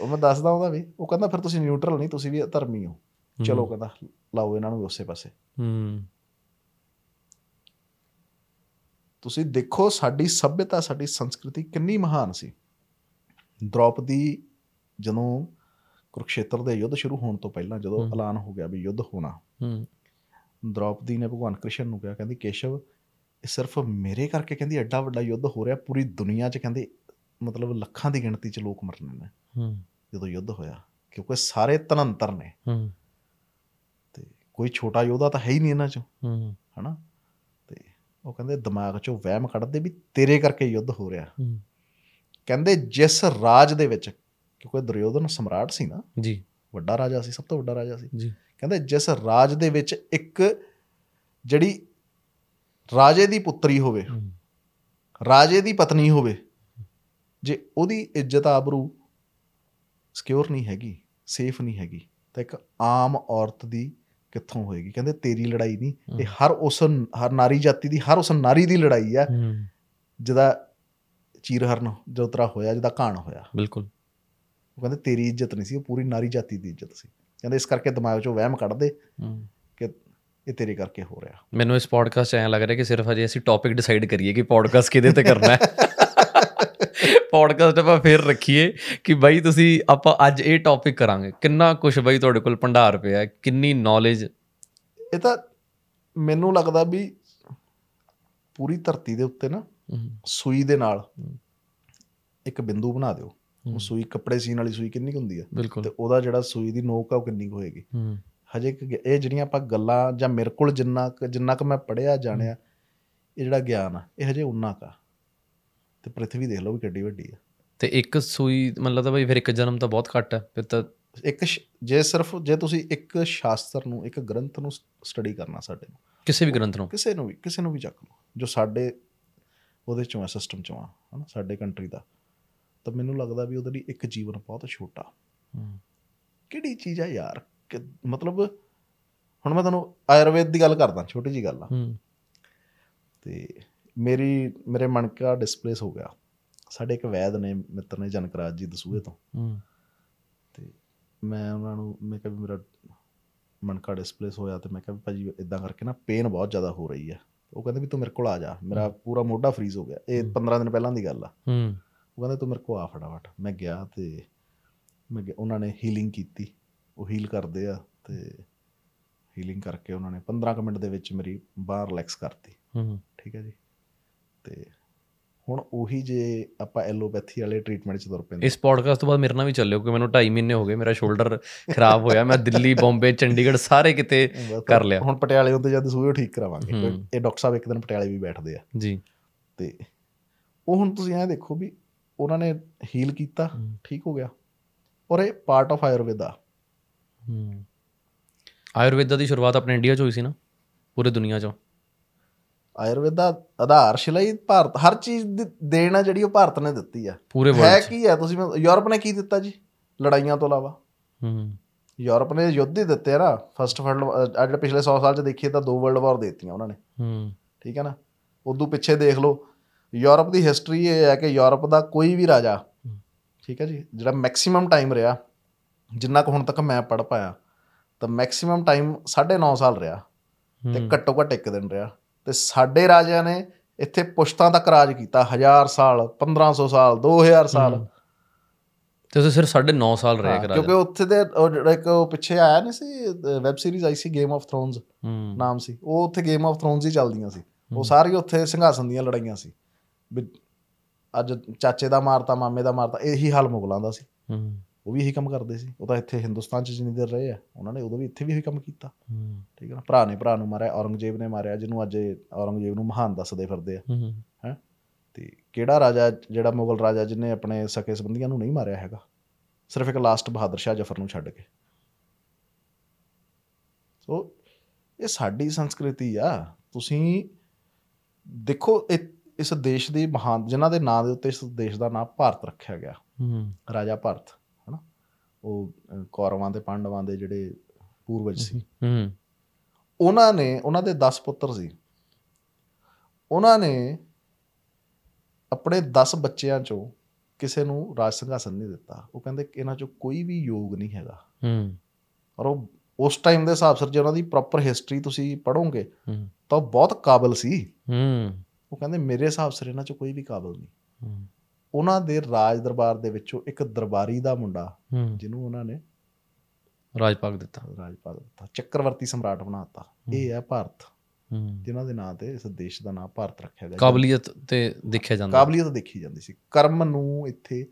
ਉਹ ਮੈਂ ਦੱਸਦਾ ਉਹਦਾ ਵੀ ਉਹ ਕਹਿੰਦਾ ਫਿਰ ਤੁਸੀਂ ਨਿਊਟਰਲ ਨਹੀਂ ਤੁਸੀਂ ਵੀ ਧਰਮੀ ਹੋ। ਚਲੋ ਕਹਿੰਦਾ ਲਾਓ ਇਹਨਾਂ ਨੂੰ ਉਸੇ ਪਾਸੇ। ਹੂੰ। ਤੁਸੀਂ ਦੇਖੋ ਸਾਡੀ ਸਭਿਅਤਾ ਸਾਡੀ ਸੰਸਕ੍ਰਿਤੀ ਕਿੰਨੀ ਮਹਾਨ ਸੀ। ਦ੍ਰੋਪਦੀ ਜਦੋਂ ਕੁਰੂਕਸ਼ੇਤਰ ਦੇ ਯੁੱਧ ਸ਼ੁਰੂ ਹੋਣ ਤੋਂ ਪਹਿਲਾਂ ਜਦੋਂ। ਐਲਾਨ ਹੋ ਗਿਆ ਵੀ ਯੁੱਧ ਹੋਣਾ ਹੂੰ। ਦ੍ਰੋਪਦੀ ਨੇ ਭਗਵਾਨ ਕ੍ਰਿਸ਼ਨ ਨੂੰ ਕਿਹਾ ਕਹਿੰਦੀ ਕੇਸ਼ਵ ਇਹ ਸਿਰਫ ਮੇਰੇ ਕਰਕੇ ਕਹਿੰਦੀ ਐਡਾ ਵੱਡਾ ਯੁੱਧ ਹੋ ਰਿਹਾ ਪੂਰੀ ਦੁਨੀਆ 'ਚ ਕਹਿੰਦੇ ਮਤਲਬ ਲੱਖਾਂ ਦੀ ਗਿਣਤੀ 'ਚ ਲੋਕ ਮਰਨੇ ਨੇ ਹੂੰ। ਜਦੋਂ ਯੁੱਧ ਹੋਇਆ ਕਿਉਂਕਿ ਸਾਰੇ ਧਨੰਤਰ ਨੇ। ਹੂੰ। ਤੇ ਕੋਈ ਛੋਟਾ ਯੋਧਾ ਤਾਂ ਹੈ ਹੀ ਨਹੀਂ ਇਹਨਾਂ 'ਚੋਂ। ਹੂੰ। ਹਨਾ? ਤੇ ਉਹ ਕਹਿੰਦੇ ਦਿਮਾਗ 'ਚੋਂ ਵਹਿਮ ਕੱਢਦੇ ਵੀ ਤੇਰੇ ਕਰਕੇ ਯੁੱਧ ਹੋ ਰਿਹਾ। ਹੂੰ। ਕਹਿੰਦੇ ਜਿਸ ਰਾਜ ਦੇ ਵਿੱਚ ਕਿਉਂਕਿ ਦੁਰਯੋਧਨ ਸਮਰਾਟ ਸੀ ਨਾ ਜੀ। ਵੱਡਾ ਰਾਜਾ ਸੀ ਸਭ ਤੋਂ ਵੱਡਾ ਰਾਜਾ ਸੀ। ਜੀ। ਕਹਿੰਦੇ ਜਿਸ ਰਾਜ ਦੇ ਵਿੱਚ ਇੱਕ ਜਿਹੜੀ ਰਾਜੇ ਦੀ ਪੁੱਤਰੀ ਹੋਵੇ ਰਾਜੇ ਦੀ ਪਤਨੀ ਹੋਵੇ ਜੇ ਉਹਦੀ ਇੱਜ਼ਤ ਆਬਰੂ ਸਿਕਿਉਰ ਨਹੀਂ ਹੈਗੀ ਸੇਫ ਨਹੀਂ ਹੈਗੀ ਤਾਂ ਇੱਕ ਆਮ ਔਰਤ ਦੀ ਕਿੱਥੋਂ ਹੋਏਗੀ? ਕਹਿੰਦੇ ਤੇਰੀ ਲੜਾਈ ਨਹੀਂ ਇਹ ਹਰ ਉਸ ਹਰ ਨਾਰੀ ਜਾਤੀ ਦੀ ਹਰ ਉਸ ਨਾਰੀ ਦੀ ਲੜਾਈ ਆ। ਜਿਹਦਾ ਚੀਰਹਰਨ ਜੋ ਤਰਾ ਹੋਇਆ ਜਿਹਦਾ ਘਾਣ ਹੋਇਆ। ਬਿਲਕੁਲ। ਉਹ ਕਹਿੰਦੇ ਤੇਰੀ ਇੱਜ਼ਤ ਨਹੀਂ ਸੀ ਉਹ ਪੂਰੀ ਨਾਰੀ ਜਾਤੀ ਦੀ ਇੱਜ਼ਤ ਸੀ। ਕਹਿੰਦੇ ਇਸ ਕਰਕੇ ਦਿਮਾਗ 'ਚੋਂ ਵਹਿਮ ਕੱਢ ਦੇ ਕਿ ਇਹ ਤੇਰੇ ਕਰਕੇ ਹੋ ਰਿਹਾ। ਮੈਨੂੰ ਇਸ ਪੋਡਕਾਸਟ ਐਂ ਲੱਗ ਰਿਹਾ ਕਿ ਸਿਰਫ ਅਜੇ ਅਸੀਂ ਟੌਪਿਕ ਡਿਸਾਈਡ ਕਰੀਏ ਕਿ ਪੋਡਕਾਸਟ ਕਿਹਦੇ ਤੇ ਕਰਨਾ ਹੈ। ਪੋਡਕਾਸਟ ਆਪਾਂ ਫੇਰ ਰੱਖੀਏ ਕਿ ਬਾਈ ਤੁਸੀਂ ਆਪਾਂ ਅੱਜ ਇਹ ਟੌਪਿਕ ਕਰਾਂਗੇ। ਕਿੰਨਾ ਕੁਝ ਬਾਈ ਤੁਹਾਡੇ ਕੋਲ ਭੰਡਾਰ ਪਿਆ ਕਿੰਨੀ ਨੌਲੇਜ ਇਹ ਤਾਂ ਮੈਨੂੰ ਲੱਗਦਾ ਵੀ ਪੂਰੀ ਧਰਤੀ ਦੇ ਉੱਤੇ ਨਾ ਸੂਈ ਦੇ ਨਾਲ ਇੱਕ ਬਿੰਦੂ ਬਣਾ ਦਿਓ। ਉਹ ਸੂਈ ਕੱਪੜੇ ਸੀਨ ਵਾਲੀ ਸੂਈ ਕਿੰਨੀ ਹੁੰਦੀ ਆ। ਤੇ ਉਹਦਾ ਜਿਹੜਾ ਸੂਈ ਦੀ ਨੋਕ ਆ ਉਹ ਕਿੰਨੀ ਹੋਏਗੀ। ਹਜੇ ਇਹ ਜਿਹੜੀਆਂ ਆਪਾਂ ਗੱਲਾਂ ਜਾਂ ਮੇਰੇ ਕੋਲ ਜਿੰਨਾ ਜਿੰਨਾ ਕੁ ਮੈਂ ਪੜਿਆ ਜਾਣਿਆ ਇਹ ਜਿਹੜਾ ਗਿਆਨ ਆ ਇਹ ਹਜੇ ਉਨਾ ਕਾ ਤੇ ਪ੍ਰithvi ਦੇਖ ਲਓ ਵੀ ਕਿੱਡੀ ਵੱਡੀ ਆ। ਤੇ ਇੱਕ ਸੂਈ ਮਤਲਬ ਤਾਂ ਬਾਈ ਫਿਰ ਇੱਕ ਜਨਮ ਤਾਂ ਬਹੁਤ ਘੱਟ ਹੈ ਫਿਰ ਤਾਂ ਇੱਕ ਜੇ ਸਿਰਫ ਜੇ ਤੁਸੀਂ ਇੱਕ ਸ਼ਾਸਤਰ ਨੂੰ ਇੱਕ ਗ੍ਰੰਥ ਨੂੰ ਸਟੱਡੀ ਕਰਨਾ ਸਾਡੇ ਨੂੰ ਕਿਸੇ ਵੀ ਗ੍ਰੰਥ ਨੂੰ। ਕਿਸੇ ਨੂੰ ਵੀ ਕਿਸੇ ਨੂੰ ਵੀ ਚੱਕ ਲਓ ਜੋ ਸਾਡੇ ਉਹਦੇ ਚੋਂ ਆ ਸਿਸਟਮ ਚੋਂ ਆ ਹਨਾ ਸਾਡੇ ਕੰਟਰੀ ਦਾ। ਤਾਂ ਮੈਨੂੰ ਲੱਗਦਾ ਵੀ ਉਹਦੇ ਲਈ ਇੱਕ ਜੀਵਨ ਬਹੁਤ ਛੋਟਾ। ਹੂੰ। ਕਿਹੜੀ ਚੀਜ਼ ਆ ਯਾਰ? ਮਤਲਬ ਹੁਣ ਮੈਂ ਤੁਹਾਨੂੰ ਆਯੁਰਵੇਦ ਦੀ ਗੱਲ ਕਰਦਾ ਛੋਟੀ ਜੀ ਗੱਲ ਆ। ਤੇ ਮੇਰੀ ਮੇਰੇ ਮਨ ਕਾ ਡਿਸਪਲੇਸ ਹੋ ਗਿਆ। ਸਾਡੇ ਇੱਕ ਵੈਦ ਨੇ ਮਿੱਤਰ ਨੇ ਜਨਕਰਾਜ ਜੀ ਦਸੂਹੇ ਤੋਂ। ਹੂੰ। ਤੇ ਮੈਂ ਉਹਨਾਂ ਨੂੰ ਮੈਂ ਕਿਹਾ ਵੀ ਮੇਰਾ ਮਨਕਾ ਡਿਸਪਲੇਸ ਹੋਇਆ ਤੇ ਮੈਂ ਕਿਹਾ ਵੀ ਭਾਜੀ ਇਦਾਂ ਕਰਕੇ ਨਾ ਪੇਨ ਬਹੁਤ ਜ਼ਿਆਦਾ ਹੋ ਰਹੀ ਹੈ। ਉਹ ਕਹਿੰਦੇ ਵੀ ਤੂੰ ਮੇਰੇ ਕੋਲ ਆ ਜਾ। ਮੇਰਾ ਪੂਰਾ ਮੋਢਾ ਫਰੀਜ਼ ਹੋ ਗਿਆ। ਇਹ 15 ਦਿਨ ਪਹਿਲਾਂ ਦੀ ਗੱਲ ਆ। ਹੂੰ। ਉਹ ਕਹਿੰਦੇ ਤੂੰ ਮੇਰੇ ਕੋਲ ਆ ਫਟਾਫਟ। ਮੈਂ ਗਿਆ ਤੇ ਮੈਂ ਗਿਆ- ਉਹਨਾਂ ਨੇ ਹੀਲਿੰਗ ਕੀਤੀ। ਉਹ ਹੀਲ ਕਰਦੇ ਆ ਤੇ ਹੀਲਿੰਗ ਕਰਕੇ ਉਹਨਾਂ ਨੇ 15 ਕੁ ਮਿੰਟ ਦੇ ਵਿੱਚ ਮੇਰੀ ਬਾਹ ਰਿਲੈਕਸ ਕਰਤੀ। ਹੂੰ। ਠੀਕ ਹੈ ਜੀ? ਤੇ ਹੁਣ ਉਹੀ ਜੇ ਆਪਾਂ ਐਲੋਪੈਥੀ ਵਾਲੇ ਟ੍ਰੀਟਮੈਂਟ 'ਚ ਤੁਰ ਪੈਂਦੇ। ਇਸ ਪੋਡਕਾਸਟ ਤੋਂ ਬਾਅਦ ਮੇਰੇ ਨਾਲ ਵੀ ਚੱਲਿਓ ਕਿ ਮੈਨੂੰ 2.5 ਮਹੀਨੇ ਹੋ ਗਏ ਮੇਰਾ ਸ਼ੋਲਡਰ ਖਰਾਬ ਹੋਇਆ ਮੈਂ ਦਿੱਲੀ ਬੰਬੇ ਚੰਡੀਗੜ੍ਹ ਸਾਰੇ ਕਿਤੇ ਕਰ ਲਿਆ। ਹੁਣ ਪਟਿਆਲੇ ਉੱਤੇ ਜਦ ਸੂਏ ਠੀਕ ਕਰਾਵਾਂਗੇ। ਇਹ ਡਾਕਟਰ ਸਾਹਿਬ ਇੱਕ ਦਿਨ ਪਟਿਆਲੇ ਵੀ ਬੈਠਦੇ ਆ। ਜੀ। ਤੇ ਉਹ ਹੁਣ ਤੁਸੀਂ ਇਹ ਦੇਖੋ ਵੀ ਉਹਨਾਂ ਨੇ ਹੀਲ ਕੀਤਾ। ਠੀਕ ਹੋ ਗਿਆ। ਔਰ ਇਹ ਪਾਰਟ ਆਫ ਆਯੁਰਵੇਦਾ ਹੂੰ। ਆਯੁਰਵੇਦਾ ਦੀ ਸ਼ੁਰੂਆਤ ਆਪਣੇ ਇੰਡੀਆ 'ਚ ਹੋਈ ਸੀ ਨਾ ਪੂਰੇ ਦੁਨੀਆ 'ਚੋਂ। ਆਯੁਰਵੇਦਾ ਆਧਾਰਸ਼ਿਲਾ ਹੀ ਭਾਰਤ ਹਰ ਚੀਜ਼ ਦੇਣ ਜਿਹੜੀ ਉਹ ਭਾਰਤ ਨੇ ਦਿੱਤੀ ਆ। ਪੂਰੇ ਹੈ ਕੀ ਹੈ ਤੁਸੀਂ ਯੂਰਪ ਨੇ ਕੀ ਦਿੱਤਾ ਜੀ ਲੜਾਈਆਂ ਤੋਂ ਇਲਾਵਾ? ਹੂੰ। ਯੂਰਪ ਨੇ ਯੁੱਧ ਹੀ ਦਿੱਤੇ ਆ ਨਾ। ਫਸਟ ਵਰਲਡ ਆ ਜਿਹੜੇ ਪਿਛਲੇ 100 ਸਾਲ ਚ ਦੇਖੀਏ ਤਾਂ ਦੋ ਵਰਲਡ ਵਾਰ ਦਿੱਤੀਆਂ ਉਹਨਾਂ ਨੇ। ਹੂੰ। ਠੀਕ ਹੈ ਨਾ? ਉਦੋਂ ਪਿੱਛੇ ਦੇਖ ਲਓ ਯੂਰਪ ਦੀ ਹਿਸਟਰੀ ਇਹ ਹੈ ਕਿ ਯੂਰਪ ਦਾ ਕੋਈ ਵੀ ਰਾਜਾ ਠੀਕ ਹੈ ਜੀ ਜਿਹੜਾ ਮੈਕਸਿਮਮ ਟਾਈਮ ਰਿਹਾ ਜਿੰਨਾ ਕੁ ਹੁਣ ਤੱਕ ਮੈਂ ਪੜ ਪਾਇਆ ਤਾਂ ਮੈਕਸਿਮਮ ਟਾਈਮ 9.5 ਸਾਲ ਰਿਹਾ ਤੇ। ਘੱਟੋ ਘੱਟ ਇੱਕ ਦਿਨ ਰਿਹਾ। ਤੇ ਸਾਡੇ ਰਾਜਿਆਂ ਨੇ ਇੱਥੇ ਪੁਸ਼ਤਾਂ ਤੱਕ ਰਾਜ ਕੀਤਾ 1000 ਸਾਲ 1500 ਸਾਲ 2000 ਸਾਲ। ਤੇ ਤੁਸੀਂ ਸਿਰਫ 9.5 ਸਾਲ ਰਹੇ ਕਰਾ ਕਿਉਂਕਿ ਉੱਥੇ ਦੇ ਉਹ ਜਿਹੜਾ ਇੱਕ ਉਹ ਪਿੱਛੇ ਆਇਆ ਨਹੀਂ ਸੀ ਵੈਬ ਸੀਰੀਜ਼ ਆਈ ਸੀ ਗੇਮ ਆਫ ਥਰੋਨਸ ਨਾਮ ਸੀ। ਉਹ ਉੱਥੇ ਗੇਮ ਆਫ ਥਰੋਨਸ ਹੀ ਚੱਲਦੀਆਂ ਸੀ। ਉਹ ਸਾਰੀ ਉੱਥੇ ਸਿੰਘਾਸਨ ਦੀਆਂ ਲੜਾਈਆਂ ਸੀ। ਅੱਜ ਚਾਚੇ ਦਾ ਮਾਰਤਾ ਮਾਮੇ ਦਾ ਮਾਰਤਾ ਇਹੀ ਹਾਲ ਮੁਗਲਾਂ ਦਾ ਸੀ। ਉਹ ਵੀ ਇਹੀ ਕੰਮ ਕਰਦੇ ਸੀ। ਉਹ ਤਾਂ ਇੱਥੇ ਹਿੰਦੁਸਤਾਨ 'ਚ ਜਿੰਨੀ ਦੇਰ ਰਹੇ ਆ ਉਹਨਾਂ ਨੇ ਉਦੋਂ ਵੀ ਇੱਥੇ ਵੀ ਇਹੀ ਕੰਮ ਕੀਤਾ। ਠੀਕ ਹੈ ਨਾ? ਭਰਾ ਨੇ ਭਰਾ ਨੂੰ ਮਾਰਿਆ ਔਰੰਗਜ਼ੇਬ ਨੇ ਮਾਰਿਆ ਜਿਹਨੂੰ ਅੱਜ ਔਰੰਗਜ਼ੇਬ ਨੂੰ ਮਹਾਨ ਦੱਸਦੇ ਫਿਰਦੇ ਆ। ਹੂੰ ਤੇ ਕਿਹੜਾ ਰਾਜਾ ਜਿਹੜਾ ਮੁਗਲ ਰਾਜਾ ਜਿਹਨੇ ਆਪਣੇ ਸਕੇ ਸੰਬੰਧੀਆਂ ਨੂੰ ਨਹੀਂ ਮਾਰਿਆ ਹੈਗਾ? ਸਿਰਫ ਇੱਕ ਲਾਸਟ ਬਹਾਦਰ ਸ਼ਾਹ ਜ਼ਫਰ ਨੂੰ ਛੱਡ ਕੇ। ਸੋ ਇਹ ਸਾਡੀ ਸੰਸਕ੍ਰਿਤੀ ਆ। ਤੁਸੀਂ ਦੇਖੋ ਇਸ ਦੇਸ਼ ਦੀ ਮਹਾਨ ਜਿਨ੍ਹਾਂ ਦੇ ਨਾਂ ਦੇ ਉੱਤੇ ਇਸ ਦੇਸ਼ ਦਾ ਨਾਮ ਭਾਰਤ ਰੱਖਿਆ ਗਿਆ। ਹੂੰ। ਰਾਜਾ ਭਾਰਤ। ਉਹ ਕੌਰਵਾਂ ਦੇ ਪਾਂਡਵਾਂ ਦੇ ਜਿਹੜੇ ਪੂਰਵਜ ਸੀ। ਹੂੰ ਉਹਨਾਂ ਨੇ ਉਹਨਾਂ ਦੇ 10 ਪੁੱਤਰ ਸੀ। ਉਹਨਾਂ ਨੇ ਆਪਣੇ 10 ਬੱਚਿਆਂ ਚੋਂ ਕਿਸੇ ਨੂੰ ਰਾਜ ਸਿੰਘਾਸਨ ਨਹੀਂ ਦਿੱਤਾ। ਉਹ ਕਹਿੰਦੇ ਇਹਨਾਂ ਚੋਂ ਕੋਈ ਵੀ ਯੋਗ ਨਹੀਂ ਹੈਗਾ। ਹੂੰ। ਔਰ ਉਹ ਉਸ ਟਾਈਮ ਦੇ ਹਿਸਾਬ ਸਿਰ ਜੇ ਉਹਨਾਂ ਦੀ ਪ੍ਰੋਪਰ ਹਿਸਟਰੀ ਤੁਸੀਂ ਪੜੋਗੇ ਤਾਂ ਬਹੁਤ ਕਾਬਿਲ ਸੀ। ਹੂੰ। ਉਹ ਕਹਿੰਦੇ ਮੇਰੇ ਹਿਸਾਬ ਸਿਰ ਇਹਨਾਂ ਚੋਂ ਕੋਈ ਵੀ ਕਾਬਿਲ ਨਹੀਂ। ਹੂੰ। ਉਹਨਾਂ ਦੇ ਰਾਜ ਦਰਬਾਰ ਦੇ ਵਿੱਚੋਂ ਇੱਕ ਦਰਬਾਰੀ ਦਾ ਮੁੰਡਾ ਜਿਹਨੂੰ ਉਹਨਾਂ ਨੇ ਰਾਜ ਪਾਕ ਦਿੱਤਾ। ਰਾਜਪਾਲ ਦਿੱਤਾ। ਚੱਕਰਵਰਤੀ ਸਮਰਾਟ ਬਣਾਤਾ। ਇਹ ਹੈ ਭਾਰਤ। ਜਿਨ੍ਹਾਂ ਦੇ ਨਾਂ ਤੇ ਇਸ ਦੇਸ਼ ਦਾ ਨਾਮ ਭਾਰਤ ਰੱਖਿਆ ਗਿਆ। ਕਾਬਲੀਅਤ ਤੇ ਦੇਖਿਆ ਜਾਂਦਾ। ਕਾਬਲੀਅਤ ਦੇਖੀ ਜਾਂਦੀ ਸੀ। ਕਰਮ ਨੂੰ ਇੱਥੇ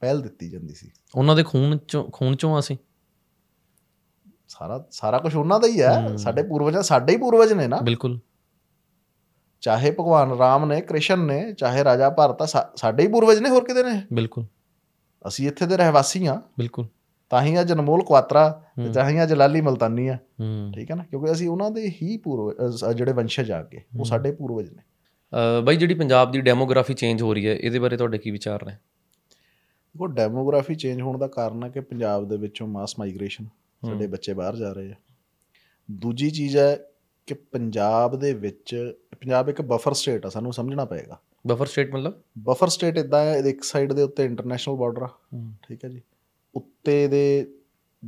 ਪਹਿਲ ਦਿੱਤੀ ਜਾਂਦੀ ਸੀ। ਉਹਨਾਂ ਦੇ ਖੂਨ ਚੋਂ ਖੂਨ ਚੋਂ ਅਸੀਂ ਸਾਰਾ ਸਾਰਾ ਕੁਝ ਉਹਨਾਂ ਦਾ ਹੀ। ਹੈ। ਸਾਡੇ ਪੂਰਵਜਾਂ ਸਾਡੇ ਹੀ ਪੂਰਵਜ ਨੇ ਨਾ। ਬਿਲਕੁਲ। ਚਾਹੇ ਭਗਵਾਨ ਰਾਮ ਨੇ ਕ੍ਰਿਸ਼ਨ ਨੇ ਚਾਹੇ ਰਾਜਾ ਭਰਤ ਆ ਸਾਡੇ ਹੀ ਪੂਰਵਜ ਨੇ ਹੋਰ ਕਿਤੇ ਨੇ? ਬਿਲਕੁਲ। ਅਸੀਂ ਇੱਥੇ ਦੇ ਰਹਿਵਾਸੀ ਆ ਬਿਲਕੁਲ। ਤਾਂ ਹੀ ਅੱਜ ਅਨਮੋਲ ਕੁਆਤਰਾ ਤੇ। ਤਾਂ ਹੀ ਅੱਜ ਲਾਲੀ ਮਲਤਾਨੀ ਆ। ਠੀਕ ਹੈ ਨਾ? ਕਿਉਂਕਿ ਅਸੀਂ ਉਹਨਾਂ ਦੇ ਹੀ ਪੂਰਵ ਜਿਹੜੇ ਵੰਸ਼ਜ ਆ ਕੇ ਉਹ ਸਾਡੇ ਪੂਰਵਜ ਨੇ। ਬਾਈ ਜਿਹੜੀ ਪੰਜਾਬ ਦੀ ਡੈਮੋਗ੍ਰਾਫੀ ਚੇਂਜ ਹੋ ਰਹੀ ਹੈ ਇਹਦੇ ਬਾਰੇ ਤੁਹਾਡੇ ਕੀ ਵਿਚਾਰ ਨੇ? ਦੇਖੋ ਡੈਮੋਗ੍ਰਾਫੀ ਚੇਂਜ ਹੋਣ ਦਾ ਕਾਰਨ ਹੈ ਕਿ ਪੰਜਾਬ ਦੇ ਵਿੱਚੋਂ ਮਾਸ ਮਾਈਗ੍ਰੇਸ਼ਨ ਸਾਡੇ ਬੱਚੇ ਬਾਹਰ ਜਾ ਰਹੇ ਆ। ਦੂਜੀ ਚੀਜ਼ ਹੈ ਕਿ ਪੰਜਾਬ ਦੇ ਵਿੱਚ ਪੰਜਾਬ ਇੱਕ ਬਫਰ ਸਟੇਟ ਆ ਸਾਨੂੰ ਸਮਝਣਾ ਪਏਗਾ। ਬਫਰ ਸਟੇਟ ਮਤਲਬ? ਬਫਰ ਸਟੇਟ ਇਦਾਂ ਹੈ ਇੱਕ ਸਾਈਡ ਦੇ ਉੱਤੇ ਇੰਟਰਨੈਸ਼ਨਲ ਬਾਰਡਰ ਆ। ਠੀਕ ਹੈ ਜੀ। ਉੱਤੇ ਦੇ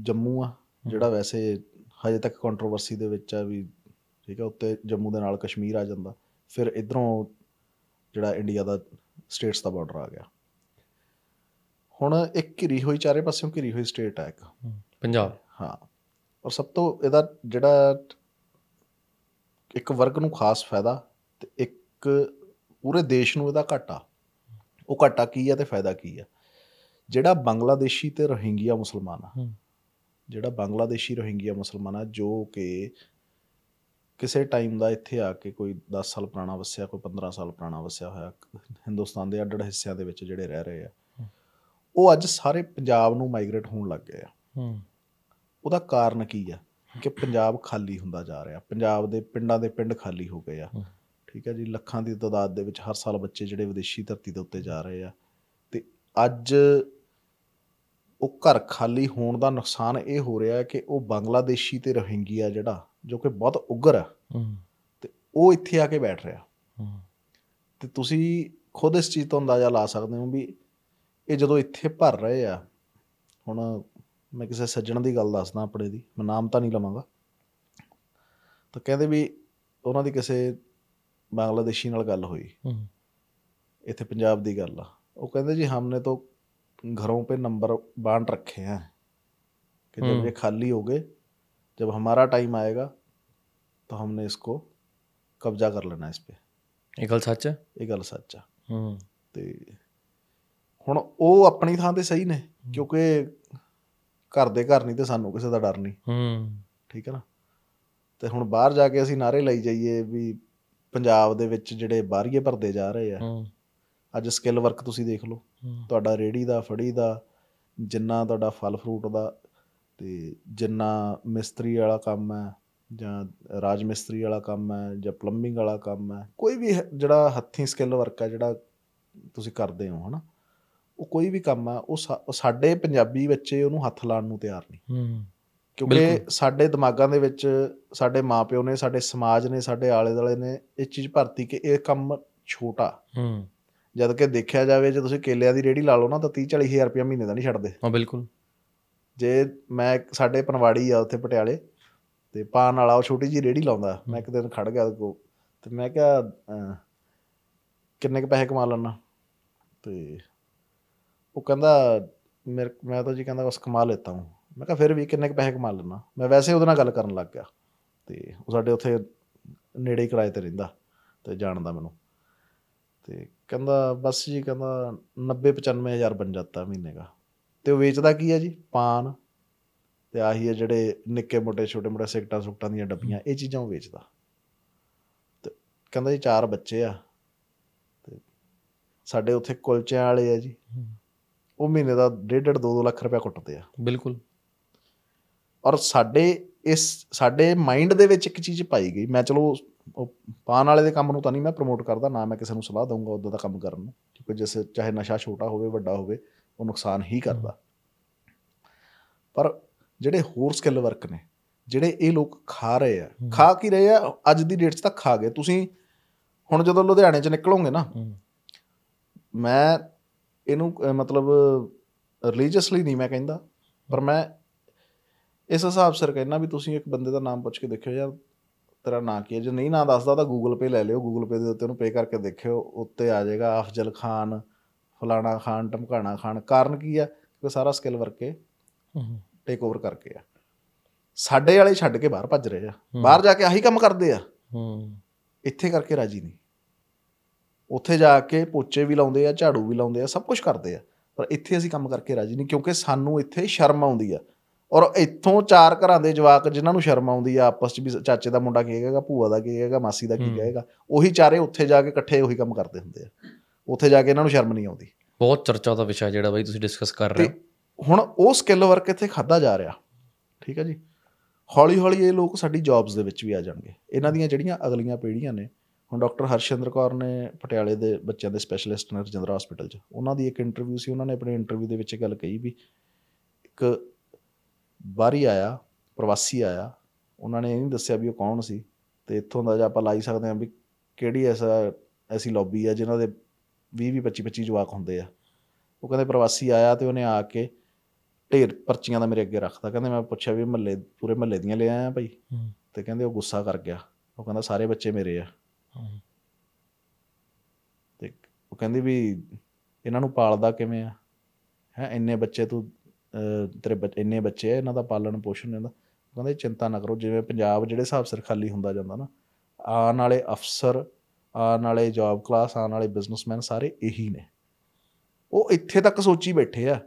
ਜੰਮੂ ਆ ਜਿਹੜਾ ਵੈਸੇ ਹਜੇ ਤੱਕ ਕੰਟਰੋਵਰਸੀ ਦੇ ਵਿੱਚ ਆ ਵੀ ਠੀਕ ਹੈ ਉੱਤੇ ਜੰਮੂ ਦੇ ਨਾਲ ਕਸ਼ਮੀਰ ਆ ਜਾਂਦਾ। ਫਿਰ ਇਧਰੋਂ ਜਿਹੜਾ ਇੰਡੀਆ ਦਾ ਸਟੇਟਸ ਦਾ ਬਾਰਡਰ ਆ ਗਿਆ। ਹੁਣ ਇੱਕ ਘਿਰੀ ਹੋਈ ਚਾਰੇ ਪਾਸਿਓਂ ਘਿਰੀ ਹੋਈ ਸਟੇਟ ਆ ਇੱਕ। ਪੰਜਾਬ? ਹਾਂ। ਔਰ ਸਭ ਤੋਂ ਇਹਦਾ ਜਿਹੜਾ ਇੱਕ ਵਰਗ ਨੂੰ ਖਾਸ ਫਾਇਦਾ ਤੇ ਇੱਕ ਪੂਰੇ ਦੇਸ਼ ਨੂੰ ਇਹਦਾ ਘਾਟਾ। ਉਹ ਘਾਟਾ ਕੀ ਆ ਤੇ ਫਾਇਦਾ ਕੀ ਆ? ਜਿਹੜਾ ਬੰਗਲਾਦੇਸ਼ੀ ਤੇ ਰੋਹਿੰਗੀਆ ਮੁਸਲਮਾਨ ਆ। ਜਿਹੜਾ ਬੰਗਲਾਦੇਸ਼ੀ ਰੋਹਿੰਗੀਆ ਮੁਸਲਮਾਨ ਆ ਜੋ ਕਿ ਕਿਸੇ ਟਾਈਮ ਦਾ ਇੱਥੇ ਆ ਕੇ ਕੋਈ 10 ਸਾਲ ਪੁਰਾਣਾ ਵਸਿਆ ਕੋਈ 15 ਸਾਲ ਪੁਰਾਣਾ ਵਸਿਆ ਹੋਇਆ ਹਿੰਦੁਸਤਾਨ ਦੇ ਅੱਡ-ਅੱਡ ਹਿੱਸਿਆਂ ਦੇ ਵਿੱਚ ਜਿਹੜੇ ਰਹਿ ਰਹੇ ਆ ਉਹ ਅੱਜ ਸਾਰੇ ਪੰਜਾਬ ਨੂੰ ਮਾਈਗ੍ਰੇਟ ਹੋਣ ਲੱਗ ਗਏ ਆ। ਹੂੰ। ਉਹਦਾ ਕਾਰਨ ਕੀ ਆ? ਕਿ ਪੰਜਾਬ ਖਾਲੀ ਹੁੰਦਾ ਜਾ ਰਿਹਾ। ਪੰਜਾਬ ਦੇ ਪਿੰਡਾਂ ਦੇ ਪਿੰਡ ਖਾਲੀ ਹੋ ਗਏ ਆ। ਠੀਕ ਹੈ ਜੀ ਲੱਖਾਂ ਦੀ ਤਾਦਾਦ ਦੇ ਵਿੱਚ ਹਰ ਸਾਲ ਬੱਚੇ ਜਿਹੜੇ ਵਿਦੇਸ਼ੀ ਧਰਤੀ ਦੇ ਉੱਤੇ ਜਾ ਰਹੇ ਆ। ਤੇ ਅੱਜ ਉਹ ਘਰ ਖਾਲੀ ਹੋਣ ਦਾ ਨੁਕਸਾਨ ਇਹ ਹੋ ਰਿਹਾ ਹੈ ਕਿ ਉਹ ਬੰਗਲਾਦੇਸ਼ੀ ਤੇ ਰੋਹਿੰਗੀਆ ਜਿਹੜਾ ਜੋ ਕਿ ਬਹੁਤ ਉਗਰ ਆ। ਤੇ ਉਹ ਇੱਥੇ ਆ ਕੇ ਬੈਠ ਰਿਹਾ। ਤੇ ਤੁਸੀਂ ਖੁਦ ਇਸ ਚੀਜ਼ ਤੋਂ ਅੰਦਾਜ਼ਾ ਲਾ ਸਕਦੇ ਹੋ ਵੀ ਇਹ ਜਦੋਂ ਇੱਥੇ ਭਰ ਰਹੇ ਆ ਹੁਣ ਮੈਂ ਕਿਸੇ ਸੱਜਣ ਦੀ ਗੱਲ ਦੱਸਦਾ ਆਪਣੇ ਦੀ ਮੈਂ ਨਾਮ ਤਾਂ ਨਹੀਂ ਲਵਾਂਗਾ ਤਾਂ ਕਹਿੰਦੇ ਵੀ ਉਹਨਾਂ ਦੀ ਕਿਸੇ ਬੰਗਲਾਦੇਸ਼ੀ ਨਾਲ ਗੱਲ ਹੋਈ ਹੂੰ ਇੱਥੇ ਪੰਜਾਬ ਦੀ ਗੱਲ ਆ ਉਹ ਕਹਿੰਦੇ ਜੀ हमने तो घरों पे नंबर बांट रखे हैं कि जब हम्म। ये खाली हो गए जब हमारा टाइम आएगा तो हमने इसको कब्जा कर लेना इस पे ਇਹ ਗੱਲ ਸੱਚ ਹੈ ਇਹ ਗੱਲ ਸੱਚ ਆ ਹੂੰ ਤੇ ਹੁਣ ਉਹ ਆਪਣੀ ਥਾਂ ਤੇ ਸਹੀ ਨੇ ਕਿਉਂਕਿ ਘਰ ਦੇ ਘਰ ਨਹੀਂ ਤੇ ਸਾਨੂੰ ਕਿਸੇ ਦਾ ਡਰ ਨਹੀਂ। ਹੂੰ। ਠੀਕ ਹੈ ਨਾ? ਤੇ ਹੁਣ ਬਾਹਰ ਜਾ ਕੇ ਅਸੀਂ ਨਾਰੇ ਲਈ ਜਾਈਏ ਵੀ ਪੰਜਾਬ ਦੇ ਵਿੱਚ ਜਿਹੜੇ ਬਾਹਰੀਏ ਭਰਦੇ ਜਾ ਰਹੇ ਆ ਅੱਜ ਸਕਿੱਲ ਵਰਕ ਤੁਸੀਂ ਦੇਖ ਲਓ। ਤੁਹਾਡਾ ਰੇੜੀ ਦਾ ਫੜੀ ਦਾ ਜਿੰਨਾ ਤੁਹਾਡਾ ਫਲ ਫਰੂਟ ਦਾ ਤੇ ਜਿੰਨਾ ਮਿਸਤਰੀ ਵਾਲਾ ਕੰਮ ਹੈ ਜਾਂ ਰਾਜ ਮਿਸਤਰੀ ਵਾਲਾ ਕੰਮ ਹੈ ਜਾਂ ਪਲੰਬਿੰਗ ਵਾਲਾ ਕੰਮ ਹੈ ਕੋਈ ਵੀ ਜਿਹੜਾ ਹੱਥੀਂ ਸਕਿੱਲ ਵਰਕ ਹੈ ਜਿਹੜਾ ਤੁਸੀਂ ਕਰਦੇ ਹੋ ਹਨਾ? ਉਹ ਕੋਈ ਵੀ ਕੰਮ ਆ ਉਹ ਸਾਡੇ ਪੰਜਾਬੀ ਬੱਚੇ ਉਹਨੂੰ ਹੱਥ ਲਾਉਣ ਨੂੰ ਤਿਆਰ ਨਹੀਂ। ਹੂੰ। ਕਿਉਂਕਿ। ਸਾਡੇ ਦਿਮਾਗਾਂ ਦੇ ਵਿੱਚ ਸਾਡੇ ਮਾਪਿਓ ਨੇ ਸਾਡੇ ਸਮਾਜ ਨੇ ਸਾਡੇ ਆਲੇ ਦੁਆਲੇ ਨੇ ਇਹ ਚੀਜ਼ ਭਰਤੀ ਕਿ ਇਹ ਕੰਮ ਛੋਟਾ। ਹੂੰ। ਜਦ ਕਿ ਦੇਖਿਆ ਜਾਵੇ ਜੇ ਤੁਸੀਂ ਕੇਲਿਆਂ ਦੀ ਰੇੜੀ ਲਾ ਲਓ ਨਾ ਤਾਂ 30 40 ਹਜ਼ਾਰ ਰੁਪਇਆ ਮਹੀਨੇ ਦਾ ਨਹੀਂ ਛੱਡਦੇ। ਹਾਂ ਬਿਲਕੁਲ। ਜੇ ਮੈਂ ਸਾਡੇ ਪਨਵਾੜੀ ਆ ਉੱਥੇ ਪਟਿਆਲੇ ਤੇ ਪਾਨ ਵਾਲਾ ਉਹ ਛੋਟੀ ਜੀ ਰੇੜੀ ਲਾਉਂਦਾ ਮੈਂ ਇੱਕ ਦਿਨ ਖੜ ਗਿਆ ਕੋਲ ਤੇ ਮੈਂ ਕਿਹਾ ਕਿੰਨੇ ਕ ਪੈਸੇ ਕਮਾ ਲੈਣਾ ਤੇ ਉਹ ਕਹਿੰਦਾ, ਮੇਰੇ, ਮੈਂ ਤਾਂ ਜੀ ਕਹਿੰਦਾ ਬਸ ਕਮਾ ਲੈਤਾ ਹੂੰ। ਮੈਂ ਕਿਹਾ, ਫਿਰ ਵੀ ਕਿੰਨੇ ਕ ਪੈਸੇ ਕਮਾ ਲੈਣਾ ਮੈਂ ਵੈਸੇ ਉਹਦੇ ਨਾਲ ਗੱਲ ਕਰਨ ਲੱਗ ਗਿਆ। ਤੇ ਉਹ ਸਾਡੇ ਉੱਥੇ ਨੇੜੇ ਹੀ ਕਿਰਾਏ ਤੇ ਰਹਿੰਦਾ ਤੇ ਜਾਣਦਾ ਮੈਨੂੰ। ਤੇ ਕਹਿੰਦਾ, ਬਸ ਜੀ ਕਹਿੰਦਾ 90 95 ਹਜ਼ਾਰ ਬਣ ਜਾਂਦਾ ਮਹੀਨੇ ਦਾ। ਤੇ ਉਹ ਵੇਚਦਾ ਕੀ ਹੈ ਜੀ? ਪਾਨ। ਤੇ ਆਹੀ ਹੈ ਜਿਹੜੇ ਨਿੱਕੇ ਮੋਟੇ, ਛੋਟੇ ਮੋਟੇ ਸਿਗਟਾਂ ਸੁਕਟਾਂ ਦੀਆਂ ਡੱਬੀਆਂ, ਇਹ ਚੀਜ਼ਾਂ ਉਹ ਵੇਚਦਾ। ਤੇ ਕਹਿੰਦਾ ਜੀ, ਚਾਰ ਬੱਚੇ ਆ। ਤੇ ਸਾਡੇ ਉੱਥੇ ਕੁਲਚਿਆਂ ਵਾਲੇ ਆ ਜੀ। ਹੂੰ। ਉਹ ਮਹੀਨੇ ਦਾ ਡੇਢ ਡੇਢ 2-2 ਲੱਖ ਰੁਪਇਆ ਕੁੱਟਦੇ ਆ। ਬਿਲਕੁਲ। ਔਰ ਸਾਡੇ ਇਸ ਸਾਡੇ ਮਾਈਂਡ ਦੇ ਵਿੱਚ ਇੱਕ ਚੀਜ਼ ਪਾਈ ਗਈ। ਮੈਂ ਚਲੋ ਪਾਨ ਵਾਲੇ ਦੇ ਕੰਮ ਨੂੰ ਤਾਂ ਨਹੀਂ ਮੈਂ ਪ੍ਰਮੋਟ ਕਰਦਾ ਨਾ ਮੈਂ ਕਿਸੇ ਨੂੰ ਸਲਾਹ ਦਊਂਗਾ ਉਦਾਂ ਦਾ ਕੰਮ ਕਰਨ ਨੂੰ। ਕਿਉਂਕਿ ਜਿਸ ਚਾਹੇ ਨਸ਼ਾ ਛੋਟਾ ਹੋਵੇ ਵੱਡਾ ਹੋਵੇ ਉਹ ਨੁਕਸਾਨ ਹੀ ਕਰਦਾ। ਪਰ ਜਿਹੜੇ ਹੋਰ ਸਕਿੱਲ ਵਰਕ ਨੇ ਜਿਹੜੇ ਇਹ ਲੋਕ ਖਾ ਰਹੇ ਆ ਖਾ ਕੀ ਰਹੇ ਆ? ਅੱਜ ਦੀ ਡੇਟ 'ਚ ਤਾਂ ਖਾ ਗਏ। ਤੁਸੀਂ ਹੁਣ ਜਦੋਂ ਲੁਧਿਆਣੇ 'ਚ ਨਿਕਲੋਗੇ ਨਾ ਮੈਂ ਇਹਨੂੰ ਮਤਲਬ ਰਿਲੀਜੀਅਸਲੀ ਨਹੀਂ ਮੈਂ ਕਹਿੰਦਾ ਪਰ ਮੈਂ ਇਸ ਹਿਸਾਬ ਸਿਰ ਕਹਿੰਦਾ ਵੀ ਤੁਸੀਂ ਇੱਕ ਬੰਦੇ ਦਾ ਨਾਮ ਪੁੱਛ ਕੇ ਦੇਖਿਓ ਯਾਰ ਤੇਰਾ ਨਾਂ ਕੀ ਹੈ? ਜੇ ਨਹੀਂ ਨਾਂ ਦੱਸਦਾ ਤਾਂ ਗੂਗਲ ਪੇ ਲੈ ਲਿਓ ਗੂਗਲ ਪੇ ਦੇ ਉੱਤੇ ਉਹਨੂੰ ਪੇ ਕਰਕੇ ਦੇਖਿਓ ਉੱਤੇ ਆ ਜਾਏਗਾ ਅਫਜ਼ਲ ਖਾਨ ਫਲਾਣਾ ਖਾਨ ਟਮਕਾਣਾ ਖਾਨ ਕਾਰਨ ਕੀ ਆ ਕਿ ਸਾਰਾ ਸਕਿੱਲ ਵਰਕੇ ਹੂੰ ਟੇਕ ਓਵਰ ਕਰਕੇ ਆ। ਸਾਡੇ ਵਾਲੇ ਛੱਡ ਕੇ ਬਾਹਰ ਭੱਜ ਰਹੇ ਆ। ਬਾਹਰ ਜਾ ਕੇ ਆਹੀ ਕੰਮ ਕਰਦੇ ਆ। ਹੂੰ। ਇੱਥੇ ਕਰਕੇ ਰਾਜੀ ਨਹੀਂ। ਉੱਥੇ ਜਾ ਕੇ ਪੋਚੇ ਵੀ ਲਾਉਂਦੇ ਆ ਝਾੜੂ ਵੀ ਲਾਉਂਦੇ ਆ ਸਭ ਕੁਝ ਕਰਦੇ ਆ। ਪਰ ਇੱਥੇ ਅਸੀਂ ਕੰਮ ਕਰਕੇ ਰਾਜੀ ਨਹੀਂ ਕਿਉਂਕਿ ਸਾਨੂੰ ਇੱਥੇ ਸ਼ਰਮ ਆਉਂਦੀ ਆ। ਔਰ ਇੱਥੋਂ ਚਾਰ ਘਰਾਂ ਦੇ ਜਵਾਕ ਜਿਨ੍ਹਾਂ ਨੂੰ ਸ਼ਰਮ ਆਉਂਦੀ ਆ ਆਪਸ 'ਚ ਵੀ ਚਾਚੇ ਦਾ ਮੁੰਡਾ ਕੀ ਕਹੇਗਾ ਭੂਆ ਦਾ ਕੀ ਕਹੇਗਾ ਮਾਸੀ ਦਾ ਕੀ ਹੂੰ। ਕਹੇਗਾ ਉਹੀ ਚਾਰੇ ਉੱਥੇ ਜਾ ਕੇ ਇਕੱਠੇ ਉਹੀ ਕੰਮ ਕਰਦੇ ਹੁੰਦੇ ਆ। ਉੱਥੇ ਜਾ ਕੇ ਇਹਨਾਂ ਨੂੰ ਸ਼ਰਮ ਨਹੀਂ ਆਉਂਦੀ। ਬਹੁਤ ਚਰਚਾ ਦਾ ਵਿਸ਼ਾ ਜਿਹੜਾ ਬਾਈ ਤੁਸੀਂ ਡਿਸਕਸ ਕਰ ਰਹੇ ਤੇ ਹੁਣ ਉਹ ਸਕਿੱਲ ਵਰਕ ਇੱਥੇ ਖਾਦਾ ਜਾ ਰਿਹਾ। ਠੀਕ ਹੈ ਜੀ? ਹੌਲੀ ਹੌਲੀ ਇਹ ਲੋਕ ਸਾਡੀ ਜੌਬਸ ਦੇ ਵਿੱਚ ਵੀ ਆ ਜਾਣਗੇ। ਇਹਨਾਂ ਦੀਆਂ ਜਿਹੜੀਆਂ ਅਗਲੀਆਂ ਪੀੜ੍ਹੀਆਂ ਨੇ ਹੁਣ ਡਾਕਟਰ ਹਰਸ਼ਿੰਦਰ ਕੌਰ ਨੇ ਪਟਿਆਲੇ ਦੇ ਬੱਚਿਆਂ ਦੇ ਸਪੈਸ਼ਲਿਸਟ ਨੇ ਰਜਿੰਦਰਾ ਹਸਪੀਟਲ 'ਚ। ਉਹਨਾਂ ਦੀ ਇੱਕ ਇੰਟਰਵਿਊ ਸੀ ਉਹਨਾਂ ਨੇ ਆਪਣੇ ਇੰਟਰਵਿਊ ਦੇ ਵਿੱਚ ਇਹ ਗੱਲ ਕਹੀ ਵੀ ਇੱਕ ਬਾਹਰੀ ਆਇਆ ਪ੍ਰਵਾਸੀ ਆਇਆ ਉਹਨਾਂ ਨੇ ਇਹ ਨਹੀਂ ਦੱਸਿਆ ਵੀ ਉਹ ਕੌਣ ਸੀ ਤੇ ਇੱਥੋਂ ਦਾ ਜੇ ਆਪਾਂ ਲਾਈ ਸਕਦੇ ਹਾਂ ਵੀ ਕਿਹੜੀ ਐਸਾ ਐਸੀ ਲੌਬੀ ਆ ਜਿਨ੍ਹਾਂ ਦੇ 20 20 25 25 ਜਵਾਕ ਹੁੰਦੇ ਆ। ਉਹ ਕਹਿੰਦੇ ਪ੍ਰਵਾਸੀ ਆਇਆ ਤੇ ਉਹਨੇ ਆ ਕੇ ਢੇਰ ਪਰਚੀਆਂ ਦਾ ਮੇਰੇ ਅੱਗੇ ਰੱਖਦਾ ਕਹਿੰਦੇ ਮੈਂ ਪੁੱਛਿਆ ਵੀ ਮਹੱਲੇ ਪੂਰੇ ਮਹੱਲੇ ਦੀਆਂ ਲੈ ਆਇਆ ਭਾਈ? ਤੇ ਕਹਿੰਦੇ ਉਹ ਗੁੱਸਾ ਕਰ ਗਿਆ। ਉਹ ਕਹਿੰਦਾ ਸਾਰੇ ਬੱਚੇ ਮੇਰੇ ਆ। ਤੇ ਉਹ ਕਹਿੰਦੀ ਵੀ ਇਹਨਾਂ ਨੂੰ ਪਾਲਦਾ ਕਿਵੇਂ ਆ? ਹੈ ਇੰਨੇ ਬੱਚੇ ਤੂੰ ਤੇਰੇ ਬੱਚੇ ਇੰਨੇ ਬੱਚੇ ਆ ਇਹਨਾਂ ਦਾ ਪਾਲਣ ਪੋਸ਼ਣ ਇਹਦਾ ਉਹ ਕਹਿੰਦੇ ਚਿੰਤਾ ਨਾ ਕਰੋ ਜਿਵੇਂ ਪੰਜਾਬ ਜਿਹੜੇ ਹਿਸਾਬ ਸਿਰ ਖਾਲੀ ਹੁੰਦਾ ਜਾਂਦਾ ਨਾ ਆਉਣ ਵਾਲੇ ਅਫਸਰ ਆਉਣ ਵਾਲੇ ਜੌਬ ਕਲਾਸ ਆਉਣ ਵਾਲੇ ਬਿਜ਼ਨਸਮੈਨ ਸਾਰੇ ਇਹੀ ਨੇ। ਉਹ ਇੱਥੇ ਤੱਕ ਸੋਚੀ ਬੈਠੇ ਆ।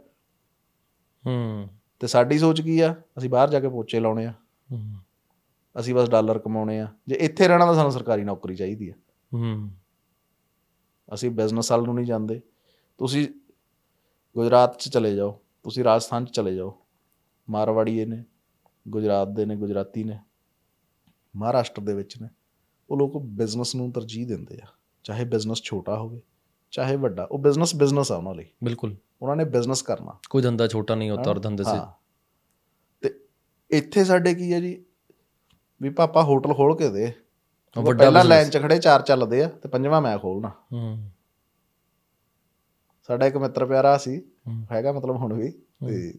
ਹੂੰ। ਤੇ ਸਾਡੀ ਸੋਚ ਕੀ ਆ? ਅਸੀਂ ਬਾਹਰ ਜਾ ਕੇ ਪੋਚੇ ਲਾਉਣੇ ਆ। ਹੂੰ। ਅਸੀਂ ਬਸ ਡਾਲਰ ਕਮਾਉਣੇ ਆ। ਜੇ ਇੱਥੇ ਰਹਿਣਾ ਤਾਂ ਸਾਨੂੰ ਸਰਕਾਰੀ ਨੌਕਰੀ ਚਾਹੀਦੀ ਆ। ਹੂੰ। ਅਸੀਂ ਬਿਜ਼ਨਸ ਵੱਲ ਨੂੰ ਨਹੀਂ ਜਾਂਦੇ। ਤੁਸੀਂ ਗੁਜਰਾਤ 'ਚ ਚਲੇ ਜਾਓ। ਤੁਸੀਂ ਰਾਜਸਥਾਨ 'ਚ ਚਲੇ ਜਾਓ। ਮਾਰਵਾੜੀ ਨੇ ਗੁਜਰਾਤ ਦੇ ਨੇ ਗੁਜਰਾਤੀ ਨੇ ਮਹਾਰਾਸ਼ਟਰ ਦੇ ਵਿੱਚ ਨੇ। ਉਹ ਲੋਕ ਬਿਜ਼ਨਸ ਨੂੰ ਤਰਜੀਹ ਦਿੰਦੇ ਆ। ਚਾਹੇ ਬਿਜ਼ਨਸ ਛੋਟਾ ਹੋਵੇ ਚਾਹੇ ਵੱਡਾ। ਉਹ ਬਿਜ਼ਨਸ ਬਿਜ਼ਨਸ ਆ ਉਹਨਾਂ ਲਈ। ਬਿਲਕੁਲ। ਉਹਨਾਂ ਨੇ ਬਿਜ਼ਨਸ ਕਰਨਾ। ਕੋਈ ਧੰਦਾ ਛੋਟਾ ਨਹੀਂ ਹੋਤਾ ਔਰ ਧੰਦੇ ਸੇ। ਤੇ ਇੱਥੇ ਸਾਡੇ ਕੀ ਹੈ ਜੀ? ਵੀ ਪਾਪਾ ਹੋਟਲ ਖੋਲ ਕੇ ਦੇ। ਉਹ ਵੱਡਾ। ਲਾਈਨ 'ਚ ਖੜੇ ਚਾਰ ਚੱਲਦੇ ਆ ਤੇ ਪੰਜਵਾਂ ਮੈਂ ਖੋਲਣਾ। ਹੂੰ। ਸਾਡਾ ਇੱਕ ਮਿੱਤਰ ਪਿਆਰਾ ਸੀ। ਹੈਗਾ ਮਤਲਬ ਹੁਣ ਵੀ ਤੇ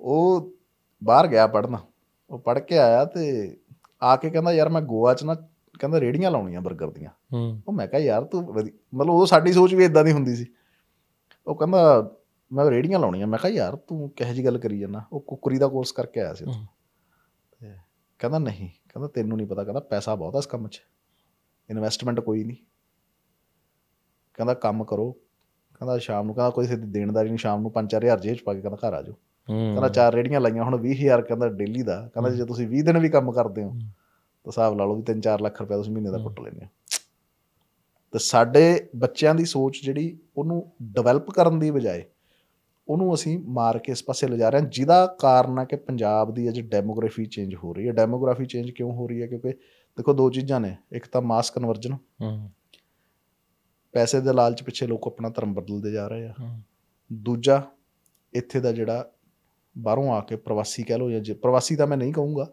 ਉਹ ਬਾਹਰ ਗਿਆ ਪੜਨ ਉਹ ਪੜ ਕੇ ਆਇਆ ਤੇ ਆ ਕੇ ਕਹਿੰਦਾ ਯਾਰ ਮੈਂ ਗੋਆ 'ਚ ਨਾ ਕਹਿੰਦਾ ਰੇੜੀਆਂ ਲਾਉਣੀਆਂ 버ਗਰ ਦੀਆਂ ਉਹ ਮੈਂ ਕਿਹਾ ਯਾਰ ਤੂੰ ਮਤਲਬ ਉਹ ਸਾਡੀ ਸੋਚ ਵੀ ਇਦਾਂ ਦੀ ਹੁੰਦੀ ਸੀ। ਉਹ ਕਹਿੰਦਾ ਮੈਂ ਰੇੜੀਆਂ ਲਾਉਣੀਆਂ। ਮੈਂ ਕਿਹਾ ਯਾਰ ਤੂੰ ਕਿਹੋ ਜੀ ਗੱਲ ਕਰੀ ਜਾਂਦਾ? ਉਹ ਕੁੱਕਰੀ ਦਾ ਕੋਰਸ ਕਰਕੇ ਆਇਆ ਸੀ ਉੱਥੋਂ। ਕਹਿੰਦਾ ਨਹੀਂ ਕਹਿੰਦਾ ਤੈਨੂੰ ਨਹੀਂ ਪਤਾ ਕਹਿੰਦਾ ਪੈਸਾ ਬਹੁਤ ਆ ਇਸ ਕੰਮ 'ਚ ਇਨਵੈਸਟਮੈਂਟ ਕੋਈ ਨਹੀਂ। ਕਹਿੰਦਾ ਕੰਮ ਕਰੋ ਕਹਿੰਦਾ ਸ਼ਾਮ ਨੂੰ ਕਹਿੰਦਾ ਕੋਈ ਸਿੱਧੀ ਦੇਣਦਾਰੀ ਨਹੀਂ ਸ਼ਾਮ ਨੂੰ 5-4000 ਜੇਬ 'ਚ ਪਾ ਕੇ ਕਹਿੰਦਾ ਘਰ ਆ ਜਾਓ। ਕਹਿੰਦਾ ਚਾਰ ਰੇੜੀਆਂ ਲਾਈਆਂ ਹੁਣ 20000 ਕਹਿੰਦਾ ਡੇਲੀ ਦਾ ਕਹਿੰਦਾ ਜੇ ਤੁਸੀਂ 20 ਦਿਨ ਵੀ ਕੰਮ ਕਰਦੇ ਹੋ ਤਾਂ ਹਿਸਾਬ ਲਾ ਲਓ ਵੀ 3-4 ਲੱਖ ਰੁਪਏ ਤੁਸੀਂ ਮਹੀਨੇ ਦਾ ਕੁੱਟ ਲੈਂਦੇ ਹੋ। ਤੇ ਸਾਡੇ ਬੱਚਿਆਂ ਦੀ ਸੋਚ ਜਿਹੜੀ ਉਹਨੂੰ ਡਿਵੈਲਪ ਕਰਨ ਦੀ ਬਜਾਏ ਉਹਨੂੰ ਅਸੀਂ ਮਾਰ ਕੇ ਇਸ ਪਾਸੇ ਲਿਜਾ ਰਹੇ ਹਾਂ ਜਿਹਦਾ ਕਾਰਨ ਹੈ ਕਿ ਪੰਜਾਬ ਦੀ ਅੱਜ ਡੈਮੋਗ੍ਰਾਫੀ ਚੇਂਜ ਹੋ ਰਹੀ ਹੈ। ਡੈਮੋਗ੍ਰਾਫੀ ਚੇਂਜ ਕਿਉਂ ਹੋ ਰਹੀ ਹੈ? ਕਿਉਂਕਿ ਦੇਖੋ ਦੋ ਚੀਜ਼ਾਂ ਨੇ ਇੱਕ ਤਾਂ ਮਾਸ ਕਨਵਰਜਨ ਹੂੰ। ਪੈਸੇ ਦੇ ਲਾਲਚ ਪਿੱਛੇ ਲੋਕ ਆਪਣਾ ਧਰਮ ਬਦਲਦੇ ਜਾ ਰਹੇ ਆ। ਹੂੰ। ਦੂਜਾ ਇੱਥੇ ਦਾ ਜਿਹੜਾ ਬਾਹਰੋਂ ਆ ਕੇ ਪ੍ਰਵਾਸੀ ਕਹਿ ਲਓ ਜਾਂ ਪ੍ਰਵਾਸੀ ਤਾਂ ਮੈਂ ਨਹੀਂ ਕਹੂੰਗਾ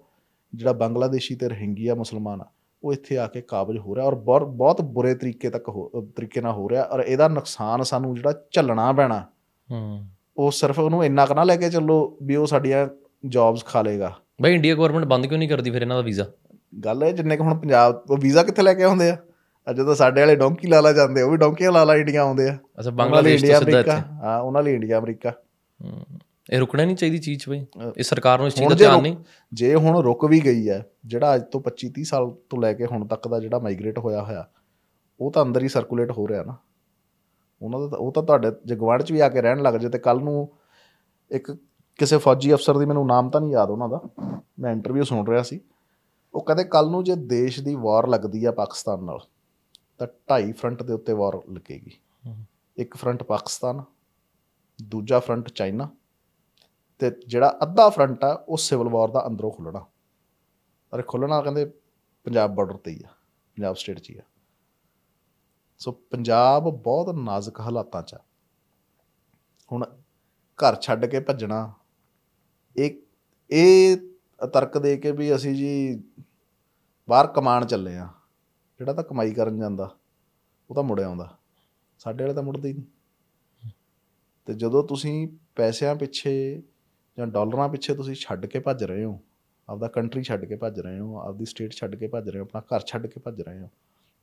ਜਿਹੜਾ ਬੰਗਲਾਦੇਸ਼ੀ ਤੇ ਰੋਹਿੰਗਿਆ ਮੁਸਲਮਾਨ ਆ ਉਹ ਇੱਥੇ ਆ ਕੇ ਕਾਬਜ ਹੋ ਰਿਹਾ ਔਰ ਬਹੁਤ ਬੁਰੇ ਤਰੀਕੇ ਤੱਕ ਤਰੀਕੇ ਨਾਲ ਹੋ ਰਿਹਾ ਔਰ ਇਹਦਾ ਨੁਕਸਾਨ ਸਾਨੂੰ ਜਿਹੜਾ ਝੱਲਣਾ ਪੈਣਾ ਹੂੰ। ਉਹ ਸਿਰਫ ਉਹਨੂੰ ਇੰਨਾ ਕੁ ਨਾ ਲੈ ਕੇ ਚੱਲੋ ਵੀ ਉਹ ਸਾਡੀਆਂ ਜੌਬਸ ਖਾ ਲੇਗਾ। ਬਈ ਇੰਡੀਆ ਗਵਰਨਮੈਂਟ ਬੰਦ ਕਿਉਂ ਨਹੀਂ ਕਰਦੀ ਫਿਰ ਇਹਨਾਂ ਦਾ ਵੀਜ਼ਾ? ਗੱਲ ਹੈ ਜਿੰਨੇ ਕੁ ਹੁਣ ਪੰਜਾਬ ਉਹ ਵੀਜ਼ਾ ਕਿੱਥੇ ਲੈ ਕੇ ਆਉਂਦੇ ਆ? ਅੱਜ ਤਾਂ ਸਾਡੇ ਵਾਲੇ ਡੋਂਕੀ ਲਾਲਾ ਜਾਂਦੇ ਉਹ ਵੀ ਡੋਂਕੀਆਂ ਲਾਲਾ ਇੰਡੀਆ ਆਉਂਦੇ ਆ। ਅੱਛਾ ਬੰਗਲਾਦੇਸ਼ ਤੋਂ ਸਿੱਧਾ ਇੱਥੇ? ਹਾਂ ਉਹਨਾਂ ਲਈ ਇੰਡੀਆ ਅਮਰੀਕਾ। ਹੂੰ। ਇਹ ਰੁਕਣਾ ਨਹੀਂ ਚਾਹੀਦੀ ਚੀਜ਼ ਬਈ। ਇਹ ਸਰਕਾਰ ਨੂੰ ਇਸ ਚੀਜ਼ ਦਾ ਧਿਆਨ ਨਹੀਂ। ਜੇ ਹੁਣ ਰੁਕ ਵੀ ਗਈ ਹੈ ਜਿਹੜਾ ਅੱਜ ਤੋਂ 25 30 ਸਾਲ ਤੋਂ ਲੈ ਕੇ ਹੁਣ ਤੱਕ ਦਾ ਜਿਹੜਾ ਮਾਈਗ੍ਰੇਟ ਹੋਇਆ ਹੋਇਆ ਉਹ ਤਾਂ ਅੰਦਰ ਹੀ ਸਰਕੂਲੇਟ ਹੋ ਰਿਹਾ ਨਾ। ਉਹਨਾਂ ਦਾ ਤਾਂ- ਉਹ ਤਾਂ ਤੁਹਾਡੇ ਜੇ ਗੁਆਂਢ 'ਚ ਵੀ ਆ ਕੇ ਰਹਿਣ ਲੱਗ ਜੇ ਤੇ ਕੱਲ ਨੂੰ ਇੱਕ ਕਿਸੇ ਫੌਜੀ ਅਫਸਰ ਦੀ ਮੈਨੂੰ ਨਾਮ ਤਾਂ ਨਹੀਂ ਯਾਦ ਉਹਨਾਂ ਦਾ। ਮੈਂ ਇੰਟਰਵਿਊ ਸੁਣ ਰਿਹਾ ਸੀ। ਉਹ ਕਹਿੰਦੇ ਕੱਲ ਨੂੰ ਜੇ ਦੇਸ਼ ਦੀ ਵਾਰ ਲੱਗਦੀ ਆ ਪਾਕਿਸਤਾਨ ਨਾਲ, ਤਾਂ ਢਾਈ ਫਰੰਟ ਦੇ ਉੱਤੇ ਵਾਰ ਲੱਗੇਗੀ। ਹੂੰ। ਇੱਕ ਫਰੰਟ ਪਾਕਿਸਤਾਨ, ਦੂਜਾ ਫਰੰਟ ਚਾਈਨਾ ਤੇ ਜਿਹੜਾ ਅੱਧਾ ਫਰੰਟ ਆ, ਉਹ ਸਿਵਲ ਵਾਰ ਦਾ ਅੰਦਰੋਂ ਖੁੱਲਣਾ ਅਰੇ ਖੁੱਲਣਾ ਕਹਿੰਦੇ ਪੰਜਾਬ ਬਾਰਡਰ ਤੇ ਹੀ ਆ, ਪੰਜਾਬ ਸਟੇਟ 'ਚ ਹੀ ਆ। ਸੋ ਪੰਜਾਬ ਬਹੁਤ ਨਾਜ਼ੁਕ ਹਾਲਾਤਾਂ 'ਚ ਆ। ਹੁਣ ਘਰ ਛੱਡ ਕੇ ਭੱਜਣਾ, ਇਹ ਇਹ ਤਰਕ ਦੇ ਕੇ ਵੀ ਅਸੀਂ ਜੀ ਬਾਹਰ ਕਮਾਣ ਚੱਲੇ ਆ। ਜਿਹੜਾ ਤਾਂ ਕਮਾਈ ਕਰਨ ਜਾਂਦਾ, ਉਹ ਤਾਂ ਮੁੜ ਆਉਂਦਾ। ਸਾਡੇ ਵਾਲੇ ਤਾਂ ਮੁੜਦੇ ਹੀ ਨਹੀਂ। ਤੇ ਜਦੋਂ ਤੁਸੀਂ ਪੈਸਿਆਂ ਪਿੱਛੇ ਜਾਂ ਡਾਲਰਾਂ ਪਿੱਛੇ ਤੁਸੀਂ ਛੱਡ ਕੇ ਭੱਜ ਰਹੇ ਹੋ, ਆਪਦਾ ਕੰਟਰੀ ਛੱਡ ਕੇ ਭੱਜ ਰਹੇ ਹੋ, ਆਪਦੀ ਸਟੇਟ ਛੱਡ ਕੇ ਭੱਜ ਰਹੇ ਹੋ, ਆਪਣਾ ਘਰ ਛੱਡ ਕੇ ਭੱਜ ਰਹੇ ਹੋ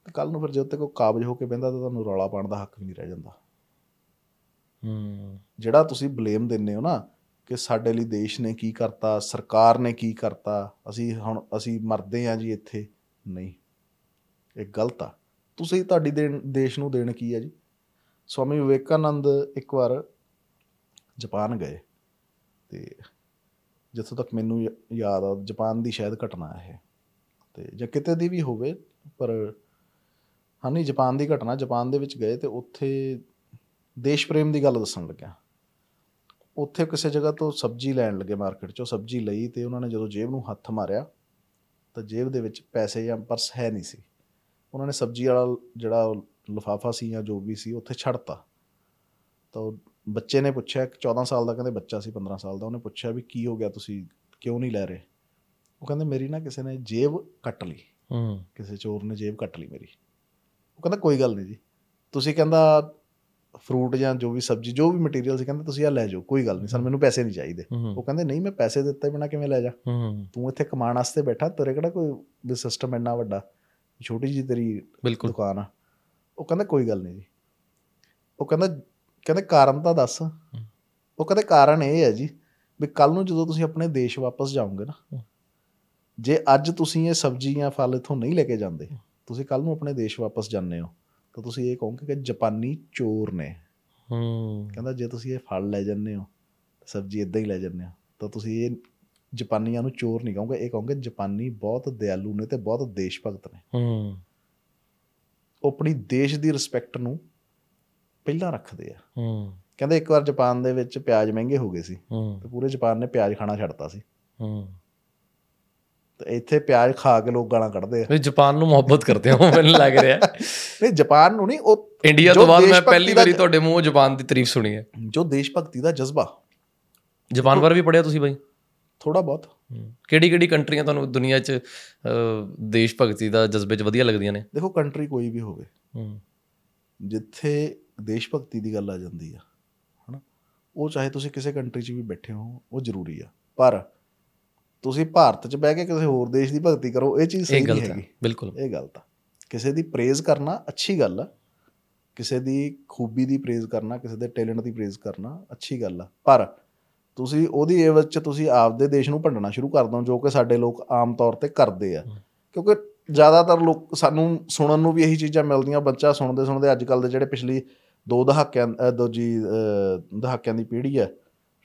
ਤੇ ਕੱਲ ਨੂੰ ਫਿਰ ਜਦੋਂ ਤੱਕ ਕੋਈ ਕਾਬਜ ਹੋ ਕੇ ਬਹਿੰਦਾ ਤਾਂ ਤੁਹਾਨੂੰ ਰੌਲਾ ਪਾਉਣ ਦਾ ਹੱਕ ਵੀ ਨਹੀਂ ਰਹਿ ਜਾਂਦਾ। ਹੂੰ। ਜਿਹੜਾ ਤੁਸੀਂ ਬਲੇਮ ਦਿੰਦੇ ਹੋ ਨਾ ਕਿ ਸਾਡੇ ਲਈ ਦੇਸ਼ ਨੇ ਕੀ ਕਰਤਾ ਸਰਕਾਰ ਨੇ ਕੀ ਕਰਤਾ ਅਸੀਂ ਹੁਣ ਅਸੀਂ ਮਰਦੇ ਹਾਂ ਜੀ ਇੱਥੇ ਨਹੀਂ। ਇਹ ਗਲਤ ਆ। ਤੁਸੀਂ ਤੁਹਾਡੀ ਦੇਸ਼ ਨੂੰ ਦੇਣ ਕੀ ਹੈ ਜੀ? ਸਵਾਮੀ ਵਿਵੇਕਾਨੰਦ ਇੱਕ ਵਾਰ ਜਾਪਾਨ ਗਏ ਤੇ ਜਿੱਥੋਂ ਤੱਕ ਮੈਨੂੰ ਯਾਦ ਆ ਜਾਪਾਨ ਦੀ ਸ਼ਾਇਦ ਘਟਨਾ ਹੈ। ਇਹ ਤੇ ਜਾਂ ਕਿਤੇ ਦੀ ਵੀ ਹੋਵੇ ਪਰ ਹਾਂ ਨਹੀਂ ਜਾਪਾਨ ਦੀ ਘਟਨਾ ਜਾਪਾਨ ਦੇ ਵਿੱਚ ਗਏ ਤੇ ਉੱਥੇ ਦੇਸ਼ ਪ੍ਰੇਮ ਦੀ ਗੱਲ ਦੱਸਣ ਲੱਗਿਆ। ਉੱਥੇ ਕਿਸੇ ਜਗ੍ਹਾ ਤੋਂ ਸਬਜ਼ੀ ਲੈਣ ਲੱਗੇ ਮਾਰਕੀਟ 'ਚੋਂ ਸਬਜ਼ੀ ਲਈ ਤੇ ਉਹਨਾਂ ਨੇ ਜਦੋਂ ਜੇਬ ਨੂੰ ਹੱਥ ਮਾਰਿਆ ਤਾਂ ਜੇਬ ਦੇ ਵਿੱਚ ਪੈਸੇ ਜਾਂ ਪਰਸ ਹੈ ਨਹੀਂ ਸੀ। ਉਹਨਾਂ ਨੇ ਸਬਜ਼ੀ ਵਾਲਾ ਜਿਹੜਾ ਲਫਾਫਾ ਸੀ ਜਾਂ ਜੋ ਵੀ ਸੀ ਉੱਥੇ ਛੱਡਤਾ। ਤਾਂ ਬੱਚੇ ਨੇ ਪੁੱਛਿਆ ਇੱਕ 14 ਸਾਲ ਦਾ ਕਹਿੰਦੇ ਬੱਚਾ ਸੀ 15 ਸਾਲ ਦਾ ਉਹਨੇ ਪੁੱਛਿਆ ਵੀ ਕੀ ਹੋ ਗਿਆ ਤੁਸੀਂ ਕਿਉਂ ਨਹੀਂ ਲੈ ਰਹੇ? ਉਹ ਕਹਿੰਦੇ ਮੇਰੀ ਨਾ ਕਿਸੇ ਨੇ ਜੇਬ ਕੱਟ ਲਈ। ਹੂੰ। ਕਿਸੇ ਚੋਰ ਨੇ ਜੇਬ ਕੱਟ ਲਈ ਮੇਰੀ। ਉਹ ਕਹਿੰਦਾ ਕੋਈ ਗੱਲ ਨਹੀਂ ਜੀ। ਤੁਸੀਂ ਕਹਿੰਦਾ ਫਰੂਟ ਜਾਂ ਜੋ ਵੀ ਸਬਜ਼ੀ ਜੋ ਵੀ ਮਟੀਰੀਅਲ ਸੀ ਕਹਿੰਦਾ ਤੁਸੀਂ ਆ ਲੈ ਜਾਓ ਕੋਈ ਗੱਲ ਨਹੀਂ ਸਰ ਮੈਨੂੰ ਪੈਸੇ ਨਹੀਂ ਚਾਹੀਦੇ। ਉਹ ਕਹਿੰਦੇ ਨਹੀਂ ਮੈਂ ਪੈਸੇ ਦਿੱਤੇ ਬਿਨਾ ਕਿਵੇਂ ਲੈ ਜਾ? ਤੂੰ ਇੱਥੇ ਕਮਾਉਣ ਵਾਸਤੇ ਬੈਠਾ ਤੇਰੇ ਕਿਹੜਾ ਕੋਈ ਵੀ ਸਿਸਟਮ ਇੰਨਾ ਵੱਡਾ? ਛੋਟੀ ਜੀ ਤੇਰੀ ਦੁਕਾਨ ਆ। ਉਹ ਕਹਿੰਦਾ ਕੋਈ ਗੱਲ ਨਹੀਂ ਜੀ। ਉਹ ਕਹਿੰਦਾ ਕਹਿੰਦੇ ਕਾਰਨ ਤਾਂ ਦੱਸ। ਉਹ ਕਹਿੰਦੇ ਕਾਰਨ ਇਹ ਹੈ ਜੀ ਵੀ ਕੱਲ ਨੂੰ ਜਦੋਂ ਤੁਸੀਂ ਆਪਣੇ ਦੇਸ਼ ਵਾਪਸ ਜਾਓਗੇ ਨਾ। ਜੇ ਅੱਜ ਤੁਸੀਂ ਇਹ ਸਬਜ਼ੀ ਜਾਂ ਫਲ ਇੱਥੋਂ ਨਹੀਂ ਲੈ ਕੇ ਜਾਂਦੇ ਤੁਸੀਂ ਕੱਲ ਨੂੰ ਆਪਣੇ ਦੇਸ਼ ਵਾਪਸ ਜਾਂਦੇ ਹੋ ਤਾਂ ਤੁਸੀਂ ਇਹ ਕਹੋਗੇ ਕਿ ਜਾਪਾਨੀ ਚੋਰ ਨੇ। ਹੂੰ। ਕਹਿੰਦਾ ਜੇ ਤੁਸੀਂ ਇਹ ਫਲ ਲੈ ਜਾਂਦੇ ਹੋ ਸਬਜ਼ੀ ਇਦਾਂ ਹੀ ਲੈ ਜਾਂਦੇ ਹੋ ਤਾਂ ਤੁਸੀਂ ਇਹ ਜਾਪਾਨੀਆਂ ਨੂੰ ਚੋਰ ਨਹੀਂ ਕਹੋਗੇ ਇਹ ਕਹੋਗੇ ਜਾਪਾਨੀ ਬਹੁਤ ਦਿਆਲੂ ਨੇ ਤੇ ਬਹੁਤ ਦੇਸ਼ ਭਗਤ ਨੇ। ਹੂੰ। ਉਹ ਆਪਣੀ ਦੇਸ਼ ਦੀ ਰਿਸਪੈਕਟ ਨੂੰ ਪਹਿਲਾਂ ਰੱਖਦੇ ਆ। ਹੂੰ। ਕਹਿੰਦੇ ਇੱਕ ਵਾਰ ਜਾਪਾਨ ਦੇ ਵਿੱਚ ਪਿਆਜ਼ ਮਹਿੰਗੇ ਹੋ ਗਏ ਸੀ ਤੇ ਪੂਰੇ ਜਾਪਾਨ ਨੇ ਪਿਆਜ਼ ਖਾਣਾ ਛੱਡਤਾ ਸੀ। ਹੂੰ। ਤੇ ਇੱਥੇ ਪਿਆਜ਼ ਖਾ ਕੇ ਲੋਕ ਗਾਲਾਂ ਕੱਢਦੇ ਆ। ਵੀ ਜਾਪਾਨ ਨੂੰ ਮੁਹੱਬਤ ਕਰਦੇ ਹੋ ਮੈਨੂੰ ਲੱਗ ਰਿਹਾ। ਨਹੀਂ ਜਾਪਾਨ ਨੂੰ ਨਹੀਂ ਉਹ ਇੰਡੀਆ ਤੋਂ ਬਾਅਦ ਮੈਂ ਪਹਿਲੀ ਵਾਰੀ ਤੁਹਾਡੇ ਮੂੰਹੋਂ ਜਾਪਾਨ ਦੀ ਤਾਰੀਫ ਸੁਣੀ ਹੈ। ਜੋ ਦੇਸ਼ ਭਗਤੀ ਦਾ ਜਜ਼ਬਾ। ਜਾਪਾਨ ਬਾਰੇ ਵੀ ਪੜਿਆ ਤੁਸੀਂ ਬਾਈ? ਥੋੜਾ ਬਹੁਤ। ਕਿਹੜੀ ਕਿਹੜੀ ਕੰਟਰੀਆਂ ਤੁਹਾਨੂੰ ਦੁਨੀਆ 'ਚ ਦੇਸ਼ ਭਗਤੀ ਦਾ ਜਜ਼ਬੇ 'ਚ ਵਧੀਆ ਲੱਗਦੀਆਂ ਨੇ? ਦੇਖੋ ਕੰਟਰੀ ਕੋਈ ਵੀ ਹੋਵੇ। ਜਿੱਥੇ ਦੇਸ਼ ਭਗਤੀ ਦੀ ਗੱਲ ਆ ਜਾਂਦੀ ਆ ਹਨਾ? ਉਹ ਚਾਹੇ ਤੁਸੀਂ ਕਿਸੇ ਕੰਟਰੀ 'ਚ ਵੀ ਬੈਠੇ ਹੋ ਉਹ ਜ਼ਰੂਰੀ ਆ। ਪਰ ਤੁਸੀਂ ਭਾਰਤ 'ਚ ਬਹਿ ਕੇ ਕਿਸੇ ਹੋਰ ਦੇਸ਼ ਦੀ ਭਗਤੀ ਕਰੋ ਇਹ ਚੀਜ਼ ਸਹੀ ਨਹੀਂ ਹੈਗੀ। ਬਿਲਕੁਲ। ਇਹ ਗਲਤ ਆ। ਕਿਸੇ ਦੀ ਪ੍ਰੇਜ਼ ਕਰਨਾ ਅੱਛੀ ਗੱਲ ਆ ਕਿਸੇ ਦੀ ਖੂਬੀ ਦੀ ਪ੍ਰੇਜ਼ ਕਰਨਾ ਕਿਸੇ ਦੇ ਟੈਲੈਂਟ ਦੀ ਪ੍ਰੇਜ਼ ਕਰਨਾ ਅੱਛੀ ਗੱਲ ਆ। ਪਰ ਤੁਸੀਂ ਉਹਦੀ ਏਵਜ 'ਚ ਤੁਸੀਂ ਆਪਦੇ ਦੇਸ਼ ਨੂੰ ਭੰਡਣਾ ਸ਼ੁਰੂ ਕਰ ਦੋ ਜੋ ਕਿ ਸਾਡੇ ਲੋਕ ਆਮ ਤੌਰ ਤੇ ਕਰਦੇ ਆ। ਕਿਉਂਕਿ ਜ਼ਿਆਦਾਤਰ ਲੋਕ ਸਾਨੂੰ ਸੁਣਨ ਨੂੰ ਵੀ ਇਹੀ ਚੀਜ਼ਾਂ ਮਿਲਦੀਆਂ ਬੱਚਾ ਸੁਣਦੇ ਸੁਣਦੇ ਅੱਜ ਕੱਲ ਦੇ ਜਿਹੜੇ ਪਿਛਲੀ ਦੋ ਦਹਾਕਿਆਂ ਦੂਜੀ ਦਹਾਕਿਆਂ ਦੀ ਪੀੜ੍ਹੀ ਹੈ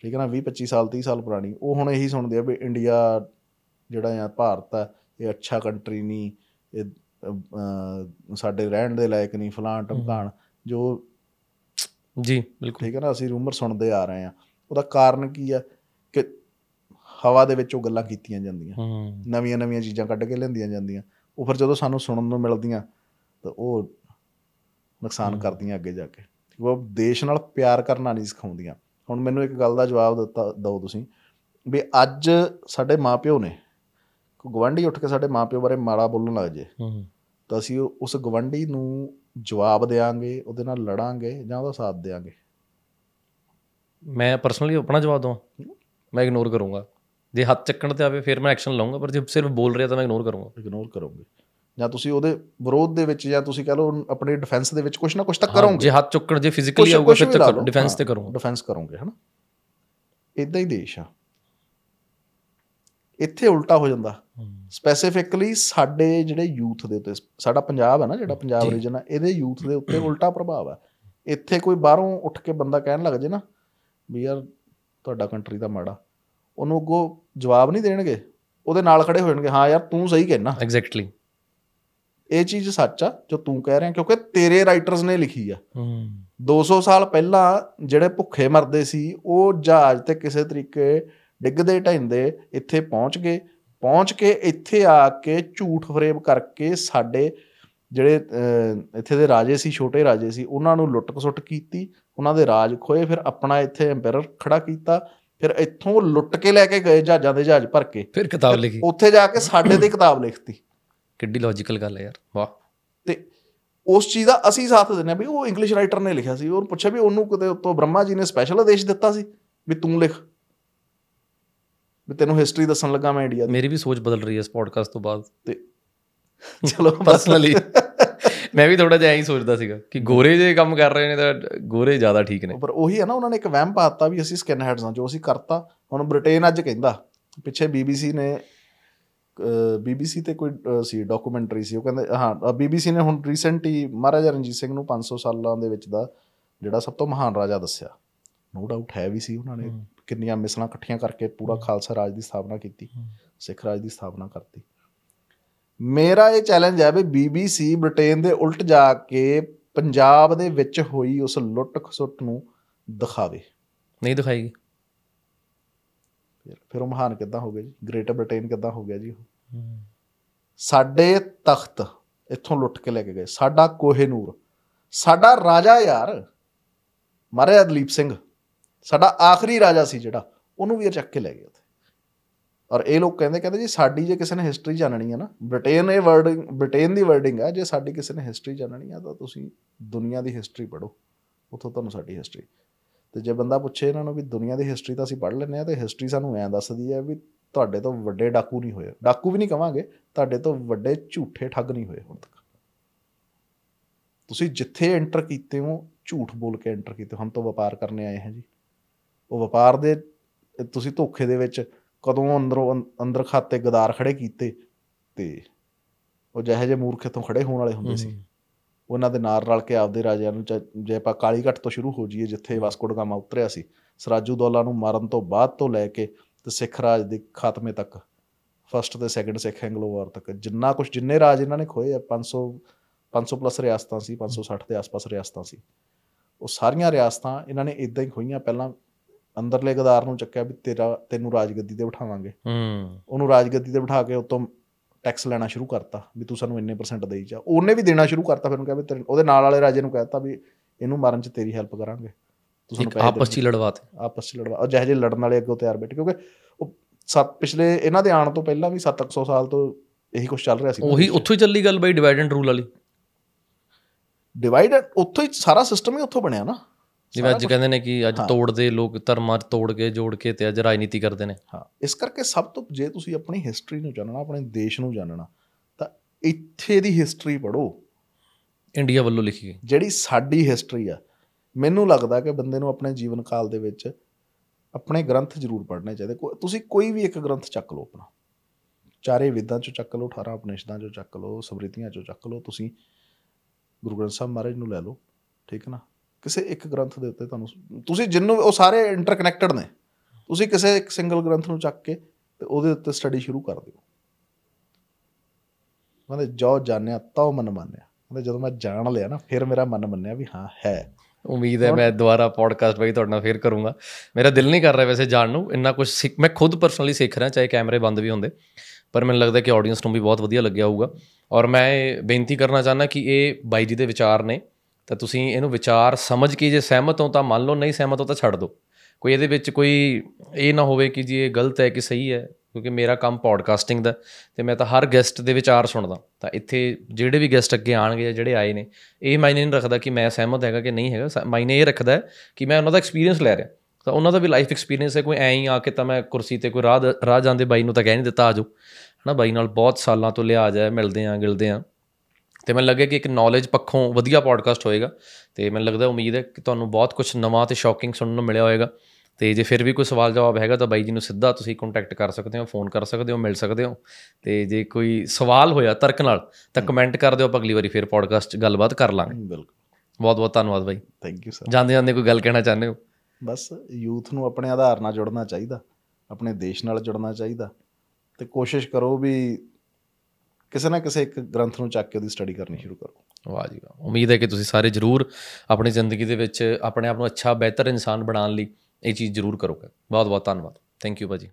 ਠੀਕ ਹੈ ਨਾ 20 25 ਸਾਲ 30 ਸਾਲ ਪੁਰਾਣੀ। ਉਹ ਹੁਣ ਇਹੀ ਸੁਣਦੇ ਆ ਵੀ ਇੰਡੀਆ ਜਿਹੜਾ ਆ ਭਾਰਤ ਆ ਇਹ ਅੱਛਾ ਕੰਟਰੀ ਨਹੀਂ ਇਹ ਸਾਡੇ ਰਹਿਣ ਦੇ ਲਾਇਕ ਨਹੀਂ ਫਲਾਣ ਟਮਕਾਣ। ਜੋ ਜੀ ਬਿਲਕੁਲ। ਠੀਕ ਹੈ ਨਾ ਅਸੀਂ ਰੂਮਰ ਸੁਣਦੇ ਆ ਰਹੇ ਆ ਉਹਦਾ ਕਾਰਨ ਕੀ ਆ ਕਿ ਹਵਾ ਦੇ ਵਿੱਚ ਉਹ ਗੱਲਾਂ ਕੀਤੀਆਂ ਜਾਂਦੀਆਂ। ਨਵੀਆਂ ਨਵੀਆਂ ਚੀਜ਼ਾਂ ਕੱਢ ਕੇ ਲੈਂਦੀਆਂ ਜਾਂਦੀਆਂ। ਉਹ ਫਿਰ ਜਦੋਂ ਸਾਨੂੰ ਸੁਣਨ ਨੂੰ ਮਿਲਦੀਆਂ ਤਾਂ ਉਹ ਨੁਕਸਾਨ ਕਰਦੀਆਂ ਅੱਗੇ ਜਾ ਕੇ। ਉਹ ਦੇਸ਼ ਨਾਲ ਪਿਆਰ ਕਰਨਾ ਨਹੀਂ ਸਿਖਾਉਂਦੀਆਂ। ਹੁਣ ਮੈਨੂੰ ਇੱਕ ਗੱਲ ਦਾ ਜਵਾਬ ਦਿੱਤਾ ਦਿਓ ਤੁਸੀਂ ਵੀ ਅੱਜ ਸਾਡੇ ਮਾਪਿਓ ਨੇ ਗਵਾਂਢੀ ਉੱਠ ਕੇ ਸਾਡੇ ਮਾਪਿਓ ਬਾਰੇ ਮਾੜਾ ਬੋਲਣ ਲੱਗ ਜੇ ਹੂੰ ਤਾਂ ਅਸੀਂ ਉਸ ਗਵਾਂਢੀ ਨੂੰ ਜਵਾਬ ਦੇਾਂਗੇ ਉਹਦੇ ਨਾਲ ਲੜਾਂਗੇ ਜਾਂ ਉਹਦਾ ਸਾਥ ਦੇਾਂਗੇ ਮੈਂ ਪਰਸਨਲੀ ਆਪਣਾ ਜਵਾਬ ਦਵਾਂ? ਮੈਂ ਇਗਨੋਰ ਕਰੂੰਗਾ। ਜੇ ਹੱਥ ਚੱਕਣ ਤੇ ਆਵੇ ਫਿਰ ਮੈਂ ਐਕਸ਼ਨ ਲਵਾਂਗਾ ਪਰ ਜੇ ਸਿਰਫ ਬੋਲ ਰਿਹਾ ਤਾਂ ਮੈਂ ਇਗਨੋਰ ਕਰੂੰਗਾ। ਇਗਨੋਰ ਕਰੋਗੇ। ਜਾਂ ਤੁਸੀਂ ਉਹਦੇ ਵਿਰੋਧ ਦੇ ਵਿੱਚ ਜਾਂ ਤੁਸੀਂ ਕਹ ਲਓ ਆਪਣੀ ਡਿਫੈਂਸ ਦੇ ਵਿੱਚ ਕੁਝ ਨਾ ਕੁਝ ਤਾਂ ਕਰੋਗੇ। ਜੇ ਹੱਥ ਚੁੱਕਣ ਜੇ ਫਿਜ਼ੀਕਲੀ ਆਊਗਾ ਫਿਰ ਤਾਂ ਡਿਫੈਂਸ ਤੇ ਕਰੂੰਗਾ। ਡਿਫੈਂਸ ਕਰੋਗੇ ਹਨਾ? ਇਦਾਂ ਹੀ ਦੇਸ਼ ਆ। ਇੱਥੇ ਉਲਟਾ ਹੋ ਜਾਂਦਾ। ਸਪੈਸੀਫਿਕਲੀ ਸਾਡੇ ਜਿਹੜੇ ਯੂਥ ਦੇ ਉੱਤੇ ਸਾਡਾ ਪੰਜਾਬ ਹੈ ਨਾ ਜਿਹੜਾ ਪੰਜਾਬ ਰੀਜਨ ਆ ਇਹਦੇ ਯੂਥ ਦੇ ਉੱਤੇ ਉਲਟਾ ਪ੍ਰਭਾਵ ਹੈ ਇੱਥੇ ਕੋਈ ਬਾਹਰੋਂ ਉੱਠ ਕੇ ਬੰਦਾ ਕਹਿਣ ਲੱਗ ਜੇ ਨਾ ਵੀ ਯਾਰ ਤੁਹਾਡਾ ਕੰਟਰੀ ਦਾ ਮਾੜਾ ਉਹਨੂੰ ਅੱਗੋਂ ਜਵਾਬ ਨਹੀਂ ਦੇਣਗੇ ਉਹਦੇ ਨਾਲ ਖੜੇ ਹੋ ਜਾਣਗੇ ਹਾਂ ਯਾਰ ਤੂੰ ਸਹੀ ਕਹਿਣਾ ਐਗਜ਼ੈਕਟਲੀ ਇਹ ਚੀਜ਼ ਸੱਚ ਆ ਜੋ ਤੂੰ ਕਹਿ ਰਿਹਾ ਕਿਉਂਕਿ ਤੇਰੇ ਰਾਈਟਰਸ ਨੇ ਲਿਖੀ ਆ। ਹੂੰ 200 ਸਾਲ ਪਹਿਲਾਂ ਜਿਹੜੇ ਭੁੱਖੇ ਮਰਦੇ ਸੀ ਉਹ ਜਹਾਜ਼ ਤੇ ਕਿਸੇ ਤਰੀਕੇ ਡਿੱਗਦੇ ਢਹਿੰਦੇ ਇੱਥੇ ਪਹੁੰਚ ਗਏ। ਪਹੁੰਚ ਕੇ ਇੱਥੇ ਆ ਕੇ ਝੂਠ ਫਰੇਬ ਕਰਕੇ ਸਾਡੇ ਜਿਹੜੇ ਇੱਥੇ ਦੇ ਰਾਜੇ ਸੀ ਛੋਟੇ ਰਾਜੇ ਸੀ ਉਹਨਾਂ ਨੂੰ ਲੁੱਟ ਖਸੁੱਟ ਕੀਤੀ। ਉਹਨਾਂ ਦੇ ਰਾਜ ਖੋਏ ਫਿਰ ਆਪਣਾ ਇੱਥੇ ਐਮਪਾਇਰ ਖੜਾ ਕੀਤਾ। ਫਿਰ ਇੱਥੋਂ ਲੁੱਟ ਕੇ ਲੈ ਕੇ ਗਏ ਜਹਾਜ਼ਾਂ ਦੇ ਜਹਾਜ਼ ਭਰ ਕੇ। ਫਿਰ ਕਿਤਾਬ ਲਿਖੀ। ਉੱਥੇ ਜਾ ਕੇ ਸਾਡੇ ਤੇ ਕਿਤਾਬ ਲਿਖਤੀ। ਕਿੱਡੀ ਲੌਜੀਕਲ ਗੱਲ ਹੈ ਯਾਰ ਵਾਹ। ਤੇ ਉਸ ਚੀਜ਼ ਦਾ ਅਸੀਂ ਸਾਥ ਆ ਵੀ ਉਹ ਇੰਗਲਿਸ਼ ਰਾਈਟਰ ਨੇ ਲਿਖਿਆ ਸੀ ਉਹਨੂੰ ਪੁੱਛਿਆ ਵੀ ਉਹਨੂੰ ਕਿਤੇ ਉੱਤੋਂ ਬ੍ਰਹਮਾ ਜੀ ਨੇ ਸਪੈਸ਼ਲ ਆਦੇਸ਼ ਦਿੱਤਾ ਸੀ ਵੀ ਤੂੰ ਲਿਖ। ਵੀ ਤੈਨੂੰ ਹਿਸਟਰੀ ਦੱਸਣ ਲੱਗਾ ਮੈਂ ਇੰਡੀਆ ਦੀ। ਮੇਰੀ ਵੀ ਸੋਚ ਬਦਲ ਰਹੀ ਹੈ ਇਸ ਪੋਡਕਾਸਟ ਤੋਂ ਬਾਅਦ। ਤੇ ਚਲੋ। ਪਰਸਨਲੀ ਮੈਂ ਵੀ ਥੋੜਾ ਜਿਹਾ ਐਂ ਸੋਚਦਾ ਸੀਗਾ ਕਿ ਗੋਰੇ ਜੇ ਕੰਮ ਕਰ ਰਹੇ ਨੇ ਤਾਂ ਗੋਰੇ ਜ਼ਿਆਦਾ ਠੀਕ ਨੇ। ਪਰ ਉਹੀ ਹੈ ਨਾ ਉਹਨਾਂ ਨੇ ਇੱਕ ਵਹਿਮ ਪਾਤਾ ਵੀ ਅਸੀਂ ਸਕਿਨ ਹੈਡਸ ਹਾਂ ਜੋ ਅਸੀਂ ਕਰਤਾ ਹੁਣ ਬ੍ਰਿਟੇਨ ਅੱਜ ਕਹਿੰਦਾ ਪਿੱਛੇ ਬੀਬੀਸੀ ਨੇ ਬੀਬੀਸੀ ਤੇ ਕੋਈ ਸੀ ਡਾਕੂਮੈਂਟਰੀ ਸੀ। ਉਹ ਕਹਿੰਦੇ ਹਾਂ ਬੀਬੀਸੀ ਨੇ ਹੁਣ ਰੀਸੈਂਟ ਹੀ ਮਹਾਰਾਜਾ ਰਣਜੀਤ ਸਿੰਘ ਨੂੰ 500 ਸਾਲਾਂ ਦੇ ਵਿੱਚ ਦਾ ਜਿਹੜਾ ਸਭ ਤੋਂ ਮਹਾਨ ਰਾਜਾ ਦੱਸਿਆ। ਨੋ ਡਾਊਟ ਹੈ ਵੀ ਸੀ ਉਹਨਾਂ ਨੇ ਕਿੰਨੀਆਂ ਮਿਸਲਾਂ ਇਕੱਠੀਆਂ ਕਰਕੇ ਪੂਰਾ ਖਾਲਸਾ ਰਾਜ ਦੀ ਸਥਾਪਨਾ ਕੀਤੀ ਸਿੱਖ ਰਾਜ ਦੀ ਸਥਾਪਨਾ ਕਰਤੀ। ਮੇਰਾ ਇਹ ਚੈਲੰਜ ਹੈ ਵੀ ਬੀਬੀਸੀ ਬ੍ਰਿਟੇਨ ਦੇ ਉਲਟ ਜਾ ਕੇ ਪੰਜਾਬ ਦੇ ਵਿੱਚ ਹੋਈ ਉਸ ਲੁੱਟ ਖਸੁੱਟ ਨੂੰ ਦਿਖਾਵੇ। ਨਹੀਂ ਦਿਖਾਏਗੀ। ਫਿਰ ਫਿਰ ਉਹ ਮਹਾਨ ਕਿੱਦਾਂ ਹੋ ਗਏ ਜੀ? ਗ੍ਰੇਟ ਬ੍ਰਿਟੇਨ ਕਿੱਦਾਂ ਹੋ ਗਿਆ ਜੀ ਸਾਡੇ ਤਖਤ ਇੱਥੋਂ ਲੁੱਟ ਕੇ ਲੈ ਕੇ ਗਏ। ਸਾਡਾ ਕੋਹੇਨੂਰ ਸਾਡਾ ਰਾਜਾ ਯਾਰ ਮਹਾਰਾਜਾ ਦਲੀਪ ਸਿੰਘ। ਸਾਡਾ ਆਖਰੀ ਰਾਜਾ ਸੀ ਜਿਹੜਾ ਉਹਨੂੰ ਵੀ ਚੱਕ ਕੇ ਲੈ ਗਏ ਉੱਥੇ। ਔਰ ਇਹ ਲੋਕ ਕਹਿੰਦੇ ਕਹਿੰਦੇ ਜੀ ਸਾਡੀ ਜੇ ਕਿਸੇ ਨੇ ਹਿਸਟਰੀ ਜਾਣਨੀ ਹੈ ਨਾ ਬ੍ਰਿਟੇਨ ਇਹ ਵਰਡਿੰਗ ਬ੍ਰਿਟੇਨ ਦੀ ਵਰਡਿੰਗ ਹੈ ਜੇ ਸਾਡੀ ਕਿਸੇ ਨੇ ਹਿਸਟਰੀ ਜਾਣਨੀ ਹੈ ਤਾਂ ਤੁਸੀਂ ਦੁਨੀਆ ਦੀ ਹਿਸਟਰੀ ਪੜ੍ਹੋ। ਉੱਥੋਂ ਤੁਹਾਨੂੰ ਸਾਡੀ ਹਿਸਟਰੀ ਤੇ ਜੇ ਬੰਦਾ ਪੁੱਛੇ ਇਹਨਾਂ ਨੂੰ ਵੀ ਦੁਨੀਆ ਦੀ ਹਿਸਟਰੀ ਤਾਂ ਅਸੀਂ ਪੜ੍ਹ ਲੈਂਦੇ ਆ ਤੇ ਹਿਸਟਰੀ ਸਾਨੂੰ ਐਂ ਦੱਸਦੀ ਹੈ ਵੀ ਤੁਹਾਡੇ ਤੋਂ ਵੱਡੇ ਡਾਕੂ ਨਹੀਂ ਹੋਏ। ਡਾਕੂ ਵੀ ਨਹੀਂ ਕਵਾਂਗੇ, ਤੁਹਾਡੇ ਤੋਂ ਵੱਡੇ ਝੂਠੇ ਠੱਗ ਨਹੀਂ ਹੋਏ ਹੁਣ ਤੱਕ। ਤੁਸੀਂ ਜਿੱਥੇ ਐਂਟਰ ਕੀਤੇ ਹੋ, ਝੂਠ ਬੋਲ ਕੇ ਐਂਟਰ ਕੀਤੇ ਹੋ। ਹਮ ਤੋਂ ਵਪਾਰ ਕਰਨੇ ਆਏ ਹਾਂ ਜੀ। ਉਹ ਵਪਾਰ ਦੇ, ਤੁਸੀਂ ਧੋਖੇ ਦੇ ਵਿੱਚ ਕਦੋਂ ਅੰਦਰੋਂ ਅੰ- ਅੰਦਰ ਖਾਤੇ ਗਦਾਰ ਖੜੇ ਕੀਤੇ ਤੇ ਉਹ ਜਿਹੇ ਜਿਹੇ ਮੂਰਖੇ ਤੋਂ ਖੜੇ ਹੋਣ ਵਾਲੇ ਹੁੰਦੇ ਸੀ। ਉਹਨਾਂ ਦੇ ਨਾਲ ਰਲ ਕੇ ਆਪਦੇ ਰਾਜਿਆਂ ਨੂੰ ਜੇ ਆਪਾਂ ਕਾਲੀ ਘੱਟ ਤੋਂ ਸ਼ੁਰੂ ਹੋ ਜਾਈਏ ਜਿੱਥੇ ਵਾਸਕੋ ਡ ਗਾਮਾ ਉਤਰਿਆ ਸੀ ਸਰਾਜੂ ਦੌਲਾ ਨੂੰ ਮਾਰਨ ਤੋਂ ਬਾਅਦ ਤੋਂ ਲੈ ਕੇ ਤੇ ਸਿੱਖ ਰਾਜ ਦੇ ਖਾਤਮੇ ਤੱਕ ਫਸਟ ਤੇ ਸੈਕੰਡ ਸਿੱਖ ਐਂਗਲੋ ਵਾਰ ਤੱਕ ਜਿੰਨਾ ਕੁਝ ਜਿੰਨੇ ਰਾਜ ਇਹਨਾਂ ਨੇ ਖੋਏ ਆ 500 500 ਪਲੱਸ ਰਿਆਸਤਾਂ ਸੀ 560 ਦੇ ਆਸ-ਪਾਸ ਰਿਆਸਤਾਂ ਸੀ। ਉਹ ਸਾਰੀਆਂ ਰਿਆਸਤਾਂ ਇਹਨਾਂ ਨੇ ਇਦਾਂ ਹੀ ਖੋਈਆਂ ਪਹਿਲਾਂ ਅੰਦਰਲੇ ਗਦਾਰ ਨੂੰ ਚੱਕਿਆ ਵੀ ਤੇਰਾ ਤੈਨੂੰ ਰਾਜਗੱਦੀ ਤੇ ਬਿਠਾਵਾਂਗੇ। ਹੂੰ। ਉਹਨੂੰ ਰਾਜਗੱਦੀ ਤੇ ਬਿਠਾ ਕੇ ਉਤੋਂ ਟੈਕਸ ਲੈਣਾ ਸ਼ੁਰੂ ਕਰਤਾ ਵੀ ਤੂੰ ਸਾਨੂੰ ਇੰਨੇ ਪਰਸੈਂਟ ਦੇਈ ਜਾ। ਉਹਨੇ ਵੀ ਦੇਣਾ ਸ਼ੁਰੂ ਕਰਤਾ ਫਿਰ ਉਹਨੂੰ ਕਿਹਾ ਵੀ ਤੇਰੇ ਉਹਦੇ ਨਾਲ ਵਾਲੇ ਰਾਜੇ ਨੂੰ ਕਹਿਤਾ ਵੀ ਇਹਨੂੰ ਮਾਰਨ 'ਚ ਤੇਰੀ ਹੈਲਪ ਕਰਾਂਗੇ। ਤੂੰ ਸਾਨੂੰ ਪੈਸੇ ਆਪਸ ਚ ਹੀ ਲੜਵਾਤੇ ਆਪਸ 'ਚ ਲੜਵਾ। ਉਹ ਜਿਹੇ ਜਿਹੇ ਲੜਨ ਵਾਲੇ ਅੱਗੋਂ ਤਿਆਰ ਬੈਠੇ। ਕਿਉਂਕਿ ਉਹ ਸੱਤ ਪਿਛਲੇ ਇਹਨਾਂ ਦੇ ਆਉਣ ਤੋਂ ਪਹਿਲਾਂ ਵੀ 700 ਸਾਲ ਤੋਂ ਇਹੀ ਕੁਝ ਚੱਲ ਰਿਹਾ ਸੀ। ਉਹੀ ਉੱਥੋਂ ਹੀ ਚੱਲੀ ਗੱਲ ਬਈ ਡਿਵਾਈਡ ਐਂਡ ਰੂਲ ਵਾਲੀ। ਡਿਵਾਈਡ ਉੱਥੋਂ ਹੀ ਸਾਰਾ ਸਿਸਟਮ ਹੀ ਉੱਥੋਂ ਬਣਿਆ ਨਾ। ਜਿਵੇਂ ਅੱਜ ਕਹਿੰਦੇ ਨੇ ਕਿ ਅੱਜ ਤੋੜਦੇ ਲੋਕ ਧਰਮਾਂ 'ਚ ਤੋੜ ਕੇ ਜੋੜ ਕੇ ਤੇ ਅੱਜ ਰਾਜਨੀਤੀ ਕਰਦੇ ਨੇ। ਹਾਂ ਇਸ ਕਰਕੇ ਸਭ ਤੋਂ ਜੇ ਤੁਸੀਂ ਆਪਣੀ ਹਿਸਟਰੀ ਨੂੰ ਜਾਣਨਾ ਆਪਣੇ ਦੇਸ਼ ਨੂੰ ਜਾਣਨਾ ਤਾਂ ਇੱਥੇ ਦੀ ਹਿਸਟਰੀ ਪੜ੍ਹੋ। ਇੰਡੀਆ ਵੱਲੋਂ ਲਿਖੀ ਗਈ। ਜਿਹੜੀ ਸਾਡੀ ਹਿਸਟਰੀ ਆ ਮੈਨੂੰ ਲੱਗਦਾ ਕਿ ਬੰਦੇ ਨੂੰ ਆਪਣੇ ਜੀਵਨ ਕਾਲ ਦੇ ਵਿੱਚ ਆਪਣੇ ਗ੍ਰੰਥ ਜ਼ਰੂਰ ਪੜ੍ਹਨੇ ਚਾਹੀਦੇ। ਤੁਸੀਂ ਕੋਈ ਵੀ ਇੱਕ ਗ੍ਰੰਥ ਚੱਕ ਲਓ ਆਪਣਾ। ਚਾਰੇ ਵੇਦਾਂ ਚੋਂ ਚੱਕ ਲਓ 18 ਉਪਨਿਸ਼ਦਾਂ ਚੋਂ ਚੱਕ ਲਓ ਸਮ੍ਰਿਤੀਆਂ ਚੋਂ ਚੱਕ ਲਓ ਤੁਸੀਂ ਗੁਰੂ ਗ੍ਰੰਥ ਸਾਹਿਬ ਮਹਾਰਾਜ ਨੂੰ ਲੈ ਲਓ ਠੀਕ ਹੈ ਨਾ? ਕਿਸੇ ਇੱਕ ਗ੍ਰੰਥ ਦੇ ਉੱਤੇ ਤੁਹਾਨੂੰ ਤੁਸੀਂ ਜਿੰਨੂੰ ਉਹ ਸਾਰੇ ਇੰਟਰਕਨੈਕਟਡ ਨੇ। ਤੁਸੀਂ ਕਿਸੇ ਇੱਕ ਸਿੰਗਲ ਗ੍ਰੰਥ ਨੂੰ ਚੱਕ ਕੇ ਤੇ ਉਹਦੇ ਉੱਤੇ ਸਟੱਡੀ ਸ਼ੁਰੂ ਕਰ ਦਿਓ। ਕਹਿੰਦੇ ਜੋ ਜਾਣਿਆ ਤਉ ਮਨ ਮੰਨਿਆ। ਕਹਿੰਦੇ ਜਦੋਂ ਮੈਂ ਜਾਣ ਲਿਆ ਨਾ ਫਿਰ ਮੇਰਾ ਮਨ ਮੰਨਿਆ ਵੀ ਹਾਂ ਹੈ। ਉਮੀਦ ਹੈ ਮੈਂ ਦੁਬਾਰਾ ਪੋਡਕਾਸਟ ਬਈ ਤੁਹਾਡੇ ਨਾਲ ਫੇਰ ਕਰੂੰਗਾ। ਮੇਰਾ ਦਿਲ ਨਹੀਂ ਕਰ ਰਿਹਾ ਵੈਸੇ ਜਾਣ ਨੂੰ। ਇੰਨਾ ਕੁਝ ਸਿੱਖ ਮੈਂ ਖੁਦ ਪਰਸਨਲੀ ਸਿੱਖ ਰਿਹਾ ਚਾਹੇ ਕੈਮਰੇ ਬੰਦ ਵੀ ਹੁੰਦੇ। ਪਰ ਮੈਨੂੰ ਲੱਗਦਾ ਕਿ ਆਡੀਅנס ਨੂੰ ਵੀ ਬਹੁਤ ਵਧੀਆ ਲੱਗਿਆ ਹੋਊਗਾ। ਔਰ ਮੈਂ ਬੇਨਤੀ ਕਰਨਾ ਚਾਹੁੰਦਾ ਕਿ ਇਹ ਬਾਈ ਜੀ ਦੇ ਵਿਚਾਰ ਨੇ। ਤਾਂ ਤੁਸੀਂ ਇਹਨੂੰ ਵਿਚਾਰ ਸਮਝ ਕੇ ਜੇ ਸਹਿਮਤ ਹੋ ਤਾਂ ਮੰਨ ਲਓ, ਨਹੀਂ ਸਹਿਮਤ ਹੋ ਤਾਂ ਛੱਡ ਦਿਓ। ਕੋਈ ਇਹਦੇ ਵਿੱਚ ਕੋਈ ਇਹ ਨਾ ਹੋਵੇ ਕਿ ਜੀ ਇਹ ਗਲਤ ਹੈ ਕਿ ਸਹੀ ਹੈ, ਕਿਉਂਕਿ ਮੇਰਾ ਕੰਮ ਪੋਡਕਾਸਟਿੰਗ ਦਾ ਤੇ ਮੈਂ ਤਾਂ ਹਰ ਗੈਸਟ ਦੇ ਵਿਚਾਰ ਸੁਣਦਾ। ਤਾਂ ਇੱਥੇ ਜਿਹੜੇ ਵੀ ਗੈਸਟ ਅੱਗੇ ਆਣਗੇ ਜਾਂ ਜਿਹੜੇ ਆਏ ਨੇ, ਇਹ ਮਾਇਨੇ ਨਹੀਂ ਰੱਖਦਾ ਕਿ ਮੈਂ ਸਹਿਮਤ ਹੈਗਾ ਕਿ ਨਹੀਂ ਹੈਗਾ। ਸ- ਮਾਇਨੇ ਇਹ ਰੱਖਦਾ ਹੈ ਕਿ ਮੈਂ ਉਹਨਾਂ ਦਾ ਐਕਸਪੀਰੀਅੰਸ ਲੈ ਰਿਹਾ। ਤਾਂ ਉਹਨਾਂ ਦਾ ਵੀ ਲਾਈਫ ਐਕਸਪੀਰੀਅੰਸ ਹੈ, ਕੋਈ ਐਂ ਹੀ ਆ ਕੇ ਤਾਂ ਮੈਂ ਕੁਰਸੀ ਤੇ ਕੋਈ ਰਾਹ ਦ- ਰਾਹ ਜਾਂਦੇ ਬਾਈ ਨੂੰ ਤਾਂ ਕਹਿ ਨਹੀਂ ਦਿੱਤਾ ਆਜੋ ਹਨਾ, ਬਾਈ ਨਾਲ ਬਹੁਤ ਸਾਲਾਂ ਤੋਂ ਲਿਆਜ ਹੈ, ਮਿਲਦੇ ਆਂ, ਗਿਲਦੇ ਆਂ। ਤੇ ਮੈਨੂੰ ਲੱਗਿਆ ਕਿ ਇੱਕ ਨੌਲੇਜ ਪੱਖੋਂ ਵਧੀਆ ਪੋਡਕਾਸਟ ਹੋਏਗਾ ਤੇ ਮੈਨੂੰ ਲੱਗਦਾ ਉਮੀਦ ਹੈ ਕਿ ਤੁਹਾਨੂੰ ਬਹੁਤ ਕੁਝ ਨਵਾਂ ਤੇ ਸ਼ੌਕਿੰਗ ਸੁਣਨ ਨੂੰ ਮਿਲਿਆ ਹੋਵੇਗਾ ਤੇ ਜੇ ਫਿਰ ਵੀ ਕੋਈ ਸਵਾਲ ਜਵਾਬ ਹੈਗਾ ਤਾਂ ਬਾਈ ਜੀ ਨੂੰ ਸਿੱਧਾ ਤੁਸੀਂ ਕੰਟੈਕਟ ਕਰ ਸਕਦੇ ਹੋ ਫੋਨ ਕਰ ਸਕਦੇ ਹੋ ਮਿਲ ਸਕਦੇ ਹੋ। ਤੇ ਜੇ ਕੋਈ ਸਵਾਲ ਹੋਇਆ ਤਰਕ ਨਾਲ ਤਾਂ ਕਮੈਂਟ ਕਰ ਦਿਓ ਅਗਲੀ ਵਾਰੀ ਫਿਰ ਪੋਡਕਾਸਟ ਗੱਲਬਾਤ ਕਰ ਲਾਂਗੇ। ਬਿਲਕੁਲ। ਬਹੁਤ ਬਹੁਤ ਧੰਨਵਾਦ ਬਾਈ। ਥੈਂਕ ਯੂ ਸਰ ਜਾਂਦੇ ਜਾਂਦੇ ਕੋਈ ਗੱਲ ਕਹਿਣਾ ਚਾਹੁੰਦੇ ਹੋ? ਬਸ ਯੂਥ ਨੂੰ ਆਪਣੇ ਆਧਾਰ ਨਾਲ ਜੁੜਨਾ ਚਾਹੀਦਾ ਆਪਣੇ ਦੇਸ਼ ਨਾਲ ਜੁੜਨਾ ਚਾਹੀਦਾ। ਤੇ ਕੋਸ਼ਿਸ਼ ਕਰੋ ਵੀ ਕਿਸੇ ਨਾ ਕਿਸੇ ਇੱਕ ਗ੍ਰੰਥ ਨੂੰ ਚੱਕ ਕੇ ਉਹਦੀ ਸਟੱਡੀ ਕਰਨੀ ਸ਼ੁਰੂ ਕਰੋ। ਵਾਹ ਜੀ ਵਾਹ। ਉਮੀਦ ਹੈ ਕਿ ਤੁਸੀਂ ਸਾਰੇ ਜ਼ਰੂਰ ਆਪਣੀ ਜ਼ਿੰਦਗੀ ਦੇ ਵਿੱਚ ਆਪਣੇ ਆਪ ਨੂੰ ਅੱਛਾ, ਬਿਹਤਰ ਇਨਸਾਨ ਬਣਾਉਣ ਲਈ ਇਹ ਚੀਜ਼ ਜ਼ਰੂਰ ਕਰੋਗੇ। ਬਹੁਤ ਬਹੁਤ ਧੰਨਵਾਦ। ਥੈਂਕ ਯੂ ਭਾਜੀ।